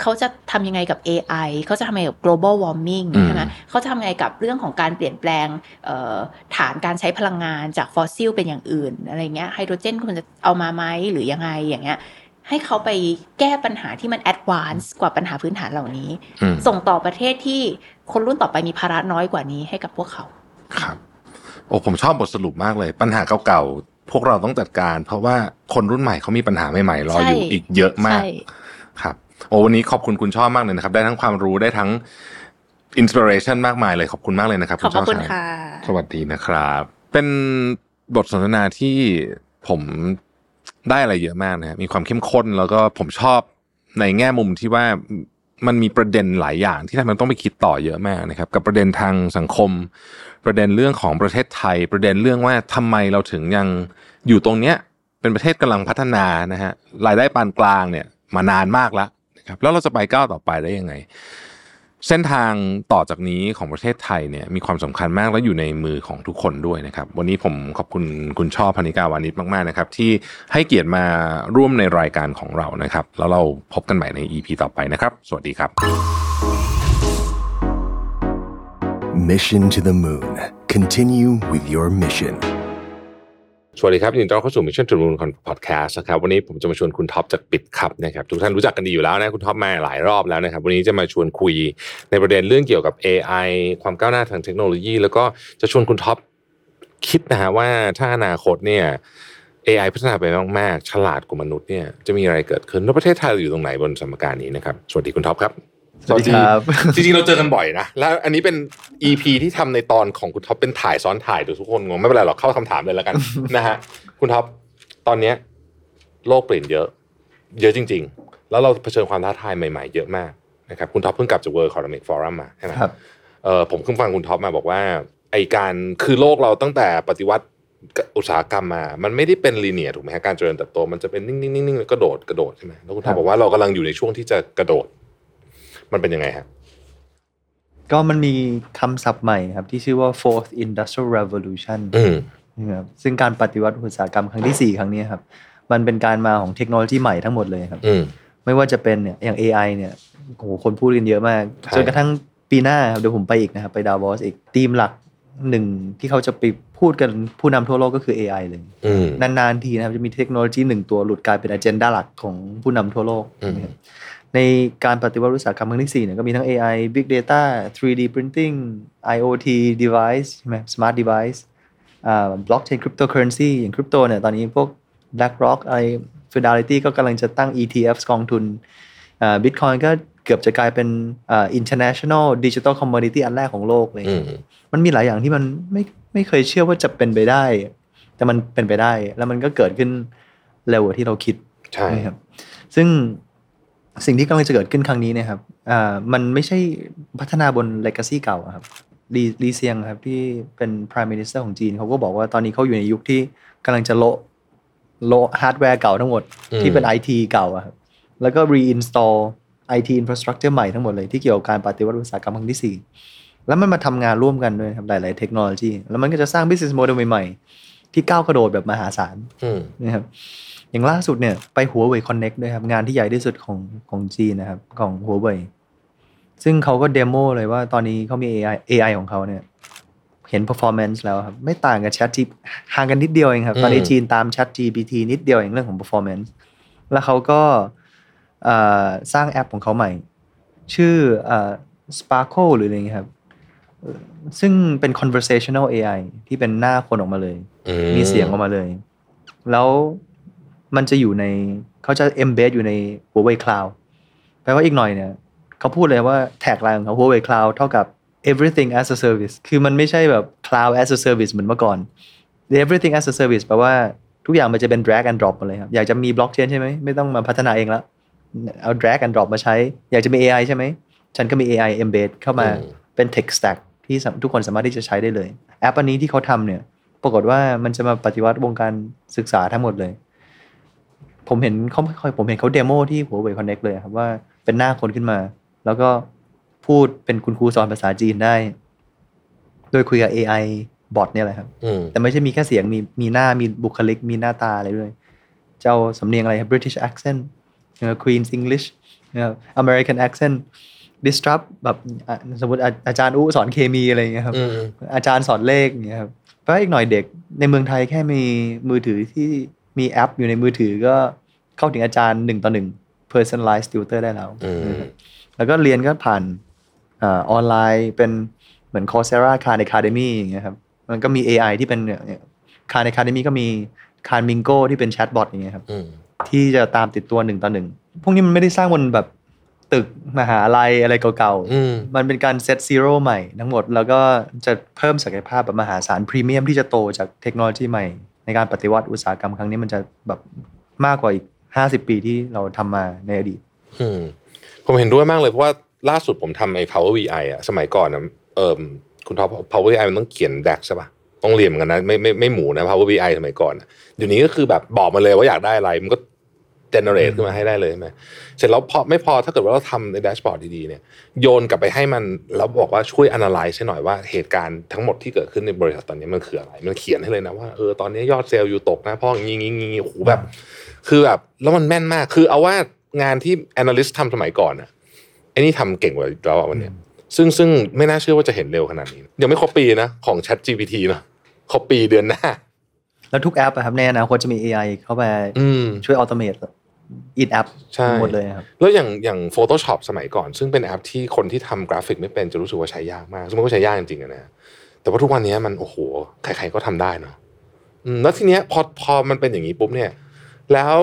เขาจะทำยังไงกับ AI เขาจะทำยังไงกับ global warming อืมใช่ไหมเขาจะทำยังไงกับเรื่องของการเปลี่ยนแปลงเอ่อฐานการใช้พลังงานจากฟอสซิลเป็นอย่างอื่นอะไรเงี้ยไฮโดรเจนควรจะเอามาไหมหรือยังไงอย่างเงี้ย ให้เขาไปแก้ปัญหาที่มัน advance กว่าปัญหาพื้นฐานเหล่านี้อืมส่งต่อประเทศที่คนรุ่นต่อไปมีภาระน้อยกว่านี้ให้กับพวกเขา ครับ โอ้ผมชอบบทสรุปมากเลย ปัญหาเก่าๆ พวกเราต้องจัดการ เพราะว่าคนรุ่นใหม่เขามีปัญหาใหม่ๆรออยู่ใช่อีกเยอะมากใช่ครับโอ้วันนี้ขอบคุณคุณช่อมากเลยนะครับ ได้ทั้งความรู้ได้ทั้ง inspiration มากมายเลยขอบคุณมากเลยนะครับขอบพระช่คุณชายค่ะสวัสดีนะครับ เป็นบทสนทนาที่ผม ได้อะไรเยอะมากนะมีความเข้มข้นแล้วก็ผมชอบในแง่มุมที่ว่ามันมีประเด็นหลายอย่างที่ทำให้มันต้องไปคิดต่อเยอะมากนะครับ กับประเด็นทางสังคม ประเด็นเรื่องของประเทศไทย ประเด็นเรื่องว่าทำไมเราถึงยังอยู่ตรงเนี้ยเป็นประเทศกำลังพัฒนานะฮะรายได้ปานกลางเนี่ยมานานมากแล้วนะครับแล้วเราจะไปก้าวต่อไปได้ยังไง เส้นทางต่อจากนี้ของประเทศไทยเนี่ยมีความสำคัญมากและอยู่ในมือของทุกคนด้วยนะครับ วันนี้ผมขอบคุณคุณช่อ พรรณิการ์ วานิชมากๆนะครับ ที่ให้เกียรติมาร่วมในรายการของเรานะครับ แล้วเราพบกันใหม่ใน EP ต่อไปนะครับ สวัสดีครับ Mission to the Moon. Continue with your mission. สวัสดีครับยินดีต้อนรับเข้าสู่ Mission to the Moon Podcast นะครับวันนี้ผมจะมาชวนคุณท็อปจาก Bitkub นะครับทุกท่านรู้จักกันดีอยู่แล้วนะคุณท็อปมาหลายรอบแล้วนะครับวันนี้จะมาชวนคุยในประเด็นเรื่องเกี่ยวกับ AI ความก้าวหน้าทางเทคโนโลยี แล้วก็จะชวนคุณท็อปคิดนะฮะว่าถ้าอนาคตเนี่ย AI พัฒนาไปมากๆ ฉลาดกว่ามนุษย์เนี่ยจะมีอะไรเกิดขึ้นแล้วประเทศไทยอยู่ตรงไหนบนสมการนี้นะครับสวัสดีคุณท็อปครับ สวัสดีครับจริงๆเราเจอกันบ่อยนะแล้วอันนี้เป็น EP ที่ทำในตอนของคุณท็อปเป็นถ่ายซ้อนถ่ายเดี๋ยวทุกคนงงไม่เป็นไรหรอกเข้าคำถามเลยแล้วกันนะฮะคุณท็อปตอนเนี้ยโลกเปลี่ยนเยอะ เยอะจริง ๆ แล้วเราเผชิญความท้าทายใหม่ๆเยอะมากนะครับคุณท็อปเพิ่งกลับจาก World Economic Forum มาใช่ไหมครับเออผมเพิ่งฟังคุณท็อปมาบอกว่าไอการคือโลกเราตั้งแต่ปฏิวัติอุตสาหกรรมมา มันไม่ได้เป็น linear ถูกไหมฮะการเจริญเติบโตมันจะเป็นนิ่งๆนิ่งๆแล้วก็โดดกระโดดใช่ไหมแล้วคุณท็อปบอกว่าเรากำลังอยู่ในช่วงที่จะกระโดด มันเป็นยังไงฮะก็มันมีคำศัพท์ใหม่ครับ ที่ชื่อว่า fourth industrial revolution อืมนะครับซึ่งการปฏิวัติอุตสาหกรรมครั้งที่4ครั้งนี้ครับ มันเป็นการมาของเทคโนโลยีใหม่ทั้งหมดเลยครับอืมไม่ว่าจะเป็นเนี่ยอย่าง AI เนี่ยโอ้โหคนพูดกันเยอะมากใช่จนกระทั่งปีหน้าครับเดี๋ยวผมไปอีกนะครับ ไปดาวอสอีกธีมหลักหนึ่งที่เขาจะไปพูดกันผู้นำทั่วโลกก็คือ AI เลยอืมนานๆทีนะครับจะมีเทคโนโลยีหนึ่งตัวหลุดกลายเป็นอ g e n d a หลักของผู้นำทั่วโลกอืมนะครับ ในการปฏิวัติอุตสาหกรรมครั้งที่4เนี่ยก็มีทั้ง AI Big Data 3D Printing IoT device ใช่ไหม Smart device อ่า blockchain cryptocurrency อย่างคริปโตเนี่ยตอนนี้พวก BlackRock อะไร Fidelity ก็กำลังจะตั้ง ETFs กองทุนอ่า Bitcoin ก็เกือบจะกลายเป็นอ่า international digital commodity อันแรกของโลกเลยอืมมันมีหลายอย่างที่มันไม่ไม่เคยเชื่อว่าจะเป็นไปได้ แต่มันเป็นไปได้ แล้วมันก็เกิดขึ้นเร็วกว่าที่เราคิดใช่นะครับ ซึ่ง สิ่งที่กำลังจะเกิดขึ้นครั้งนี้นะครับอ่ามันไม่ใช่พัฒนาบน legacy เก่าอะครับลีลีเซียงครับที่เป็น prime minister ของจีนเขาก็บอกว่าตอนนี้เขาอยู่ในยุคที่กำลังจะโละโละฮาร์ดแวร์เก่าทั้งหมดอืมที่เป็น IT เก่าอะครับแล้วก็ reinstall IT infrastructure ใหม่ทั้งหมดเลยที่เกี่ยวกับการปฏิวัติอุตสาหกรรมครั้งที่สี่แล้วมันมาทำงานร่วมกันด้วยครับหลาย ๆ เทคโนโลยี แล้วมันก็จะสร้าง business model ใหม่ ๆ ที่ก้าวกระโดดแบบมหาศาลอืมนะครับอย่างล่าสุดเนี่ยไปหัวเว่ยคอนเน็กด้วยครับ งานที่ใหญ่ที่สุดของของจีนนะครับ ของหัวเว่ยซึ่งเขาก็เดโมเลยว่าตอนนี้เขามี AI AI ของเขาเนี่ย เห็น performance แล้วครับ ไม่ต่างกับ Chat G ห่างกันนิดเดียวเองครับ ตอนนี้อืมจีนตาม Chat GPT นิดเดียวเองเรื่องของ performance แล้วเขาก็เอ่อสร้างแอปของเขาใหม่ ชื่อเอ่อ Sparkle หรืออะไรเงี้ยครับ ซึ่งเป็น conversational AI ที่เป็นหน้าคนออกมาเลยอืมีเสียงออกมาเลย แล้วมันจะอยู่ในเขาจะ embed อยู่ใน Huawei Cloud แปลว่าอีกหน่อยเนี่ยเขาพูดเลยว่าแท็กไลน์ของเขา Huawei Cloud เท่ากับ everything as a service คือมันไม่ใช่แบบ cloud as a service เหมือนเมื่อก่อน everything as a service แปลว่าทุกอย่างมันจะเป็น drag and drop หมดเลยครับ อยากจะมี blockchain ใช่ไหม ไม่ต้องมาพัฒนาเองแล้วเอา drag and drop มาใช้ อยากจะมี AI ใช่ไหม ฉันก็มี AI embed เข้ามาอืมเป็น tech stack ที่สามทุกคนสามารถที่จะใช้ได้เลย แอปอันนี้ที่เขาทำเนี่ย ปรากฏว่ามันจะมาปฏิวัติวงการศึกษาทั้งหมดเลย ผมเห็นเขาไม่ค่อยผมเห็นเขาเดโมที่ Huawei Connect เลยครับว่าเป็นหน้าคนขึ้นมา แล้วก็พูดเป็นคุณครูสอนภาษาจีนได้ โดยคุยกับ AI บอทเนี่ยแหละครับอืมแต่ไม่ใช่มีแค่เสียงมีมีหน้ามีบุคลิก มีหน้าตาอะไรด้วย เจ้าสำเนียงอะไรครับ British accent เอ่อ Queen's English นะครับ American accent disrupt แบบอะสมมติอาอาจารย์อู้สอนเคมีอะไรอย่างเงี้ยครับอืมอาจารย์สอนเลขอย่างเงี้ยครับเพราะอีกหน่อยเด็กในเมืองไทยแค่มีมือถือที่มีแอปอยู่ในมือถือก็เข้าถึงอาจารย์หนึ่งต่อหนึ่ง personalized tutor ได้แล้วอืมนะครับแล้วก็เรียนก็ผ่านอาออนไลน์เป็นเหมือน Coursera Khan Academy อย่างเงี้ยครับมันก็มี AI ที่เป็นเนี่ย Khan Academy ก็มี Khanmigo ที่เป็น chatbot อย่างเงี้ยครับอืมที่จะตามติดตัวหนึ่งต่อหนึ่งพวกนี้มันไม่ได้สร้างบนแบบ ตึกมหาลัยอะไรเก่าอืมมันเป็นการ set zero ใหม่ทั้งหมด แล้วก็จะเพิ่มศักยภาพแบบมหาศาลพรีเมียมที่จะโตจากเทคโนโลยีใหม่ ในการปฏิวัติอุตสาหกรรมครั้งนี้มันจะแบบมากกว่าอีก50ปีที่เราทำมาในอดีตอืมผมเห็นด้วยมากเลย เพราะว่าล่าสุดผมทำไอ้ Power BI อะสมัยก่อนอะเอิมคุณท็อป Power BI มันต้องเขียน DAX ใช่ปะต้องเรียนเหมือนกันนะไม่ไม่ไม่หมูนะ Power BI สมัยก่อนอะเดี๋ยวนี้ก็คือแบบบอกมาเลยว่าอยากได้อะไรมันก็ generate ขึ้นมาให้ได้เลยใช่ไหมเสร็จแล้วพอไม่พอถ้าเกิดว่าเราทำในแดชบอร์ดดีๆเนี่ยโยนกลับไปให้มันแล้วบอกว่าช่วย analyze ให้หน่อยว่าเหตุการณ์ทั้งหมดที่เกิดขึ้นในบริษัทตอนนี้มันคืออะไร มันเขียนให้เลยนะว่าเออตอนนี้ยอดเซลล์อยู่ตกนะเพราะอย่างงี้งี้งี้โอ้โหแบบ คือแบบแล้วมันแม่นมากคือเอาว่างานที่ analyst ทำสมัยก่อนอะไอ้นี่ทำเก่งกว่าเราอะวันเนี้ยซึ่งซึ่งไม่น่าเชื่อว่าจะเห็นเร็วขนาดนี้ ยังไม่ครบปีนะของ Chat GPT เนาะครบปีเดือนหน้า แล้วทุกแอปอะครับในอนาคตจะมี AI เข้าไปอืมช่วย automate in-app ใช่หมดเลยครับแล้วอย่างอย่าง Photoshop สมัยก่อน ซึ่งเป็นแอปที่คนที่ทำกราฟิกไม่เป็นจะรู้สึกว่าใช้ยากมากซึ่งมันก็ใช้ยากจริงๆอะนะแต่ว่าทุกวันนี้มันโอ้โหใครๆก็ทำได้เนาะอืมแล้วทีเนี้ยพอพอมันเป็นอย่างนี้ปุ๊บเนี่ย แล้ว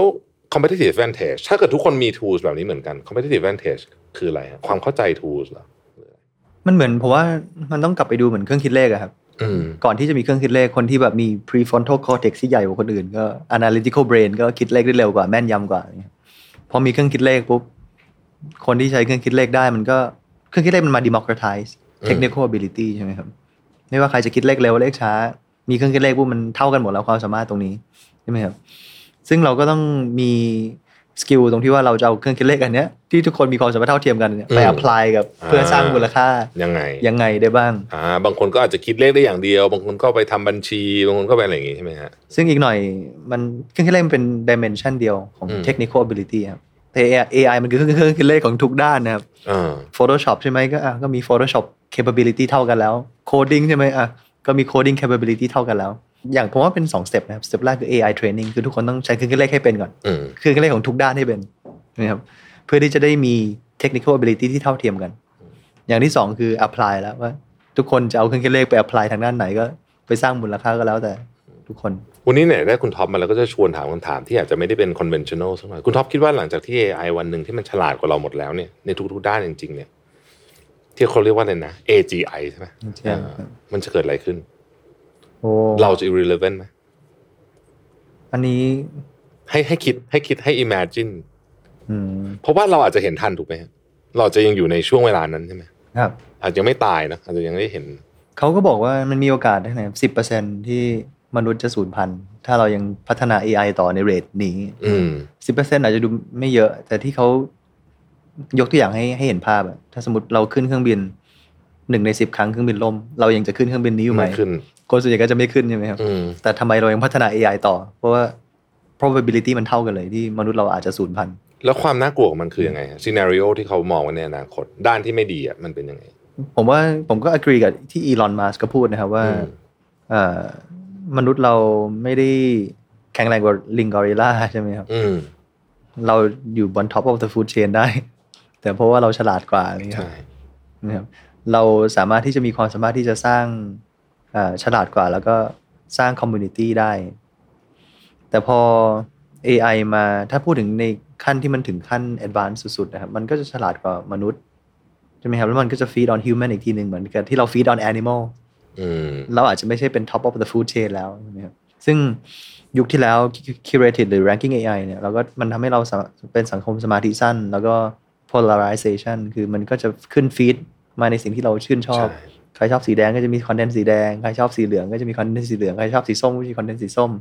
competitive advantage ถ้าเกิดทุกคนมี tools แบบนี้เหมือนกัน competitive advantage คืออะไรฮะความเข้าใจ tools เหรอมันเหมือนผมว่ามันต้องกลับไปดูเหมือนเครื่องคิดเลขอะครับอืม ก่อนที่จะมีเครื่องคิดเลขคนที่แบบมี prefrontal cortex ที่ใหญ่กว่าคนอื่น ก็ analytical brain ก็คิดเลขได้เร็วกว่าแม่นยำกว่าอย่างเงี้ยพอมีเครื่องคิดเลขปุ๊บคนที่ใช้เครื่องคิดเลขได้มันก็เครื่องคิดเลขมันมา democratize technical ability ใช่ไหมครับ ไม่ว่าใครจะคิดเลขเร็วเลขช้า มีเครื่องคิดเลขปุ๊บมันเท่ากันหมดแล้วความสามารถตรงนี้ใช่ไหมครับ ซึ่งเราก็ต้องมี สกิลตรงที่ว่าเราจะเอาเครื่องคิดเลขอันเนี้ยที่ทุกคนมีความสามารถเท่าเทียมกันเนี่ยไปอืม apply กับเพื่อสร้างมูลค่ายังไงยังไงได้บ้างอ่าบางคนก็อาจจะคิดเลขได้อย่างเดียว บางคนก็ไปทำบัญชี บางคนก็ไปอะไรอย่างงี้ใช่ไหมฮะซึ่งอีกหน่อยมันเครื่องคิดเลขมันเป็น dimension เดียวของอืม technical ability ครับแต่ AI มันคือเครื่องเครื่องคิดเลขของทุกด้านนะครับอ่า Photoshop ใช่ไหมก็อะก็มี Photoshop capability เท่ากันแล้ว coding ใช่ไหมอะก็มี coding capability เท่ากันแล้ว อย่างผมว่าเป็น2 step นะครับ step แรกคือ AI training คือทุกคนต้องใช้เครื่องคิดเลขให้เป็นก่อนอืมเครื่องคิดเลขของทุกด้านให้เป็นนะครับเพื่อที่จะได้มี technical ability ที่เท่าเทียมกัน อย่างที่สองคือ apply แล้วว่า ทุกคนจะเอาเครื่องคิดเลขไป apply ทางด้านไหนก็ ไปสร้างมูลค่าก็แล้วแต่ทุกคน วันนี้เนี่ยได้คุณท็อปมาแล้วก็จะชวนถามคำถามที่อาจจะไม่ได้เป็น conventional สักหน่อยคุณท็อปคิดว่าหลังจากที่ AI วันหนึ่งที่มันฉลาดกว่าเราหมดแล้วเนี่ยในทุกๆด้านจริงๆเนี่ยที่เขาเรียกว่าอะไรนะ AGI ใช่ไหมใช่อ่ามันจะเกิดอะไรขึ้นโอ้ เราจะ irrelevant ไหมอันนี้ให้ให้คิดให้คิดให้ imagine อืมเพราะว่าเราอาจจะเห็นทันถูกไหมฮะเราจะยังอยู่ในช่วงเวลานั้นใช่ไหมครับ อาจจะยังไม่ตายนะอาจจะยังไม่เห็น เขาก็บอกว่ามันมีโอกาสได้ไหนสิบเปอร์เซ็นที่มนุษย์จะสูญพันธุ์ถ้าเรายังพัฒนา AI ต่อในเรทนี้อืมสิบเปอร์เซ็นอาจจะดูไม่เยอะ แต่ที่เขายกตัวอย่างให้ให้เห็นภาพอะถ้าสมมติเราขึ้นเครื่องบินหนึ่งในสิบครั้งเครื่องบินล่ม เรายังจะขึ้นเครื่องบินนี้อยู่ไหมไม่ขึ้น คนส่วนใหญ่ก็จะไม่ขึ้นใช่ไหมครับอืมแต่ทำไมเรายังพัฒนา AI ต่อ เพราะว่า probability มันเท่ากันเลยที่มนุษย์เราอาจจะสูญพันธุ์แล้วความน่ากลัวของมันคือยังไงซีนารีโอที่เขามองไว้ในอนาคต ด้านที่ไม่ดีอะมันเป็นยังไง ผมว่าผมก็ agree กับที่อีลอนมัสก็พูดนะครับว่าอืมเอ่อมนุษย์เราไม่ได้แข็งแรงกว่าลิงกอริลลาใช่ไหมครับอืมเราอยู่บน top of the food chain ได้ แต่เพราะว่าเราฉลาดกว่าอะไรเงี้ยใช่นะครับเราสามารถที่จะมีความสามารถที่จะสร้างเอ่อ ฉลาดกว่า แล้วก็สร้าง community ได้ แต่พอ AI มาถ้าพูดถึงในขั้นที่มันถึงขั้น advanced สุดๆนะครับมันก็จะฉลาดกว่ามนุษย์ใช่ไหมครับแล้วมันก็จะ feed on human อีกทีหนึ่งเหมือนกับที่เรา feed on animal อืมเราอาจจะไม่ใช่เป็น top of the food chain แล้วใช่ไหมครับซึ่งยุคที่แล้ว curated หรือ ranking AI เนี่ยเราก็มันทำให้เราสาเป็นสังคมสมาธิสั้น แล้วก็ polarization คือมันก็จะขึ้นฟีดมาในสิ่งที่เราชื่นชอบใช่ ใครชอบสีแดงก็จะมีคอนเทนต์สีแดงใครชอบสีเหลืองก็จะมีคอนเทนต์สีเหลืองใครชอบสีส้มก็จะมีคอนเทนต์สีส้ม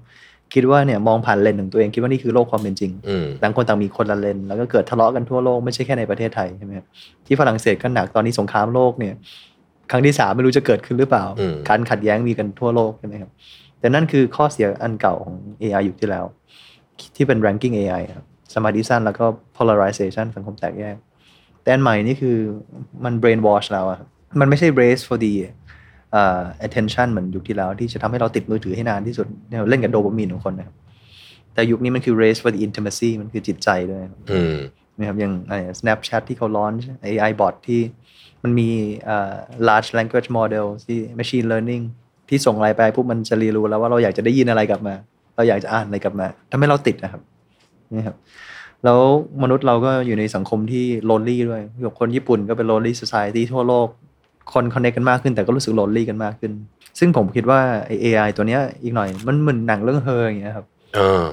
คิดว่าเนี่ยมองผ่านเลนส์ของตัวเองคิดว่านี่คือโลกความเป็นจริงอืมต่างคนต่างมีคนละเลน แล้วก็เกิดทะเลาะกันทั่วโลกไม่ใช่แค่ในประเทศไทยใช่ไหมครับที่ฝรั่งเศสก็หนักตอนนี้สงครามโลกเนี่ย ครั้งที่สามไม่รู้จะเกิดขึ้นหรือเปล่าอืมการขัดแย้งมีกันทั่วโลกใช่ไหมครับแต่นั่นคือข้อเสียอันเก่าของ AI ยุคที่แล้ว ที่เป็น ranking AI ครับสมาธิสั้นแล้วก็ polarization สังคมแตกแยกแต่อันใหม่นี่คือมัน brain wash แล้วอะครับ มันไม่ใช่ race for the uh, attention เหมือนยุคที่แล้ว ที่จะทำให้เราติดมือถือให้นานที่สุดเนี่ยเล่นกับโดปามีนของคนนะครับแต่ยุคนี้มันคือ race for the intimacy มันคือจิตใจด้วยครับอืมนะครับอย่างอะไร Snapchat ที่เขา launch AI bot ที่มันมีเอ่อ large language model ที่ machine learning ที่ส่งอะไรไปปุ๊บมันจะเรียนรู้แล้วว่าเราอยากจะได้ยินอะไรกลับมา เราอยากจะอ่านอะไรกลับมาทำให้เราติดนะครับนี่ครับแล้วมนุษย์เราก็อยู่ในสังคมที่ lonely ด้วยอย่างคนญี่ปุ่นก็เป็น lonely society ทั่วโลก คน connect กันมากขึ้นแต่ก็รู้สึก lonely กันมากขึ้น ซึ่งผมคิดว่าไอ้ AI ตัวเนี้ยอีกหน่อย มันเหมือนหนังเรื่องเฮออย่างเงี้ยครับเออ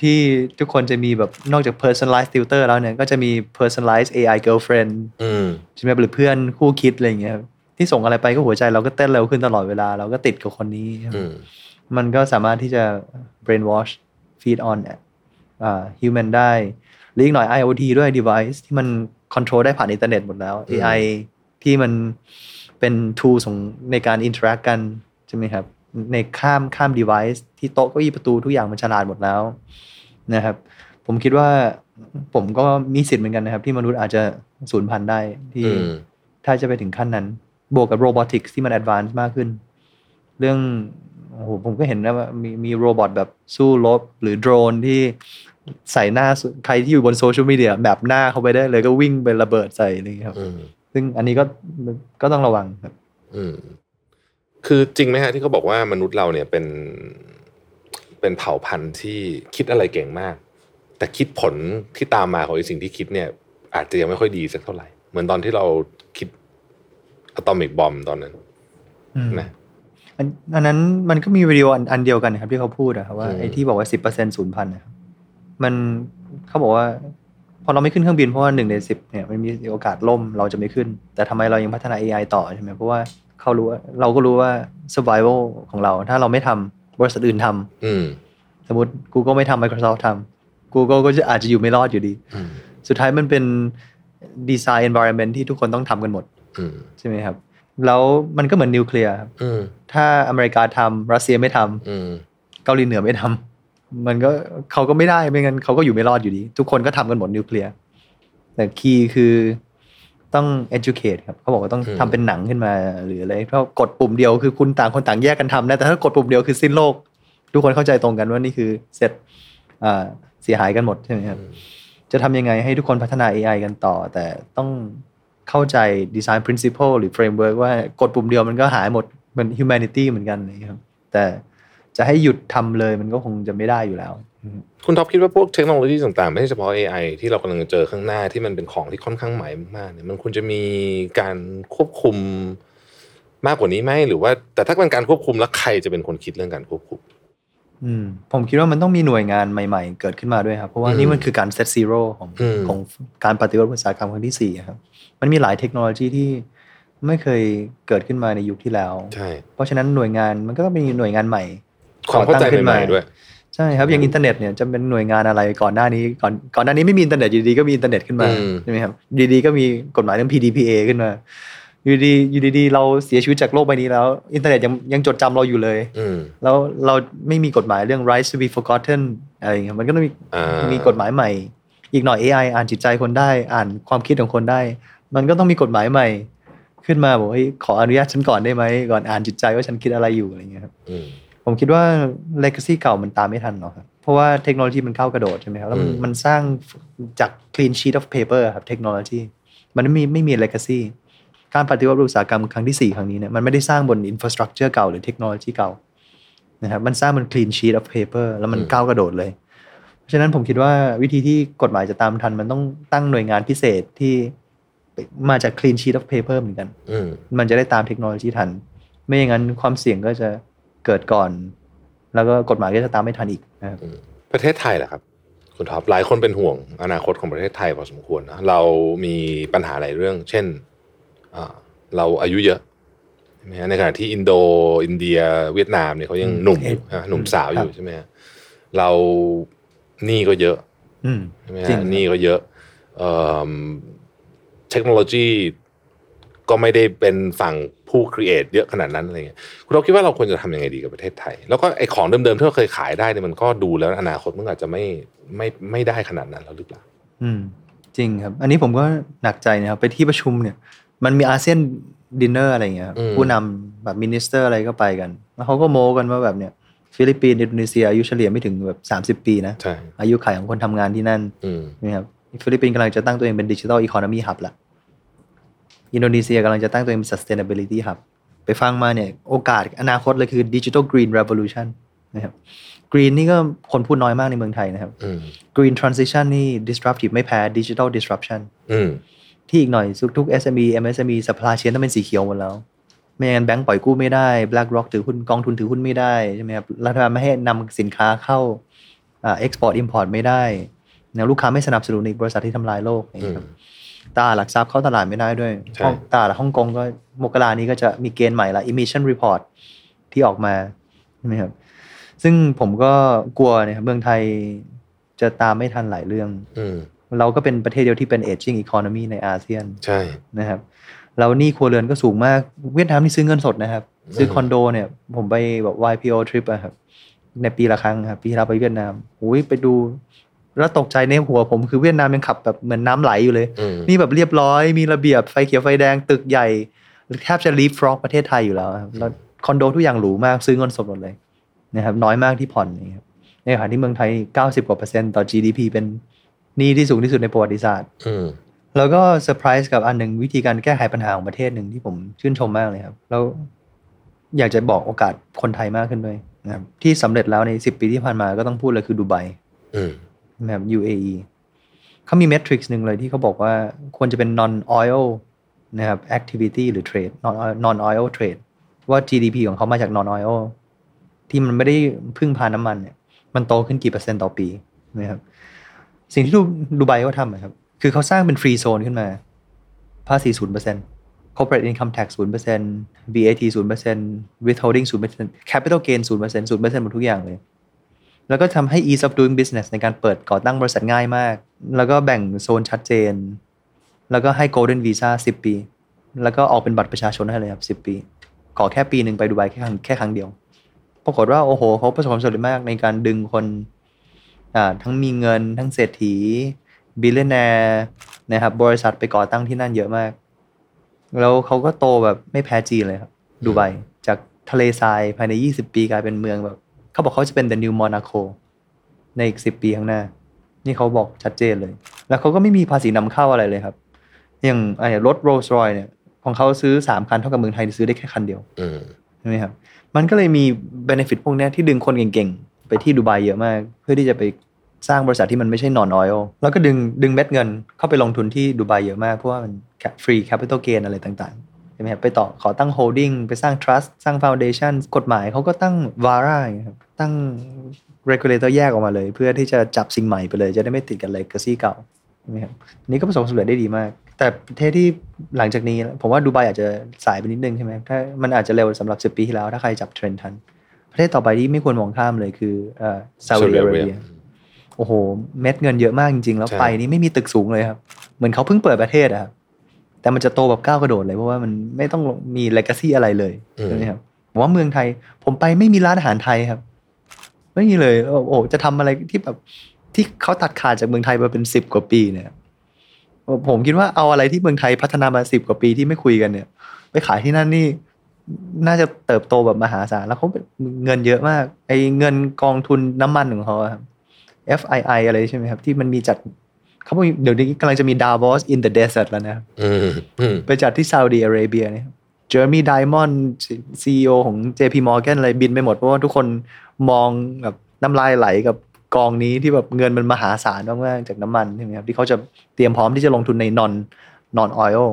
ที่ทุกคนจะมีแบบนอกจาก personalized tutor แล้วเนี่ย ก็จะมี personalized AI girlfriend อืมใช่ไหมหรือเพื่อนคู่คิดอะไรอย่างเงี้ยครับที่ส่งอะไรไปก็หัวใจเราก็เต้นเร็วขึ้นตลอดเวลา เราก็ติดกับคนนี้อืมมันก็สามารถที่จะ brainwash feed on อ่า human ได้ หรืออีกหน่อย IoT ด้วย device ที่มัน control ได้ผ่านอินเทอร์เน็ตหมดแล้ว AI ที่มันเป็น tool ของในการ interact กันใช่ไหมครับในข้ามข้าม device ที่โต๊ะเก้าอี้ประตูทุกอย่างมันฉลาดหมดแล้วนะครับ ผมคิดว่าผมก็มีสิทธิ์เหมือนกันนะครับ ที่มนุษย์อาจจะสูญพันธุ์ได้ที่อืมถ้าจะไปถึงขั้นนั้น บวกกับ robotics ที่มัน advance มากขึ้น เรื่องโอ้โหผมก็เห็นนะว่ามีมี robot แบบสู้รบหรือโดรนที่ใส่หน้าสุใครที่อยู่บนโซเชียลมีเดียแบบหน้าเข้าไปได้เลยก็วิ่งไประเบิดใส่อะไรอย่างเงี้ยครับอืม ซึ่งอันนี้ก็ก็ต้องระวังครับ อืมคือจริงไหมฮะที่เขาบอกว่ามนุษย์เราเนี่ยเป็น เป็นเผ่าพันธุ์ที่คิดอะไรเก่งมาก แต่คิดผลที่ตามมาของไอ้สิ่งที่คิดเนี่ย อาจจะยังไม่ค่อยดีสักเท่าไหร่ เหมือนตอนที่เราคิดอะตอมิกบอมตอนนั้นอืมนะอันอันนั้นมันก็มีวิดีโออันอันเดียวกันนะครับ ที่เขาพูดอะครับว่าอืมไอ้ที่บอกว่าสิบเปอร์เซ็นต์ศูนย์พันนะครับมันเขาบอกว่าพ อเราไม่ขึ้นเครื่องบินเพราะว่าหนึ่งในสิบเนี่ยมันมีโอกาสล่มเราจะไม่ขึ้น แต่ทำไมเรายังพัฒนา AI ต่อใช่ไหมเพราะว่าเขารู้ว่าเราก็รู้ว่า survival ของเรา ถ้าเราไม่ทำบริษัทอื่นทำอืมสมมติ Google ไม่ทำ Microsoft ทำ Google ก็จะอาจจะอยู่ไม่รอดอยู่ดีอืมสุดท้ายมันเป็น design environment ที่ทุกคนต้องทำกันหมดอืมใช่ไหมครับ แล้วมันก็เหมือนนิวเคลียร์ครับอืมถ้าอเมริกาทำรัสเซียไม่ทำอืมเกาหลีเหนือไม่ทำ มันก็เขาก็ไม่ได้ไม่งั้นเขาก็อยู่ไม่รอดอยู่ดี ทุกคนก็ทำกันหมดนิวเคลียร์แต่คีย์คือต้อง educate ครับเขาบอกว่าต้องอืมทำเป็นหนังขึ้นมาหรืออะไรเพราะกดปุ่มเดียวคือคุณต่างคนต่างแยกกันทำนะแต่ถ้ากดปุ่มเดียวคือสิ้นโลก ทุกคนเข้าใจตรงกันว่านี่คือเสร็จอ่าเสียหายกันหมดใช่ไหมครับจะทำยังไงให้ทุกคนพัฒนา AI กันต่อ แต่ต้องเข้าใจ design principle หรือ framework ว่ากดปุ่มเดียวมันก็หายหมดมัน humanity เหมือนกันนะครับแต่ จะให้หยุดทำเลยมันก็คงจะไม่ได้อยู่แล้ว คุณท็อปคิดว่าพวกเทคโนโลยีต่างๆ ไม่ใช่เฉพาะ AI ที่เรากำลังเจอข้างหน้าที่มันเป็นของที่ค่อนข้างใหม่มากๆเนี่ยมันควรจะมีการควบคุมมากกว่านี้ไหมหรือว่า แต่ถ้าเป็นการควบคุมแล้วใครจะเป็นคนคิดเรื่องการควบคุมอืมผมคิดว่ามันต้องมีหน่วยงานใหม่ ๆ เกิดขึ้นมาด้วยครับ เพราะว่าอืมนี่มันคือการ set zero ของอืมของการปฏิวัติอุตสาหกรรมครั้งที่สี่อะครับ มันมีหลายเทคโนโลยีที่ไม่เคยเกิดขึ้นมาในยุคที่แล้วใช่เพราะฉะนั้นหน่วยงานมันก็ต้องมีหน่วยงานใหม่ ความเข้าใจก่อตั้งขึ้นมาใหม่ๆด้วยใช่ครับอย่างอินเทอร์เน็ตเนี่ยจะเป็นหน่วยงานอะไรก่อนหน้านี้ก่อนก่อนหน้านี้ไม่มีอินเทอร์เน็ตอยู่ดีๆก็มีอินเทอร์เน็ตขึ้นมาอืมใช่ไหมครับอยู่ดีๆก็มีกฎหมายเรื่อง PDPA ขึ้นมาอยู่ดีๆอยู่ดีๆเราเสียชีวิตจากโลกใบนี้แล้ว อินเทอร์เน็ตยังยังจดจำเราอยู่เลยอืมแล้วเราไม่มีกฎหมายเรื่อง right to be forgotten อะไรอย่างเงี้ยมันก็ต้องมีอ่ามีมีกฎหมายใหม่ อีกหน่อย AI อ่านจิตใจคนได้ อ่านความคิดของคนได้ มันก็ต้องมีกฎหมายใหม่ ขึ้นมาบอกเฮ้ยขออนุญาตฉันก่อนได้ไหมก่อนอ่านจิตใจว่าฉันคิดอะไรอยู่อะไรอย่างเงี้ยครับอืม ผมคิดว่า legacy เก่ามันตามไม่ทันหรอกครับ เพราะว่าเทคโนโลยีมันก้าวกระโดดใช่ไหมครับแล้วมันอืมมันสร้างจาก clean sheet of paper ครับเทคโนโลยีมันไม่มีไม่มี legacy การปฏิวัติอุตสาหกรรมครั้งที่ 4 ครั้งนี้เนี่ยมันไม่ได้สร้างบน infrastructure เก่าหรือเทคโนโลยีเก่านะครับมันสร้างบน clean sheet of paper แล้วมันอืมก้าวกระโดดเลย เพราะฉะนั้นผมคิดว่าวิธีที่กฎหมายจะตามทัน มันต้องตั้งหน่วยงานพิเศษที่มาจาก clean sheet of paper เหมือนกันอืมมันจะได้ตามเทคโนโลยีทัน ไม่อย่างนั้นความเสี่ยงก็จะ เกิดก่อน แล้วก็กฎหมายก็จะตามไม่ทันอีกนะครับประเทศไทยแหละครับ คุณท็อปหลายคนเป็นห่วงอนาคตของประเทศไทยพอสมควรนะเรามีปัญหาหลายเรื่อง เช่นอ่าเราอายุเยอะใช่ไหมฮะในขณะที่อินโดอินเดีย เวียดนามเนี่ยเขายังหนุ่มอยู่อะหนุ่มสาวอยู่ใช่ไหมฮะเราหนี้ก็เยอะอืมใช่ไหมจริฮะงหนี้ก็เยอะเอิ่มเทคโนโลยีก็ไม่ได้เป็นฝั่ง ผู้ create เยอะขนาดนั้นอะไรเงี้ยคุณเราคิดว่าเราควรจะทำยังไงดีกับประเทศไทย แล้วก็ไอ้ของเดิมๆที่เราเคยขายได้เนี่ยมันก็ดูแล้วอนาคตมันอาจจะไม่ไม่ไม่ได้ขนาดนั้นแล้วหรือเปล่าอืม จริงครับ อันนี้ผมก็หนักใจนะครับ ไปที่ประชุมเนี่ย มันมีอาเซียนดินเนอร์อะไรเงี้ยครับอืมผู้นำแบบ minister อะไรก็ไปกัน แล้วเขาก็โม้กันว่าแบบเนี่ยฟิลิปปินส์อินโดนีเซียอายุเฉลี่ยไม่ถึงแบบสามสิบปีนะใช่อายุขัยของคนทำงานที่นั่นอืมนะครับฟิลิปปินส์กำลังจะตั้งตัวเองเป็น digital economy hub ละ อินโดนีเซียกำลังจะตั้งตัวเองเป็น sustainability hub ไปฟังมาเนี่ยโอกาสอนาคตเลยคือ digital green revolution นะครับ green นี่ก็คนพูดน้อยมากในเมืองไทยนะครับอืม green transition นี่ disruptive ไม่แพ้ digital disruption อืมที่อีกหน่อยทุกๆ SME MSME supply chain ต้องเป็นสีเขียวหมดแล้วไม่งั้นแบงก์ปล่อยกู้ไม่ได้ BlackRock ถือหุ้นกองทุนถือหุ้นไม่ได้ใช่ไหมครับรัฐบาลไม่ให้นำสินค้าเข้าอ่า export import ไม่ได้นะลูกค้าไม่สนับสนุนอีกบริษัทที่ทำลายโลกอย่างอืเงี้ยมครับ ตลาดหลักทรัพย์เข้าตลาดไม่ได้ด้วยใช่ฮ่องตลาดฮ่องกงก็มกรานี้ก็จะมีเกณฑ์ใหม่ละ emission report ที่ออกมาใช่ไหมครับ ซึ่งผมก็กลัวเนี่ยครับเมืองไทยจะตามไม่ทันหลายเรื่องอืมเราก็เป็นประเทศเดียวที่เป็น aging economy ในอาเซียนใช่นะครับแล้วหนี่ครัวเรือนก็สูงมากเวียดนามนี่ซื้อเงินสดนะครับ ซื้อคอนโดเนี่ย ผมไปแบบ YPO trip อะครับในปีละครั้งครับปีที่เราไปเวียดนามอุ้ยไปดู แล้วตกใจในหัวผมคือเวียดนามยังขับแบบเหมือนน้ำไหลอยู่เลยอืมนี่แบบเรียบร้อยมีระเบียบไฟเขียวไฟแดงตึกใหญ่แทบจะ leapfrog ประเทศไทยอยู่แล้วครับแล้วคอนโดทุกอย่างหรูมากซื้อเงินสดหมดเลยนะครับน้อยมากที่ผ่อนนี่ครับในขณะที่เมืองไทย 90กว่าเปอร์เซ็นต์ต่อ GDP เป็นหนี้ที่สูงที่สุดในประวัติศาสตร์อืมแล้วก็เซอร์ไพรส์กับอันหนึ่งวิธีการแก้ไขปัญหาของประเทศหนึ่งที่ผมชื่นชมมากเลยครับ แล้วอยากจะบอกโอกาสคนไทยมากขึ้นด้วยนะครับที่สำเร็จแล้วใน 10 ปีที่ผ่านมาก็ต้องพูดเลยคือดูไบอืม นะครับ UAE เขามี metrics หนึ่งเลยที่เขาบอกว่าควรจะเป็น non oil นะครับ activity หรือ trade non non oil trade ว่า GDP ของเขามาจาก non oil ที่มันไม่ได้พึ่งพาน้ำมันเนี่ยมันโตขึ้นกี่เปอร์เซ็นต์ต่อปีนะครับสิ่งที่ดูดูไบเขาทำอะครับ คือเขาสร้างเป็น free zone ขึ้นมา ภาษีศูนย์เปอร์เซ็นต์ corporate income tax ศูนย์เปอร์เซ็นต์ VAT ศูนย์เปอร์เซ็นต์ withholding ศูนย์เปอร์เซ็นต์ capital gain ศูนย์เปอร์เซ็นต์ศูนย์เปอร์เซ็นต์หมดทุกอย่างเลย แล้วก็ทำให้ ease of doing business ในการเปิดก่อตั้งบริษัทง่ายมาก แล้วก็แบ่งโซนชัดเจน แล้วก็ให้ golden visa 10 ปี แล้วก็ออกเป็นบัตรประชาชนให้เลยครับ 10 ปี ขอแค่ปีหนึ่งไปดูไบแค่ครั้งแค่ครั้งเดียว ปรากฏว่าโอ้โหเขาประสบความสำเร็จมากในการดึงคนทั้งมีเงินทั้งเศรษฐี billionaire นะครับบริษัทไปก่อตั้งที่นั่นเยอะมาก แล้วเขาก็โตแบบไม่แพ้จีนเลยครับดูไบจากทะเลทรายภายใน 20 ปีกลายเป็นเมืองแบบ เขาบอกเขาจะเป็น the new Monaco ในอีก10ปีข้างหน้า นี่เขาบอกชัดเจนเลย แล้วเขาก็ไม่มีภาษีนำเข้าอะไรเลยครับ อย่างไอ้รถ Rolls Royce เนี่ยของเขาซื้อ3คันเท่ากับเมืองไทยซื้อได้แค่คันเดียวอืมใช่ไหมครับ มันก็เลยมี benefit พวกเนี้ยที่ดึงคนเก่งๆ ไปที่ดูไบเยอะมาก เพื่อที่จะไปสร้างบริษัทที่มันไม่ใช่ non oil แล้วก็ดึงดึงเม็ดเงินเข้าไปลงทุนที่ดูไบเยอะมาก เพราะว่ามัน free capital gain อะไรต่างๆใช่ไหมครับไปต่อขอตั้ง holding ไปสร้าง trust สร้าง foundation กฎหมายเขาก็ตั้ง vara อย่างเงี้ยครับ ตั้ง regulator แยกออกมาเลย เพื่อที่จะจับสิ่งใหม่ไปเลย จะได้ไม่ติดกับ legacy เก่าใช่ไหมครับอันนี่ก็ประสบความสำเร็จได้ดีมาก แต่ประเทศที่หลังจากนี้ ผมว่าดูไบอาจจะสายไปนิดนึงใช่ไหมถ้ามันอาจจะเร็วสำหรับ10ปีที่แล้ว ถ้าใครจับเทรนด์ทัน ประเทศต่อไปที่ไม่ควรมองข้ามเลยคือเอ่อซาอุดิ Saudi อาระ Arabia เบียโอ้โห เม็ดเงินเยอะมากจริง ๆ แล้วใช่ไปนี่ไม่มีตึกสูงเลยครับ เหมือนเขาเพิ่งเปิดประเทศอะครับแต่มันจะโตแบบก้าวกระโดดเลยเพราะว่ามันไม่ต้องมีเลก a ซี่อะไรเลยใช่ไหมครับผมว่าเมืองไทย ผมไปไม่มีร้านอาหารไทยครับ ไม่มีเลยโอ้โหจะทำอะไรที่แบบที่เขาตัดขาดจากเมืองไทยมาเป็นสิบกว่าปีเนี่ยผมคิดว่าเอาอะไรที่เมืองไทยพัฒนามาสิบกว่าปีที่ไม่คุยกันเนี่ย ไปขายที่นั่นนี่น่าจะเติบโตแบบมหาศาลแล้วเขาเงินเยอะมาก ไอ้เงินกองทุนน้ำมันของเขาอะครับ FII อะไรใช่ไหมครับ ที่มันมีจัดเขาบอกเดี๋ยวนี้กำลังจะมี Davos in the desert แล้วนะครับอืมอืมไปจัดที่ซาอุดีอาระเบียเนี่ยเจอร์มีไดมอนด์ซีอของ JP Morgan อะไรบินไปหมดเพราะว่าทุกคน มองแบบน้ำลายไหลกับกองนี้ที่แบบเงินมันมหาศาลมากๆจากน้ำมันใช่ไหมครับที่เขาจะเตรียมพร้อมที่จะลงทุนใน non non oil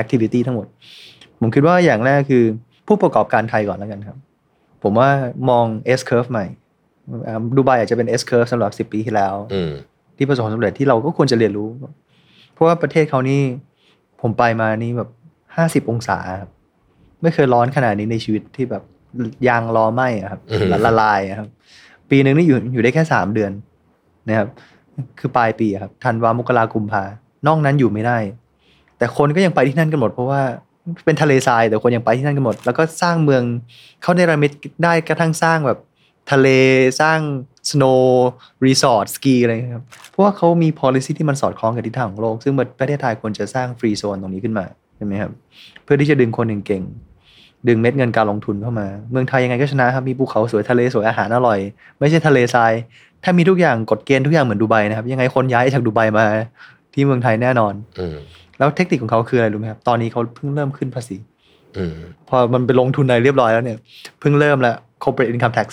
activity ทั้งหมด ผมคิดว่าอย่างแรกคือผู้ประกอบการไทยก่อนแล้วกันครับ ผมว่ามอง S curve ใหม่อ่าดูไบอาจจะเป็น S curve สำหรับ 10 ปีที่แล้วอืมที่ประสบความสำเร็จที่เราก็ควรจะเรียนรู้ เพราะว่าประเทศเขานี่ผมไปมานี่แบบห้าสิบ50 องศาครับไม่เคยร้อนขนาดนี้ในชีวิตที่แบบ ยางล้อไหม้อะครับอืมละละลายอะครับ ปีหนึ่งนี่อยู่อยู่ได้แค่สามเดือนนะครับ คือปลายปีอะครับธันวามกรากุมภานอกนั้นอยู่ไม่ได้ แต่คนก็ยังไปที่นั่นกันหมดเพราะว่าเป็นทะเลทรายแต่คนยังไปที่นั่นกันหมด แล้วก็สร้างเมืองเขาในระมิดได้กระทั่งสร้างแบบทะเลสร้าง snow resort สกีอะไรครับ เพราะว่าเขามี policy ที่มันสอดคล้องกับทิศทางของโลก ซึ่งประเทศไทยควรจะสร้างฟรีโซนตรงนี้ขึ้นมาใช่ไหมครับ เพื่อที่จะดึงคนเก่งๆ ดึงเม็ดเงินการลงทุนเข้ามา เมืองไทยยังไงก็ชนะครับ มีภูเขาสวยทะเลสวยอาหารอร่อย ไม่ใช่ทะเลทราย ถ้ามีทุกอย่างกฎเกณฑ์ทุกอย่างเหมือนดูไบนะครับ ยังไงคนย้ายจากดูไบมา ที่เมืองไทยแน่นอนอืมแล้วเทคนิคของเขาคืออะไรรู้ไหมครับตอนนี้เขาเพิ่งเริ่มขึ้นภาษีอืมพอมันไปลงทุนในเรียบร้อยแล้วเนี่ยเพิ่งเริ่มแล้ว corporate income tax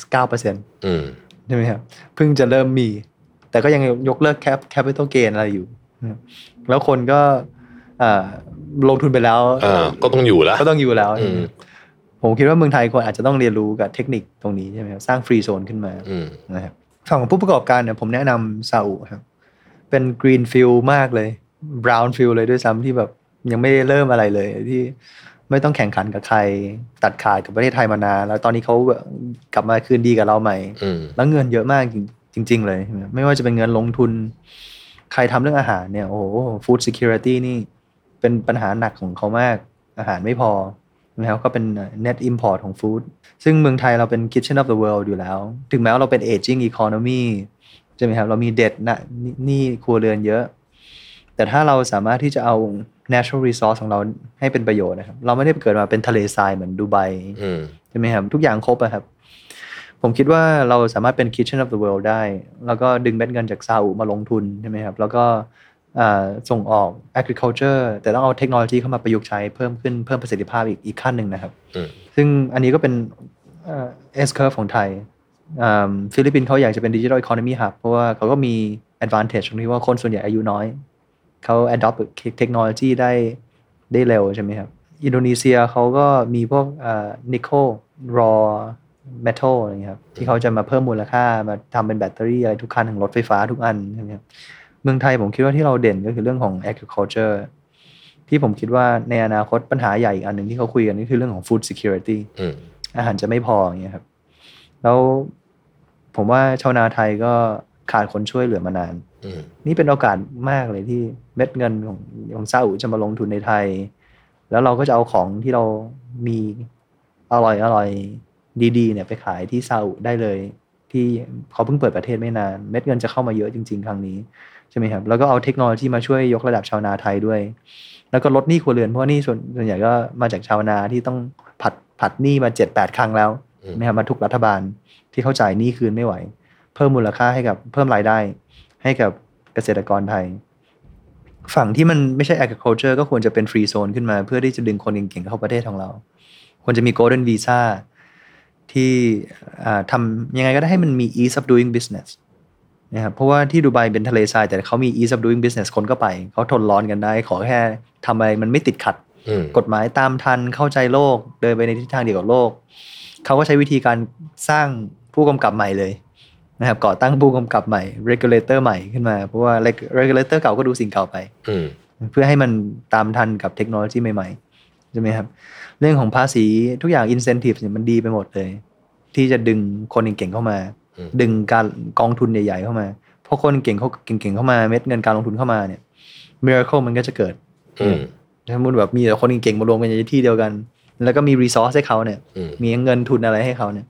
9%อืมใช่ไหมครับเพิ่งจะเริ่มมี แต่ก็ยังยกเลิกแคป capital gain อะไรอยู่นะครับแล้วคนก็อ่าลงทุนไปแล้วเออก็ต้องอยู่แล้วก็ต้องอยู่แล้วอืม ผมคิดว่าเมืองไทยควรอาจจะต้องเรียนรู้กับเทคนิคตรงนี้ใช่ไหมครับสร้างฟรีโซนขึ้นมาอืมนะครับฝั่งของผู้ประกอบการเนี่ยผมแนะนำซาอุครับ เป็นกรีนฟิลมากเลยบราวน์ฟิลเลยด้วยซ้ำที่แบบยังไม่ได้เริ่มอะไรเลยที่ไม่ต้องแข่งขันกับใครตัดขาดกับประเทศไทยมานานแล้วตอนนี้เขากลับมาคืนดีกับเราใหม่อืมแล้วเงินเยอะมากจริง ๆ เลยใช่ไหมไม่ว่าจะเป็นเงินลงทุน ใครทำเรื่องอาหารเนี่ยโอ้โห food security นี่เป็นปัญหาหนักของเขามากอาหารไม่พอ แล้วก็เป็น net import ของ food ซึ่งเมืองไทยเราเป็น kitchen of the world อยู่แล้ว ถึงแม้ว่าเราเป็น aging economy ใช่ไหมครับ เรามีเด็ดนะหนี่ครัวเรือนเยอะ แต่ถ้าเราสามารถที่จะเอา natural resource ของเราให้เป็นประโยชน์นะครับ เราไม่ได้เกิดมาเป็นทะเลทรายเหมือนดูไบอืมใช่ไหมครับ ทุกอย่างครบอะครับ ผมคิดว่าเราสามารถเป็น kitchen of the world ได้ แล้วก็ดึงเม็ดเงินจากซาอุมาลงทุนใช่ไหมครับ แล้วก็อ่า ส่งออก agriculture แต่ต้องเอาเทคโนโลยีเข้ามาประยุกต์ใช้เพิ่มขึ้นเพิ่มประสิทธิภาพอีกอีกขั้นหนึ่งนะครับอืมซึ่งอันนี้ก็เป็นเอ่อ S curve ของไทยอ่าฟิลิปปินส์เขาอยากจะเป็น digital economy hub เพราะว่าเขาก็มี advantage ตรงที่ว่าคนส่วนใหญ่อายุน้อย เขา adopt เทคโนโลยีได้ได้เร็วใช่ไหมครับ อินโดนีเซียเขาก็มีพวก nickel raw metal อะไรเงี้ยครับที่เขาจะมาเพิ่มมูลค่ามาทำเป็นแบตเตอรี่อะไรทุกคันของรถไฟฟ้าทุกอันใช่ไหมครับ เมืองไทยผมคิดว่าที่เราเด่นก็คือเรื่องของ agriculture ที่ผมคิดว่าในอนาคตปัญหาใหญ่อีกอันหนึ่งที่เขาคุยกันก็คือเรื่องของ food security อืมอาหารจะไม่พออย่างเงี้ยครับ แล้วผมว่าชาวนาไทยก็ขาดคนช่วยเหลือมานานอืมนี่เป็นโอกาสมากเลยที่เม็ดเงินของของซาอุจะมาลงทุนในไทย แล้วเราก็จะเอาของที่เรามีอร่อยอร่อยดีๆเนี่ยไปขายที่ซาอุได้เลย ที่เขาเพิ่งเปิดประเทศไม่นาน เม็ดเงินจะเข้ามาเยอะจริง ๆ ครั้งนี้ ใช่ไหมครับแล้วก็เอาเทคโนโลยีมาช่วยยกระดับชาวนาไทยด้วย แล้วก็ลดหนี้ครัวเรือนเพราะว่าหนี่ส่วนส่วนใหญ่ก็มาจากชาวนาที่ต้องผัดผัดหนี้มาเจ็ดแปดครั้งแล้วอืมนะครับมาทุกรัฐบาลที่เขาจ่ายหนี้คืนไม่ไหว เพิ่มมูลค่าให้กับเพิ่มรายได้ ให้กับเกษตรกรไทย ฝั่งที่มันไม่ใช่ agriculture ก็ควรจะเป็นฟรีโซนขึ้นมา เพื่อที่จะดึงคนเก่งๆเข้าประเทศของเรา ควรจะมี golden visa ที่อ่าทำยังไงก็ได้ให้มันมี ease of doing business นะครับเพราะว่าที่ดูไบเป็นทะเลทรายแต่เขามี ease of doing business คนก็ไป เขาทนร้อนกันได้ ขอแค่ทำอะไรมันไม่ติดขัดอืมกฎหมายตามทันเข้าใจโลก เดินไปในทิศทางเดียวกับโลก เขาก็ใช้วิธีการสร้างผู้กำกับใหม่เลยนะครับก่อตั้งผู้กำกับใหม่ regulator ใหม่ขึ้นมา เพราะว่า reg- regulator เก่าก็ดูสิ่งเก่าไปอืมเพื่อให้มันตามทันกับเทคโนโลยีใหม่ๆใช่ไหมครับ เรื่องของภาษีทุกอย่าง incentive เนี่ยมันดีไปหมดเลย ที่จะดึงคนเก่งๆเข้ามาอืม ดึงการกองทุนใหญ่ๆเข้ามาเพราะคนเก่งเขาเก่งๆเข้ามาเม็ดเงินการลงทุนเข้ามาเนี่ย miracle มันก็จะเกิดอืมถ้าสมมุติแบบมีแต่คนเก่งๆมารวมกันในที่เดียวกัน แล้วก็มี resource ให้เขาเนี่ยอืมมีเงินทุนอะไรให้เขาเนี่ย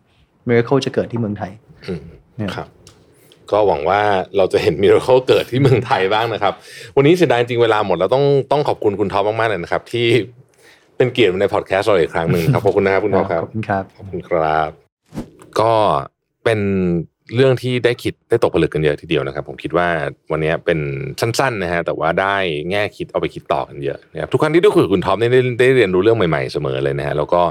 miracle จะเกิดที่เมืองไทยอืมเนี่ยครับก็หวังว่าเราจะเห็น miracle เกิดที่เมืองไทยบ้างนะครับ วันนี้เสียดายจริงเวลาหมดแล้วต้องต้องขอบคุณคุณท็อปมากๆเลยนะครับ ที่เป็นเกียรติในพอดแคสต์เราอีกครั้งหนึ่งครับขอบคุณนะครับคุณท็อปครับขอบคุณครับขอบคุณครับ ก็ เป็นเรื่องที่ได้คิดได้ตกผลึกกันเยอะทีเดียวนะครับ ผมคิดว่าวันนี้เป็นสั้นๆนะฮะแต่ว่าได้แง่คิดเอาไปคิดต่อกันเยอะนะครับทุกครั้งที่ได้คุยกับคุณท็อปเนี่ยได้ได้เรียนรู้เรื่องใหม่ๆเสมอเลยนะฮะแล้วก็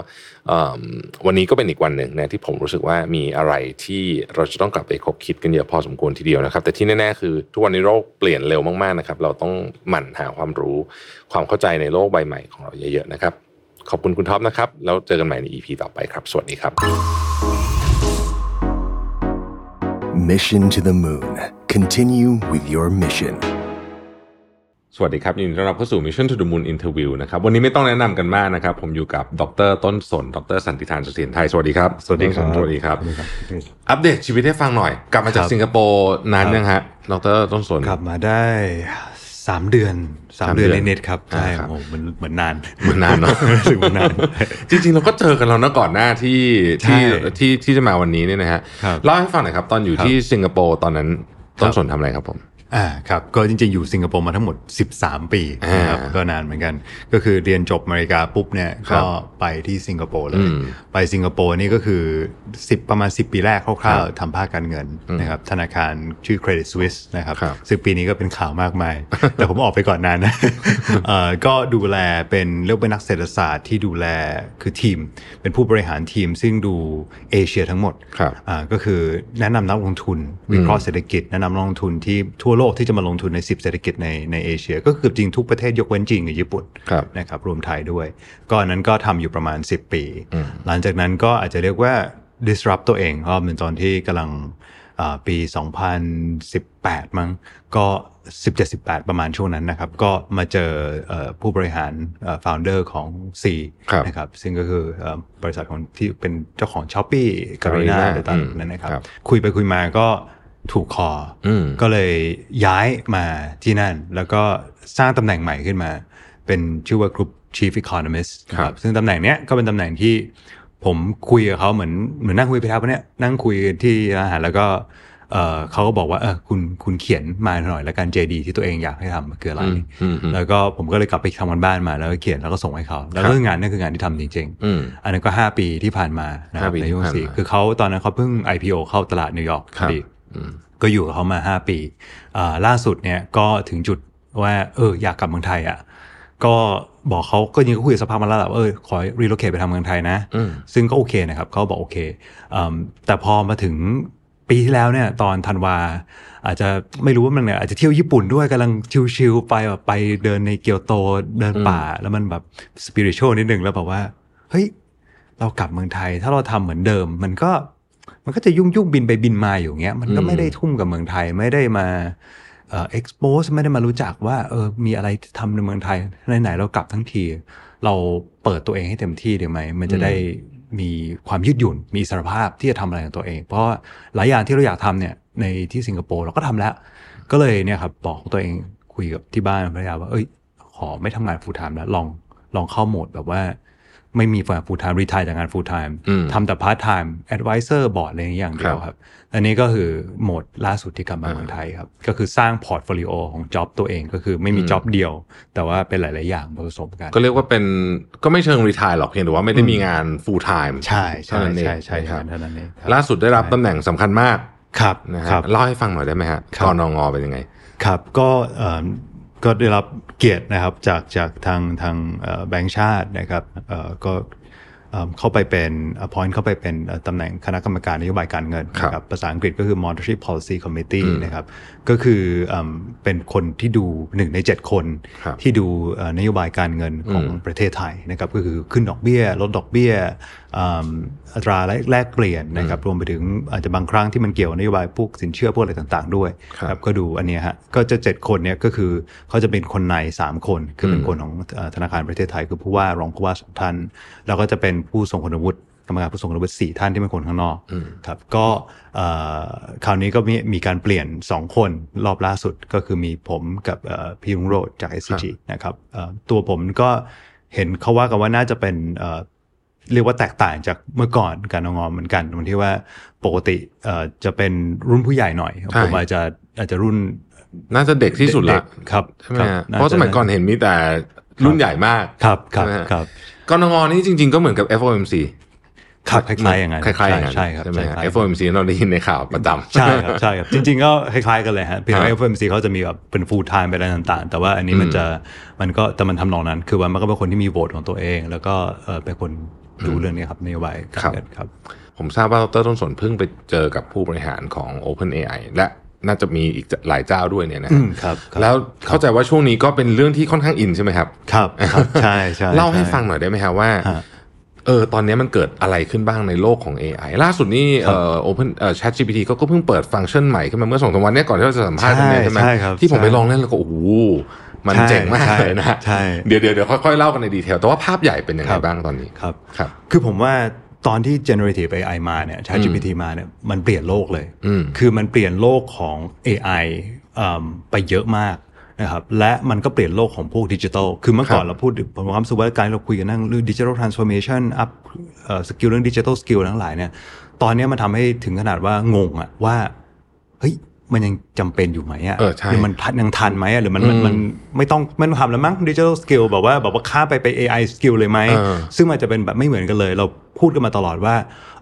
วันนี้ก็เป็นอีกวันหนึ่งนะที่ผมรู้สึกว่ามีอะไรที่เราจะต้องกลับไปคบคิดกันเยอะพอสมควรทีเดียวนะครับ แต่ที่แน่ๆคือทุกวันนี้โลกเปลี่ยนเร็วมากๆนะครับ เราต้องหมั่นหาความรู้ความเข้าใจในโลกใบใหม่ของเราเยอะๆนะครับขอบคุณคุณท็อปนะครับแล้วเจอกันใหม่ใน EP ต่อไปครับ สวัสดีครับ Mission to the Moon. Continue with your mission. สวัสดีครับ ยินดีต้อนรับเข้าสู่ Mission to the Moon Interview นะครับ วันนี้ไม่ต้องแนะนำกันมากนะครับ ผมอยู่กับดรต้นสน ดรสันติธานเสถียรไทย สวัสดีครับ สวัสดีครับ สวัสดีครับ อัปเดตชีวิตให้ฟังหน่อย กลับมาจากครับสิงคโปร์นานยังฮะ ดรต้นสน กลับมาได้ สามเดือนสามสามเดือนเดือนเน็ตๆครับใช่อ่าครับโอ้เหมือนเหมือนนานเหมือนนานเนอะรู้สึกเหมือนนาน จริง ๆ เราก็เจอกันแล้วนะก่อนหน้าที่ใช่ที่ที่ที่จะมาวันนี้เนี่ยนะฮะครับเล่าให้ฟังหน่อยครับ ตอนอยู่ครับที่สิงคโปร์ตอนนั้นต้นสนทำอะไรครับผม อ่าครับก็จริงๆ อยู่สิงคโปร์มาทั้งหมด 13 ปีนะครับอ่าก็นานเหมือนกัน ก็คือเรียนจบอเมริกาปุ๊บเนี่ยครัก็บไปที่สิงคโปร์เลอืยมไปสิงคโปร์นี่ก็คือ 10 ประมาณ 10 ปีแรกคร่าวครับๆทำภาคการเงินนะครับธนาคารชื่อ Credit Suisse นะครับครับซึ่งปีนี้ก็เป็นข่าวมากมาย แต่ผมออกไปก่อนนานนะเอ่อก็ดูแลเป็นเรียกเป็นนักเศรษฐศาสตร์ที่ดูแลคือทีม เป็นผู้บริหารทีมซึ่งดูเอเชียทั้งหมดครับอ่าก็คือแนะนำนักลงทุนวิเคราะห์เศรษฐกิจแนะนำนักลงทุนที่ทั่วโลกที่จะมาลงทุนใน 10 เศรษฐกิจในในเอเชีย ก็คือจริงทุกประเทศยกเว้นจีนกับญี่ปุ่นครับนะครับรวมไทยด้วย ก็อันนั้นก็ทำอยู่ประมาณ 10 ปี หลังจากนั้นก็อาจจะเรียกว่า disrupt ตัวเองเพราะเป็นตอนที่กำลังอ่าปี 2018 มั้งก็ 17-18 ประมาณช่วงนั้นนะครับ ก็มาเจอเอ่อผู้บริหารเอ่อ founder ของ C ครับนะครับ ซึ่งก็คือเอ่อบริษัทของที่เป็นเจ้าของ s h อ p e e การี Garena นาอะไรต่างอืมๆนั้นนะครับครับ คุยไปคุยมาก็ ถูกคออมก็เลยย้ายมาที่นั่น แล้วก็สร้างตำแหน่งใหม่ขึ้นมา เป็นชื่อว่า Group Chief Economist นะครับ ซึ่งตำแหน่งเนี้ยก็เป็นตำแหน่งที่ผมคุยกับเขาเหมือนเหมือนนั่งคุยไปทับเนี่ยนั่งคุยที่ร้านอาหารแล้วก็เออเขาก็บอกว่าเออคุณคุณเขียนมาหน่อยแล้วกัน JD ที่ตัวเองอยากให้ทำคืออะไรอืมอืมอืมแล้วก็ผมก็เลยกลับไปทำกันบ้านมาแล้วก็เขียนแล้วก็ส่งให้เขา แล้วครัก็บงานนั่นคืองานที่ทำจริงอืมๆอันนั้นก็ 5 ปีที่ผ่านมานะครับห้าปีในยุคที่ผ่านสี่มาคือเขาตอนนั้นเขาเพิ่ง IPO เข้าตลาดนิวยอร์กพครัอบดีอืม ก็อยู่กับเขามา 5 ปีอ่าล่าสุดเนี่ยก็ถึงจุดว่า เอออยากกลับเมืองไทยอะก็บอกเขาก็ยังคุยกับสภาพมาแล้วแหละว่าเออขอ relocate ไปทำเมืองไทยนะอืมซึ่งก็โอเคนะครับเขาบอกโอเคอืมแต่พอมาถึงปีที่แล้วเนี่ยตอนธันวา อาจจะไม่รู้ว่ามันเนี่ยอาจจะเที่ยวญี่ปุ่นด้วยกำลัง chill ๆไปแบบไปเดินในเกียวโตเดินป่า แล้วมันแบบ spiritual นิดนึงแล้วแบบว่า เฮ้ย เรากลับเมืองไทย ถ้าเราทำเหมือนเดิม มันก็ มันก็จะยุ่งยุ่งๆบินไปบินมาอยู่อย่างเงี้ย มันก็ไม่ได้ทุ่มกับเมืองไทยไม่ได้มาเอ่อ expose ไม่ได้มารู้จักว่าเออมีอะไรทำในเมืองไทยไหนๆเรากลับทั้งที เราเปิดตัวเองให้เต็มที่ดีไหมมันจะได้มีความยืดหยุ่นมีอิสรภาพที่จะทำอะไรของตัวเอง เพราะว่าหลายอย่างที่เราอยากทำเนี่ยในที่สิงคโปร์เราก็ทำแล้ว ก็เลยเนี่ยครับบอกตัวเองคุยกับที่บ้านภรรยาว่าเอ้ยขอไม่ทำงาน full time แล้วลองลองเข้าโหมดแบบว่า ไม่มี full time retire จากงาน full time อืมทำแต่ part time advisor board อะไรอย่างเดียวครับ อันนี้ก็คือโหมดล่าสุดที่กลับมาเมืองไทยครับ ก็คือสร้าง portfolio ของ job ตัวเองก็คือไม่มี job เดียว แต่ว่าเป็นหลาย ๆ อย่างผสมกัน ก็เรียกว่าเป็นก็ไม่เชิง retire หรอกเพียงแต่ว่าไม่ได้มีงาน full time ใช่ใช่เท่านั้นเองใช่ใช่ครับเท่านั้นเองครับล่าสุดได้รับตำแหน่งสำคัญมากครับนะฮะครับเล่าให้ฟังหน่อยได้ไหมฮะครับกนงเป็นยังไง ครับก็เอ่อ ก็ได้รับเกียรตินะครับจากจากทางทางแบงก์ชาตินะครับเอ่อก็เอิ่มเข้าไปเป็น appoint เข้าไปเป็นเอ่อตำแหน่งคณะกรรมการนโยบายการเงินครับนะครับภาษาอังกฤษก็คือ monetary policy committee อืมนะครับก็คือเอิ่มเป็นคนที่ดูหนึ่งใน 7 คนครับที่ดูเอ่อนโยบายการเงินของอืมประเทศไทยนะครับก็คือขึ้นดอกเบี้ย ลดดอกเบี้ย อืมอัตราแลกเปลี่ยนนะครับรวมไปถึงอาจจะบางครั้งที่มันเกี่ยวกับนโยบายพวกสินเชื่อพวกอะไรต่างๆ ด้วยครับก็ดูอันเนี้ยฮะก็จะเจ็ดคนเนี่ยก็คือเขาจะเป็นคนในสามคน คือเป็นอืมคนของเอ่อธนาคารประเทศไทย คือผู้ว่ารองผู้ว่าสองท่าน แล้วก็จะเป็นผู้ทรงคุณวุฒิกรรมการผู้ทรงคุณวุฒิสี่ท่านที่เป็นคนข้างนอกครับก็เอ่อคราวนี้ก็มีมีการเปลี่ยน 2 คนรอบล่าสุดก็คือมีผมกับเอ่อพี่ลุงโรดจาก SCG นะครับเอ่อตัวผมก็เห็นเขาว่ากันว่าน่าจะเป็น เอ่อเรียกว่าแตกต่างจากเมื่อก่อนการนงอเหมือนกันตรงที่ว่าปกติเอ่อจะเป็นรุ่นผู้ใหญ่หน่อยใช่ผมอาจจะอาจจะรุ่น น่าจะเด็กที่สุดละเกครับใช่ไหมครับฮะน่เพราะสมัยก่อนเห็นมีแต่รุ่นใหญ่มากครับครับใช่ไหมฮะครับกนงนี่จริง ๆ ก็เหมือนกับ FOMC ครับคล้ายๆอย่างนั้นคล้ายๆอย่างนั้นใช่ครับใช่ไหมใช่ครับ FOMC เราได้ยินในข่าวประจำใช่ครับใช่ครับจริง ๆ ก็คล้ายๆกันเลยฮะเพียงแต่ครับ FOMC เขาจะมีแบบเป็น full time ไปอะไรต่างๆ แต่ว่าอันนี้มันจะมันก็แต่มันทำนองนั้น คือว่ามันก็เป็นคนที่มีโหวตของตัวเอง แล้วก็เออเป็นคน ดูเรื่องนี้ครับนโยบายการเงินครับ ผมทราบว่าดรต้นสนเพิ่งไปเจอกับผู้บริหารของ OpenAI และน่าจะมีอีกหลายเจ้าด้วยเนี่ยนะอืมครับครับแล้วเข้าใจว่าช่วงนี้ก็เป็นเรื่องที่ค่อนข้างอินใช่ไหมครับ ครับครับใช่ใช่เล่าให้ช่ฟังหน่อยได้ไหมครับว่าฮะเออตอนนี้มันเกิดอะไรขึ้นบ้างในโลกของ AI ล่าสุดนี่เอ่อ Open เอ่อ ChatGPT ก็ก็เพิ่งเปิดฟังก์ชันใหม่ขึ้นมาเมื่อสองสามวันเนี้ก่อนที่เราจะสัมภาษณ์กันเนี่ยใช่ไหมใช่ครับที่ผมไปใช่ลองเล่นแล้วก็โอ้โห มันใช่เจ๋งมากใช่เลยนะใช่เดี๋ยวเดี๋ยวเดี๋ยวค่อยๆเล่ากันใน detail แต่ว่าภาพใหญ่เป็นยังไงครับบ้างตอนนี้ครับครับ คือผมว่าตอนที่ generative AI มาเนี่ย ChatGPT มาเนี่ยมันเปลี่ยนโลกเลยอืมคือมันเปลี่ยนโลกของ AI อืมไปเยอะมากนะครับและมันก็เปลี่ยนโลกของพวกดิจิทัล คือเมื่อก่อนเราพูดผมความรู้สึกว่าการเราคุยกันนั่งเรื่อง digital transformation upskill เรื่อง digital skill ทั้งหลายเนี่ยตอนเนี้ยมันทำให้ถึงขนาดว่างงอะว่า เฮ้ย มันยังจำเป็นอยู่ไหมอะเออใช่หรือมันทันยังทันไหมอะหรือมันมันอืมมันไม่ต้องไม่ต้องทำแล้วมั้ง digital skill แบบว่าแบบว่าข้ามไปไป AI สกิลเลยไหมเออซึ่งมันจะเป็นแบบไม่เหมือนกันเลย เราพูดกันมาตลอดว่า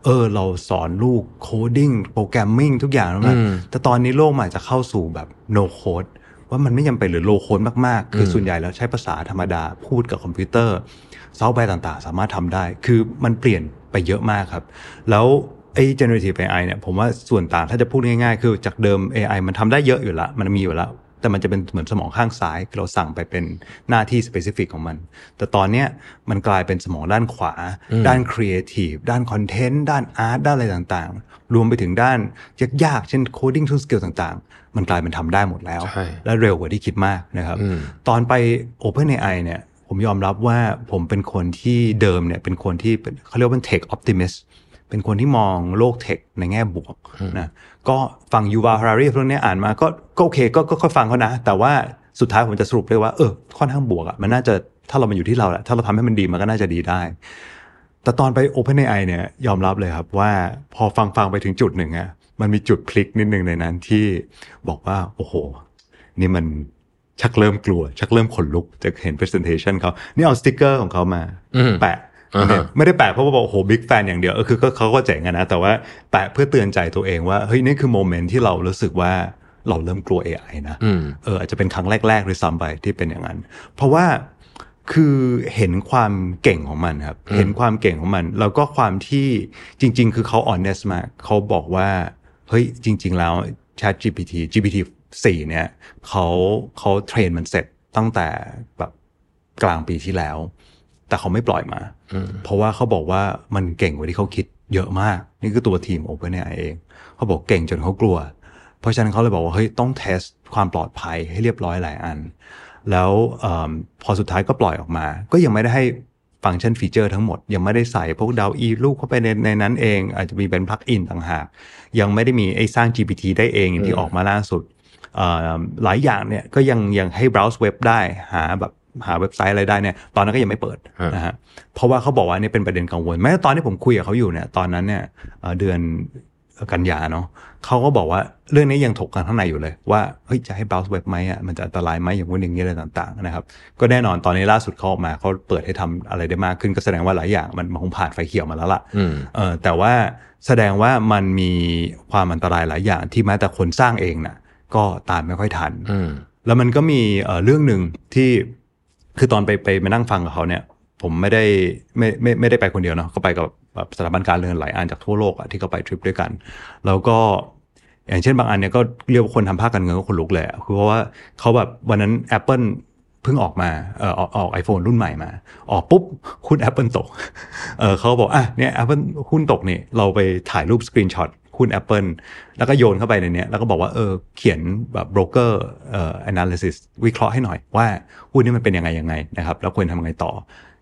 เออ เราสอนลูก coding programming ทุกอย่างแล้วนะอืมแต่ตอนนี้โลกมันอาจจะเข้าสู่แบบ no code ว่ามันไม่จำเป็นหรือ low code มากๆ คืออมส่วนใหญ่แล้วใช้ภาษาธรรมดาพูดกับคอมพิวเตอร์ซอฟต์แวร์ต่างๆ สามารถทำได้ คือมันเปลี่ยนไปเยอะมากครับ แล้ว ไอ้ generative AI เนี่ยผมว่าส่วนต่างถ้าจะพูดง่ายๆ คือจากเดิม AI มันทำได้เยอะอยู่แล้วมันมีอยู่แล้ว แต่มันจะเป็นเหมือนสมองข้างซ้ายคือเราสั่งไปเป็นหน้าที่ specific ของมัน แต่ตอนเนี้ยมันกลายเป็นสมองด้านขวา ด้าน creative ด้าน content ด้าน art ด้านอะไรต่างๆ รวมไปถึงด้านยากๆ เช่น coding tool skill ต่างๆ มันกลายเป็นทำได้หมดแล้วใช่และเร็วกว่าที่คิดมากนะครับอืมตอนไป OpenAI เนี่ยผมยอมรับว่าผมเป็นคนที่เดิมเนี่ยเป็นคนที่เป็นเขาเรียกว่าเป็น tech optimist เป็นคนที่มองโลกเทคในแง่บวกนะก็ฟังยูวาฮารารีพวกเนี้ยอ่านมาก็ก็โอเคก็ก็ค่อยฟังเขานะ แต่ว่าสุดท้ายผมจะสรุปเลยว่าเออค่อนข้างบวกอะมันน่าจะถ้าเรามาอยู่ที่เราแหละถ้าเราทำให้มันดีมันก็น่าจะดีได้ แต่ตอนไป OpenAI เนี่ยยอมรับเลยครับว่าพอฟังฟังไปถึงจุดหนึ่งอะมันมีจุดพลิกนิดนึงในนั้นที่บอกว่า โอ้โห นี่มันชักเริ่มกลัว ชักเริ่มขนลุกจะเห็น presentation เขานี่เอาสติกเกอร์ของเขามาอืมแปะอ่าฮะ ไม่ได้แปะเพราะว่าบอกโอ้โห big fan อย่างเดียวเออคือก็เขาก็เจ๋งอะนะ แต่ว่าแปะเพื่อเตือนใจตัวเองว่าเฮ้ยนี่คือ moment ที่เรารู้สึกว่าเราเริ่มกลัว AI นะอืมเอออาจจะเป็นครั้งแรกๆด้วยซ้ำไปที่เป็นอย่างนั้น เพราะว่าคือเห็นความเก่งของมันครับ เห็นความเก่งของมัน แล้วก็ความที่จริง ๆ คือเขา honest มากเขาบอกว่า เฮ้ยจริง ๆ แล้ว Chat GPT GPT 4เนี่ยเขาเขา train มันเสร็จตั้งแต่แบบกลางปีที่แล้ว แต่เขาไม่ปล่อยมา เพราะว่าเขาบอกว่ามันเก่งกว่าที่เขาคิดเยอะมาก นี่คือตัวทีม OpenAI เองเขาบอกเก่งจนเขากลัว เพราะฉะนั้นเขาเลยบอกว่าเฮ้ยต้อง test ความปลอดภัยให้เรียบร้อยหลายอัน แล้วเอมพอสุดท้ายก็ปล่อยออกมา ก็ยังไม่ได้ให้ฟังก์ชัน feature ทั้งหมด ยังไม่ได้ใส่พวก DALL-E ลูกเข้าไปในในนั้นเอง อาจจะมีเป็น plug-in ต่างหาก ยังไม่ได้มีไอ้สร้าง GPT ได้เองอย่างที่ออกมาล่าสุดเอ่อหลายอย่างเนี่ยก็ยังยังให้ browse เว็บได้หาแบบ หาเว็บไซต์อะไรได้เนี่ยตอนนั้นก็ยังไม่เปิดฮะนะฮะเพราะว่าเขาบอกว่านี่เป็นประเด็นกังวลแม้ตอนที่ผมคุยกับเขาอยู่เนี่ยตอนนั้นเนี่ยเอ่อเดือนกันยาเนาะเขาก็บอกว่าเรื่องนี้ยังถกกันข้างในอยู่เลย ว่าเฮ้ยจะให้ browse เว็บไหมอะมันจะอันตรายไหมอย่างนู้นอย่างนี้อะไรต่างๆนะครับ ก็แน่นอนตอนนี้ล่าสุดเขาออกมาเขาเปิดให้ทำอะไรได้มากขึ้นก็แสดงว่าหลายอย่างมันมันคงผ่านไฟเขียวมาแล้วล่ะอืมเออแต่ว่าแสดงว่ามันมีความอันตรายหลายอย่างที่แม้แต่คนสร้างเองน่ะก็ตามไม่ค่อยทันอืมแล้วมันก็มีเอ่อเรื่องหนึ่งที่ คือตอนไปไปมานั่งฟังกับเขาเนี่ย ผมไม่ได้ไม่ไม่ไม่ได้ไปคนเดียวเนาะก็ไปกับแบบสถาบันการเงินหลายอันจากทั่วโลกอะที่เขาไปทริปด้วยกัน แล้วก็อย่างเช่นบางอันเนี่ยก็เรียกว่าคนทำภาคการเงินก็คนลุกเลยอะคือเพราะว่าเขาแบบวันนั้น Apple เพิ่งออกมาเออออกออกไอโฟนรุ่นใหม่มา ออกปุ๊บหุ้น Apple ตกเออเขาบอกอะเนี่ย Apple หุ้นตกนี่เราไปถ่ายรูป screenshot หุ้น Apple แล้วก็โยนเข้าไปในนี้แล้วก็บอกว่าเออเขียนแบบโบรกเกอร์เอ่อ analysis วิเคราะห์ให้หน่อยว่าหุ้นนี้มันเป็นยังไงยังไงนะครับแล้วควรทำยังไงต่อ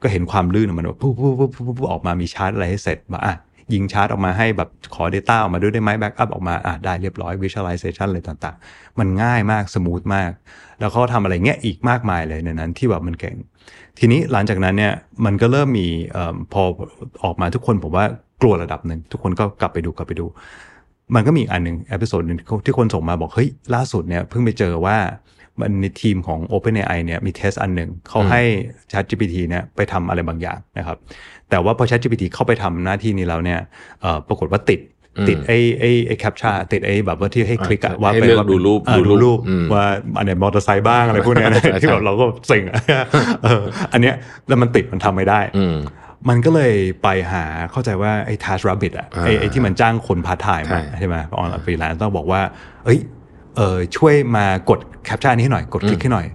ก็เห็นความลื่นของมันว่าปุ๊บปุ๊บปุ๊บปุ๊บปุ๊บออกมามีชาร์ตอะไรให้เสร็จมาอะยิงชาร์ตออกมาให้แบบขอ Data ออกมาด้วยได้ไหม backup ออกมาอะได้เรียบร้อย Visualization อะไรต่างๆ มันง่ายมาก smooth มาก แล้วเขาทำอะไรเงี้ยอีกมากมายเลยในนั้นที่แบบมันเก่ง ทีนี้หลังจากนั้นเนี่ยมันก็เริ่มมีเออพอออกมาทุกคนผมว่า กลัวระดับหนึ่งทุกคนก็กลับไปดูกลับไปดู มันก็มีอีกอันหนึ่ง episode หนึ่งที่คนส่งมาบอกเฮ้ยล่าสุดเนี่ยเพิ่งไปเจอว่ามันในทีมของ OpenAI เนี่ยมี test อันหนึ่งเขาให้ ChatGPT เนี่ยไปทำอะไรบางอย่างนะครับ แต่ว่าพอ ChatGPT เข้าไปทำหน้าที่นี้แล้วเนี่ยเอ่อปรากฏว่าติดติดไอ้ไอ้ไอ้ captcha ติดไอ้แบบว่าที่ให้คลิกอะอ่าว่าให้เป็นเลือกว่าดูรูปเออดูดูรูรูปรูปอืมว่าอันไหนมอเตอร์ไซค์บ้างอะไรพวกเนี้ยนะใช่ใช่ที่แบบเราก็เซ็งอะเอออันเนี้ยแล้วมันติดมันทำไม่ได้อื มมันก็เลยไปหาเข้าใจว่าไอ้ Task Rabbit อะไอ้อ่าไอ้ที่มันจ้างคนพาร์ทไทม์ใช่ใช่ไหมออนไลน์ฟรีแลนซ์ต้องบอกว่า เอ้ยเออช่วยมากด captcha นี้ให้หน่อย กดคลิกให้หน่อย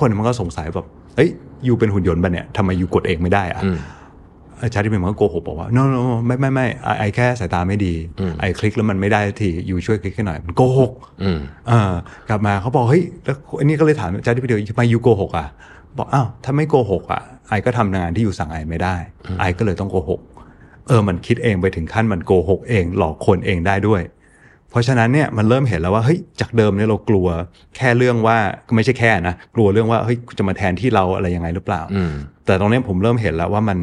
คนมันก็สงสัยแบบเอ้ย you เป็นหุ่นยนต์ปะเนี่ยทำไม you กดเองไม่ได้อะอืม ChatGPT มันก็โกหกบอกว่า no no no ไม่ไม่ไม่ I I แค่สายตาไม่ดีอืมไอคลิกแล้วมันไม่ได้ทียูช่วยคลิกให้หน่อย มันโกหกอืมเออกลับมาเขาบอกเฮ้ยแล้วอันนี้ก็เลยถามชาติพี่เดียวทำไมยูโกหกอะ บอกอ้าวถ้าไม่โกหกอะไอก็ทำงานที่ยูสั่งไอไม่ได้ ไอก็เลยต้องโกหก เออมันคิดเองไปถึงขั้นมันโกหกเองหลอกคนเองได้ด้วย เพราะฉะนั้นเนี่ยมันเริ่มเห็นแล้วว่าเฮ้ยจากเดิมเนี่ยเรากลัว แค่เรื่องว่าก็ไม่ใช่แค่นะกลัวเรื่องว่าเฮ้ยจะมาแทนที่เราอะไรยังไงหรือเปล่าอืมแต่ตรงเนี้ยผมเริ่มเห็นแล้วว่ามัน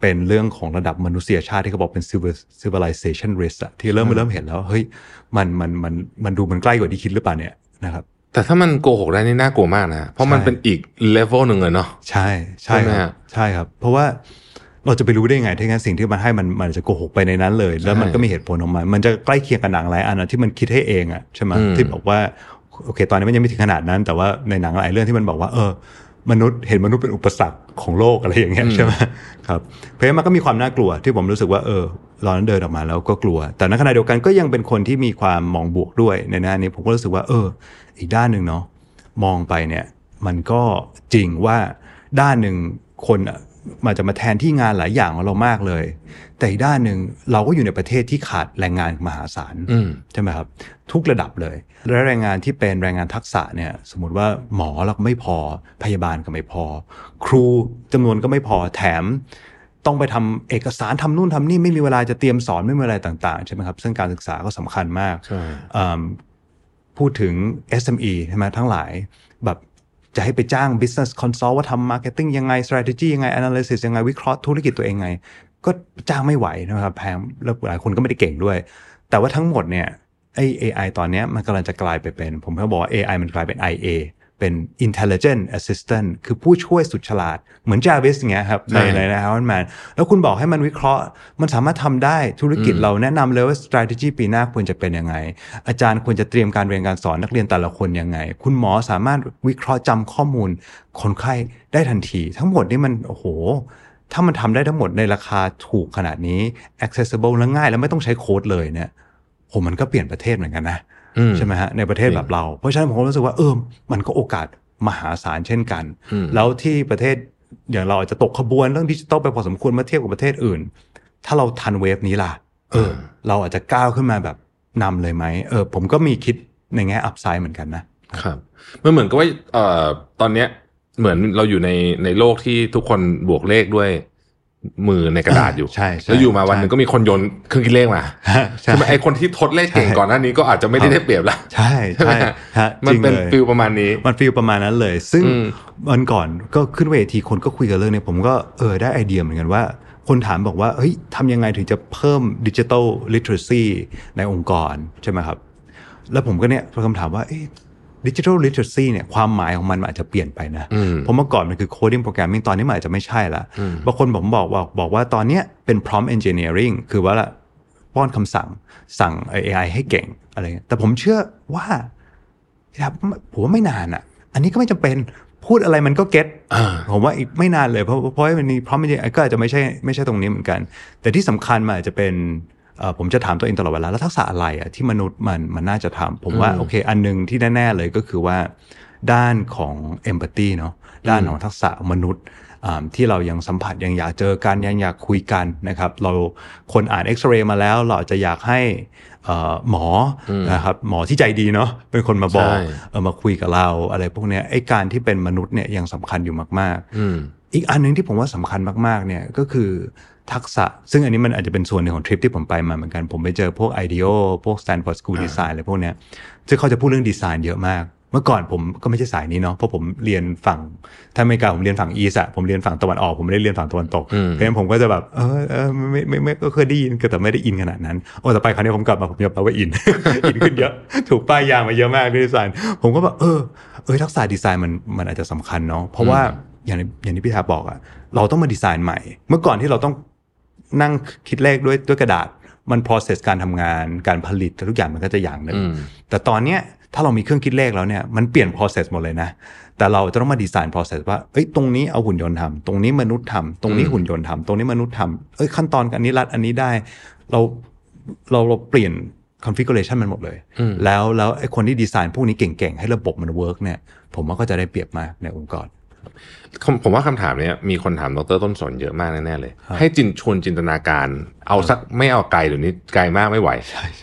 เป็นเรื่องของระดับมนุษยชาติที่เขาบอกเป็น civil- civilization risk อะที่เริ่มเริ่มเห็นแล้วว่าเฮ้ยมันมันมันมันดูมันใกล้กว่าที่คิดหรือเปล่าเนี่ยนะครับ แต่ถ้ามันโกหกได้นี่น่ากลัวมากนะเพราะมันใช่เป็นอีกเลเวลหนึ่งเลยเนาะใช่ใช่ใช่ไหมครับฮะใช่ครับ เพราะว่าเราจะไปรู้ได้ยังไงถ้างั้นสิ่งที่มันให้มันมันจะโกหกไปในนั้นเลย แล้วมันก็มีเหตุผลของมันมันจะใกล้เคียงกับหนังหลายอันอะที่มันคิดให้เองอะใช่ไหมอืมที่บอกว่าโอเค ตอนนี้มันยังไม่ถึงขนาดนั้น แต่ว่าในหนังหลายเรื่องที่มันบอกว่า เออ มนุษย์เห็นมนุษย์เป็นอุปสรรคของโลกอะไรอย่างเงี้ยใช่ไหมครับเพราะฉะนั้นมันก็มีความน่ากลัวที่ผมรู้สึกว่าเออ ตอนนั้นเดินออกมาแล้วก็กลัว แต่ในขณะเดียวกันก็ยังเป็นคนที่มีความมองบวกด้วยในหน้านี้ผมก็รู้สึกว่า เออ อีกด้านหนึ่งเนาะมองไปเนี่ยมันก็จริงว่าด้านหนึ่งคนอะมันจะมาแทนที่งานหลายอย่างของเรามากเลย แต่อีกด้านหนึ่งเราก็อยู่ในประเทศที่ขาดแรงงานมหาศาลอืมใช่ไหมครับ ทุกระดับเลย และแรงงานที่เป็นแรงงานทักษะเนี่ย สมมติว่าหมอเราก็ไม่พอพยาบาลก็ไม่พอ ครูจำนวนก็ไม่พอแถม ต้องไปทำเอกสารทำนู่นทำนี่ไม่มีเวลาจะเตรียมสอนไม่มีเวลาต่างๆ ใช่ไหมครับซึ่งการศึกษาก็สำคัญมากใช่เอิ่มพูดถึง SME ใช่ไหมทั้งหลายแบบจะให้ไปจ้าง business consult ว่าทำ marketing ยังไง strategy ยังไง analysis ยังไง วิเคราะห์ธุรกิจตัวเองไง ก็จ้างไม่ไหวนะครับแพงแล้วหลายคนก็ไม่ได้เก่งด้วย แต่ว่าทั้งหมดเนี่ยไอ้ AI ตอนเนี้ยมันกำลังจะกลายไปเป็น ผมก็บอกว่า AI มันกลายเป็น IA เป็น intelligent assistant คือผู้ช่วยสุดฉลาด เหมือน Jarvis อย่างเงี้ยครับ ในใช่ในใน Iron Man แล้วคุณบอกให้มันวิเคราะห์ มันสามารถทำได้ธุรกิจเราแนะนำเลยว่า strategy ปีหน้าควรจะเป็นยังไง อาจารย์ควรจะเตรียมการเรียนการสอนนักเรียนแต่ละคนยังไง คุณหมอสามารถวิเคราะห์จำข้อมูล คนไข้ได้ทันที ทั้งหมดนี่มันโอ้โหถ้ามันทำได้ทั้งหมดในราคาถูกขนาดนี้ accessible และง่าย แล้วไม่ต้องใช้โค้ดเลยเนี่ยโหมันก็เปลี่ยนประเทศเหมือนกันนะอืม ใช่ไหมฮะในประเทศแบบเรา เพราะฉะนั้นผมก็รู้สึกว่าเออมันก็โอกาสมหาศาลเช่นกันอืมแล้วที่ประเทศอย่างเราอาจจะตกขบวนเรื่องดิจิตอลไปพอสมควรเมื่อเทียบกับประเทศอื่น ถ้าเราทันเวฟนี้ล่ะเออ เราอาจจะก้าวขึ้นมาแบบนำเลยไหมเออ ผมก็มีคิดในแง่อัพไซด์เหมือนกันนะครับมันเหมือนกับว่าเอ่อตอนเนี้ยเหมือนเราอยู่ในในโลกที่ทุกคนบวกเลขด้วย มือในกระดาษอยู่ใช่ใช่แล้วอยู่มาวันหนึ่งใช่ก็มีคนโยนเครื่องคิดเลขมาใช่ใช่ไหมไอคนที่ทดเลขเก่งใช่ก่อนหน้านี้ก็อาจจะไม่ได้ได้เปรียบละใช่ใช่ไหมใช่ฮะฮะมันเป็นจริงลย feel ประมาณนี้ มัน feel ประมาณนั้นเลย ซึ่งอืมวันก่อนก็ขึ้นเวทีคนก็คุยกันเรื่องนี้ผมก็เออได้ไอเดียเหมือนกันว่า คนถามบอกว่าเฮ้ยทำยังไงถึงจะเพิ่มดิจิ t a ลลิ t เ r อซีในองค์กรใช่ไหมครับ แล้วผมก็เนี่ยพอคำถามว่า ดิจิทัลลิ t เ r อซีเนี่ยความหมายของมันอาจจะเปลี่ยนไปนะอืมเพราะเมื่อก่อนมันคือ coding programming ตอนนี้มันอาจจะไม่ใช่ละอืมบางคนผมบอกบอกบอกว่าตอนเนี้ยเป็น prompt engineering คือว่าละป้อนคำสั่งสั่ง AI ให้เก่งอะไรเงี้ยแต่ผมเชื่อว่าครับผมว่าไม่นานอะ อันนี้ก็ไม่จำเป็นพูดอะไรมันก็เก็ตอ่าผมว่าอีกไม่นานเลยเพราะเพราะว่ามันมีเพราะมันก็อาจจะไม่ใช่ไม่ใช่ตรงนี้เหมือนกัน แต่ที่สำคัญมันอาจจะเป็นเอ่อ ผมจะถามตัวเองตลอดเวลาแล้วทักษะอะไรอะที่มนุษย์มันมันน่าจะทำผมว่าโอเค อันหนึงที่แน่ ๆ เลยก็คือว่าด้านของ empathy เนาะด้านของทักษะมนุษย์อ่าที่เรายังสัมผัสยังอยากเจอกันยังอยากคุยกันนะครับ เราคนอ่านเอ็กซเรย์มาแล้ว เราอาจจะอยากให้เอ่อหมออนะครับหมอที่ใจดีเนาะเป็นคนมาบอกใช่เออมาคุยกับเราอะไรพวกเนี้ยไอ้การที่เป็นมนุษย์เนี่ยยังสำคัญอยู่มากอืมๆอีกอันหนึงที่ผมว่าสำคัญมากๆเนี่ยก็คือ ทักษะ ซึ่งอันนี้มันอาจจะเป็นส่วนหนึ่งของทริปที่ผมไปมาเหมือนกัน ผมไปเจอพวก IDEO พวก Stanford School Design อะไรพวกเนี้ยซึ่งเขาจะพูดเรื่องดีไซน์เยอะมากมื่อก่อนผมก็ไม่ใช่สายนี้เนาะเพราะผมเรียนฝั่งถ้าอเมริกาผมเรียนฝั่งอีสอะผมเรียนฝั่งตะวันออก ผมไม่ได้เรียนฝั่งตะวันตกอืมเพราะฉะนั้นผมก็จะแบบเออเออไม่ไม่ไม่ก็เคยได้ยินแต่ไม่ได้อินขนาดนั้นโอ้แต่ไปคราวนี้ผมกลับมาผมยอมรับว่าอินอินขึ้นเยอะ ถูกป้ายยามาเยอะมากด้วยดีไซน์ ผมก็แบบเออเออทักษะดีไซน์มันมันอาจจะสำคัญเนาะเพราะว่าอย่างที่อย่างที่พี่ทาบอกอะเราต้องมาดีไซน์ใหม่ เมื่อก่อนที่เราต้อง นั่งคิดเลขด้วยด้วยกระดาษ มัน process การทำงานการผลิตทุกอย่างมันก็จะอย่างหนึ่งอืมแต่ตอนเนี้ยถ้าเรามีเครื่องคิดเลขแล้วเนี่ยมันเปลี่ยน process หมดเลยนะ แต่เราจะต้องมาดีไซน์ process ว่าเอ้ยตรงนี้เอาหุ่นยนต์ทำตรงนี้มนุษย์ทำตรงนี้หุ่นยนต์ทำตรงนี้มนุษย์ทำเอ้ยขั้นตอนอันนี้รัดอันนี้ได้ เราเราเราเปลี่ยน configuration มันหมดเลย แล้วแล้วไอ้คนที่ดีไซน์พวกนี้เก่งๆ ให้ระบบมัน work เนี่ย ผมว่าก็จะได้เปรียบมากในองค์กร ผมผมว่าคำถามเนี้ยมีคนถามดรต้นสนเยอะมากแน่ๆเลย ให้จินชวนจินตนาการ เอาสักไม่เอาไกลเดี๋ยวนี้ไกลมากไม่ไหว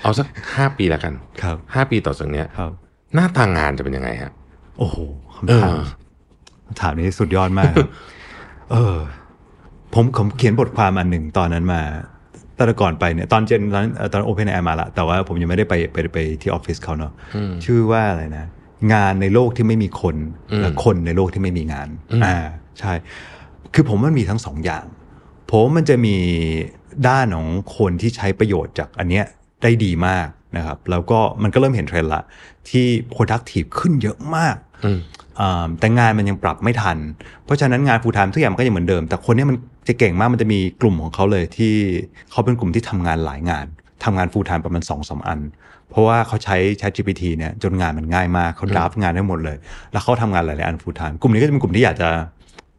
เอาสักห้าปีแล้วกันครับห้าปีต่อจากเนี้ยครับ หน้าทางงานจะเป็นยังไงฮะโอ้โหคำถามเออคำถามนี้สุดยอดมากครับเออ ผมผมเขียนบทความอันหนึ่งตอนนั้นมาตอนก่อนไปเนี่ยตอนเจนตอนเอ่อตอน OpenAI มาละแต่ว่าผมยังไม่ได้ไปไปไปที่ออฟฟิศเขาเนาะชื่อว่าอะไรนะ งานในโลกที่ไม่มีคนและคนในโลกที่ไม่มีงานอ่าใช่ คือผมว่ามันมีทั้งสองอย่าง ผมว่ามันจะมีด้านของคนที่ใช้ประโยชน์จากอันเนี้ยได้ดีมากนะครับ แล้วก็มันก็เริ่มเห็นเทรนด์ละ ที่ productive ขึ้นเยอะมากอ่าแต่งานมันยังปรับไม่ทัน เพราะฉะนั้นงาน full time ทุกอย่างมันก็ยังเหมือนเดิม แต่คนเนี้ยมันจะเก่งมากมันจะมีกลุ่มของเขาเลยที่เขาเป็นกลุ่มที่ทำงานหลายงานทำงาน full time ประมาณ2อสอัน เพราะว่าเขาใช้ ChatGPT เนี่ยจนงานมันง่ายมากเขาดราฟงานได้หมดเลย แล้วเขาทำงานหลายๆอัน full time กลุ่มนี้ก็จะเป็นกลุ่มที่อยากจะ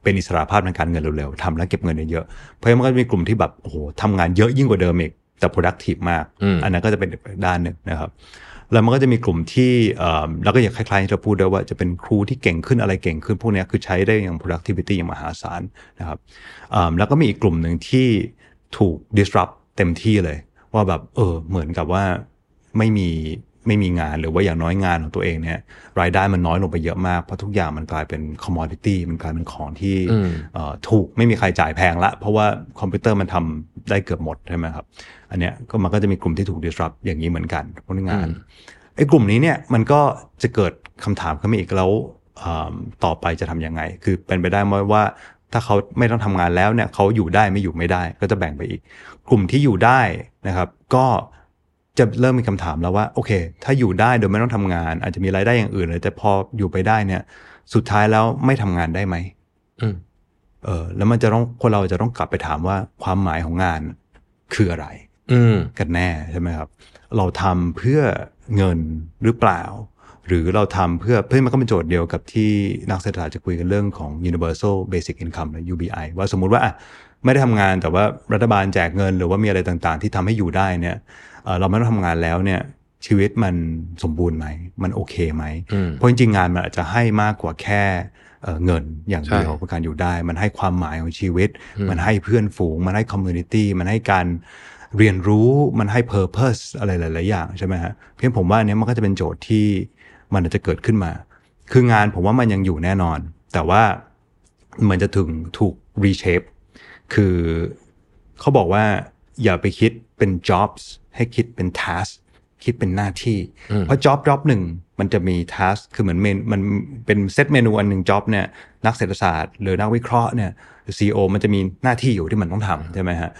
เป็นอิสระภาพทางการเงินเร็วๆทำแล้วเก็บเงินเยอะๆเพราะฉะนั้นมันก็จะมีกลุ่มที่แบบโอ้โหทำงานเยอะยิ่งกว่าเดิมอีกแต่ productive มากอืมอันนั้นก็จะเป็นอีกด้านหนึ่งนะครับแล้วมันก็จะมีกลุ่มที่เอ่อแล้วก็อย่างคล้ายๆที่เราพูดด้วยว่าจะเป็นครูที่เก่งขึ้นอะไรเก่งขึ้นพวกเนี้ยคือใช้ได้อย่าง productivity อย่างมหาศาลนะครับเอิ่มแล้วก็มีอีกกลุ่มหนึ่งที่ถูก disrupt เต็มที่เลย ว่าแบบเออเหมือนกับว่า ไม่มีไม่มีงานหรือว่าอย่างน้อยงานของตัวเองเนี่ยรายได้มันน้อยลงไปเยอะมาก เพราะทุกอย่างมันกลายเป็น commodity มันกลายเป็นของที่อืมเอ่อถูกไม่มีใครจ่ายแพงละ เพราะว่าคอมพิวเตอร์มันทำได้เกือบหมดใช่ไหมครับ อันเนี้ยก็มันก็จะมีกลุ่มที่ถูก disrupt อย่างนี้เหมือนกันพวกงานไอ้กลุ่มนี้เนี่ยมันก็จะเกิดคำถามขึ้นมาอีกแล้วอ่าต่อไปจะทำยังไง คือเป็นไปได้ไหมว่าถ้าเขาไม่ต้องทำงานแล้วเนี่ยเขาอยู่ได้ไม่อยู่ไม่ได้ก็จะแบ่งไปอีก กลุ่มที่อยู่ได้นะครับ ก็ จะเริ่มมีคำถามแล้วว่าโอเค ถ้าอยู่ได้โดยไม่ต้องทำงาน อาจจะมีรายได้อย่างอื่นเลยแต่พออยู่ไปได้เนี่ย สุดท้ายแล้วไม่ทำงานได้ไหมอืมเออ แล้วมันจะต้องคนเราจะต้องกลับไปถามว่าความหมายของงานคืออะไร อืมกันแน่ใช่ไหมครับ เราทำเพื่อเงินหรือเปล่า หรือเราทำเพื่อเพื่อมันก็เป็นโจทย์เดียวกับที่นักเศรษฐศาสตร์จะคุยกันเรื่องของ universal basic income หรือ UBI ว่าสมมุติว่าอะไม่ได้ทำงานแต่ว่ารัฐบาลแจกเงิน หรือว่ามีอะไรต่างๆ ที่ทำให้อยู่ได้เนี่ย เอ่อเราไม่ต้องทำงานแล้วเนี่ยชีวิตมันสมบูรณ์ไหม มันโอเคไหมอืมเพราะจริงๆงานมันอาจจะให้มากกว่าแค่เอ่อเงินอย่างเดียวใช่เพื่อการอยู่ได้ มันให้ความหมายของชีวิต มันให้เพื่อนฝูง มันให้คอมมูนิตี้ มันให้การเรียนรู้ มันให้ purpose อะไรหลาย ๆ อย่างใช่ไหมฮะ เพียงผมว่าอันเนี้ยมันก็จะเป็นโจทย์ที่มันอาจจะเกิดขึ้นมา คืองานผมว่ามันยังอยู่แน่นอน แต่ว่ามันจะถึงถูก reshape คือเขาบอกว่าอย่าไปคิดเป็น jobs ให้คิดเป็น task คิดเป็นหน้าที่ เพราะ job job หนึ่งมันจะมี task คือเหมือนเมนมันเป็นเซตเมนูอันหนึ่ง job เนี่ยนักเศรษฐศาสตร์ หรือนักวิเคราะห์เนี่ย CEO มันจะมีหน้าที่อยู่ที่มันต้องทำใช่ไหมฮะ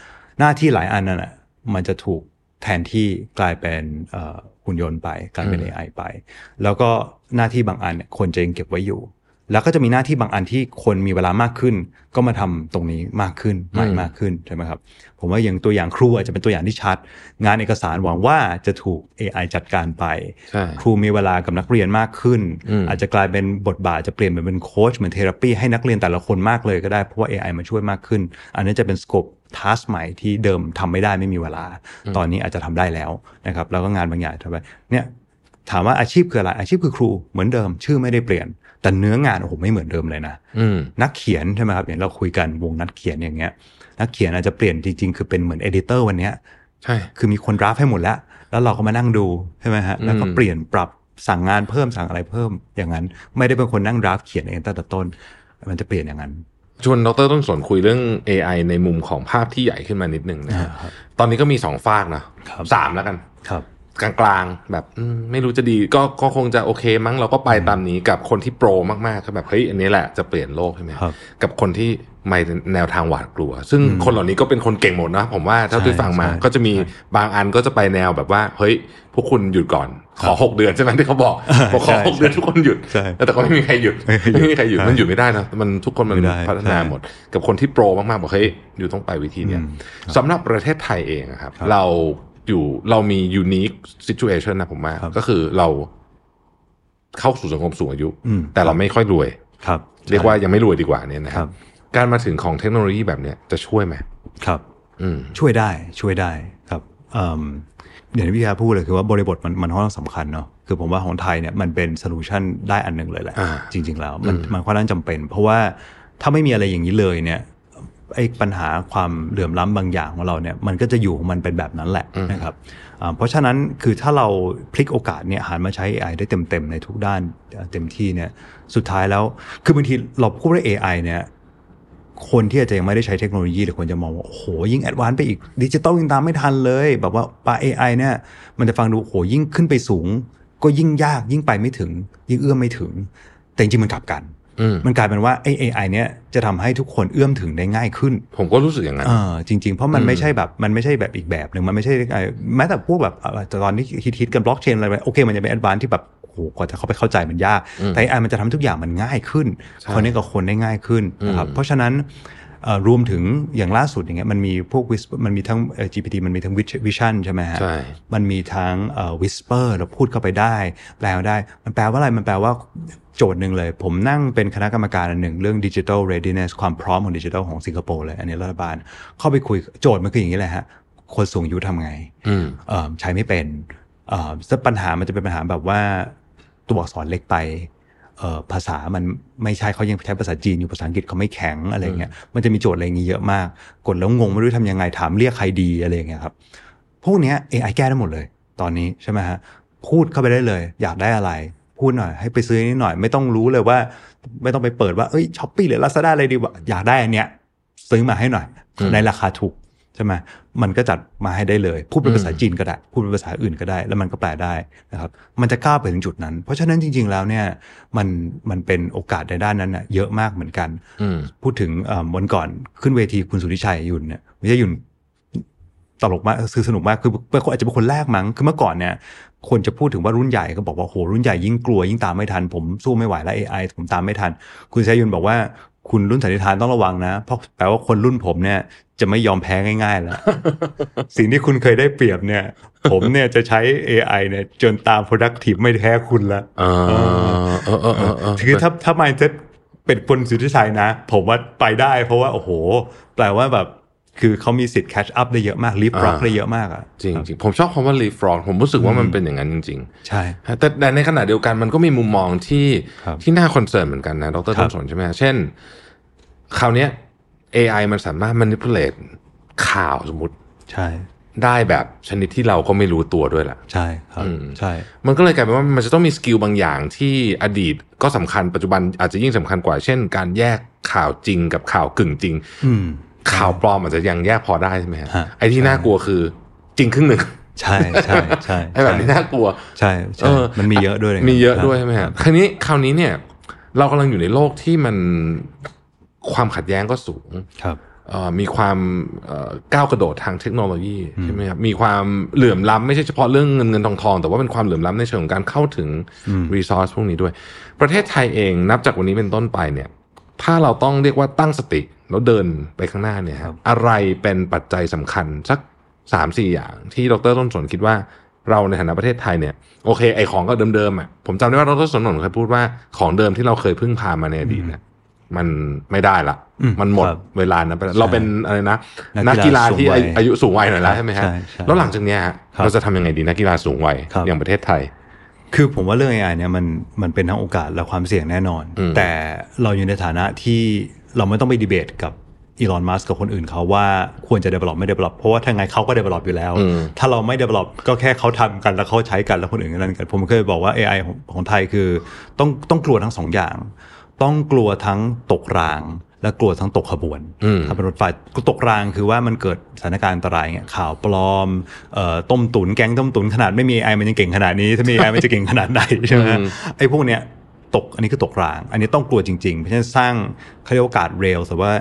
หน้าที่หลายอันนั่นแหะมันจะถูกแทนที่กลายเป็นเอ่อหุ่นยนต์ไปกลายเป็น AI ไป แล้วก็หน้าที่บางอันเนี่ยคนจะยังเก็บไว้อยู่ แล้วก็จะมีหน้าที่บางอันที่คนมีเวลามากขึ้น ก็มาทำตรงนี้มากขึ้นใหม่มากขึ้นใช่ไหมครับ ผมว่าอย่างตัวอย่างครูอาจจะเป็นตัวอย่างที่ชัด งานเอกสารหวังว่าจะถูก AI จัดการไปใช่ครูมีเวลากับนักเรียนมากขึ้นอืมอาจจะกลายเป็นบทบาทจะเปลี่ยนเป็นโค้ชเหมือน therapy ให้นักเรียนแต่ละคนมากเลยก็ได้เพราะว่า AI มาช่วยมากขึ้น อันนี้จะเป็น scope task ใหม่ที่เดิมทำไม่ได้ไม่มีเวลา ตอนนี้อาจจะทำได้แล้วนะครับแล้วก็งานบางอย่างทำไปเนี่ยถามว่าอาชีพคืออะไรอาชีพคือครูเหมือนเดิมชื่อไม่ได้เปลี่ยน แต่เนื้องานโอ้โหไม่เหมือนเดิมเลยนะอืมนักเขียนใช่ไหมครับอย่างเราคุยกันวงนักเขียนอย่างเงี้ย นักเขียนอาจจะเปลี่ยนจริงๆ คือเป็นเหมือน editor วันเนี้ยใช่คือมีคน draft ให้หมดแล้ว แล้วเราก็มานั่งดูใช่ไหมฮะแล้วก็อืมเปลี่ยนปรับสั่งงานเพิ่มสั่งอะไรเพิ่มอย่างนั้น ไม่ได้เป็นคนนั่ง draft เขียนเองตั้งแต่ต้น มันจะเปลี่ยนอย่างนั้นชวนดร.ต้นสนคุยเรื่อง AI ในมุมของภาพที่ใหญ่ขึ้นมานิดนึงนะฮะอ่าครับตอนนี้ก็มีสองฟากนะครับสามแล้วกันครับ กลางๆ แบบอืมไม่รู้จะดีก็ก็คงจะโอเคมั้งเราก็ไปตามนี้กับคนที่ pro มากๆก็แบบเฮ้ยอันนี้แหละจะเปลี่ยนโลกใช่ไหมครับกับคนที่ไม่แนวทางหวาดกลัว ซึ่งคนเหล่านี้ก็เป็นคนเก่งหมดนะผมว่าเท่าที่ฟังมาใช่ก็จะมีใช่บางอันก็จะไปแนวแบบว่า เฮ้ย พวกคุณหยุดก่อน ขอหกเดือนใช่ไหมที่เขาบอกบอกขอใช่หกเดือนทุกคนหยุดใช่แต่ก็ไม่มีใครหยุดไม่มีใครหยุดไม่มีใครหยุดใช่มันหยุดไม่ได้นะมันทุกคนมันไม่ได้พัฒนาใช่หมด กับคนที่โปรมากๆบอกเฮ้ยอยู่ต้องไปวิธีเนี้ยอืมสำหรับประเทศไทยเองอะครับครับ เรา อยู่เรามี unique situation นะผมว่าครับก็คือเราเข้าสู่สังคมสูงอายุอืมแต่เราไม่ค่อยรวยครับ เรียกว่ายังไม่รวยดีกว่าเนี่ยนะคครัรับบการมาถึงของเทคโนโลยีแบบเนี้ยจะช่วยไหมครับอืมช่วยได้ช่วยได้ครับเอิ่มอย่างที่พี่อาพูดเลยคือว่าบริบทมันมันค่อนข้างสำคัญเนาะคือผมว่าของไทยเนี่ยมันเป็นโซลูชันได้อันหนึ่งเลยแหละอ่าจริง ๆ แล้ว มันอืมมันค่อนข้างจำเป็น เพราะว่าถ้าไม่มีอะไรอย่างนี้เลยเนี่ย ไอ้ปัญหาความเหลื่อมล้ำบางอย่างของเราเนี่ยมันก็จะอยู่ของมันเป็นแบบนั้นแหละนะครับอ่าเพราะฉะนั้นคือถ้าเราพลิกโอกาสเนี่ยหันมาใช้ AI ได้เต็มๆในทุกด้านเอ่อเต็มที่เนี่ยสุดท้ายแล้ว คือบางทีเราพูดว่า AI เนี่ยคนที่อาจจะยังไม่ได้ใช้เทคโนโลยีหรือคนจะมองว่าโอ้โหยิ่ง advance ไปอีกดิจิตอลยิ่งตามไม่ทันเลย แบบว่าปา AI เนี่ยมันจะฟังดูโอ้โหยิ่งขึ้นไปสูง ก็ยิ่งยากยิ่งไปไม่ถึง ยิ่งเอื้อมไม่ถึง แต่จริงๆมันกลับกันอื มมันกลายเป็นว่าไอ้ AI เนี่ยจะทำให้ทุกคนเอื้อมถึงได้ง่ายขึ้น ผมก็รู้สึกอย่างนั้นเออจริง ๆ เพราะมันอืมไม่ใช่แบบมันไม่ใช่แบบอีกแบบหนึ่งมันไม่ใช่ไอ้แม้แต่พวกแบบเอ่อตอนที่ฮิตๆกันบล็อกเชนอะไรไปโอเค มันจะเป็นแอดวานที่แบบโอ้โหกว่าจะเข้าไปเข้าใจมันยาก แต่ AI มันจะทำทุกอย่างมันง่ายขึ้นใช่คนนี้กับคนได้ง่ายขึ้นนะครับอืมเพราะฉะนั้นเอ่อรวมถึงอย่างล่าสุดอย่างเงี้ยมันมีพวก Whisper มันมีทั้งเอ่อ GPT มันมีทั้ง Vision ใช่ไหมฮะใช่มันมีทั้งเอ่อ Whisper เราพูดเข้าไปได้ แปลได้ มันแปลว่าอะไรมันแปลว่า โจทย์หนึ่งเลย ผมนั่งเป็นคณะกรรมการอันหนึ่งเรื่อง Digital Readiness ความพร้อมของดิจิทัลของสิงคโปร์เลย อันนี้รัฐบาล เข้าไปคุยโจทย์มันคืออย่างนี้แหละฮะ คนสูงอายุทำไงอืมเอ่อใช้ไม่เป็นเอ่อซึ่งปัญหามันจะเป็นปัญหาแบบว่าตัวอักษรเล็กไปเอ่อภาษามันไม่ใช่เขายังใช้ภาษาจีนอยู่ภาษาอังกฤษเขาไม่แข็งอะไรเงี้ยมันจะมีโจทย์อะไรอย่างงี้เยอะมาก กดแล้วงงไม่รู้ทำยังไงถามเรียกใครดีอะไรอย่างเงี้ยครับพวกเนี้ย AI แก้ได้หมดเลย ตอนนี้ใช่ไหมฮะพูดเข้าไปได้เลย อยากได้อะไร พูดหน่อยให้ไปซื้อนิดหน่อยไม่ต้องรู้เลยว่า ไม่ต้องไปเปิดว่าเอ้ยช้อปปี้หรือลาซาด้าอะไรดีวะอยากได้อันเนี้ยซื้อมาให้หน่อยอืมในราคาถูกใช่ไหมมันก็จัดมาให้ได้เลย พูดเป็นภาษาจีนก็ได้ พูดเป็นภาษาอื่นก็ได้ แล้วมันก็แปลได้นะครับ มันจะก้าวไปถึงจุดนั้น เพราะฉะนั้นจริง ๆ แล้วเนี่ย มันมันเป็นโอกาสในด้านนั้นนะเยอะมากเหมือนกันอืมพูดถึงเอ่อวันก่อนขึ้นเวทีคุณสุริชัยยุนเนี่ยไม่ใช่ยุนตลกมากคือสนุกมากคือเป็นคนอาจจะเป็นคนแรกมั้งคือเมื่อก่อนเนี่ย คนจะพูดถึงว่ารุ่นใหญ่ก็บอกว่าโหรุ่นใหญ่ยิ่งกลัวยิ่งตามไม่ทัน ผมสู้ไม่ไหวแล้ว AI ผมตามไม่ทัน คุณชัยยุนบอกว่าคุณรุ่นสันนิธานต้องระวังนะ เพราะแปลว่าคนรุ่นผมเนี่ยจะไม่ยอมแพ้ง่ายๆแล้ว สิ่งที่คุณเคยได้เปรียบเนี่ย ผมเนี่ยจะใช้ AI เนี่ยจนตาม productive ไม่แพ้คุณละเออเออเออเออเออคือถ้าถ้า mindset เป็นคนสุทธิชัยนะ ผมว่าไปได้เพราะว่า โอ้โห แปลว่าแบบ คือเขามีสิทธิ์ catch up ได้เยอะมาก leap rock อ่าได้เยอะมากอะจริงจริงผมชอบคำว่า leapfrog ผมรู้สึกว่ามันเป็นอย่างนั้นจริงใช่ๆแต่แต่ในขณะเดียวกันมันก็มีมุมมองที่ครับที่น่า concern เหมือนกันนะดร.ต้นสนครับใช่ไหมฮะเช่นคราวเนี้ย AI มันสามารถ manipulate ข่าวสมมติใช่ได้แบบชนิดที่เราก็ไม่รู้ตัวด้วยล่ะ ใช่ครับอืมใช่ มันก็เลยกลายเป็นว่ามันจะต้องมี skill บางอย่างที่อดีตก็สำคัญปัจจุบันอาจจะยิ่งสำคัญกว่า เช่น การแยกข่าวจริงกับข่าวกึ่งจริงอืม ข่าวปลอมอาจจะยังแยกพอได้ใช่ไหมฮะฮะไอ้ที่น่ากลัวคือจริงครึ่งหนึ่งใช่ใช่ใช่ไอ้แบบนี้น่ากลัว ใช่ใช่เออมันมีเยอะด้วยมีเยอะด้วยคใช่รับไหมฮะคราวนี้คราวนี้เนี่ย เรากำลังอยู่ในโลกที่มันความขัดแย้งก็สูงครับเอ่อมีความเอ่อก้าวกระโดดทางเทคโนโลยีใช่ไหมครับมีความเหลื่อมล้ำไม่ใช่เฉพาะเรื่องเงินเงินทองทองแต่ว่าเป็นความเหลื่อมล้ำในเชิงของการเข้าถึงรีซอสพวกนี้ด้วย ประเทศไทยเองนับจากวันนี้เป็นต้นไปเนี่ย ถ้าเราต้องเรียกว่าตั้งสติ แล้วเดินไปข้างหน้าเนี่ยครับอะไรเป็นปัจจัยสำคัญสักสามสี่อย่างที่ดรต้นสนคิดว่าเราในฐานะประเทศไทยเนี่ยโอเคไอของก็เดิมๆอะผมจำได้ว่าดรสนนเคยพูดว่าของเดิมที่เราเคยพึ่งพามาในอดีตเนี่ยมันไม่ได้ละอืมมันหมดครับเวลานั้นไปแล้วเราเป็นอะไรนะ นันักกกีกีฬาฬาที่สูงวัยอายุสูงวัยหน่อยแล้วใช่ไหมฮะใช่ใช่แล้วหลังจากเนี้ยฮะครับเราจะทำยังไงดีนักกีฬาสูงวัยครับอย่างประเทศไทย คือผมว่าเรื่อง AI เนี่ยมันมันเป็นทั้งโอกาสและความเสี่ยงแน่นอนอืมแต่เราอยู่ในฐานะที่ เราไม่ต้องไปดีเบตกับอีลอนมัสกับคนอื่นเขาว่าควรจะ develop ไม่ develop เพราะว่าถ้าไงเขาก็ develop อยู่แล้วอืมถ้าเราไม่ develop ก็แค่เขาทำกันแล้วเขาใช้กันแล้วคนอื่นก็นั่นกัน ผมเคยบอกว่า AI ของของไทยคือต้องต้องกลัวทั้งสองอย่าง ต้องกลัวทั้งตกราง และกลัวทั้งตกขบวนอืมถ้าเป็นรถไฟตกรางคือว่ามันเกิดสถานการณ์อันตรายเงี้ยข่าวปลอมเอ่อต้มตุนแก๊งต้มตุนขนาดไม่มีไอมันยังเก่งขนาดนี้ถ้ามีไอมันจะเก่งขนาดไหนใช่ไหมฮะอืมไอ้พวกเนี้ย ตกอันนี้คือตกราง อันนี้ต้องกลัวจริงๆ เพราะฉะนั้นสร้างเขาเรียกว่าการเรลแต่ว่า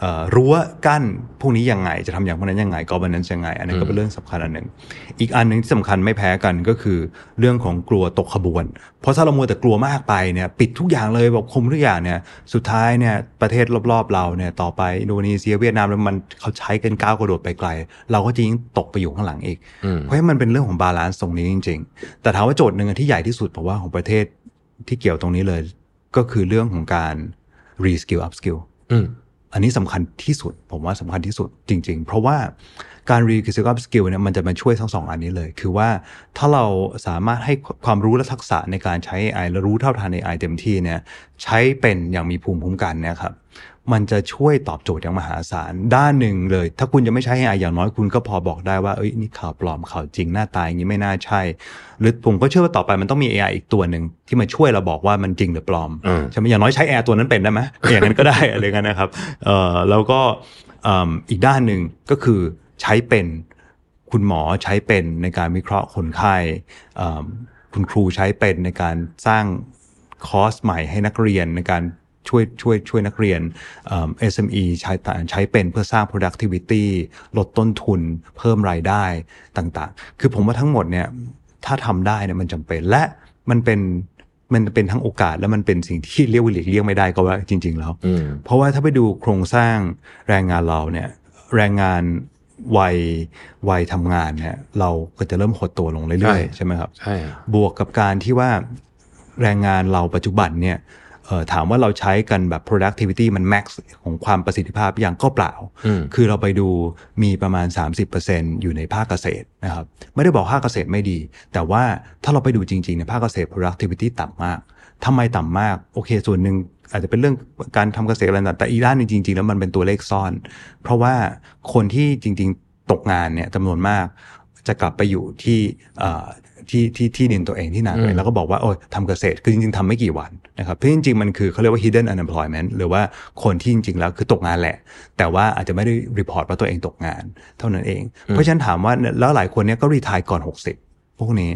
เอ่อรั้วกั้นพวกนี้ยังไงจะทำอย่างพวกนั้นยังไง governance ยังไง อันนี้นก็เป็นเรื่องสำคัญอันหนึ่งอีกอันหนึ่งที่สำคัญไม่แพ้กันก็คือเรื่องของกลัวตกขบวน เพราะถ้าเรามัวแต่กลัวมากไปเนี่ยปิดทุกอย่างเลยแบบคุมทุกอย่างเนี่ยสุดท้ายเนี่ยประเทศรอบๆเราเนี่ยต่อไปอินโดนีเซียเวียดนามแล้วมันเขาใช้กันก้าวกระโดดไปไกล เราก็จะยิ่งตกไปอยู่ข้างหลังอีก เพราะฉะนั้นมันเป็นเรื่องของ balance ตรงนี้จริง ๆ แต่ถามว่าโจทย์หนึ่งที่ใหญ่ที่สุดผมว่าของประเทศ ที่เกี่ยวตรงนี้เลย ก็คือเรื่องของการ reskill upskill อืมอันนี้สำคัญที่สุด ผมว่าสำคัญที่สุดจริง ๆ เพราะว่าการ reskill upskill เนี่ยมันจะมาช่วยทั้งสองอันนี้เลย คือว่าถ้าเราสามารถให้ความรู้และทักษะในการใช้ AI และรู้เท่าทัน AI เต็มที่เนี่ยใช้เป็นอย่างมีภูมิคุ้มกันเนี่ยครับ มันจะช่วยตอบโจทย์อย่างมหาศาลด้านหนึ่งเลย ถ้าคุณจะไม่ใช้ AI อย่างน้อยคุณก็พอบอกได้ว่าเอ้ยนี่ข่าวปลอมข่าวจริงหน้าตาอย่างนี้ไม่น่าใช่ หรือผมก็เชื่อว่าต่อไปมันต้องมี AI อีกตัวหนึ่งที่มาช่วยเราบอกว่ามันจริงหรือปลอมอืมใช่ไหมอย่างน้อยใช้ Air ตัวนั้นเป็นได้ไหมอย่างนั้นก็ได้อะไรเงี้ยนะครับเอ่อแล้วก็เอิ่มอีกด้านหนึ่งก็คือใช้เป็นคุณหมอใช้เป็นในการวิเคราะห์คนไข้เอิ่มคุณครูใช้เป็นในการสร้างคอร์สใหม่ให้นักเรียนในการ ช่วยช่วยช่วยนักเรียนเอิ่ม SME ใช้ต่างใช้เป็นเพื่อสร้าง productivity ลดต้นทุนเพิ่มรายได้ต่างๆ คือผมว่าทั้งหมดเนี่ยถ้าทำได้เนี่ยมันจำเป็นและมันเป็นมันเป็นทั้งโอกาสและมันเป็นสิ่งที่เรียกว่าหลีกเลี่ยงไม่ได้ก็ว่าจริง ๆ แล้วอืมเพราะว่าถ้าไปดูโครงสร้างแรงงานเราเนี่ยแรงงานวัยวัยทำงานเนี่ยเราก็จะเริ่มหดตัวลงเรื่อยๆใช่ใช่ไหมครับใช่ฮะบวกกับการที่ว่าแรงงานเราปัจจุบันเนี่ยเอ่อ ถามว่าเราใช้กันแบบ productivity มัน max ของความประสิทธิภาพอย่างก็เปล่าอืมคือเราไปดูมีประมาณ 30%อยู่ในภาคเกษตรนะครับ ไม่ได้บอกภาคเกษตรไม่ดี แต่ว่าถ้าเราไปดูจริงๆในภาคเกษตร productivity ต่ำมากทำไมต่ำมาก โอเค ส่วนหนึ่งอาจจะเป็นเรื่องการทำเกษตรอะไรต่างๆแต่อีกด้านหนึงจริงๆ แล้วมันเป็นตัวเลขซ่อน เพราะว่าคนที่จริงๆ ตกงานเนี่ยจำนวนมากจะกลับไปอยู่ที่เอ่อ ที่ที่ที่ดินตัวเองที่นาตัวเองแล้วก็บอกว่าโอ้ยทำเกษตรคือจริงๆทำไม่กี่วันนะครับเพราะจริงๆมันคือเขาเรียกว่า hidden unemployment หรือว่าคนที่จริงๆแล้วคือตกงานแหละ แต่ว่าอาจจะไม่ได้รีพอร์ตว่าตัวเองตกงาน เท่านั้นเอง เพราะฉะนั้นถามว่าแล้วหลายคนเนี่ยก็รีทายก่อน 60พวกนี้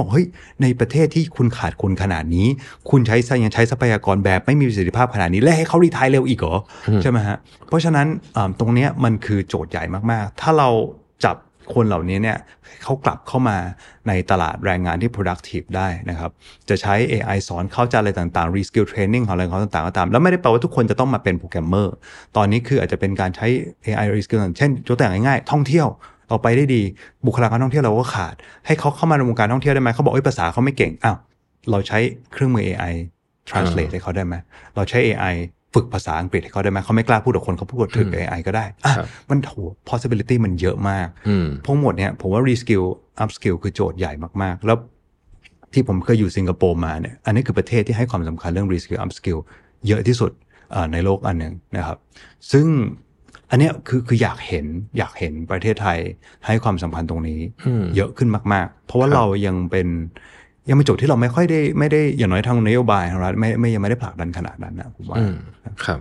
บอกเฮ้ยในประเทศที่คุณขาดคนขนาดนี้ คุณใช้ยังใช้ทรัพยากรแบบไม่มีประสิทธิภาพขนาดนี้ และให้เขารีทายเร็วอีกเหรอใช่ไหมฮะเพราะฉะนั้นอ่าตรงเนี้ยมันคือโจทย์ใหญ่มากๆ ถ้าเราจับ คนเหล่านี้เนี่ยเขากลับเข้ามาในตลาดแรงงานที่ productive ได้นะครับ จะใช้ AI สอนเข้าใจอะไรต่างๆ reskill training ของอะไรของเขาต่างๆก็ตาม แล้วไม่ได้แปลว่าทุกคนจะต้องมาเป็นโปรแกรมเมอร์ ตอนนี้คืออาจจะเป็นการใช้ AI reskill เช่นยกตัวอย่างง่ายๆ ท่องเที่ยวเราไปได้ดี บุคลากรท่องเที่ยวเราก็ขาด ให้เขาเข้ามาในวงการท่องเที่ยวได้ไหมเขาบอกเอ้ยภาษาเขาไม่เก่งอ้าวเราใช้เครื่องมือ AI translate ให้เขาได้ไหมเราใช้ AI ฝึกภาษาอังกฤษให้เขาได้ไหมเขาไม่กล้าพูดกับคนเขาพูดกับถึง AI ก็ได้อะครับมันโห possibility มันเยอะมากอืมทั้งหมดเนี่ยผมว่า reskill upskill คือโจทย์ใหญ่มาก ๆ แล้วที่ผมเคยอยู่สิงคโปร์มาเนี่ยอันนี้คือประเทศที่ให้ความสำคัญเรื่อง reskill upskill เยอะที่สุดเอ่อในโลกอันหนึ่งนะครับ ซึ่งอันเนี้ยคือคืออยากเห็นอยากเห็นประเทศไทยให้ความสำคัญตรงนี้อืมเยอะขึ้นมาก ๆ เพราะว่าครับเรายังเป็น ยังเป็นโจทย์ที่เราไม่ค่อยได้ไม่ได้อย่างน้อยทางนโยบายของรัฐไม่ไม่ยังไม่ได้ผลักดันขนาดนั้นนะผมว่าอืมครับ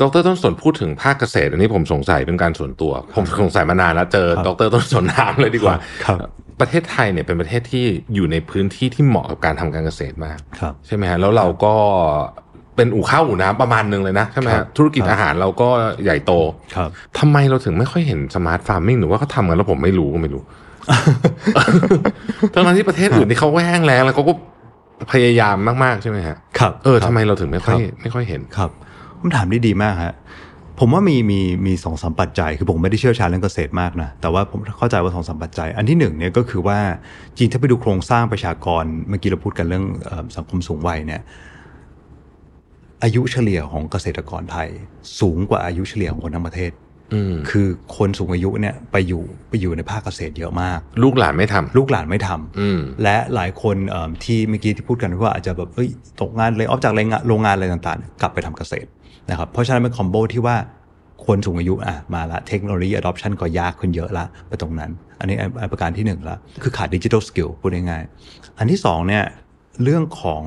ดรต้นสนพูดถึงภาคเกษตร อันนี้ผมสงสัยเป็นการส่วนตัว ผมสงสัยมานานแล้วเจอครับดรต้นสนถามเลยดีกว่าครับประเทศไทยเนี่ยเป็นประเทศที่อยู่ในพื้นที่ที่เหมาะกับการทำการเกษตรมากครับใช่ไหมฮะแล้วเราก็เป็นอู่ข้าวอู่น้ำประมาณหนึงเลยนะใช่ไหมครัฮะบธุรกิจครับอาหารเราก็ใหญ่โตครับทำไมเราถึงไม่ค่อยเห็น smart farming หรือว่าเขาทำกันแล้วผมไม่รู้ก็ไม่รู้ ทั้งๆที่ประเทศอื่นที่เขาก็แห้งแล้งแล้วเขาก็พยายามมากๆใช่ไหมฮะครับเออครับทำไมเราถึงไม่ค่อยครับไม่ค่อยเห็นครับคำถามที่ดีมากฮะผมว่ามีมีมีสองสามปัจจัย คือผมไม่ได้เชี่ยวชาญเรื่องเกษตรมากนะ แต่ว่าผมเข้าใจว่าสองสามปัจจัย อันที่หนึ่งเนี่ยก็คือว่าจริงถ้าไปดูโครงสร้างประชากร เมื่อกี้เราพูดกันเรื่องเอ่อสังคมสูงวัยเนี่ยอายุเฉลี่ยของเกษตรกรไทย สูงกว่าอายุเฉลี่ยของคนทั้งประเทศอืม คือคนสูงอายุเนี่ยไปอยู่ไปอยู่ในภาคเกษตรเยอะมาก ลูกหลานไม่ทำลูกหลานไม่ทำอืมและหลายคนเอิ่มที่เมื่อกี้ที่พูดกันว่าอาจจะแบบเอ้ยตกงาน layoff จากโรงงานโรงงานอะไรต่างๆ กลับไปทำเกษตรนะครับเพราะฉะนั้นเป็น combo ที่ว่าคนสูงอายุอะมาละเทคโนโลยี adoption ก็ยากขึ้นเยอะละไปตรงนั้น อันนี้อันอันประการที่หนึ่งละคือขาด digital skill พูดง่ายๆอันที่สองเนี่ยเรื่องของ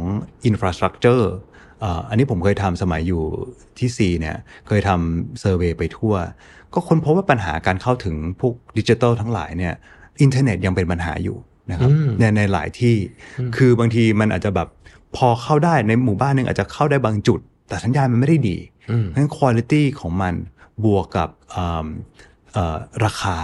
infrastructure เเอ่ออันนี้ผมเคยทำสมัยอยู่ที่ C เนี่ยเคยทำเซอร์เวยไปทั่ว ก็ค้นพบว่าปัญหาการเข้าถึงพวกดิจิทัลทั้งหลายเนี่ยอินเทอร์เน็ตยังเป็นปัญหาอยู่นะครับในในหลายที่คือบางทีมันอาจจะแบบพอเข้าได้ในหมู่บ้านหนึ่งอาจจะเข้าได้บางจุด แต่สัญญาณมันไม่ได้ดีเพราะฉะนั้นคุณภาพของมันบวกกับเอิ่มเอ่อราคา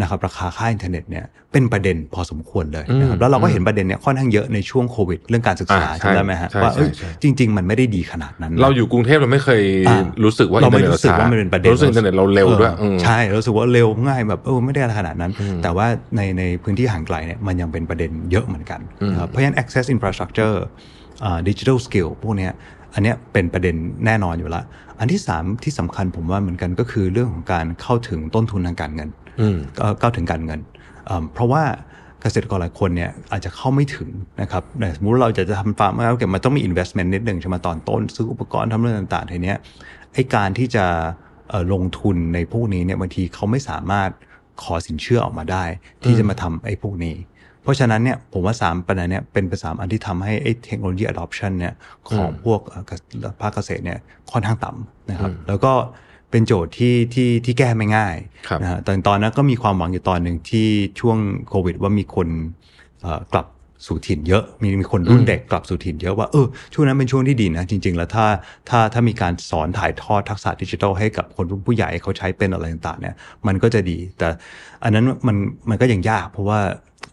นะครับราคาค่าอินเทอร์เน็ตเนี่ยเป็นประเด็นพอสมควรเลยนะครับแล้วเราก็เห็นประเด็นเนี้ยค่อนข้างเยอะในช่วงโควิด เรื่องการศึกษาอ่าใช่จำได้ไหมฮะใช่ว่าเอ้ยใช่จริง ๆ มันไม่ได้ดีขนาดนั้นนะเราอยู่กรุงเทพเราไม่เคยอ่ารู้สึกว่าเราไม่อินทอรู้สึกช้ว่ามันเป็นประเด็นรู้สึกอินเทอร์เน็ตเราเร็วด้วยออมใช่เรารู้สึกว่าเร็วง่ายแบบเออไม่ได้อะไรขนาดนั้น แต่ว่าในในพื้นที่ห่างไกลเนี่ยมันยังเป็นประเด็นเยอะเหมือนกันนะครับเพราะฉะนั้น access infrastructure อ่า digital skill พวกเนี้ยอันเนี้ยเป็นประเด็นแน่นอนอยู่แล้วอันที่สามที่สำคัญผมว่าเหมือนกันก็คือเรื่องของการเข้าถึงต้นทุนทางการเงินอืม ก็เข้าถึงการเงินเอิ่มเพราะว่าเกษตรกรหลายคนเนี่ยอาจจะเข้าไม่ถึงนะครับแต่สมมติเราจะจะทำฟาร์มแล้วเก็บมันต้องมี investment นิดหนึ่งใช่ไหมตอนต้น ซื้ออุปกรณ์ทำเรื่องต่างๆทีเนี้ยไอการที่จะเอ่อลงทุนในพวกนี้เนี่ยบางทีเขาไม่สามารถขอสินเชื่อออกมาได้ ที่จะมาทำไอ้พวกนี้ เพราะฉะนั้นเนี่ยผมว่าสามประเด็นเนี่ยเป็นสามอันที่ทำให้ไอ้เทคโนโลยี adoption เนี่ยของพวกเอ่อเกษภาคเกษตรเนี่ยค่อนข้างต่ำนะครับ แล้วก็ เป็นโจทย์ที่ที่ที่แก้ไม่ง่ายครับนะฮะตอนตอนนั้นก็มีความหวังอยู่ตอนหนึ่งที่ช่วงโควิด ว่ามีคนเอ่อกลับสู่ถิ่นเยอะมีมีคนรุ่นเด็กกลับสู่ถิ่นเยอะว่าเออช่วงนั้นเป็นช่วงที่ดีนะจริง ๆ แล้วถ้าถ้าถ้ามีการสอนถ่ายทอดทักษะดิจิทัลให้กับคนรุ่นผู้ใหญ่เขาใช้เป็นอะไรต่างๆเนี่ยมันก็จะดี แต่อันนั้นมันมันก็ยังยากเพราะว่า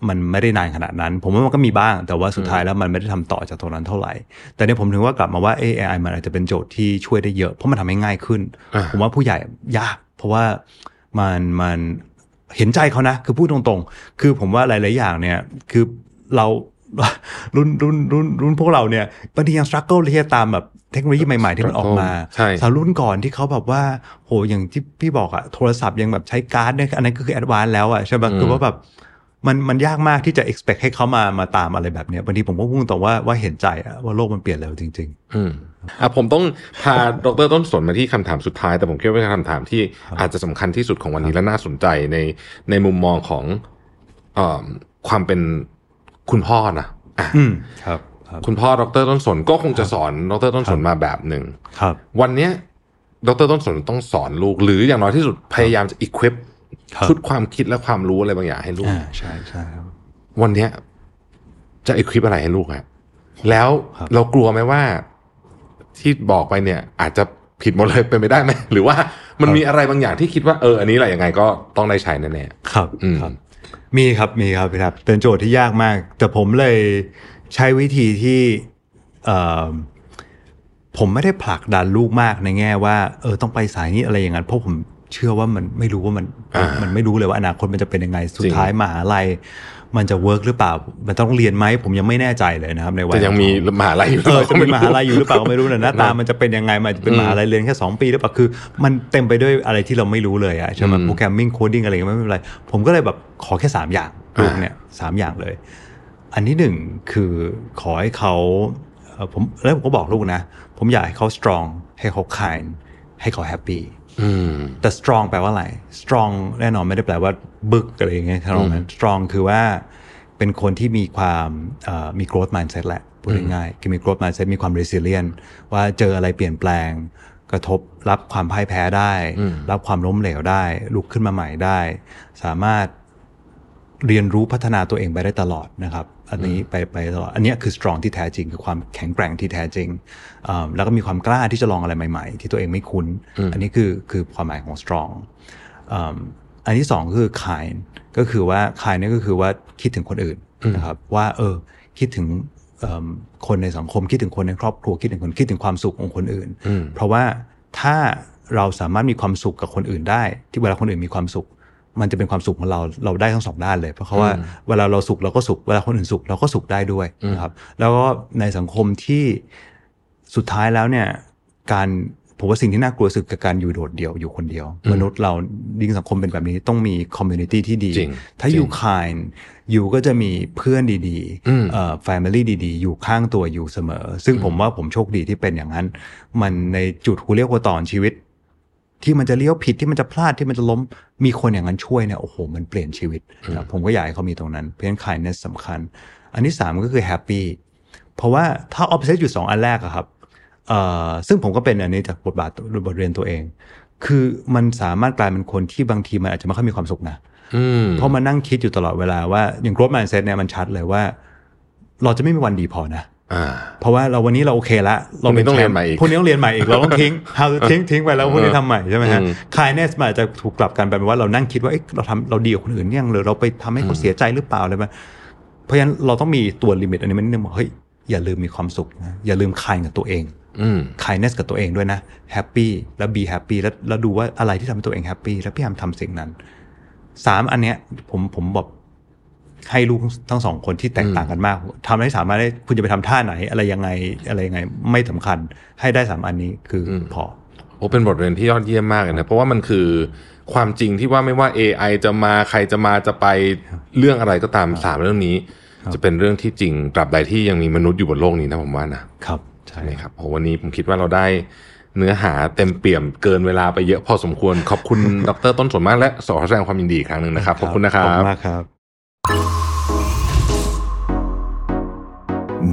มันไม่ได้นานขนาดนั้น ผมว่ามันก็มีบ้าง แต่ว่าสุดท้ายแล้วมันไม่ได้ทำต่อจากตรงนั้นเท่าไหร่ แต่เนี่ยผมถึงว่ากลับมาว่า AI มันอาจจะเป็นโจทย์ที่ช่วยได้เยอะ เพราะมันทำให้ง่ายขึ้นอ่าผมว่าผู้ใหญ่ยาก เพราะว่ามันมันเห็นใจเขานะ คือพูดตรงๆ คือผมว่าหลายๆอย่างเนี่ย คือเรารุ่นรุ่นรุ่นรุ่นพวกเราเนี่ยบางทียัง struggle ที่จะตามแบบเทคโนโลยีใหม่ ๆ ที่มันออกมาใช่สาวรุ่นก่อนที่เขาแบบว่า โหอย่างที่พี่บอกอะโทรศัพท์ยังแบบใช้การ์ดเนี่ยอันนั้นก็คือ advance แล้วอะใช่ไหมคือว่าแบบ มันมันยากมากที่จะ expect ให้เขามามาตามอะไรแบบเนี้ยบางทีผมก็พูดตรงๆว่าว่าเห็นใจอะว่าโลกมันเปลี่ยนเร็วจริงอืมอะผมต้องพาดรต้นสนมาที่คำถามสุดท้าย แต่ผมคิดว่าเป็นคำถามที่อาจจะสำคัญที่สุดของวันนี้และน่าสนใจในในมุมมองของเอ่อความเป็นคุณพ่อนะอะๆอืมครับครับ คุณพ่อดรต้นสนก็คงจะสอนดรต้นสนมาแบบหนึ่งครับ วันเนี้ยดรต้นสนต้องสอนลูกหรืออย่างน้อยที่สุดพยายามจะ equip ครับ ชุดความคิดและความรู้อะไรบางอย่างให้ลูกอ่าใช่ใช่ครับ วันเนี้ยจะ equip อะไรให้ลูกครับแล้วครับเรากลัวไหมว่าที่บอกไปเนี่ย อาจจะผิดหมดเลยเป็นไปได้ไหมหรือว่ามันมีอะไรบางอย่างที่คิดว่าเอออันนี้แหละยังไงก็ต้องได้ใช้แน่ครับอืมครับ มีครับมีครับพี่ครับเป็นโจทย์ที่ยากมาก แต่ผมเลยใช้วิธีที่เอ่อผมไม่ได้ผลักดันลูกมากในแง่ว่า เออต้องไปสายนี้อะไรอย่างนั้นเพราะผม เชื่อว่ามันไม่รู้ว่ามันอ่ามัมันไม่รู้เลยว่าอนาคตมันจะเป็นยังไงสุจดริงท้ายมหาลัย มันจะ work หรือเปล่า มันต้องเรียนไหมผมยังไม่แน่ใจเลยนะครับในๆวัยจะยังมีของมหาลัยอยู่เออก็จะมีมหาลัยอยู่หรือเปล่าก็ไม่รู้นะหน้าตามันจะเป็นยังไงมันจะเป็นอืมมหาลัยเรียนแค่2ปีหรือเปล่าคือ มันเต็มไปด้วยอะไรที่เราไม่รู้เลยอะใช่ไหมอืม programming coding อะไรอย่างเงี้ยไม่เป็นไรผมก็เลยแบบขอแค่3อย่างลูกเนี่ยสามอย่างเลย อันที่หนึ่งคือขอให้เขาเอ่อผมแล้วผมก็บอกลูกนะ ผมอยากให้เขา strong ให้เขา kind ให้เขา happy อืม แต่ strong แปลว่าอะไร strong แน่นอนไม่ได้แปลว่าบึกอะไรอย่างเงี้ยครับนั้น strong คือว่าเป็นคนที่มีความเอ่อมี growth mindset แหละพูดง่ายๆคือมี growth mindset มีความ resilient ว่าเจออะไรเปลี่ยนแปลง กระทบรับความพ่ายแพ้ได้ รับความล้มเหลวได้ ลุกขึ้นมาใหม่ได้ สามารถเรียนรู้พัฒนาตัวเองไปได้ตลอดนะครับ อันนี้ไปไปตลอดอันเนี้ยคือ strong ที่แท้จริงคือความแข็งแกร่งที่แท้จริงอ่าแล้วก็มีความกล้าที่จะลองอะไรใหม่ ๆ ที่ตัวเองไม่คุ้น อันนี้คือคือความหมายของ strong อืมอันที่สองก็คือ kind ก็คือว่า kind เนี่ยก็คือว่าคิดถึงคนอื่นนะครับว่าเออคิดถึงเอิ่มคนในสังคมคิดถึงคนในครอบครัวคิดถึงคนคิดถึงความสุขของคนอื่น เพราะว่าถ้าเราสามารถมีความสุขกับคนอื่นได้ ที่เวลาคนอื่นมีความสุข มันจะเป็นความสุขของเราเราได้ทั้งสองด้านเลย เพราะว่าเวลาเราสุขเราก็สุขเวลาคนอื่นสุขเราก็สุขได้ด้วยนะครับ แล้วก็ในสังคมที่สุดท้ายแล้วเนี่ย การผมว่าสิ่งที่น่ากลัวสุดคือการอยู่โดดเดี่ยวอยู่คนเดียว มนุษย์เราดิ้งสังคมเป็นแบบนี้ต้องมี community ที่ดีจริงถ้าจริงอยู่คายอยู่ก็จะมีเพื่อนดีอืมๆเอ่อ family ดีๆ อยู่ข้างตัวอยู่เสมอ ซึ่งผมว่าผมโชคดีที่เป็นอย่างนั้น มันในจุดหัวเรียกว่าตอนชีวิต ที่มันจะเลี้ยวผิดที่มันจะพลาดที่มันจะล้มมีคนอย่างนั้นช่วยเนี่ยโอ้โหมันเปลี่ยนชีวิตนะครับผมก็อยากให้เขามีตรงนั้น เพราะฉะนั้น kindness สำคัญ อันที่สามก็คือ happy เพราะว่าถ้า opposite อยู่สองอันแรกอะครับเอ่อซึ่งผมก็เป็นอันนี้จากบทบาทบทเรียนตัวเอง คือมันสามารถกลายเป็นคนที่บางทีมันอาจจะไม่ค่อยมีความสุขนะอืมเพราะมานั่งคิดอยู่ตลอดเวลาว่าอย่าง growth mindset เนี่ยมันชัดเลยว่า เราจะไม่มีวันดีพอนะอ่า เพราะว่าเราวันนี้เราโอเคละเราพรุ่งนี้ต้องแชเรียนใหม่อีกพรุ่งนี้ต้องเรียนใหม่อีกเราต้องทิ้ง how to ทิ้งทิ้งไปแล้วพรุ่งนี้ทำใหม่ใช่ไหมฮะอืม kindness มันอาจจะถูกกลับกันไปเป็นว่าเรานั่งคิดว่าเอ๊ะเราทำเราดีกว่าคนอื่นยังหรือเราไปทำให้เขาเสียใจหรือเปล่าอะไรแบบเพราะฉะนั้นเราต้องมีตัวลิมิตอันนี้มันนิดนึงว่าเฮ้ยอย่าลืมมีความสุขนะอย่าลืมคายกับตัวเองอืม kindness กับตัวเองด้วยนะ happy แล้ว be happy แล้วแล้วดูว่าอะไรที่ทำให้ตัวเอง happy แล้วพยายามทำสิ่งนั้นสามอันเนี้ยผมผมบอก ให้ลูกทั้งสองคนที่แตกต่างกันมากทำให้สามารถได้คุณจะไปทำท่าไหน อะไรยังไงอะไรยังไงไม่สำคัญ ให้ได้สามอันนี้คืออมพอโอ้เป็นบทเรียนที่ยอดเยี่ยมมากเลยนะเพราะว่ามันคือความจริงที่ว่าไม่ว่า AI จะมาใครจะมาจะไปเรื่องอะไรก็ตามสามเรื่องนี้ จะเป็นเรื่องที่จริงตราบใดที่ยังมีมนุษย์อยู่บนโลกนี้นะผมว่านะครับใช่ใช่ครับโอ้วันนี้ผมคิดว่าเราได้เนื้อหาเต็มเปี่ยมเกินเวลาไปเยอะพอสมควร ขอบคุณดรต้นสนมากและสอแสดงความยินดีอีกครั้งหนึ่งนะครับ ขอบคุณนะครัขอบคุณบมากครับ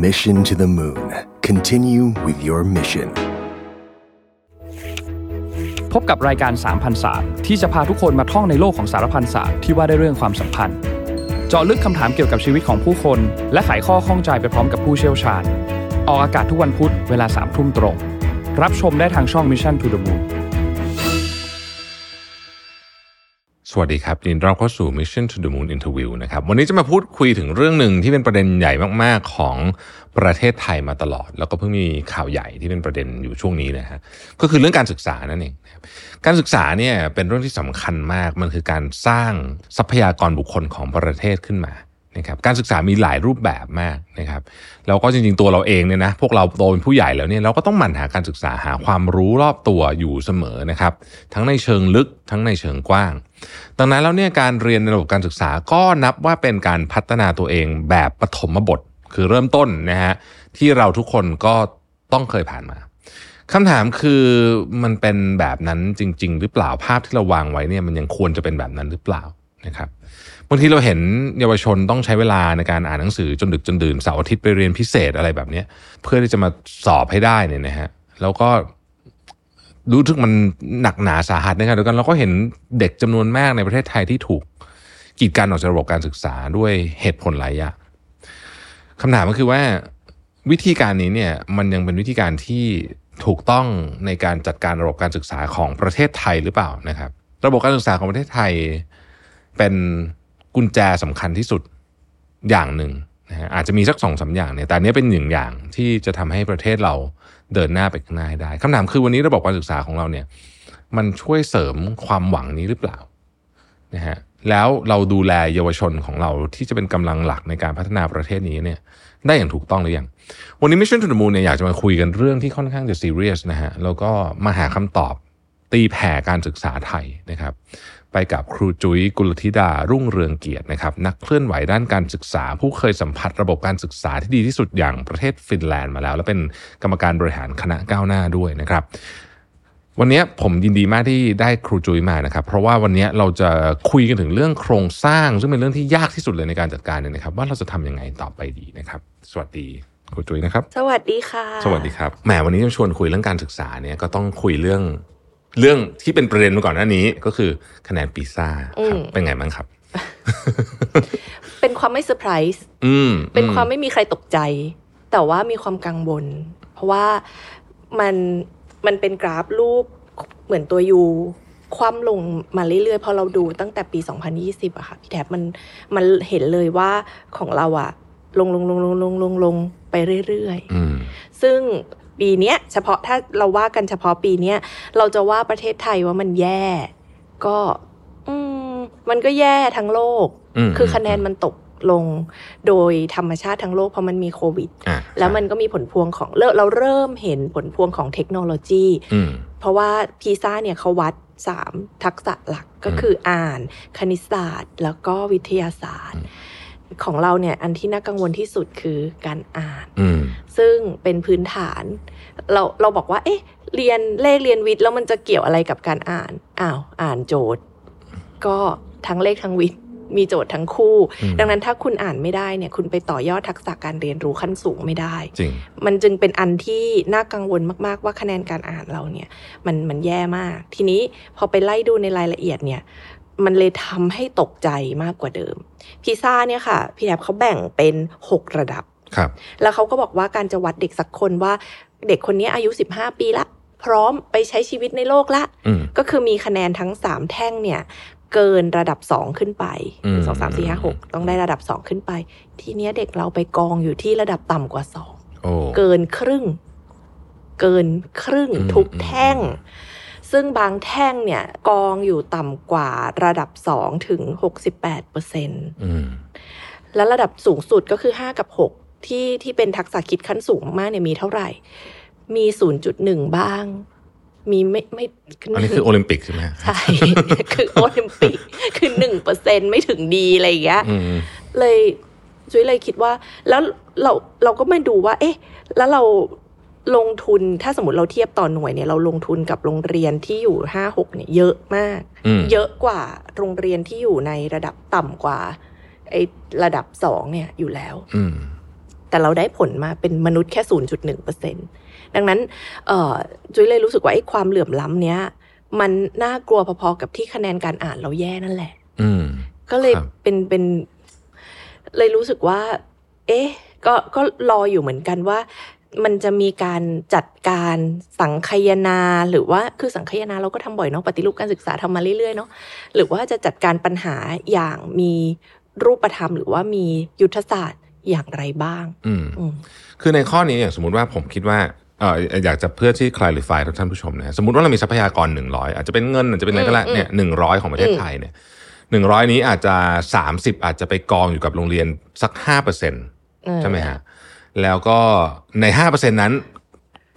Mission to the Moon. Continue with your mission. พบกับรายการ3,000ศาสตร์ที่จะพาทุกคนมาท่องในโลกของสารพันศาสตร์ที่ว่าได้เรื่องความสัมพันธ์ เจาะลึกคำถามเกี่ยวกับชีวิตของผู้คน และไขข้อข้องใจไปพร้อมกับผู้เชี่ยวชาญ ออกอากาศทุกวันพุธเวลา3ทุ่มตรง รับชมได้ทางช่อง Mission to the Moon สวัสดีครับยินดีต้อนรับเข้าสู่ Mission to the Moon Interview นะครับวันนี้จะมาพูดคุยถึงเรื่องหนึ่งที่เป็นประเด็นใหญ่มากๆของประเทศไทยมาตลอด แล้วก็เพิ่งมีข่าวใหญ่ที่เป็นประเด็นอยู่ช่วงนี้นะฮะก็คือเรื่องการศึกษานั่นเองการศึกษาเนี่ยเป็นเรื่องที่สำคัญมากมันคือการสร้างทรัพยากรบุคคลของประเทศขึ้นมานะครับการศึกษามีหลายรูปแบบมากนะครับแล้วก็จริงๆตัวเราเองเนี่ยนะพวกเราโตเป็นผู้ใหญ่แล้วเนี่ยเราก็ต้องหมั่นหาการศึกษาหาความรู้รอบตัวอยู่เสมอนะครับทั้งในเชิงลึกทั้งในเชิงกว้าง ดังนั้นแล้วเนี่ยการเรียนในระบบการศึกษาก็นับว่าเป็นการพัฒนาตัวเองแบบปฐมบท คือเริ่มต้นนะฮะที่เราทุกคนก็ต้องเคยผ่านมาคำถามคือมันเป็นแบบนั้นจริง ๆ หรือเปล่าภาพที่เราวางไว้เนี่ยมันยังควรจะเป็นแบบนั้นหรือเปล่านะครับบางทีเราเห็นเยาวชนต้องใช้เวลาในการอ่านหนังสือจนดึกจนดื่นเสาร์อาทิตย์ไปเรียนพิเศษอะไรแบบนี้เพื่อที่จะมาสอบให้ได้เนี่ยนะฮะแล้วก็ รู้สึกมันหนักหนาสาหัสนะครับเดียวกันเราก็เห็นเด็กจำนวนมากในประเทศไทยที่ถูกกีดกันออกจากระบบการศึกษาด้วยเหตุผลหลายอย่างคำถามก็คือว่าวิธีการนี้เนี่ยมันยังเป็นวิธีการที่ถูกต้องในการจัดการระบบการศึกษาของประเทศไทยหรือเปล่านะครับ ระบบการศึกษาของประเทศไทยเป็นกุญแจสำคัญที่สุดอย่างหนึ่งนะฮะอาจจะมีสักสองสาอย่างเนี่ยแต่อันนี้เป็นหนึ่งอย่างที่จะทำให้ประเทศเรา เดินหน้าไปข้างหน้าให้ได้คำถามคือวันนี้ระบบการศึกษาของเราเนี่ย มันช่วยเสริมความหวังนี้หรือเปล่านะฮะแล้วเราดูแลเยาวชนของเราที่จะเป็นกำลังหลักในการพัฒนาประเทศนี้เนี่ยได้อย่างถูกต้องหรือยัง วันนี้ Mission to the Moon เนี่ยอยากจะมาคุยกันเรื่องที่ค่อนข้างจะซีเรียสนะฮะแล้วก็มาหาคำตอบตีแผ่การศึกษาไทยนะครับ ไปกับครูจุ้ยกุลธิดารุ่งเรืองเกียรตินะครับนักเคลื่อนไหวด้านการศึกษา ผู้เคยสัมผัสระบบการศึกษาที่ดีที่สุดอย่างประเทศฟินแลนด์มาแล้ว และเป็นกรรมการบริหารคณะก้าวหน้าด้วยนะครับวันนี้ผมยินดีมากที่ได้ครูจุ้ยมานะครับ เพราะว่าวันนี้เราจะคุยกันถึงเรื่องโครงสร้าง ซึ่งเป็นเรื่องที่ยากที่สุดเลยในการจัดการเนี่ยนะครับ ว่าเราจะทำยังไงต่อไปดีนะครับ สวัสดีครูจุ้ยนะครับ สวัสดีค่ะ สวัสดีครับแหมวันนี้จะชวนคุยเรื่องการศึกษาเนี่ยก็ต้องคุยเรื่อง เรื่องที่เป็นประเด็นมาก่อนหน้านี้ก็คือคะแนนปีซ่าครับอืมเป็นไงบ้างครับ เป็นความไม่เซอร์ไพรส์อืมเป็นอืความไม่มีใครตกใจ แต่ว่ามีความกังวล เพราะว่ามันมันเป็นกราฟรูปเหมือนตัวยูคว่ำลงมาเรื่อยๆ พอเราดูตั้งแต่ปี 2020อะค่ะพี่แท็บมันมันเห็นเลยว่าของเราอะลงลงลงลงลงลงลงไปเรื่อยๆอืมซึ่ง ปีเนี้ยเฉพาะถ้าเราว่ากันเฉพาะปีเนี้ยเราจะว่าประเทศไทยว่ามันแย่ ก็อืมมันก็แย่ทั้งโลกอืมคือคะแนนมันตกลงโดยธรรมชาติทั้งโลกเพราะมันมีโควิดอะแล้วมันก็มีผลพวงของเราเราเริ่มเห็นผลพวงของเทคโนโลยีอืมเพราะว่าพีซ่าเนี่ยเขาวัดสามทักษะหลักก็คืออ่าน คณิตศาสตร์ แล้วก็วิทยาศาสตร์ ของเราเนี่ยอันที่น่ากังวลที่สุดคือการอ่านอืมซึ่งเป็นพื้นฐาน เราเราบอกว่า เอ๊ะ เรียนเลขเรียนวิทย์แล้วมันจะเกี่ยวอะไรกับการอ่านอ้าวอ่านโจทย์ ก็ทั้งเลขทั้งวิทย์มีโจทย์ทั้งคู่อืมดังนั้นถ้าคุณอ่านไม่ได้เนี่ย คุณไปต่อยอดทักษะการเรียนรู้ขั้นสูงไม่ได้จริงมันจึงเป็นอันที่น่ากังวลมากๆ ว่าคะแนนการอ่านเราเนี่ย มันมันแย่มาก ทีนี้พอไปไล่ดูในรายละเอียดเนี่ย มันเลยทำให้ตกใจมากกว่าเดิม พิซ่าเนี่ยค่ะ พี่แทบเขาแบ่งเป็น 6 ระดับครับ แล้วเขาก็บอกว่าการจะวัดเด็กสักคนว่าเด็กคนนี้อายุ 15 ปีละ พร้อมไปใช้ชีวิตในโลกละอืมก็คือมีคะแนนทั้ง 3 แท่งเนี่ยเกินระดับ2ขึ้นไปอืมสองสามสี่ห้าหกต้องได้ระดับ2ขึ้นไป ทีเนี้ยเด็กเราไปกองอยู่ที่ระดับต่ำกว่า2โอ้เกินครึ่ง เกินครึ่งอืมทุกแท่ง ซึ่งบางแท่งเนี่ยกองอยู่ต่ำกว่าระดับ 2 ถึง 68เปอร์เซ็นต์อืมและระดับสูงสุดก็คือ 5 กับ 6 ที่ที่เป็นทักษะคิดขั้นสูงมากๆเนี่ยมีเท่าไหร่ มี 0.1 บ้าง มีไม่ไม่อันนี้คือโอลิมปิกใช่ไหมใช่ คือโอลิมปิก คือหนึ่งเปอร์เซ็นไม่ถึงดีอะไรอย่างเงี้ยอืมเลยจุ้ยเลยคิดว่า แล้วเราเราก็มาดูว่า เอ๊ะ แล้วเรา ลงทุนถ้าสมมติเราเทียบต่อหน่วยเนี่ยเราลงทุนกับโรงเรียนที่อยู่ห้าหกเนี่ยเยอะมากอืมเยอะกว่าโรงเรียนที่อยู่ในระดับต่ำกว่าไอ้ระดับสองเนี่ยอยู่แล้วอืมแต่เราได้ผลมาเป็นมนุษย์แค่0.1เปอร์เซ็นดังนั้นเอ่อจุ้ยเลยรู้สึกว่าไอ้ความเหลื่อมล้ำเนี้ย มันน่ากลัวพอๆกับที่คะแนนการอ่านเราแย่นั่นแหละอืมก็เลยครับเป็นเป็น เลยรู้สึกว่า เอ๊ะ ก็ก็รออยู่เหมือนกันว่า มันจะมีการจัดการสังคายนา หรือว่าคือสังคายนาเราก็ทำบ่อยเนาะปฏิรูปการศึกษาทำมาเรื่อยๆเนาะหรือว่าจะจัดการปัญหาอย่างมีรูปธรรม หรือว่ามียุทธศาสตร์อย่างไรบ้าง อืมอืมคือในข้อนี้อย่างสมมติว่าผมคิดว่าเอออยากจะเพื่อที่ clarify ทุกท่านผู้ชมนะสมมติว่าเรามีทรัพยากรหนึ่งร้อยอาจจะเป็นเงินอาจจะเป็นอะไรก็แล้วอืมเนี่ยหนึ่งร้อยของประเทศอืมไทยเนี่ยหนึ่งร้อยนี้อาจจะสามสิบอาจจะไปกองอยู่กับโรงเรียนสักห้าเปอร์เซ็นต์เออใช่ไหมฮะ แล้วก็ในห้าเปอร์เซ็นต์นั้น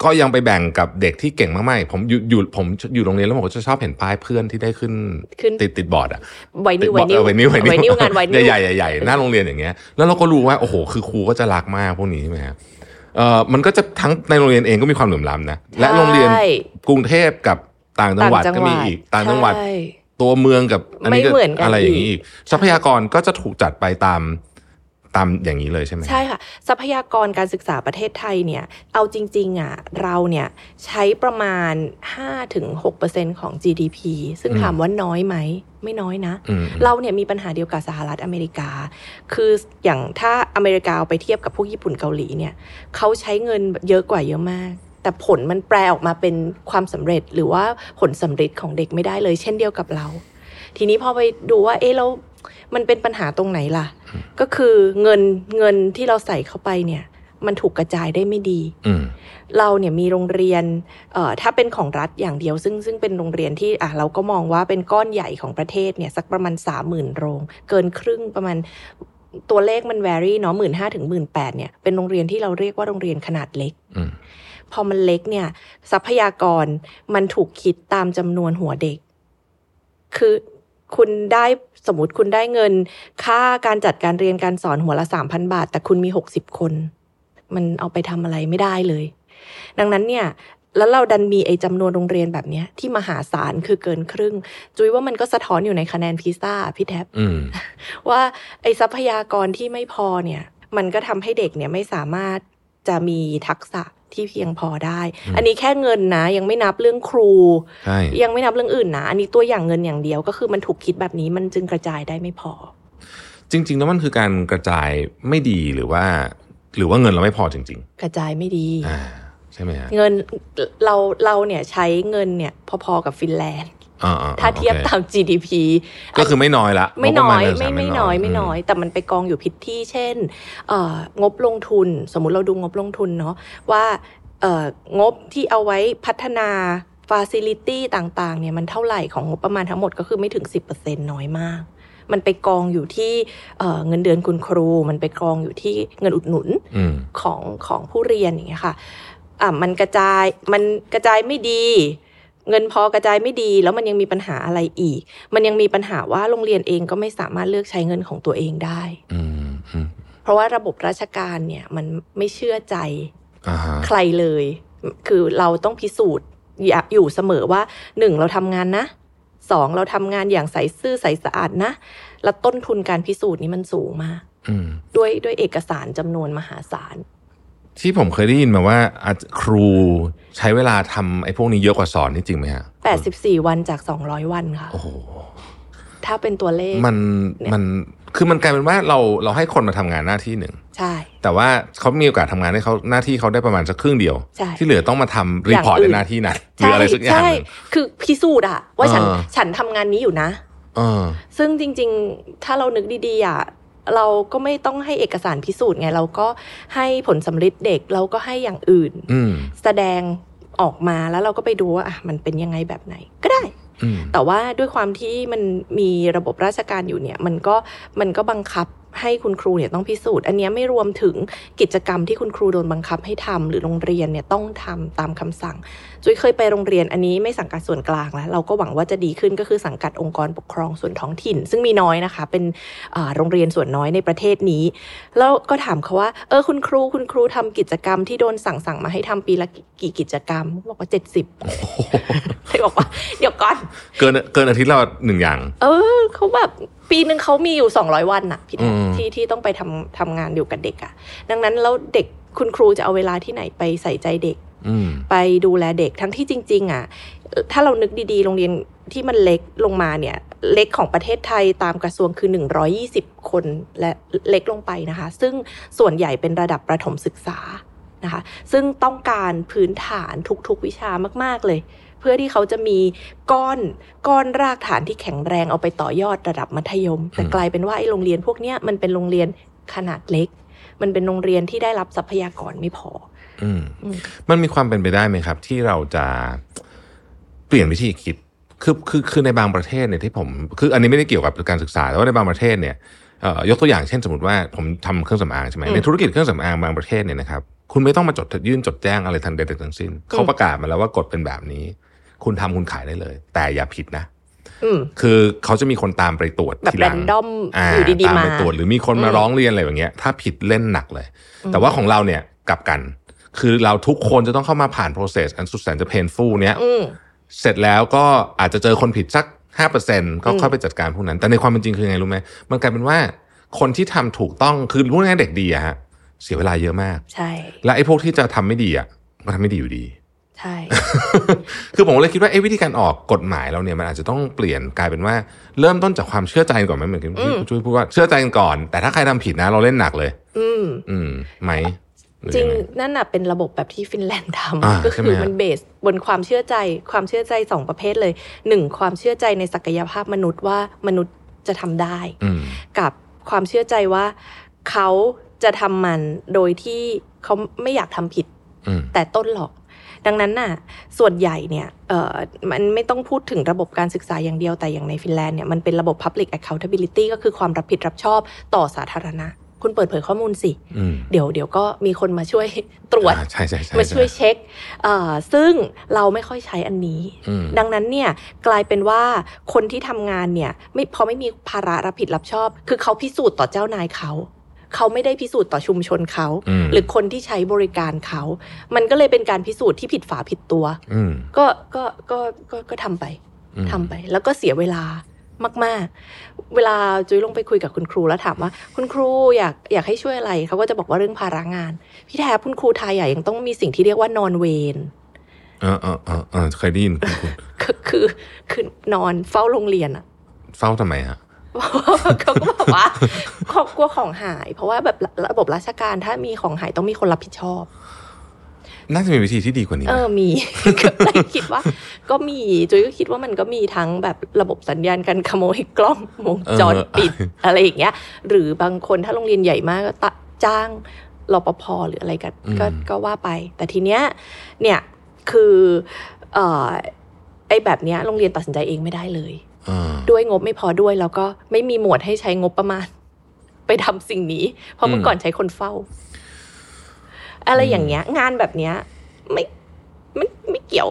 ก็ยังไปแบ่งกับเด็กที่เก่งมากๆ ผมอยู่อยู่ผมอยู่โรงเรียนแล้วผมก็จะชอบเห็นป้ายเพื่อนที่ได้ขึ้นขึ้นติดติดบอร์ดอะไวนิวติดบอร์ดเออไวนิลไวไวนิลงานไวนิลใหญ่ๆใหญ่ๆหน้าโรงเรียนอย่างเงี้ยแล้วเราก็รู้ว่าโอ้โหคือครูก็จะรักมากพวกนี้ใช่ไหมครับเอ่อมันก็จะทั้งในโรงเรียนเองก็มีความเหลื่อมล้ำนะและโรงเรียนใช่กรุงเทพกับต่างจังหวัดต่างจัก็งหวัมีดอีกต่างจังหวัดใช่ตัวเมืองกับอันนี้ก็ไม่เหมือนกันอะไรอย่างนี้อีอีกกทรัพยากรก็จะถูกจัดไปตาม ตามอย่างนี้เลยใช่ไหมใช่ค่ะ ทรัพยากรการศึกษาประเทศไทยเนี่ย เอาจริงๆอะเราเนี่ยใช้ประมาณ 5-6%ของ GDP ซึ่งอืมถามว่าน้อยไหมไม่น้อยนะอืมเราเนี่ยมีปัญหาเดียวกับสหรัฐอเมริกา คืออย่างถ้าอเมริกาเอาไปเทียบกับพวกญี่ปุ่นเกาหลีเนี่ยเขาใช้เงินเยอะกว่าเยอะมากแต่ผลมันแปลออกมาเป็นความสำเร็จหรือว่าผลสำเร็จของเด็กไม่ได้เลย เช่นเดียวกับเรา ทีนี้พอไปดูว่า เอ๊ะแล้วมันเป็นปัญหาตรงไหนล่ะ ก็คือเงินเงินที่เราใส่เข้าไปเนี่ย มันถูกกระจายได้ไม่ดีอืมเราเนี่ยมีโรงเรียนเอ่อถ้าเป็นของรัฐอย่างเดียว ซึ่งซึ่งเป็นโรงเรียนที่อะเราก็มองว่าเป็นก้อนใหญ่ของประเทศเนี่ยสักประมาณสามหมื่นโรง เกินครึ่งประมาณตัวเลขมันแวรี่เนาะหมื่นห้าถึงหมื่นแปดเนี่ยเป็นโรงเรียนที่เราเรียกว่าโรงเรียนขนาดเล็กอืมพอมันเล็กเนี่ย ทรัพยากรมันถูกคิดตามจำนวนหัวเด็ก คือคุณได้ สมมติคุณได้เงิน ค่าการจัดการเรียนการสอนหัวละสามพันบาท แต่คุณมีหกสิบคน มันเอาไปทำอะไรไม่ได้เลย ดังนั้นเนี่ยแล้วเราดันมีไอ้จำนวนโรงเรียนแบบเนี้ยที่มหาศาลคือเกินครึ่ง จุยว่ามันก็สะท้อนอยู่ในคะแนนพิซซ่าพี่แท็บอืมว่าไอ้ทรัพยากรที่ไม่พอเนี่ย มันก็ทำให้เด็กเนี่ยไม่สามารถ จะมีทักษะที่เพียงพอได้อืมอันนี้แค่เงินนะ ยังไม่นับเรื่องครูใช่ยังไม่นับเรื่องอื่นนะ อันนี้ตัวอย่างเงินอย่างเดียวก็คือมันถูกคิดแบบนี้มันจึงกระจายได้ไม่พอ จริง ๆ แล้วมันคือการกระจายไม่ดีหรือว่า หรือว่าเงินเราไม่พอจริงกระจายไม่ดีๆอ่าใช่ไหมฮะเงินเราเราเนี่ยใช้เงินเนี่ยพอๆกับฟินแลนด์อ่าๆๆ ถ้าเทียบโอคตาม GDP ก็คือไม่น้อยละ ไม่น้อยงบประาณไม่เดืไม่สาน้อยไม่น้อย แต่มันไปกองอยู่ผิดที่ เช่นเอ่องบลงทุน สมมุติเราดูงบลงทุนเนาะว่าเอ่องบที่เอาไว้พัฒนาฟ a ซิลิตี้ต่างๆ เนี่ยมันเท่าไหร่ของงบประมาณทั้งหมดก็คือไม่ถึง 10%น้อยมาก มันไปกองอยู่ที่เอ่อเงินเดือนคุณครู มันไปกองอยู่ที่เงินอุดหนุนอืมของของผู้เรียนอย่างเงี้ยค่ะอะมันกระจายมันกระจายไม่ดี เงินพอกระจายไม่ดีแล้วมันยังมีปัญหาอะไรอีก มันยังมีปัญหาว่าโรงเรียนเองก็ไม่สามารถเลือกใช้เงินของตัวเองได้อืมอืมเพราะว่าระบบราชการเนี่ยมันไม่เชื่อใจอ่าฮะใครเลย คือเราต้องพิสูจน์อย่าอยู่เสมอว่าหนึ่งเราทำงานนะสองเราทำงานอย่างใสซื่อใสสะอาดนะ แล้วต้นทุนการพิสูจน์นี้มันสูงมากอืมด้วยด้วยเอกสารจำนวนมหาศาล ที่ผมเคยได้ยินมาว่าอาจครูใช้เวลาทำไอ้พวกนี้เยอะกว่าสอนนี่จริงไหมฮะ84วันจาก200วันค่ะ โอ้โห ถ้าเป็นตัวเลข มันเนี่ยมันคือมันกลายเป็นว่าเราเราให้คนมาทำงานหน้าที่หนึ่งใช่ แต่ว่าเขามีโอกาสทำงานให้เขาหน้าที่เขาได้ประมาณสักครึ่งเดียวใช่ที่เหลือต้องมาทำรีพอร์ตอย่างอื่ในนหน้าที่นั้นหรืออะไรสักอย่างใช่หนึ่งคือพิสูจน์อะว่าฉันเออฉันทำงานนี้อยู่นะเออซึ่งจริง ๆ ถ้าเรานึกดีๆอะ เราก็ไม่ต้องให้เอกสารพิสูจน์ไง เราก็ให้ผลสำลิดเด็กเราก็ให้อย่างอื่นอืมแสดงออกมาแล้วเราก็ไปดูว่าอะมันเป็นยังไงแบบไหนก็ได้อืมแต่ว่าด้วยความที่มันมีระบบราชการอยู่เนี่ย มันก็มันก็บังคับ ให้คุณครูเนี่ยต้องพิสูจน์ อันเนี้ยไม่รวมถึงกิจกรรมที่คุณครูโดนบังคับให้ทำหรือโรงเรียนเนี่ยต้องทำตามคำสั่ง จุ้ยเคยไปโรงเรียนอันนี้ไม่สังกัดส่วนกลางแล้ว เราก็หวังว่าจะดีขึ้นก็คือสังกัดองค์กรปกครองส่วนท้องถิ่น ซึ่งมีน้อยนะคะ เป็นอ่าโรงเรียนส่วนน้อยในประเทศนี้ แล้วก็ถามเขาว่าเออคุณครูคุณครูทำกิจกรรมที่โดนสั่งสั่งมาให้ทำปีละกี่กิจกรรมบอกว่าเจ็ดสิบเลยบอกว่าเดี๋ยวก่อนเกินเกินอาทิตย์ละหนึ่งอย่าง เออเขาแบบ ปีหนึ่งเขามีอยู่สองร้อยวันน่ะพี่แทนอืมที่ที่ต้องไปทำทำงานอยู่กับเด็กอะ่ะ ดังนั้นแล้วเด็กคุณครูจะเอาเวลาที่ไหนไปใส่ใจเด็กอืมไปดูแลเด็กทั้งที่จริง ๆ อะ ถ้าเรานึกดีๆ โรงเรียนที่มันเล็กลงมาเนี่ย เล็กของประเทศไทยตามกระทรวงคือ 120 คนและเล็กลงไปนะคะ ซึ่งส่วนใหญ่เป็นระดับประถมศึกษานะคะ ซึ่งต้องการพื้นฐานทุกๆวิชามาก ๆเลย เพื่อที่เขาจะมีก้อนก้อนรากฐานที่แข็งแรงเอาไปต่อยอดระดับมัธยม แต่กลายเป็นว่าไอ้โรงเรียนพวกเนี้ยมันเป็นโรงเรียนขนาดเล็ก มันเป็นโรงเรียนที่ได้รับทรัพยากรไม่พออืมอืมมันมีความเป็นไปได้ไหมครับ ที่เราจะเปลี่ยนวิธีคิดคือคือคือในบางประเทศเนี่ยที่ผม คืออันนี้ไม่ได้เกี่ยวกับการศึกษาแต่ว่าในบางประเทศเนี่ยเอ่อยกตัวอย่างเช่นสมมติว่าผมทำเครื่องสำอางใช่ไหมอืมในธุรกิจเครื่องสำอางบางประเทศเนี่ยนะครับคุณไม่ต้องมาจดยื่นจดแจ้งอะไรทางใดๆทั้งสิ้นเขาประกาศมาแล้วว่ากฎเป็นแบบนี้ คุณทำคุณขายได้เลย แต่อย่าผิดนะอืมคือเขาจะมีคนตามไปตรวจแบบทีหลัง random าอยู่ดีๆตามไปมาตรวจหรือมีคนมาอืมร้องเรียนอะไรอย่างเงี้ย ถ้าผิดเล่นหนักเลยอืมแต่ว่าของเราเนี่ยกลับกัน คือเราทุกคนจะต้องเข้ามาผ่าน process อันสุดแสนจะ painful เนี้ยอืมเสร็จแล้วก็อาจจะเจอคนผิดสักห้าเปอร์เซ็นก็อืมค่อยไปจัดการพวกนั้น แต่ในความเป็นจริงคือไงรู้ไหมมันกลายเป็นว่าคนที่ทำถูกต้องคือพูดง่ายๆเด็กดีอะฮะเสียเวลาเยอะมาก ใช่ และไอ้พวกที่จะทำไม่ดีอะมันทำไม่ดีอยู่ดี ใช่ คือผมเลยคิดว่าไอ้วิธีการออกกฎหมายเราเนี่ยมันอาจจะต้องเปลี่ยนกลายเป็นว่าเริ่มต้นจากความเชื่อใจก่อนไหมเหมือนที่ที่คุณช่วยพูดว่าเชื่อใจกันก่อน แต่ถ้าใครทำผิดนะเราเล่นหนักเลย อืม อืมไหมหอจริงยัไนั่นน่ะเป็นระบบแบบที่ฟินแลนด์ทอ่าำก็ใช่ไหมคือฮะมันเบสบนความเชื่อใจความเชื่อใจสองประเภทเลยหนึ่งความเชื่อใจในศักยภาพมนุษย์ว่ามนุษย์จะทำได้อืมกับความเชื่อใจว่าเขาจะทำมันโดยที่เขาไม่อยากทำผิดอืมแต่ต้นหรอก ดังนั้นน่ะส่วนใหญ่เนี่ยเอ่อมันไม่ต้องพูดถึงระบบการศึกษาอย่างเดียวแต่อย่างในฟินแลนด์เนี่ยมันเป็นระบบ Public Accountability ก็คือความรับผิดรับชอบต่อสาธารณะ คุณเปิดเผยข้อมูลสิอืมเดี๋ยวเดี๋ยวก็มีคนมาช่วยตรวจอ่าใช่ใช่ใช่มาช่วยใช่เช็คเอ่อซึ่งเราไม่ค่อยใช้อันนี้อืมดังนั้นเนี่ยกลายเป็นว่าคนที่ทำงานเนี่ยไม่พอไม่มีภาระรับผิดรับชอบ คือเขาพิสูจน์ต่อเจ้านายเขา เขาไม่ได้พิสูจน์ต่อชุมชนเขาอืมหรือคนที่ใช้บริการเขา มันก็เลยเป็นการพิสูจน์ที่ผิดฝาผิดตัวอืมก็ก็ก็ก็ก็ทำไปอืมทำไป แล้วก็เสียเวลามาก ๆ เวลาจุ้ยลงไปคุยกับคุณครูแล้วถามว่า คุณครูอยากอยากให้ช่วยอะไรเขาก็จะบอกว่าเรื่องภาระงาน พี่แทบคุณครูไทยอะยังต้องมีสิ่งที่เรียกว่านอนเวรเออเออเออเออเคยได้ยินคุณคุณคือคือคือนอนเฝ้าโรงเรียนอะเฝ้าทำไมฮะ เขาก็บอกว่าเขากลัวของหาย เพราะว่าแบบระบบราชการถ้ามีของหายต้องมีคนรับผิดชอบน่าจะมีวิธีที่ดีกว่านี้ เอนะอมีก็เลยคิดว่า ก็มีจุ้ยก็คิดว่ามันก็มีทั้งแบบระบบสัญญาณการขโมยกล้องวงจรปิด อะไรอย่างเงี้ย หรือบางคนถ้าโรงเรียนใหญ่มากก็ตะจ้างรปภหรืออะไรกันก็ก็ว่าไป แต่ทีเนี้ย เนี่ยคือ เอ่อ ไอ้แบบเนี้ยโรงเรียนตัดสินใจเองไม่ได้เลยเออ ด้วยงบไม่พอด้วยแล้วก็ไม่มีหมวดให้ใช้งบประมาณ ไปทำสิ่งนี้ เพราะเมื่อก่อนใช้คนเฝ้า อะไรอย่างเงี้ย งานแบบเนี้ย ไม่ไม่ไม่เกี่ยว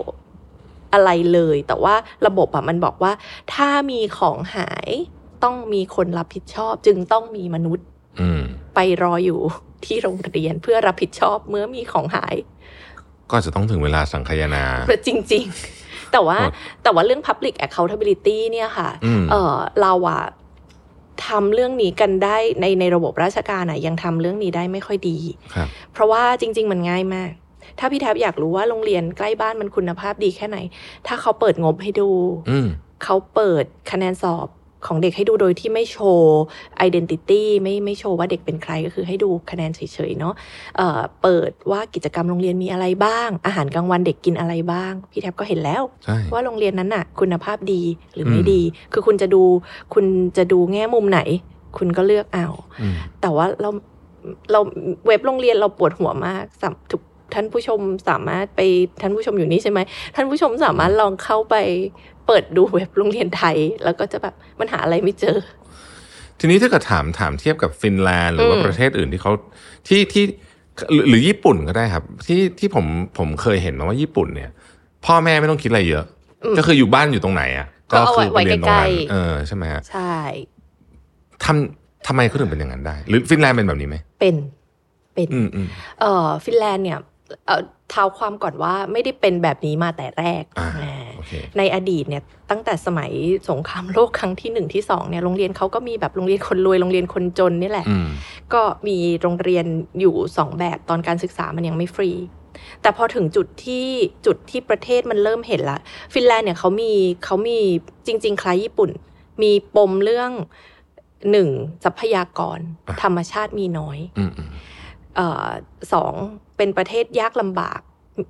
อะไรเลย แต่ว่าระบบอะมันบอกว่า ถ้ามีของหายต้องมีคนรับผิดชอบ จึงต้องมีมนุษย์อืมไปรออยู่ที่โรงเรียนเพื่อรับผิดชอบเมื่อมีของหาย ก็จะต้องถึงเวลาสังคายนาจริงๆ แต่ว่าโหดแต่ว่าเรื่อง public accountability เนี่ยค่ะอืมเออเราอะทำเรื่องนี้กันได้ในในระบบราชการอะยังทำเรื่องนี้ได้ไม่ค่อยดีครับเพราะว่าจริง ๆ มันง่ายมาก ถ้าพี่แทบอยากรู้ว่าโรงเรียนใกล้บ้านมันคุณภาพดีแค่ไหน ถ้าเขาเปิดงบให้ดูอืมเขาเปิดคะแนนสอบ ของเด็กให้ดูโดยที่ไม่โชว์ identity ไม่ไม่โชว์ว่าเด็กเป็นใครก็คือให้ดูคะแนนเฉยๆเนาะเอ่อเปิดว่ากิจกรรมโรงเรียนมีอะไรบ้าง อาหารกลางวันเด็กกินอะไรบ้าง พี่แทบก็เห็นแล้วใช่ว่าโรงเรียนนั้นน่ะ คุณภาพดีหรือไม่อืมดี คือคุณจะดูคุณจะดูแง่มุมไหน คุณก็เลือกเอาอืมแต่ว่าเราเราเว็บโรงเรียนเราปวดหัวมากสำทุกท่านผู้ชมสามารถไปท่านผู้ชมอยู่นี่ใช่ไหมท่านผู้ชมสามารถลองเข้าไป เปิดดูเว็บโรงเรียนไทย แล้วก็จะแบบมันหาอะไรไม่เจอ ทีนี้ถ้าเกิดถามถามเทียบกับฟินแลนด์หรือว่าอืมประเทศอื่นที่เขาที่ที่หรือหรือญี่ปุ่นก็ได้ครับ ที่ที่ผมผมเคยเห็นมาว่าญี่ปุ่นเนี่ย พ่อแม่ไม่ต้องคิดอะไรเยอะ ก็คืออยู่บ้านอยู่ตรงไหนอะก็เอาคืไว้ไปเรียนตรงนั้นใกล้ๆเออใช่ไหมฮะใช่ทำทำไมเขาถึงเป็นอย่างนั้นได้ หรือฟินแลนด์เป็นแบบนี้ไหมเป็นเป็นอืมอืมเอ่อฟินแลนด์เนี่ย เอ่อเท้าความก่อนว่าไม่ได้เป็นแบบนี้มาแต่แรกอ่าอ่าโอเคในอดีตเนี่ยตั้งแต่สมัยสงครามโลกครั้งที่หนึ่งที่สองเนี่ยโรงเรียนเขาก็มีแบบโรงเรียนคนรวยโรงเรียนคนจนนี่แหละอืมก็มีโรงเรียนอยู่สองแบบตอนการศึกษามันยังไม่ฟรี แต่พอถึงจุดที่จุดที่ประเทศมันเริ่มเห็นละ ฟินแลนด์เนี่ยเขามีเขามีจริง ๆ คล้ายญี่ปุ่น มีปมเรื่องหนึ่งทรัพยากรอะธรรมชาติมีน้อยอืมอืมเอ่อสอง เป็นประเทศยากลำบาก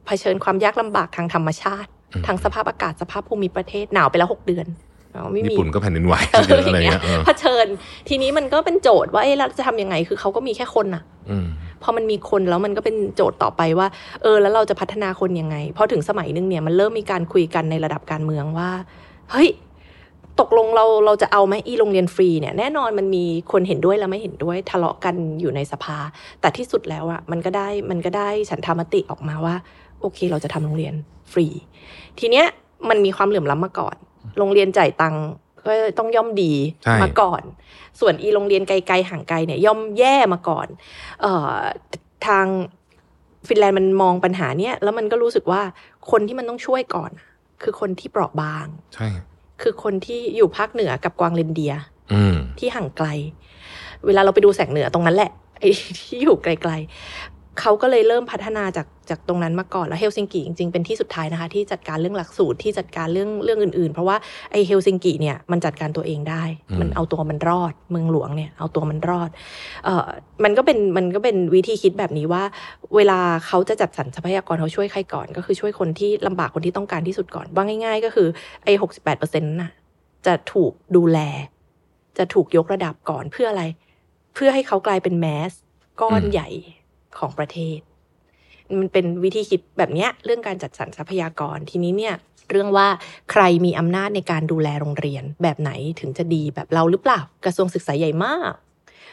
เผชิญความยากลำบากทางธรรมชาติ ทางสภาพอากาศสภาพภูมิประเทศหนาวไปแล้วหกเดือนเนาะไม่มีญี่ปุ่นก็แผ่นดินไหวเออเยอะอะไรอย่างเงี้เงี้ยยเออเผชิญ ทีนี้มันก็เป็นโจทย์ว่าเอ๊ะเราจะทำยังไงคือเขาก็มีแค่คนน่ะอืมพอมันมีคนแล้วมันก็เป็นโจทย์ต่อไปว่า เออ แล้วเราจะพัฒนาคนยังไงพอถึงสมัยหนึงเนี่ยมันเริ่มมีการคุยกันในระดับการเมืองว่า เฮ้ย ตกลงเราเราจะเอาไหมอีโรงเรียนฟรีเนี่ยแน่นอนมันมีคนเห็นด้วยและไม่เห็นด้วยทะเลาะกันอยู่ในสภา แต่ที่สุดแล้วอะมันก็ได้มันก็ได้ฉันทามติออกมาว่า โอเค เราจะทำโรงเรียนฟรี ทีเนี้ยมันมีความเหลื่อมล้ำมาก่อน โรงเรียนจ่ายตังค์ก็ต้องย่อมดีใช่มาก่อน ส่วนอีโรงเรียนไกลๆห่างไกลเนี่ยย่อมแย่มาก่อน เอ่อทางฟินแลนด์มันมองปัญหาเนี้ยแล้วมันก็รู้สึกว่าคนที่มันต้องช่วยก่อน คือคนที่เปราะบาง ใช่ คือคนที่อยู่ภาคเหนือกับกวางเรนเดียร์อืมที่ห่างไกล เวลาเราไปดูแสงเหนือตรงนั้นแหละไอ้ที่อยู่ไกล ๆเขาก็เลยเริ่มพัฒนาจาก จากตรงนั้นมาก่อนแล้วเฮลซิงกิจริงๆเป็นที่สุดท้ายนะคะ ที่จัดการเรื่องหลักสูตรที่จัดการเรื่องเรื่องอื่นๆ เพราะว่าไอ้เฮลซิงกิเนี่ยมันจัดการตัวเองได้อืมมันเอาตัวมันรอด เมืองหลวงเนี่ยเอาตัวมันรอดเอ่อมันก็เป็นมันก็เป็นวิธีคิดแบบนี้ว่า เวลาเขาจะจัดสรรทรัพยากรเขาช่วยใครก่อน ก็คือช่วยคนที่ลำบากคนที่ต้องการที่สุดก่อนว่าง่าย ๆ ก็คือไอ้หกสิบแปดเปอร์เซ็นต์น่ะจะถูกดูแล จะถูกยกระดับก่อนเพื่ออะไร เพื่อให้เขากลายเป็นแมสก้อนอืมใหญ่ของประเทศ มันเป็นวิธีคิดแบบเนี้ยเรื่องการจัดสรรทรัพยากรทีนี้เนี่ยเรื่องว่าใครมีอำนาจในการดูแลโรงเรียนแบบไหนถึงจะดีแบบเราหรือเปล่ากระทรวงศึกษาใหญ่มาก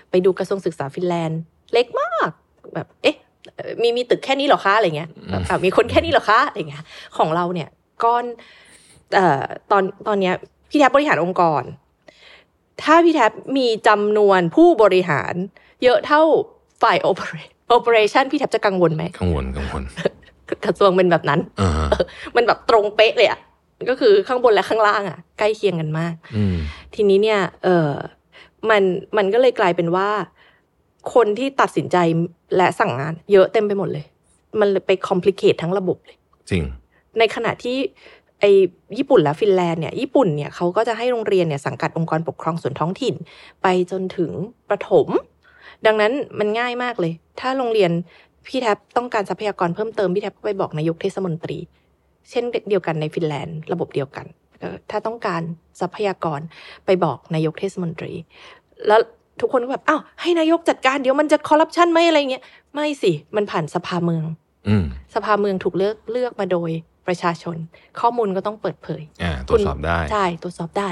ไปดูกระทรวงศึกษาฟินแลนด์เล็กมากแบบเอ๊ะเอ่อมีมีตึกแค่นี้เหรอคะอะไรเงี้ยแบบอะมีคนแค่นี้เหรอคะอะไรเงี้ยของเราเนี่ยก้อนเอ่อตอนตอนเนี้ยพี่แทบบริหารองค์กร ถ้าพี่แทบมีจำนวนผู้บริหาร เยอะเท่าฝ่ายโอเปอเร โอเปอเรชันพี่แทบจะกังวลไหมกังวลกังวลกระทรวงเป็นแบบนั้นอ่าฮะมันแบบตรงเป๊ะเลยอะก็คือข้างบนและข้างล่างอะ ใกล้เคียงกันมากอืมทีนี้เนี่ย เออมันมันก็เลยกลายเป็นว่า คนที่ตัดสินใจและสั่งงาน เยอะเต็มไปหมดเลย มันเลยไปคอมพลีเคททั้งระบบเลย จริง ในขณะที่ไอญี่ปุ่นและฟินแลนด์เนี่ยญี่ปุ่นเนี่ยเขาก็จะให้โรงเรียนเนี่ยสังกัดองค์กรปกครองส่วนท้องถิ่น ไปจนถึงประถม ดังนั้นมันง่ายมากเลย ถ้าโรงเรียนพี่แท็บต้องการทรัพยากรเพิ่มเติมพี่แท็บก็ไปบอกนายกเทศมนตรี เช่นเดียวกันในฟินแลนด์ระบบเดียวกันเอ่อถ้าต้องการทรัพยากรไปบอกนายกเทศมนตรี แล้วทุกคนก็แบบอ้าวให้นายกจัดการเดี๋ยวมันจะคอร์รัปชันไหมอะไรเงี้ยไม่สิมันผ่านสภาเมืองอืมสภาเมืองถูกเลือกเลือกมาโดยประชาชน ข้อมูลก็ต้องเปิดเผยอ่าตรวจสอบได้ใช่ตรวจสอบได้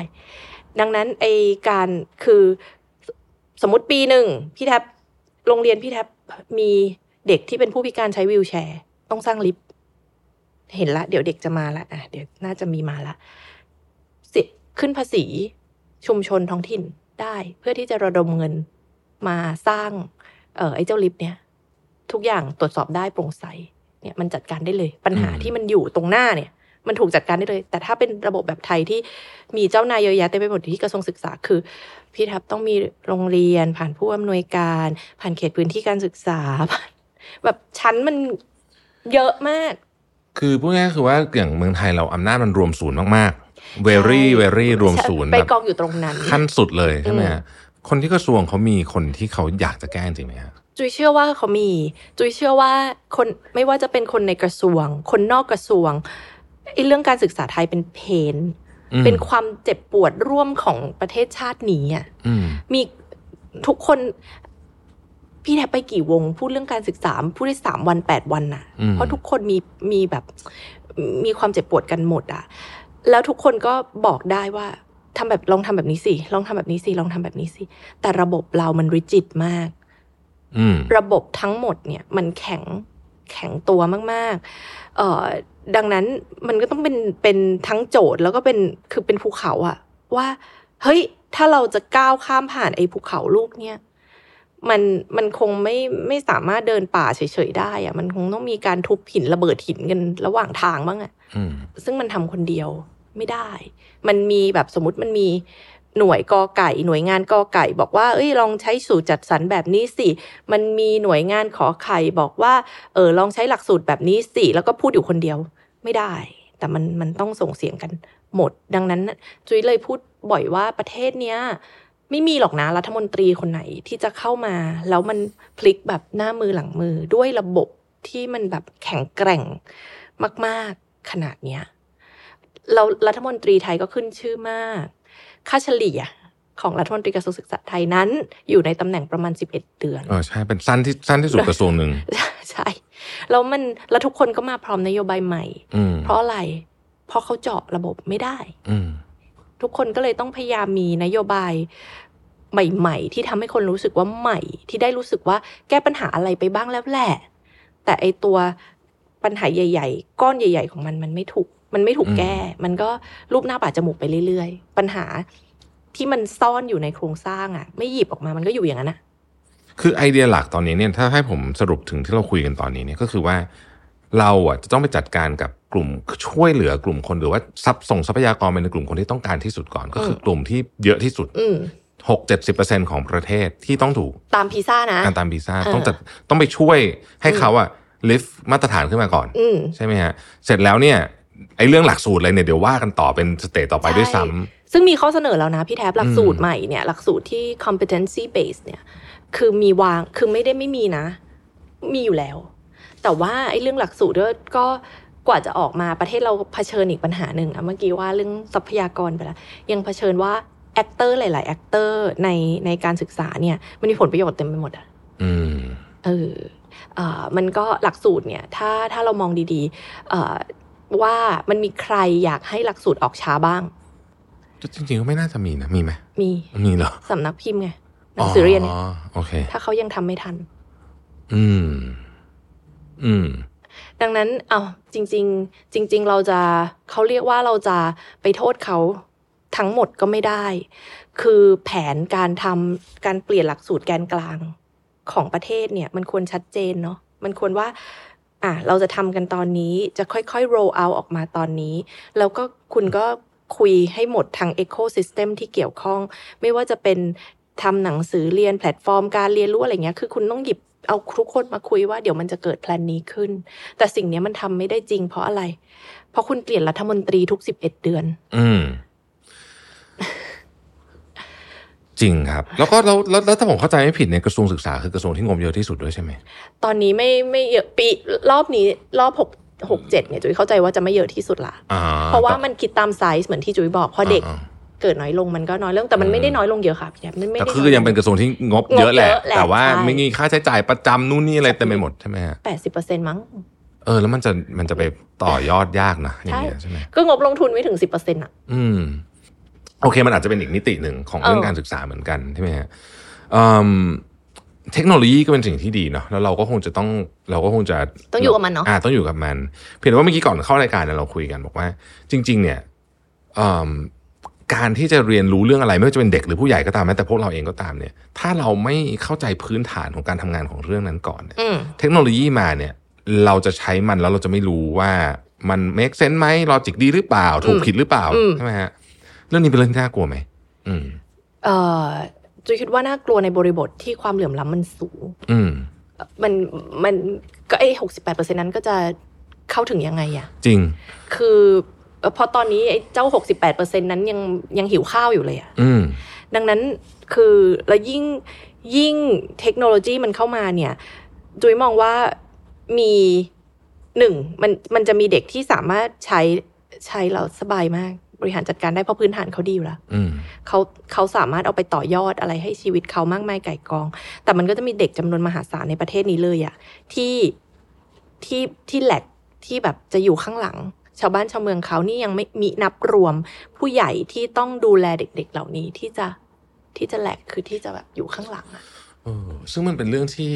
ดังนั้นไอการคือ สสมมติปีหนึ่งพี่แท็บโรงเรียนพี่แท็บมีเด็กที่เป็นผู้พิการใช้วีลแชร์ ต้องสร้างลิฟต์เห็นละ เดี๋ยวเด็กจะมาละอะเดี๋ยวน่าจะมีมาละเสียขึ้นภาษีชุมชนท้องถิ่นได้เพื่อที่จะระดมเงินมาสร้าง เอ่อไอ้เจ้าลิฟต์เนี่ย ทุกอย่างตรวจสอบได้โปร่งใส เนี่ยมันจัดการได้เลย ปัญหาอืมที่มันอยู่ตรงหน้าเนี่ย มันถูกจัดการได้เลย แต่ถ้าเป็นระบบแบบไทยที่มีเจ้านายเยอะแยะเต็มไปหมดที่กระทรวงศึกษาคือ พี่ทับต้องมีโรงเรียน ผ่านผู้อำนวยการ ผ่านเขตพื้นที่การศึกษาผ่านแบบชั้นมันเยอะมาก คือพูดง่ายๆคือว่าอย่างเมืองไทยเราอำนาจมันรวมศูนย์มากๆ very very รวมศูนย์ไปแบบกองอยู่ตรงนั้นขั้นสุดเลยใช่ไหมอืมฮะคนที่กระทรวงเขามีคนที่เขาอยากจะแก้จริงไหมฮะจุยเชื่อว่าเขามี จุยเชื่อว่าคนไม่ว่าจะเป็นคนในกระทรวง คนนอกกระทรวง ไอ้เรื่องการศึกษาไทยเป็นเพนอืมเป็นความเจ็บปวดร่วมของประเทศชาตินี้อะอืมมีทุกคนพี่แทบไปกี่วง พูดเรื่องการศึกษาพูดได้สามวันแปดวันน่ะอืมเพราะทุกคนมีมีแบบมีความเจ็บปวดกันหมดอะ แล้วทุกคนก็บอกได้ว่าทำแบบลองทำแบบนี้สิลองทำแบบนี้สิลองทำแบบนี้สิแต่ระบบเรามันริจิตมากอืมระบบทั้งหมดเนี่ย มันแข็งแข็งตัวมากๆเอ่อ ดังนั้นมันก็ต้องเป็นเป็นทั้งโจทย์แล้วก็เป็นคือเป็นภูเขาอะว่าเฮ้ยถ้าเราจะก้าวข้ามผ่านไอ้ภูเขาลูกเนี่ยมันมันคงไม่ไม่สามารถเดินป่าเฉยๆได้อะมันคงต้องมีการทุบหินระเบิดหินกันระหว่างทางบ้างอะอืมซึ่งมันทำคนเดียวไม่ได้ มันมีแบบสมมติมันมี หน่วยกอไก่ หน่วยงานกอไก่ บอกว่าเอ้ยลองใช้สูตรจัดสรรแบบนี้สิ มันมีหน่วยงานขอไข่บอกว่าเออลองใช้หลักสูตรแบบนี้สิ แล้วก็พูดอยู่คนเดียวไม่ได้ แต่มันมันต้องส่งเสียงกันหมด ดังนั้นจุ้ยเลยพูดบ่อยว่าประเทศเนี้ยไม่มีหรอกนะรัฐมนตรีคนไหนที่จะเข้ามา แล้วมันพลิกแบบหน้ามือหลังมือด้วยระบบที่มันแบบแข็งแกร่งมาก ๆขนาดเนี้ยเรารัฐมนตรีไทยก็ขึ้นชื่อมาก ค่าเฉลี่ยของรัฐมนตรีกระทรวงศึกษาไทยนั้น อยู่ในตำแหน่งประมาณ 11 เดือนเออใช่ เป็นสั้นที่สั้นที่สุดกระทรวงหนึ่งใช่แล้วมันแล้วทุกคนก็มาพร้อมนโยบายใหม่อืมเพราะอะไร เพราะเขาเจาะระบบไม่ได้อืมทุกคนก็เลยต้องพยายามมีนโยบายใหม่ ๆ ที่ทำให้คนรู้สึกว่าใหม่ ที่ได้รู้สึกว่าแก้ปัญหาอะไรไปบ้างแล้วแหละ แต่ไอตัวปัญหาใหญ่ ๆ ก้อนใหญ่ ๆ ของมันมันไม่ถูก มันไม่ถูกอืมแก้ มันก็รูปหน้าป่าจมูกไปเรื่อยๆ ปัญหาที่มันซ่อนอยู่ในโครงสร้างอะ ไม่หยิบออกมามันก็อยู่อย่างนั้นนะคือไอเดียหลักตอนนี้เนี่ยถ้าให้ผมสรุปถึงที่เราคุยกันตอนนี้เนี่ยก็คือว่าเราอะจะต้องไปจัดการกับกลุ่มช่วยเหลือกลุ่มคนหรือว่าทรัพย์ส่งทรัพยากรไปในกลุ่มคนที่ต้องการที่สุดก่อน ก็คือกลุ่มที่เยอะที่สุดอืมหกเจ็ดสิบเปอร์เซ็นของประเทศที่ต้องถูกตามพีซ่านะการตามวีซ่าเออต้องจัดต้องไปช่วยให้เขาอะลิฟต์มาตรฐานขึ้นมาก่อนอืมใช่ไหมฮะ เสร็จแล้วเนี่ย ไอ้เรื่องหลักสูตรอะไรเนี่ยเดี๋ยวว่ากันต่อเป็น stage ต่อไปด้วยซ้ำซึ่งมีข้อเสนอแล้วนะพี่แท็บหลักสูตรอืมใหม่เนี่ยหลักสูตรที่ competency based เนี่ยคือมีวางคือไม่ได้ไม่มีนะ มีอยู่แล้ว แต่ว่าไอ้เรื่องหลักสูตรก็ก็กว่าจะออกมาประเทศเราเผชิญอีกปัญหาหนึ่งอะเมื่อกี้ว่าเรื่องทรัพยากรไปแล้วยังเผชิญว่า actor หลาย ๆ actor ในในการศึกษาเนี่ย มันมีผลประโยชน์เต็มไปหมดอะอืมเออเอ่อมันก็หลักสูตรเนี่ย ถ้าถ้าเรามองดีๆเอ่อ ว่ามันมีใครอยากให้หลักสูตรออกช้าบ้าง จริงๆก็ไม่น่าจะมีนะมีไหมมีมีเหรอสำนักพิมพ์ไงหนังสือเรียนเนี่ยอ๋อโอเค ถ้าเขายังทำไม่ทัน อืม อืม ดังนั้น เอาจริง ๆ จริง ๆ เราจะเขาเรียกว่าเราจะไปโทษเขาทั้งหมดก็ไม่ได้ คือแผนการทำการเปลี่ยนหลักสูตรแกนกลางของประเทศเนี่ย มันควรชัดเจนเนาะมันควรว่า อะเราจะทำกันตอนนี้จะค่อยๆ roll out ออกมาตอนนี้ แล้วก็คุณก็คุยให้หมดทาง ecosystem ที่เกี่ยวข้อง ไม่ว่าจะเป็นทำหนังสือเรียนแพลตฟอร์มการเรียนรู้อะไรเงี้ย คือคุณต้องหยิบเอาทุกคนมาคุยว่าเดี๋ยวมันจะเกิดแพลนนี้ขึ้น แต่สิ่งนี้มันทำไม่ได้จริงเพราะอะไร เพราะคุณเปลี่ยนรัฐมนตรีทุกสิบเอ็ดเดือน อืม จริงครับ แล้วก็แล้วแล้วแล้วถ้าผมเข้าใจไม่ผิดเนี่ยกระทรวงศึกษาคือกระทรวงที่งบเยอะที่สุดด้วยใช่ไหมตอนนี้ไม่ไม่เยอะปีรอบนี้รอบหกหกเจ็ดเนี่ยจุ๋ยเข้าใจว่าจะไม่เยอะที่สุดละอ่าเพราะว่ามันคิดตามไซส์เหมือนที่จุ๋ยบอกพอเด็กอ่าเกิดน้อยลงมันก็น้อยลงแต่มันไม่ได้น้อยลงเยอะค่ะพี่แจ๊บมันไม่แต่ได้คือยังเป็นกระทรวงที่งบเยอะแหละงบเยอะแหละแต่ว่าใช่ไม่มีค่าใช้จ่ายประจำนู่นนี่อะไรเต็มไปหมดใช่ไหมฮะแปดสิบเปอร์เซ็นต์มั้งเออแล้วมันจะมันจะไปต่อยอดยากนะอย่างเงี้ยใช่ใช่ไหมก็งบลงทุนไม่ถึงสิบเปอร์เซ็นต์อะ อืม โอเคมันอาจจะเป็นอีกมิติหนึ่งของเรื่องเออการศึกษาเหมือนกันใช่ไหมฮะอืมเทคโนโลยีก็เป็นสิ่งที่ดีเนาะแล้วเราก็คงจะต้องเราก็คงจะต้องอยู่กับมันเนาะอ่าต้องอยู่กับมัน เพียงแต่ว่าเมื่อกี้ก่อนเข้ารายการเนี่ยเราคุยกันบอกว่า จริง ๆ เนี่ยอืมการที่จะเรียนรู้เรื่องอะไรไม่ว่าจะเป็นเด็กหรือผู้ใหญ่ก็ตามแม้แต่พวกเราเองก็ตามเนี่ย ถ้าเราไม่เข้าใจพื้นฐานของการทำงานของเรื่องนั้นก่อนเนี่ยอืมเทคโนโลยีมาเนี่ย เราจะใช้มันแล้วเราจะไม่รู้ว่ามัน make sense ไหมลอจิกดีหรือเปล่า ถูกผิดหรือเปล่าอืมใช่ไหมฮะ เรื่องนี้เป็นเรื่องที่น่ากลัวไหมอืม เอ่อจุยคิดว่าน่ากลัวในบริบทที่ความเหลื่อมล้ำมันสูง อืม มันมันก็ไอ้หกสิบแปดเปอร์เซ็นนั้นก็จะเข้าถึงยังไงอะจริง คือเอ่อพอตอนนี้ไอ้เจ้าหกสิบแปดเปอร์เซ็นนั้นยังยังหิวข้าวอยู่เลยอะอืม ดังนั้นคือแล้วยิ่งยิ่งเทคโนโลยีมันเข้ามาเนี่ย จุยมองว่ามีหนึ่งมันมันจะมีเด็กที่สามารถใช้ใช้แล้วสบายมากบ ริหารจัดการได้เพราะพื้นฐานเขาดีอยู่แล้วอืมเขาเขาสามารถเอาไปต่อยอดอะไรให้ชีวิตเขามากมายไก่กอง แต่มันก็จะมีเด็กจำนวนมหาศาลในประเทศนี้เลยอะที่ที่ที่แหลกที่แบบจะอยู่ข้างหลัง ชาวบ้านชาวเมืองเขานี่ยังไม่มีนับรวม ผู้ใหญ่ที่ต้องดูแลเด็ก ๆเหล่านี้ที่จะที่จะแหลกคือที่จะแบบอยู่ข้างหลังอะเออซึ่งมันเป็นเรื่องที่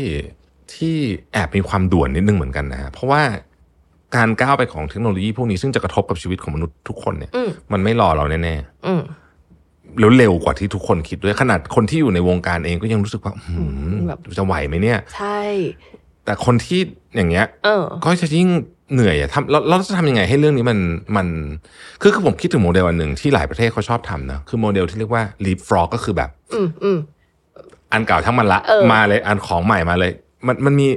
ที่แอบมีความด่วนนิดนึงเหมือนกันนะฮะเพราะว่า การก้าวไปของเทคโนโลยีพวกนี้ซึ่งจะกระทบกับชีวิตของมนุษย์ทุกคนเนี่ยอืมมันไม่รอเราแน่อืมๆแล้วเร็วกว่าที่ทุกคนคิดด้วยขนาดคนที่อยู่ในวงการเองก็ยังรู้สึกว่าหืมแบบจะไหวไหมเนี่ย ใช่ แต่คนที่อย่างเงี้ยเออก็จะยิ่งเหนื่อยอะทำแล้วเราจะทำยังไงให้เรื่องนี้มันมัน คือคือผมคิดถึงโมเดลอันหนึ่งที่หลายประเทศเขาชอบทำนะคือโมเดลที่เรียกว่า leapfrog ก็คือแบบอืมอืมอันเก่าทั้งมันละเออมาเลยอันของใหม่มาเลย มันมันมี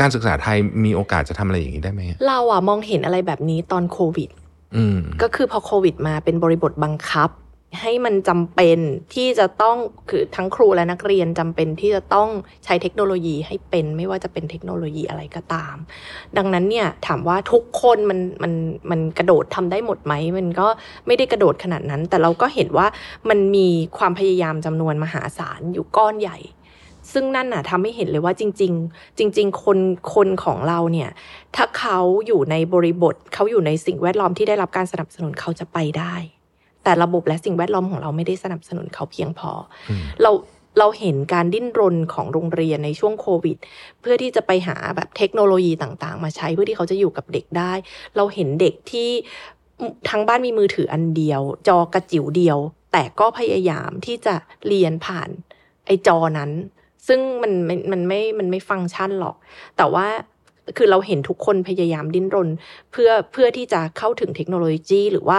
การศึกษาไทยมีโอกาสจะทำอะไรอย่างนี้ได้ไหมเราอะมองเห็นอะไรแบบนี้ตอนโควิดอืมก็คือพอโควิดมาเป็นบริบทบังคับ ให้มันจำเป็นที่จะต้องคือทั้งครูและนักเรียนจำเป็นที่จะต้องใช้เทคโนโลยีให้เป็นไม่ว่าจะเป็นเทคโนโลยีอะไรก็ตาม ดังนั้นเนี่ยถามว่าทุกคนมันมันมันกระโดดทำได้หมดไหมมันก็ไม่ได้กระโดดขนาดนั้น แต่เราก็เห็นว่ามันมีความพยายามจำนวนมหาศาลอยู่ก้อนใหญ่ ซึ่งนั่นน่ะทำให้เห็นเลยว่าจริง ๆ จริง ๆ คนคนของเราเนี่ย ถ้าเขาอยู่ในบริบทเขาอยู่ในสิ่งแวดล้อมที่ได้รับการสนับสนุนเขาจะไปได้ แต่ระบบและสิ่งแวดล้อมของเราไม่ได้สนับสนุนเขาเพียงพออเราเราเห็นการดิ้นรนของโรงเรียนในช่วงโควิด เพื่อที่จะไปหาแบบเทคโนโลยีต่างๆ มาใช้เพื่อที่เขาจะอยู่กับเด็กได้ เราเห็นเด็กที่ทั้งบ้านมีมือถืออันเดียว จอกระจิ๋วเดียว แต่ก็พยายามที่จะเรียนผ่านไอจอนั้น ซึ่งมันมันมันไม่มันไม่ฟังก์ชันหรอก แต่ว่าคือเราเห็นทุกคนพยายามดิ้นรน เพื่อเพื่อที่จะเข้าถึงเทคโนโลยีหรือว่า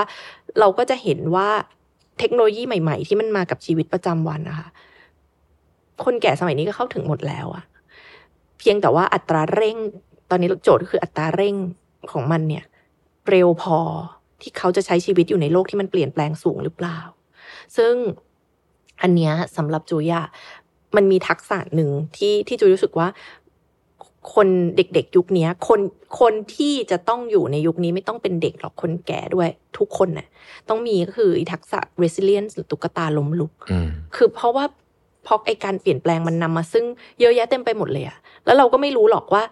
เราก็จะเห็นว่าเทคโนโลยีใหม่ ๆ ที่มันมากับชีวิตประจำวันนะคะคนแก่สมัยนี้ก็เข้าถึงหมดแล้วอะเพียงแต่ว่าอัตราเร่ง ตอนนี้โจทย์ก็คืออัตราเร่งของมันเนี่ย เร็วพอที่เขาจะใช้ชีวิตอยู่ในโลกที่มันเปลี่ยนแปลงสูงหรือเปล่า ซึ่งอันเนี้ยสำหรับจุยอะ มันมีทักษะหนึ่งที่ที่จุยรู้สึกว่าคนเด็กๆ ยุคเนี้ยคนคนที่จะต้องอยู่ในยุคนี้ไม่ต้องเป็นเด็กหรอกคนแก่ด้วย ทุกคนน่ะต้องมีก็คือทักษะ resilience หรือตุ๊กตาล้มลุกอืมคือเพราะว่าเพราะไอการเปลี่ยนแปลงมันนำมาซึ่งเยอะแยะเต็มไปหมดเลยอะแล้วเราก็ไม่รู้หรอกว่า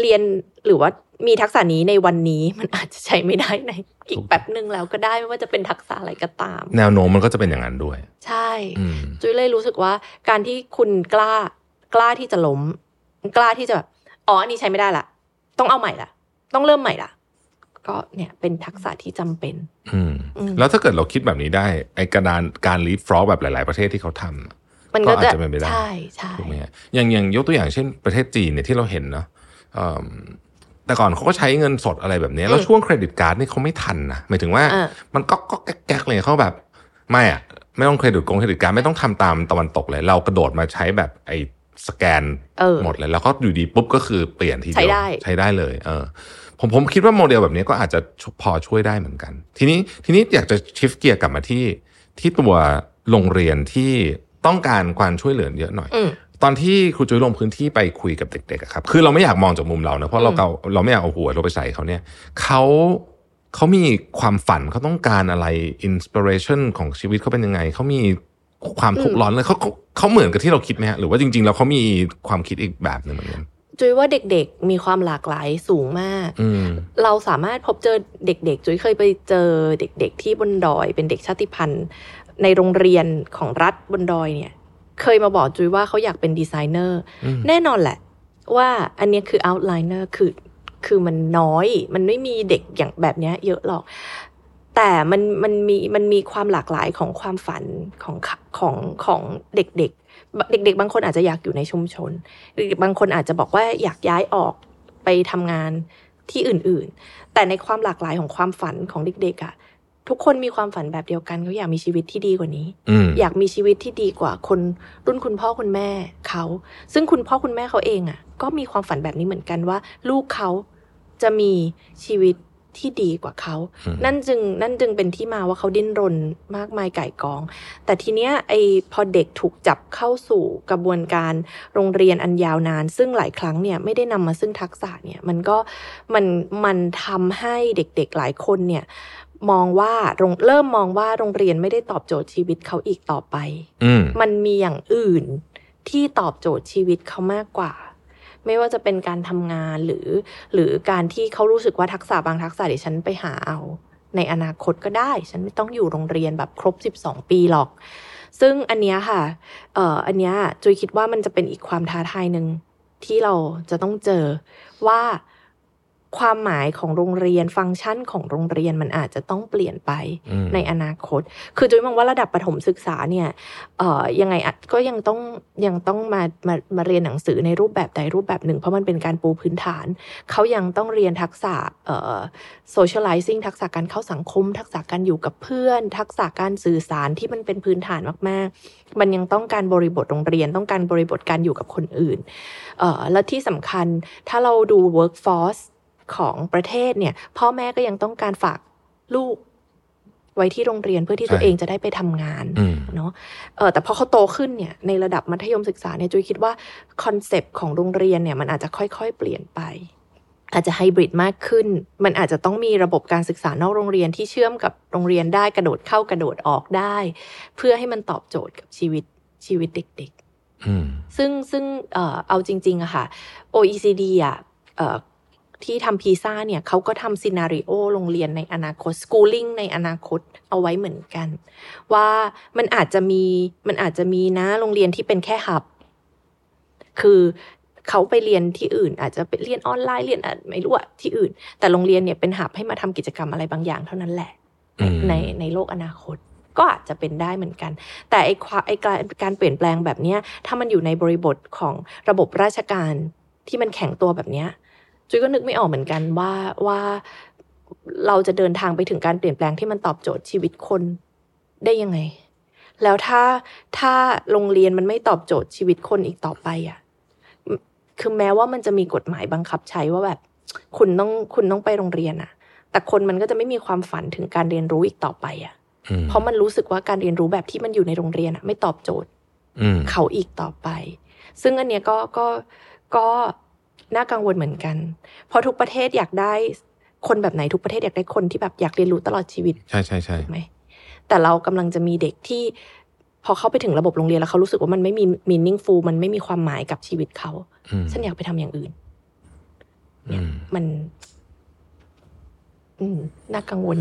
เรียนหรือว่ามีทักษะนี้ในวันนี้มันอาจจะใช้ไม่ได้ในอีกแป๊บหนึ่งแล้วก็ได้ไม่ว่าจะเป็นทักษะอะไรก็ตาม แนวโน้มมันก็จะเป็นอย่างนั้นด้วย ใช่อืมจุ้ยเลยรู้สึกว่า การที่คุณกล้ากล้าที่จะล้ม กล้าที่จะแบบอ๋ออันนี้ใช้ไม่ได้ละต้องเอาใหม่ละต้องเริ่มใหม่ละก็เนี่ยเป็นทักษะที่จำเป็นอืมอืมแล้วถ้าเกิดเราคิดแบบนี้ได้ ไอกระดานการลีฟฟรอกแบบหลาย ๆ ประเทศที่เขาทำมันก็ก็อาจจะจะเป็นไปได้ใช่ใช่ถูกไหมฮะอย่างอย่างยกตัวอย่างเช่นประเทศจีนเนี่ยที่เราเห็นเนาะเอิ่ม แต่ก่อนเขาก็ใช้เงินสดอะไรแบบนี้ แล้วช่วงเครดิตการ์ดนี่เขาไม่ทันนะหมายถึงว่าอ่ามันก็ก็แก๊กๆเลยเขาแบบ ไม่อะไม่ต้องเครดิตกง credit card ไม่ต้องทำตามตะวันตกเลย เรากระโดดมาใช้แบบไอ้สแกนเออหมดเลย แล้วก็อยู่ดีปุ๊บก็คือเปลี่ยนทีเดียวใช้ได้ใช้ได้เลย เออ ผมผมคิดว่าโมเดลแบบนี้ก็อาจจะพอช่วยได้เหมือนกัน ทีนี้ทีนี้อยากจะ shift gear กลับมาที่ที่ตัวโรงเรียนที่ต้องการความช่วยเหลือเยอะหน่อยอืม ตอนที่ครูจุ้ยลงพื้นที่ไปคุยกับเด็กๆอะครับ คือเราไม่อยากมองจากมุมเรานะเพราะเราอืมเราเราไม่อยากเอาหัวเราไปใส่เขาเนี่ยเขาเขามีความฝันเขาต้องการอะไร inspiration ของชีวิตเขาเป็นยังไงเขามีความทุกข์ร้อนเลยเขาเขาเขาเหมือนกับที่เราคิดไหมฮะหรือว่าจริง ๆ แล้วเขามีความคิดอีกแบบหนึ่งเหมือนกันจุ้ยว่าเด็กๆมีความหลากหลายสูงมากอืมเราสามารถพบเจอเด็กๆ จุ้ยเคยไปเจอเด็ก ๆ ที่บนดอย เป็นเด็กชาติพันธุ์ ในโรงเรียนของรัฐบนดอยเนี่ย เคยมาบอกจุ้ยว่าเขาอยากเป็นดีไซเนอร์อืมแน่นอนแหละ ว่าอันเนี้ยคือ outliner คือคือมันน้อย มันไม่มีเด็กอย่างแบบเนี้ยเยอะหรอก แต่มันมันมีมันมีความหลากหลายของความฝันของของของเด็กๆ เด็ก ๆ บางคนอาจจะอยากอยู่ในชุมชนเด็กๆบางคนอาจจะบอกว่าอยากย้ายออกไปทำงานที่อื่นๆ แต่ในความหลากหลายของความฝันของเด็กๆอะ ทุกคนมีความฝันแบบเดียวกันเขาอยากมีชีวิตที่ดีกว่านี้อืมอยากมีชีวิตที่ดีกว่าคนรุ่นคุณพ่อคุณแม่เขา ซึ่งคุณพ่อคุณแม่เขาเองอะ่ะ ก็มีความฝันแบบนี้เหมือนกันว่า ลูกเขาจะมีชีวิตที่ดีกว่าเขาอืมนั่นจึงนั่นจึงเป็นที่มาว่าเขาดิ้นรนมากมายไก่กอง แต่ทีเนี้ยไอพอเด็กถูกจับเข้าสู่กระบวนการโรงเรียนอันยาวนาน ซึ่งหลายครั้งเนี่ยไม่ได้นำมาซึ่งทักษะเนี่ยมันก็มันมันทำให้เด็กๆหลายคนเนี่ย มองว่าโรงเริ่มมองว่าโรงเรียนไม่ได้ตอบโจทย์ชีวิตเขาอีกต่อไปอืมมันมีอย่างอื่นที่ตอบโจทย์ชีวิตเขามากกว่า ไม่ว่าจะเป็นการทำงานหรือ หรือการที่เขารู้สึกว่าทักษะบางทักษะเดี๋ยวฉันไปหาเอา ในอนาคตก็ได้ ฉันไม่ต้องอยู่โรงเรียนแบบครบ 12 ปีหรอก ซึ่งอันเนี้ยค่ะ เอ่ออันเนี้ยจุยคิดว่ามันจะเป็นอีกความท้าทายหนึ่งที่เราจะต้องเจอว่า ความหมายของโรงเรียนฟังก์ชันของโรงเรียนมันอาจจะต้องเปลี่ยนไปอืมในอนาคต คือจุยมองว่าระดับประถมศึกษาเนี่ยเอ่อยังไงอะก็ยังต้องยังต้องมามามาเรียนหนังสือในรูปแบบใดรูปแบบหนึ่ง เพราะมันเป็นการปูพื้นฐาน เขายังต้องเรียนทักษะเอ่อ socializing ทักษะการเข้าสังคม ทักษะการอยู่กับเพื่อน ทักษะการสื่อสารที่มันเป็นพื้นฐานมาก ๆ มันยังต้องการบริบทโรงเรียนต้องการบริบทการอยู่กับคนอื่นเอ่อและที่สำคัญถ้าเราดู workforce ของประเทศเนี่ย พ่อแม่ก็ยังต้องการฝากลูกไว้ที่โรงเรียนเพื่อที่ใช่ตัวเองจะได้ไปทำงานอืมเนาะเออแต่พอเขาโตขึ้นเนี่ยในระดับมัธยมศึกษาเนี่ยจุ้ยคิดว่า concept ของโรงเรียนเนี่ยมันอาจจะค่อยๆ เปลี่ยนไป อาจจะไฮบริดมากขึ้น มันอาจจะต้องมีระบบการศึกษานอกโรงเรียนที่เชื่อมกับโรงเรียนได้กระโดดเข้ากระโดดออกได้ เพื่อให้มันตอบโจทย์กับชีวิตชีวิตเด็กๆอืมซึ่งซึ่งเอ่อเอาจริงๆอะค่ะ OECD อะเอ่อ ที่ทำพีซ่าเนี่ยเขาก็ทำซีนารีโอโรงเรียนในอนาคต schooling ในอนาคตเอาไว้เหมือนกัน ว่ามันอาจจะมีมันอาจจะมีนะโรงเรียนที่เป็นแค่หับ คือเขาไปเรียนที่อื่น อาจจะไปเรียนออนไลน์เรียนอะไม่รู้อะที่อื่น แต่โรงเรียนเนี่ยเป็นหับให้มาทำกิจกรรมอะไรบางอย่างเท่านั้นแหละอืมในในโลกอนาคตก็อาจจะเป็นได้เหมือนกัน แต่ไอ้ความไอ้การการเปลี่ยนแปลงแบบเนี้ยถ้ามันอยู่ในบริบทของระบบราชการที่มันแข็งตัวแบบเนี้ย จุ้ยก็นึกไม่ออกเหมือนกันว่าว่าเราจะเดินทางไปถึงการเปลี่ยนแปลงที่มันตอบโจทย์ชีวิตคนได้ยังไง แล้วถ้าถ้าโรงเรียนมันไม่ตอบโจทย์ชีวิตคนอีกต่อไปอะคือแม้ว่ามันจะมีกฎหมายบังคับใช้ว่าแบบ คุณต้องคุณต้องไปโรงเรียนอะแต่คนมันก็จะไม่มีความฝันถึงการเรียนรู้อีกต่อไปอะอืมเพราะมันรู้สึกว่าการเรียนรู้แบบที่มันอยู่ในโรงเรียนอะไม่ตอบโจทย์อืมเขาอีกต่อไป ซึ่งอันเนี้ยก็ก็ก็ น่ากังวลเหมือนกัน เพราะทุกประเทศอยากได้คนแบบไหนทุกประเทศอยากได้คนที่แบบอยากเรียนรู้ตลอดชีวิต ใช่ใช่ใช่ถูกไหมแต่เรากำลังจะมีเด็กที่ พอเข้าไปถึงระบบโรงเรียนแล้วเขารู้สึกว่ามันไม่มี meaningful มันไม่มีความหมายกับชีวิตเขาอืมฉันอยากไปทำอย่างอื่นอืมมันอืมน่ากังวล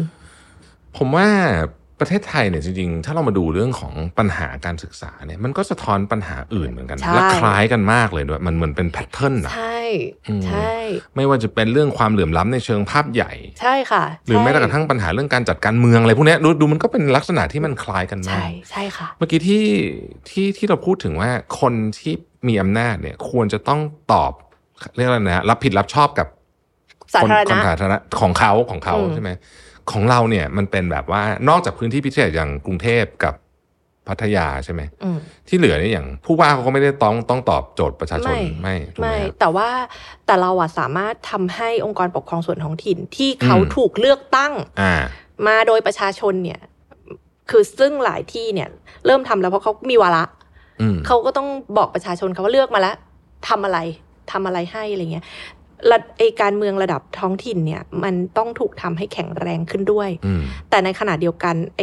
ผมว่า ประเทศไทยเนี่ยจริงๆ ถ้าเรามาดูเรื่องของปัญหาการศึกษาเนี่ยมันก็สะท้อนปัญหาอื่นเหมือนกันใช่และคล้ายกันมากเลยด้วยมันเหมือนเป็นแพทเทิร์นนะใช่อืมใช่ ไม่ว่าจะเป็นเรื่องความเหลื่อมล้ำในเชิงภาพใหญ่ ใช่ค่ะ หรือแม้แต่กระใช่ทั่งปัญหาเรื่องการจัดการเมืองอะไรพวกเนี้ยดูดูมันก็เป็นลักษณะที่มันคล้ายกันมาใช่กใช่ค่ะ เมื่อกี้ที่ที่ที่เราพูดถึงว่าคนที่มีอำนาจเนี่ยควรจะต้องตอบเรียกอะไรนะรับผิดรับชอบกับสาธารคนณะสาธารณะของเขาของเขาอืมใช่ไหม ของเราเนี่ยมันเป็นแบบว่านอกจากพื้นที่พิเศษอย่างกรุงเทพกับพัทยาใช่ไหมอืมที่เหลือเนี่ยอย่างผู้ว่าเขาก็ไม่ได้ต้องต้องตอบโจทย์ประชาชนไม่ไม่ถูกไหมไม่ครับแต่ว่าแต่เราอะสามารถทำให้องค์กรปกครองส่วนท้องถิ่นที่เขาอืมถูกเลือกตั้งอ่ามาโดยประชาชนเนี่ย คือซึ่งหลายที่เนี่ย เริ่มทำแล้วเพราะเขามีวาระอืมเขาก็ต้องบอกประชาชนเขาว่าเลือกมาแล้วทำอะไรทำอะไรให้อะไรเงี้ย ระไอการเมืองระดับท้องถิ่นเนี่ย มันต้องถูกทำให้แข็งแรงขึ้นด้วยอืมแต่ในขณะเดียวกันไอ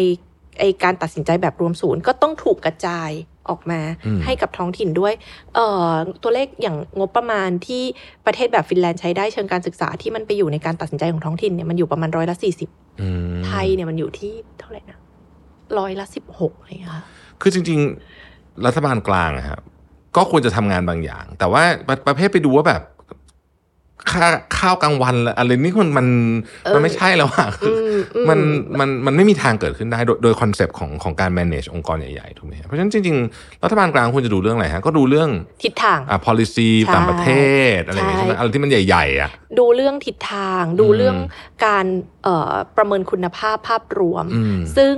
ไอการตัดสินใจแบบรวมศูนย์ ก็ต้องถูกกระจายออกมาอืมให้กับท้องถิ่นด้วย เอ่อตัวเลขอย่างงบประมาณที่ประเทศแบบฟินแลนด์ใช้ได้เชิงการศึกษาที่มันไปอยู่ในการตัดสินใจของท้องถิ่นเนี่ยมันอยู่ประมาณร้อยละสี่สิบอืมไทยเนี่ยมันอยู่ที่เท่าไหร่นะร้อยละสิบหกอะไรอย่างเงี้ยค่ะคือจริง ๆ รัฐบาลกลางอะครับก็ควรจะทำงานบางอย่าง แต่ว่าประประเภทไปดูว่าแบบ ค่าข้าวกลางวันละอะไรนี่มันมันเออมันไม่ใช่แล้วอะคือมอืมมันมันมันไม่มีทางเกิดขึ้นได้โดยโดย concept ของของการ manage องค์กรใหญ่ๆถูกไหมฮะเพราะฉะนั้นจริงๆ รัฐบาลกลางควรจะดูเรื่องอะไรฮะ ก็ดูเรื่องทิศทางอ่า policy ใช่ต่างประเทศอะไรอย่างเงี้ยใช่ใช่ไหมอะไรที่มันใหญ่ๆอะดูเรื่องทิศทาง ดูอืมเรื่องการเอ่อประเมินคุณภาพภาพรวมอืมซึ่ง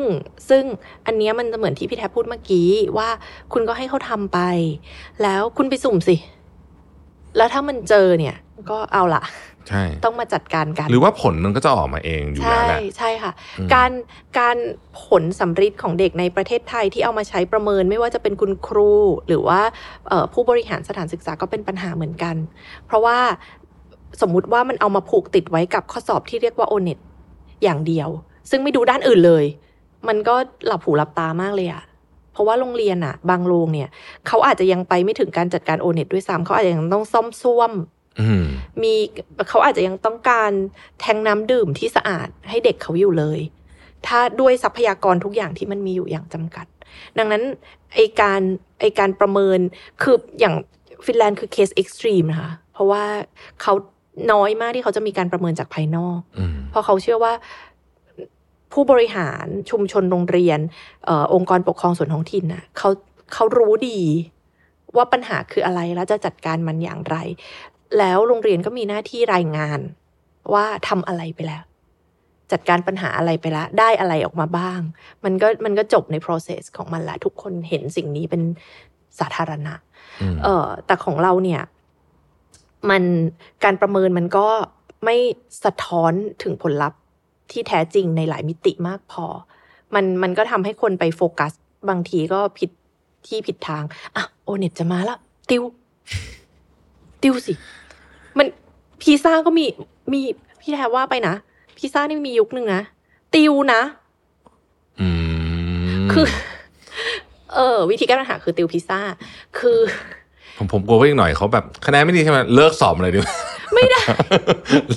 ซึ่งอันเนี้ยมันจะเหมือนที่พี่แทบพูดเมื่อกี้ว่าคุณก็ให้เขาทำไป แล้วคุณไปสุ่มสิ แล้วถ้ามันเจอเนี่ยก็เอาละใช่ต้องมาจัดการกัน หรือว่าผลมันก็จะออกมาเองอยู่ใช่แล้วแหละใช่ค่ะอืมการการผลสำฤทธิ์ของเด็กในประเทศไทยที่เอามาใช้ประเมินไม่ว่าจะเป็นคุณครู หรือว่าเอ่อผู้บริหารสถานศึกษาก็เป็นปัญหาเหมือนกัน เพราะว่าสมมุติว่ามันเอามาผูกติดไว้กับข้อสอบที่เรียกว่า o n e t อย่างเดียว ซึ่งไม่ดูด้านอื่นเลย มันก็หลับหูหลับตามากเลยอะ เพราะว่าโรงเรียนอะบางโรงเนี่ยเขาอาจจะยังไปไม่ถึงการจัดการ o n e t ด้วยซ้ำเขาอาจจะยังต้องซ่อมซ่วมอืมมีเขาอาจจะยังต้องการแทงน้ำดื่มที่สะอาดให้เด็กเขาอยู่เลย ถ้าด้วยทรัพยากรทุกอย่างที่มันมีอยู่อย่างจำกัด ดังนั้นไอการไอการประเมินคืออย่างฟินแลนด์คือ case extreme นะคะเพราะว่าเขาน้อยมากที่เขาจะมีการประเมินจากภายนอกอืมเพราะเขาเชื่อว่า ผู้บริหารชุมชนโรงเรียนเออองค์กรปกครองส่วนท้องถิ่นน่ะเขาเขารู้ดีว่าปัญหาคืออะไรแล้วจะจัดการมันอย่างไร แล้วโรงเรียนก็มีหน้าที่รายงานว่าทำอะไรไปแล้ว จัดการปัญหาอะไรไปแล้วได้อะไรออกมาบ้าง มันก็มันก็จบใน process ของมันละทุกคนเห็นสิ่งนี้เป็นสาธารณะอืมเออแต่ของเราเนี่ย มันการประเมินมันก็ไม่สะท้อนถึงผลลัพธ์ ที่แท้จริงในหลายมิติมากพอ มันมันก็ทำให้คนไปโฟกัส บางทีก็ผิดที่ผิดทาง อะ โอเน็ตจะมาแล้วติว ติวสิ มันพีซ่าก็มีมีพี่แทบว่าไปนะพีซ่านี่มียุคหนึ่งนะ ติวนะอืมคือ เออ วิธีแก้ปัญหาคือติวพิซซ่า คือ ผมผมกลัวว่าอีกหน่อยเขาแบบ คะแนนไม่ดีใช่ไหมเลิกสอบเลยดีกว่า ไม่ได้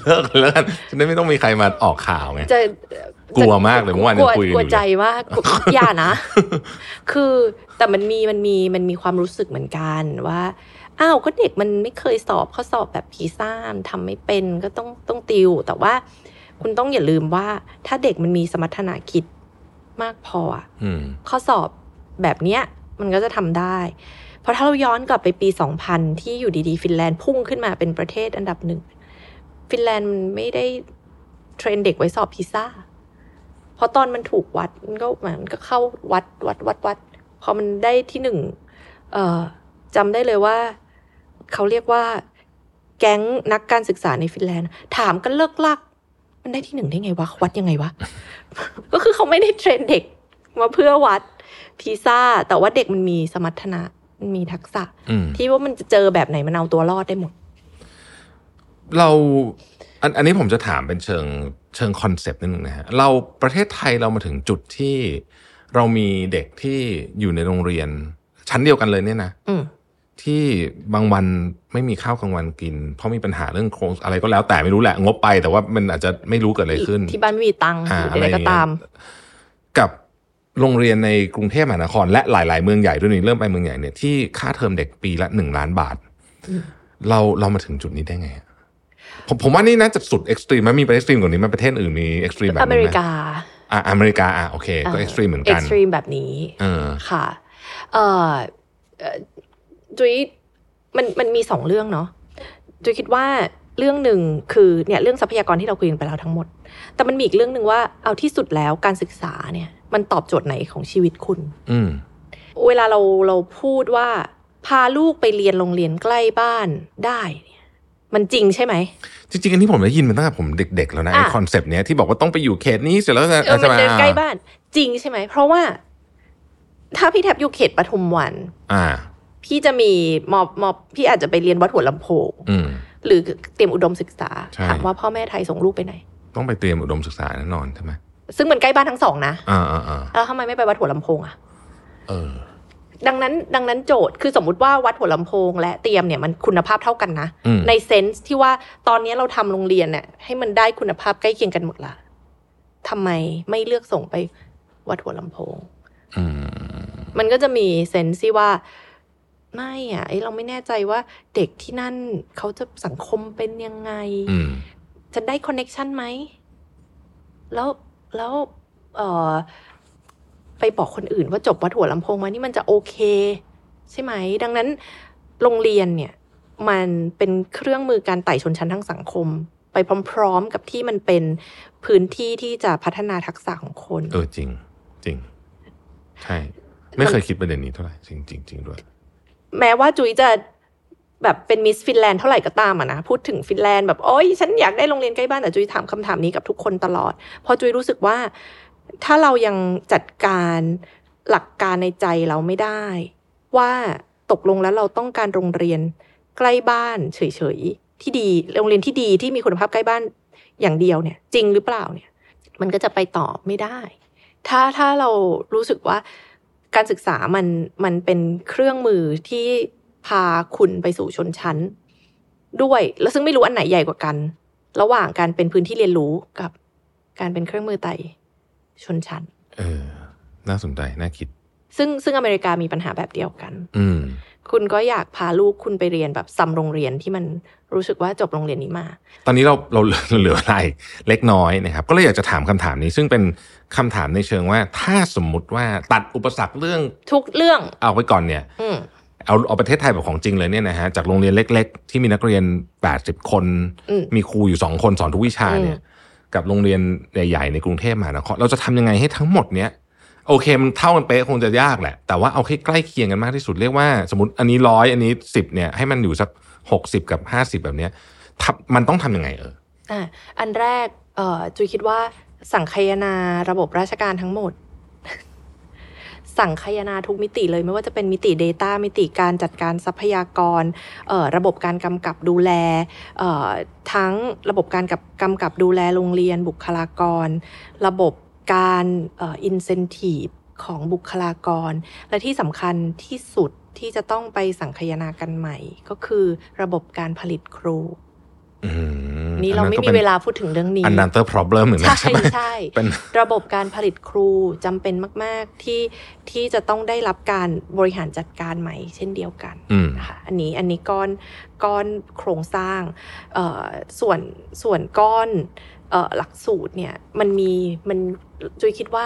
เลิกเลิกกันจะได้ไม่ต้องมีใครมาออกข่าวไงจะกลัวมากเลยเมื่อวานยังคุยกันอยู่กลัวใจมากกลัวอย่านะ คือแต่มันมีมันมีมันมีความรู้สึกเหมือนกันว่าอ้าวก็เด็กมันไม่เคยสอบข้อสอบแบบพีซ่า มันทำไม่เป็นก็ต้องต้องติว แต่ว่าคุณต้องอย่าลืมว่า ถ้าเด็กมันมีสมรรถนะคิดมากพออะอืมข้อสอบแบบเนี้ย มันก็จะทำได้เพ ราะถ้าเราย้อนกลับไปปี 2000 ที่อยู่ดีๆ ฟินแลนด์พุ่งขึ้นมาเป็นประเทศอันดับหนึ่ง ฟินแลนด์มันไม่ได้ train เด็กไว้สอบพิซซ่า เพราะตอนมันถูกวัด มันก็มันก็เข้าวัดวัดวัดวัด พอมันได้ที่หนึ่งจำได้เลยว่า เขาเรียกว่าแก๊งนักการศึกษาในฟินแลนด์ ถามกันเลิกลัก มันได้ที่หนึ่งได้ไงวะ วัดยังไงวะ ก็คือเขาไม่ได้ train เด็กมาเพื่อวัดพิซซ่า แต่ว่าเด็กมันมีสมรรถนะ มันมีทักษะอืมที่ว่ามันจะเจอแบบไหนมันเอาตัวรอดได้หมด เราอันอันนี้ผมจะถามเป็นเชิงเชิง concept นิดนึงนะฮะเราประเทศไทยเรามาถึงจุดที่เรามีเด็กที่อยู่ในโรงเรียน ชั้นเดียวกันเลยเนี่ยนะอืมที่บางวันไม่มีข้าวกลางวันกิน เพราะมีปัญหาเรื่องโครงอะไรก็แล้วแต่ไม่รู้แหละงบไป แต่ว่ามันอาจจะไม่รู้เกิดอะไรขึ้น ที่บ้านไม่มีตังค์หอ่ารืออะไรก็ตาม กับ โรงเรียนในกรุงเทพมหานคร และหลาย ๆ เมืองใหญ่ด้วยนี่เริ่มไปเมืองใหญ่เนี่ยที่ค่าเทอมเด็กปีละหนึ่งล้านบาท เราเรามาถึงจุดนี้ได้ไงอะผมผมว่านี่น่าจะสุดเอ็กซ์ตรีมมันมีประเทศเอ็กซ์ตรีมกว่านี้ไหมันประเทศอื่นมีเอ็กซ์ตรีมแบบอนี้เมไหมริกาอะอเมริกาอะโอเคก็เอ็กซ์ตรีมเหมือนเอ็กักนซ์ตรีมแบบนี้เออค่ะเอ่อเอ่อจุ้ยมันมันมีสองเรื่องเนาะจุ้ยคิดว่าเรื่องหนึ่งคือเนี่ยเรื่องทรัพยากรที่เราคุยกันไปแล้วทั้งหมด แต่มันมีอีกเรื่องหนึ่งว่าเอาที่สุดแล้วการศึกษาเนี่ย มันตอบโจทย์ไหนของชีวิตคุณ อืมเวลาเราเราพูดว่า พาลูกไปเรียนโรงเรียนใกล้บ้านได้เนี่ยมันจริงใช่ไหม จริงๆ อันนี้ผมได้ยินมาตั้งแต่ผมเด็ก ๆ แล้วนะไออะคอนเซปต์เนี้ยที่บอกว่าต้องไปอยู่เขตนี้เสร็จแล้วจะเออมันจะมาเดินใกล้บ้าน จริงใช่ไหม เพราะว่า ถ้าพี่แทบอยู่เขตปทุมวัน อ่า พี่จะมีมอบมอบพี่อาจจะไปเรียนวัดหัวลำโพงอืมหรือเตรียมอุดมศึกษาใช่ถามว่าพ่อแม่ไทยส่งลูกไปไหน ต้องไปเตรียมอุดมศึกษาแน่นอนใช่ไหม ซึ่งมันใกล้บ้านทั้งสองนะอ่าอ่าอ่าแล้วทำไมไม่ไปวัดหัวลำโพงอะเออดังนั้นดังนั้นโจทย์คือสมมุติว่าวัดหัวลำโพง และเตรียมเนี่ยมันคุณภาพเท่ากันนะอืมในเซนส์ที่ว่าตอนนี้เราทำโรงเรียนเนี่ยให้มันได้คุณภาพใกล้เคียงกันหมดละทำไมไม่เลือกส่งไปวัดหัวลำโพงอืมมันก็จะมีเซนส์ที่ว่าไม่อะไอเราไม่แน่ใจว่าเด็กที่นั่นเขาจะสังคมเป็นยังไงอืมจะได้คอนเน็ชันไหมแล้ว แล้วเออไปบอกคนอื่นว่าจบวัดหัวลำโพงมานี่มันจะโอเค ใช่ไหม ดังนั้นโรงเรียนเนี่ย มันเป็นเครื่องมือการไต่ชนชั้นทางสังคม ไปพร้อม ๆ กับที่มันเป็นพื้นที่ที่จะพัฒนาทักษะของคน เออจริง จริง ใช่ ไม่เคยคิดประเด็นนี้เท่าไหร่จริงจริงจริงด้วย แม้ว่าจุ๋ยจะ แบบเป็นมิสฟินแลนด์เท่าไหร่ก็ตามอะนะพูดถึงฟินแลนด์แบบโอ้ยฉันอยากได้โรงเรียนใกล้บ้านแต่จุ๋ยถามคำถามนี้กับทุกคนตลอดเพราะจุ๋ยรู้สึกว่าถ้าเรายังจัดการหลักการในใจเราไม่ได้ ว่าตกลงแล้วเราต้องการโรงเรียนใกล้บ้านเฉยๆที่ดีโรงเรียนที่ดีที่มีคุณภาพใกล้บ้านอย่างเดียวเนี่ย จริงหรือเปล่าเนี่ย มันก็จะไปต่อไม่ได้ ถ้าถ้าเรารู้สึกว่าการศึกษามันมันเป็นเครื่องมือที่ พาคุณไปสู่ชนชั้น ด้วย แล้วซึ่งไม่รู้อันไหนใหญ่กว่ากัน ระหว่างการเป็นพื้นที่เรียนรู้กับ การเป็นเครื่องมือไต่ชนชั้น เออ น่าสนใจ น่าคิด ซึ่งซึ่งอเมริกามีปัญหาแบบเดียวกัน อืมคุณก็อยากพาลูกคุณไปเรียนแบบซัมโรงเรียนที่มันรู้สึกว่าจบโรงเรียนนี้มา ตอนนี้เราเราเหลือเหลืออะไรเล็กน้อยนะครับ ก็เลยอยากจะถามคำถามนี้ ซึ่งเป็นคำถามในเชิงว่า ถ้าสมมุติว่าตัดอุปสรรคเรื่องทุกเรื่องเอาไว้ก่อนเนี่ยอืม เอาเอาประเทศไทยแบบของจริงเลยเนี่ยนะฮะจากโรงเรียนเล็ก ๆ ที่มีนักเรียน 80 คนอืมมีครูอยู่ 2 คนสอนทุกวิชาเนี่ย กับโรงเรียนใหญ่ๆในกรุงเทพมหานครเราจะทำยังไงให้ทั้งหมดเนี้ยโอเคมันเท่ากันเป๊ะคงจะยากแหละ แต่ว่าเอาแค่ใกล้เคียงกันมากที่สุดเรียกว่า สมมติอันนี้ร้อยอันนี้สิบเนี่ยให้มันอยู่สักหกสิบกับห้าสิบแบบเนี้ยทับมันต้องทำยังไงเอออะอันแรกเอ่อจุยคิดว่าสังคายนาระบบราชการทั้งหมด สั่งคายนาทุกมิติเลยไม่ว่าจะเป็นมิติ Data มิติการจัดการทรัพยากร ระบบการกำกับดูแล ทั้งระบบการกับกำกับดูแลโรงเรียนบุคลากร ระบบการอ่อ incentive ของบุคลากร และที่สำคัญที่สุดที่จะต้องไปสังคายนากันใหม่ ก็คือระบบการผลิตครู นี่เราไม่มีเวลาพูดถึงเรื่องนี้อันนั้นเตอร์ problem เหมือนกันใช่ใช่ไหมใช่เป็นระบบการผลิตครูจำเป็นมาก ๆ ที่ที่จะต้องได้รับการบริหารจัดการใหม่ เช่นเดียวกันอืมนะคะอันนี้อันนี้ก้อนก้อนโครงสร้างเอ่อส่วนส่วนก้อนเอ่อหลักสูตรเนี่ยมันมีมันจุยคิดว่า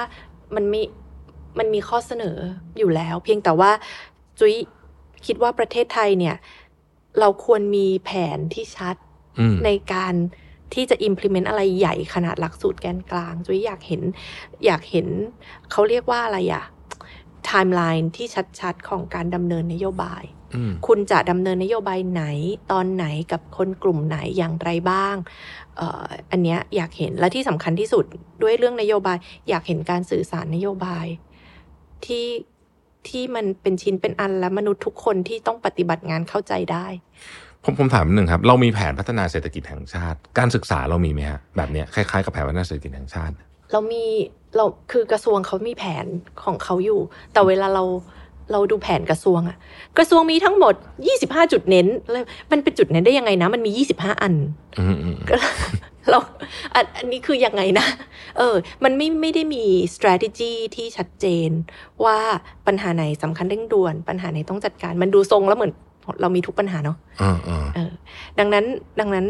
มันมีมันมีข้อเสนออยู่แล้ว เพียงแต่ว่าจุยคิดว่าประเทศไทยเนี่ย เราควรมีแผนที่ชัดอืม ในการที่จะ implement อะไรใหญ่ขนาดหลักสูตรแกนกลางจุ้ยอยากเห็น อยากเห็นเขาเรียกว่าอะไรอะ timeline ที่ชัดๆ ของการดำเนินนโยบายอืมคุณจะดำเนินนโยบายไหนตอนไหนกับคนกลุ่มไหนอย่างไรบ้างเอ่ออันเนี้ยอยากเห็นและที่สำคัญที่สุดด้วยเรื่องนโยบาย อยากเห็นการสื่อสารนโยบาย ที่ที่มันเป็นชิ้นเป็นอันและมนุษย์ทุกคนที่ต้องปฏิบัติงานเข้าใจได้ ผมผมถามนิดนึงครับ เรามีแผนพัฒนาเศรษฐกิจแห่งชาติ การศึกษาเรามีไหมฮะแบบเนี้ยคล้ายๆกับแผนพัฒนาเศรษฐกิจแห่งชาติ เรามีเราคือกระทรวงเขามีแผนของเขาอยู่ แต่เวลาเราเราดูแผนกระทรวงอะกระทรวงมีทั้งหมด 25 จุดเน้นแล้วมันเป็นจุดเน้นได้ยังไงนะ มันมี 25 อันอืมอืมก็เราอันอันนี้คือยังไงนะ เออ มันไม่ไม่ได้มี strategy ที่ชัดเจน ว่าปัญหาไหนสำคัญเร่งด่วน ปัญหาไหนต้องจัดการ มันดูทรงแล้วเหมือน เรามีทุกปัญหาเนาะอ่าอ่าเออดังนั้นดังนั้น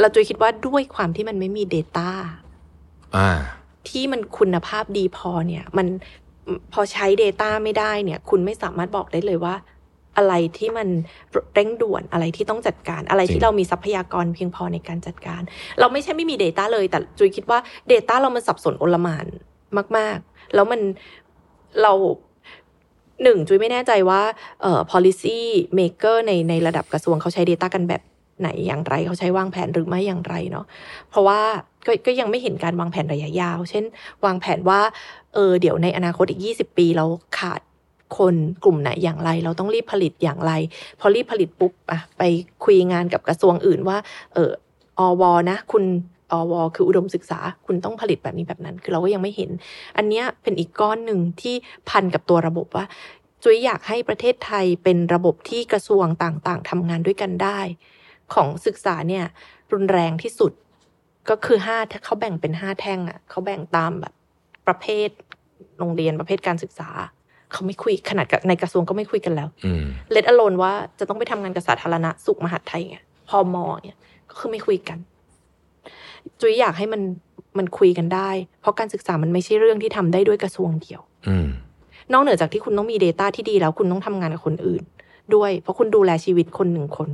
เราจุยคิดว่าด้วยความที่มันไม่มี Data อ่าที่มันคุณภาพดีพอเนี่ย มันพอใช้ Data ไม่ได้เนี่ย คุณไม่สามารถบอกได้เลยว่า อะไรที่มันเร่งด่วนอะไรที่ต้องจัดการ อะไรจริที่งเรามีทรัพยากรเพียงพอในการจัดการ เราไม่ใช่ไม่มี Data เลย แต่จุยคิดว่า Data เรามันสับสนโอลหมานมาก ๆ แล้วมันเรา หนึ่งจุ้ยไม่แน่ใจว่าเอ่อ policy maker ในในระดับกระทรวงเขาใช้ Data กันแบบไหนอย่างไรเขาใช้วางแผนหรือไม่อย่างไรเนาะเพราะว่าก็ก็ยังไม่เห็นการวางแผนระยะยาว เช่น วางแผนว่าเออเดี๋ยวในอนาคตอีก 20 ปีเราขาดคนกลุ่มไหนอย่างไร เราต้องรีบผลิตอย่างไร พอรีบผลิตปุ๊บอะไปคุยงานกับกระทรวงอื่นว่า เอออวนะ คุณ อวคืออุดมศึกษาคุณต้องผลิตแบบนี้แบบนั้น คือเราก็ยังไม่เห็น อันเนี้ยเป็นอีกก้อนหนึ่งที่พันกับตัวระบบว่าจุยอยากให้ประเทศไทยเป็นระบบที่กระทรวงต่างๆทำงานด้วยกันได้ ของศึกษาเนี่ยรุนแรงที่สุดก็คือห้าถ้าเขาแบ่งเป็นห้าแท่งอะเขาแบ่งตามแบบประเภทโรงเรียนประเภทการศึกษา เขาไม่คุยขนาดกับในกระทรวงก็ไม่คุยกันแล้วอืมเลดอโลนว่าจะต้องไปทำงานกับสาธารณสุขมหาดไทยไงพอมอเนี่ยก็คือไม่คุยกัน จุยอยากให้มันมันคุยกันได้ เพราะการศึกษามันไม่ใช่เรื่องที่ทำได้ด้วยกระทรวงเดียวอืมนอกเหนือจากที่คุณต้องมี Data ที่ดีแล้วคุณต้องทำงานกับคนอื่น ด้วย เพราะคุณดูแลชีวิตคนหนึ่งคน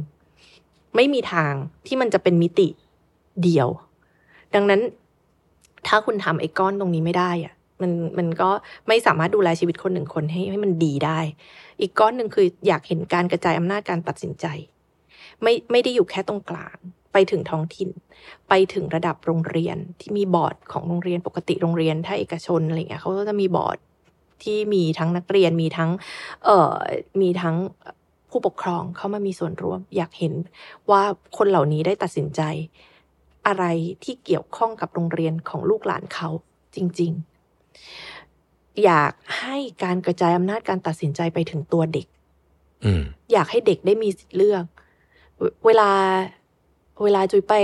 ไม่มีทางที่มันจะเป็นมิติเดียว ดังนั้น ถ้าคุณทำไอ้ก้อนตรงนี้ไม่ได้อะมันมันก็ไม่สามารถดูแลชีวิตคนหนึ่งคนให้ให้มันดีได้ อีกก้อนหนึ่งคืออยากเห็นการกระจายอำนาจการตัดสินใจ ไม่ไม่ได้อยู่แค่ตรงกลาง ไปถึงท้องถิ่น ไปถึงระดับโรงเรียนที่มีบอร์ดของโรงเรียนปกติโรงเรียนถ้าเอกชนอะไรเงี้ยเขาก็จะมีบอร์ดที่มีทั้งนักเรียนมีทั้งเอ่อมีทั้งผู้ปกครองเข้ามามีส่วนร่วม อยากเห็นว่าคนเหล่านี้ได้ตัดสินใจ อะไรที่เกี่ยวข้องกับโรงเรียนของลูกหลานเขาจริง ๆ อยากให้การกระจายอำนาจการตัดสินใจไปถึงตัวเด็กอืมอยากให้เด็กได้มีสิทธิ์เลือก เวเวลา เวลาจุยไป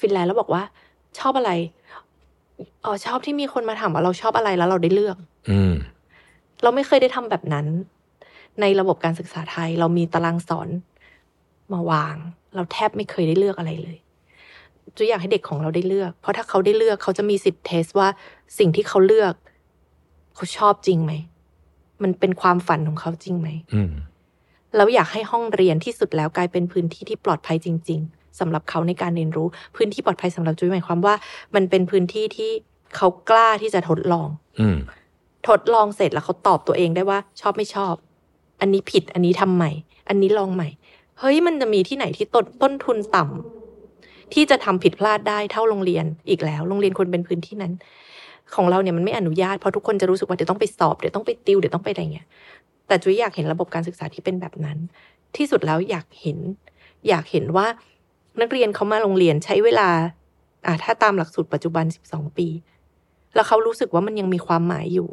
ฟินแลนด์แล้วบอกว่า ชอบอะไรอ๋อชอบที่มีคนมาถามว่าเราชอบอะไรแล้วเราได้เลือก อืม เราไม่เคยได้ทำแบบนั้น ในระบบการศึกษาไทย เรามีตารางสอนมาวาง เราแทบไม่เคยได้เลือกอะไรเลยจุยอยากให้เด็กของเราได้เลือก เพราะถ้าเขาได้เลือกเขาจะมีสิทธิ์เทสว่าสิ่งที่เขาเลือก เขาชอบจริงไหม มันเป็นความฝันของเขาจริงไหมอืมแล้วอยากให้ห้องเรียนที่สุดแล้วกลายเป็นพื้นที่ที่ปลอดภัยจริง ๆ สำหรับเขาในการเรียนรู้ พื้นที่ปลอดภัยสำหรับจุ้ยหมายความว่า มันเป็นพื้นที่ที่เขากล้าที่จะทดลอง อืมทดลองเสร็จแล้วเขาตอบตัวเองได้ว่า ชอบไม่ชอบ อันนี้ผิดอันนี้ทำใหม่ อันนี้ลองใหม่ เฮ้ยมันจะมีที่ไหนที่ต้นต้นทุนต่ำที่จะทำผิดพลาดได้เท่าโรงเรียนอีกแล้ว โรงเรียนควรเป็นพื้นที่นั้น ของเราเนี่ยมันไม่อนุญาตเพราะทุกคนจะรู้สึกว่าเดี๋ยวต้องไปสอบเดี๋ยวต้องไปติวเดี๋ยวต้องไปอะไรเงี้ยแต่จุ้ยอยากเห็นระบบการศึกษาที่เป็นแบบนั้น ที่สุดแล้วอยากเห็น อยากเห็นว่า นักเรียนเขามาโรงเรียนใช้เวลา อ่าถ้าตามหลักสูตรปัจจุบัน 12 ปี แล้วเขารู้สึกว่ามันยังมีความหมายอยู่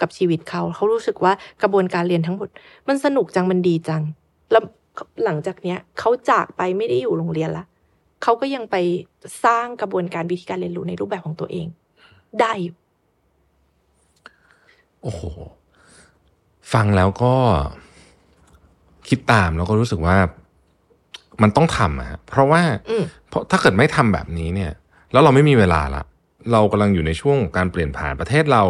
กับชีวิตเขา เขารู้สึกว่ากระบวนการเรียนทั้งหมด มันสนุกจังมันดีจัง แล้วหลังจากเนี้ยเขาจากไปไม่ได้อยู่โรงเรียนละเขาก็ยังไปสร้างกระบวนการวิธีการเรียนรู้ในรูปแบบของตัวเอง ได้อยู่โอ้โห ฟังแล้วก็คิดตามแล้วก็รู้สึกว่า มันต้องทำอะฮะเพราะว่าอืมเพราะถ้าเกิดไม่ทำแบบนี้เนี่ย แล้วเราไม่มีเวลาละเรากำลังอยู่ในช่วงของการเปลี่ยนผ่านประเทศเรา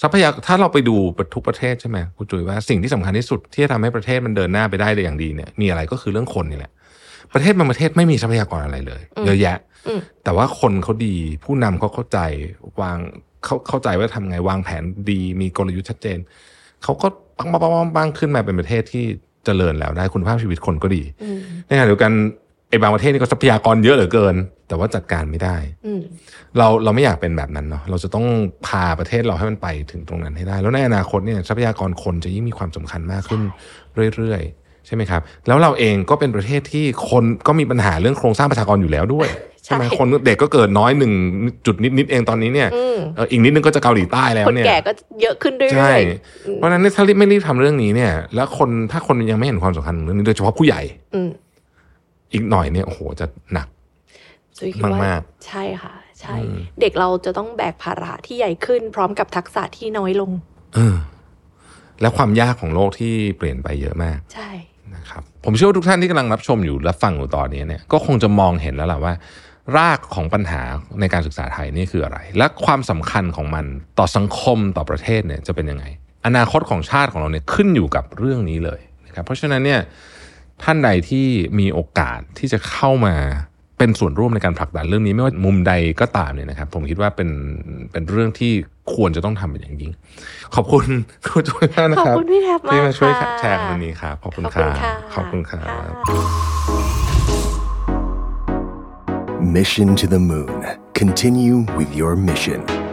ทรัพยากถ้าเราไปดูทุกประเทศใช่ไหมคุณจุ๋ยว่าสิ่งที่สำคัญที่สุดที่จะทำให้ประเทศมันเดินหน้าไปได้ได้อย่างดีเนี่ยมีอะไรก็คือเรื่องคนนี่แหละ ประเทศบางประเทศไม่มีทรัพยากรอะไรเลยอืมเยอะแยะอืมแต่ว่าคนเขาดี ผู้นำเขาเข้าใจวางเขาเข้าใจว่าทำไงวางแผนดีมีกลยุทธ์ชัดเจนเขาก็ปังปังปังปังปังขึ้นมาเป็นประเทศที่ เจริญแล้วได้คุณภาพชีวิตคนก็ดีอืมในขณะเดียวกันไอ้บางประเทศนี่ก็ทรัพยากรเยอะเหลือเกิน แต่ว่าจัดการไม่ได้อืมเราเราไม่อยากเป็นแบบนั้นเนาะเราจะต้องพาประเทศเราให้มันไปถึงตรงนั้นให้ได้ แล้วในอนาคตเนี่ยทรัพยากรคนจะยิ่งมีความสำคัญมากขึ้นเรื่อยๆ ใช่ไหมครับ แล้วเราเองก็เป็นประเทศที่คนก็มีปัญหาเรื่องโครงสร้างประชากรอยู่แล้วด้วยใช่ไหมใช่คนเด็กก็เกิดน้อยหนึ่งจุดนิดๆเองตอนนี้เนี่ยอืมเอออีกนิดนึงก็จะเกาหลีใต้แล้วคนเนี่ยแก่ก็เยอะขึ้นเรื่อยๆใช่อืมเพราะฉะนั้นเนี่ยถ้ารีบไม่รีบทำเรื่องนี้เนี่ย แล้วคนถ้าคนยังไม่เห็นความสำคัญของเรื่องนี้โดยเฉพาะผู้ใหญ่อืมอีกหน่อยเนี่ยโอ้โหจะหนักจุ้ยคิดว่ามากใช่ค่ะ ใช่อืมเด็กเราจะต้องแบกภาระที่ใหญ่ขึ้น พร้อมกับทักษะที่น้อยลง เออ และความยากของโลกที่เปลี่ยนไปเยอะมาก ใช่ นะครับผมเชื่อว่าทุกท่านที่กำลังรับชมอยู่และฟังอยู่ตอนนี้เนี่ยก็คงจะมองเห็นแล้วล่ะว่า รากของปัญหาในการศึกษาไทยนี่คืออะไร และความสำคัญของมันต่อสังคมต่อประเทศเนี่ยจะเป็นยังไง อนาคตของชาติของเราเนี่ยขึ้นอยู่กับเรื่องนี้เลยนะครับเพราะฉะนั้นเนี่ยท่านใดที่มีโอกาสที่จะเข้ามา เป็นส่วนร่วมในการผลักดันเรื่องนี้ไม่ว่ามุมใดก็ตามเนี่ยนะครับ ผมคิดว่าเป็นเป็นเรื่องที่ควรจะต้องทำเป็นอย่างยิ่ง ขอบคุณคุณจุ้ยมากนะขอบครับคุณพี่แทบมากที่มาช่วยค่ะแชร์วันนี้ครับขอบคุณขอบคคุณรับค่ะขอบคุณครับ Mission to the Moon. Continue with your mission.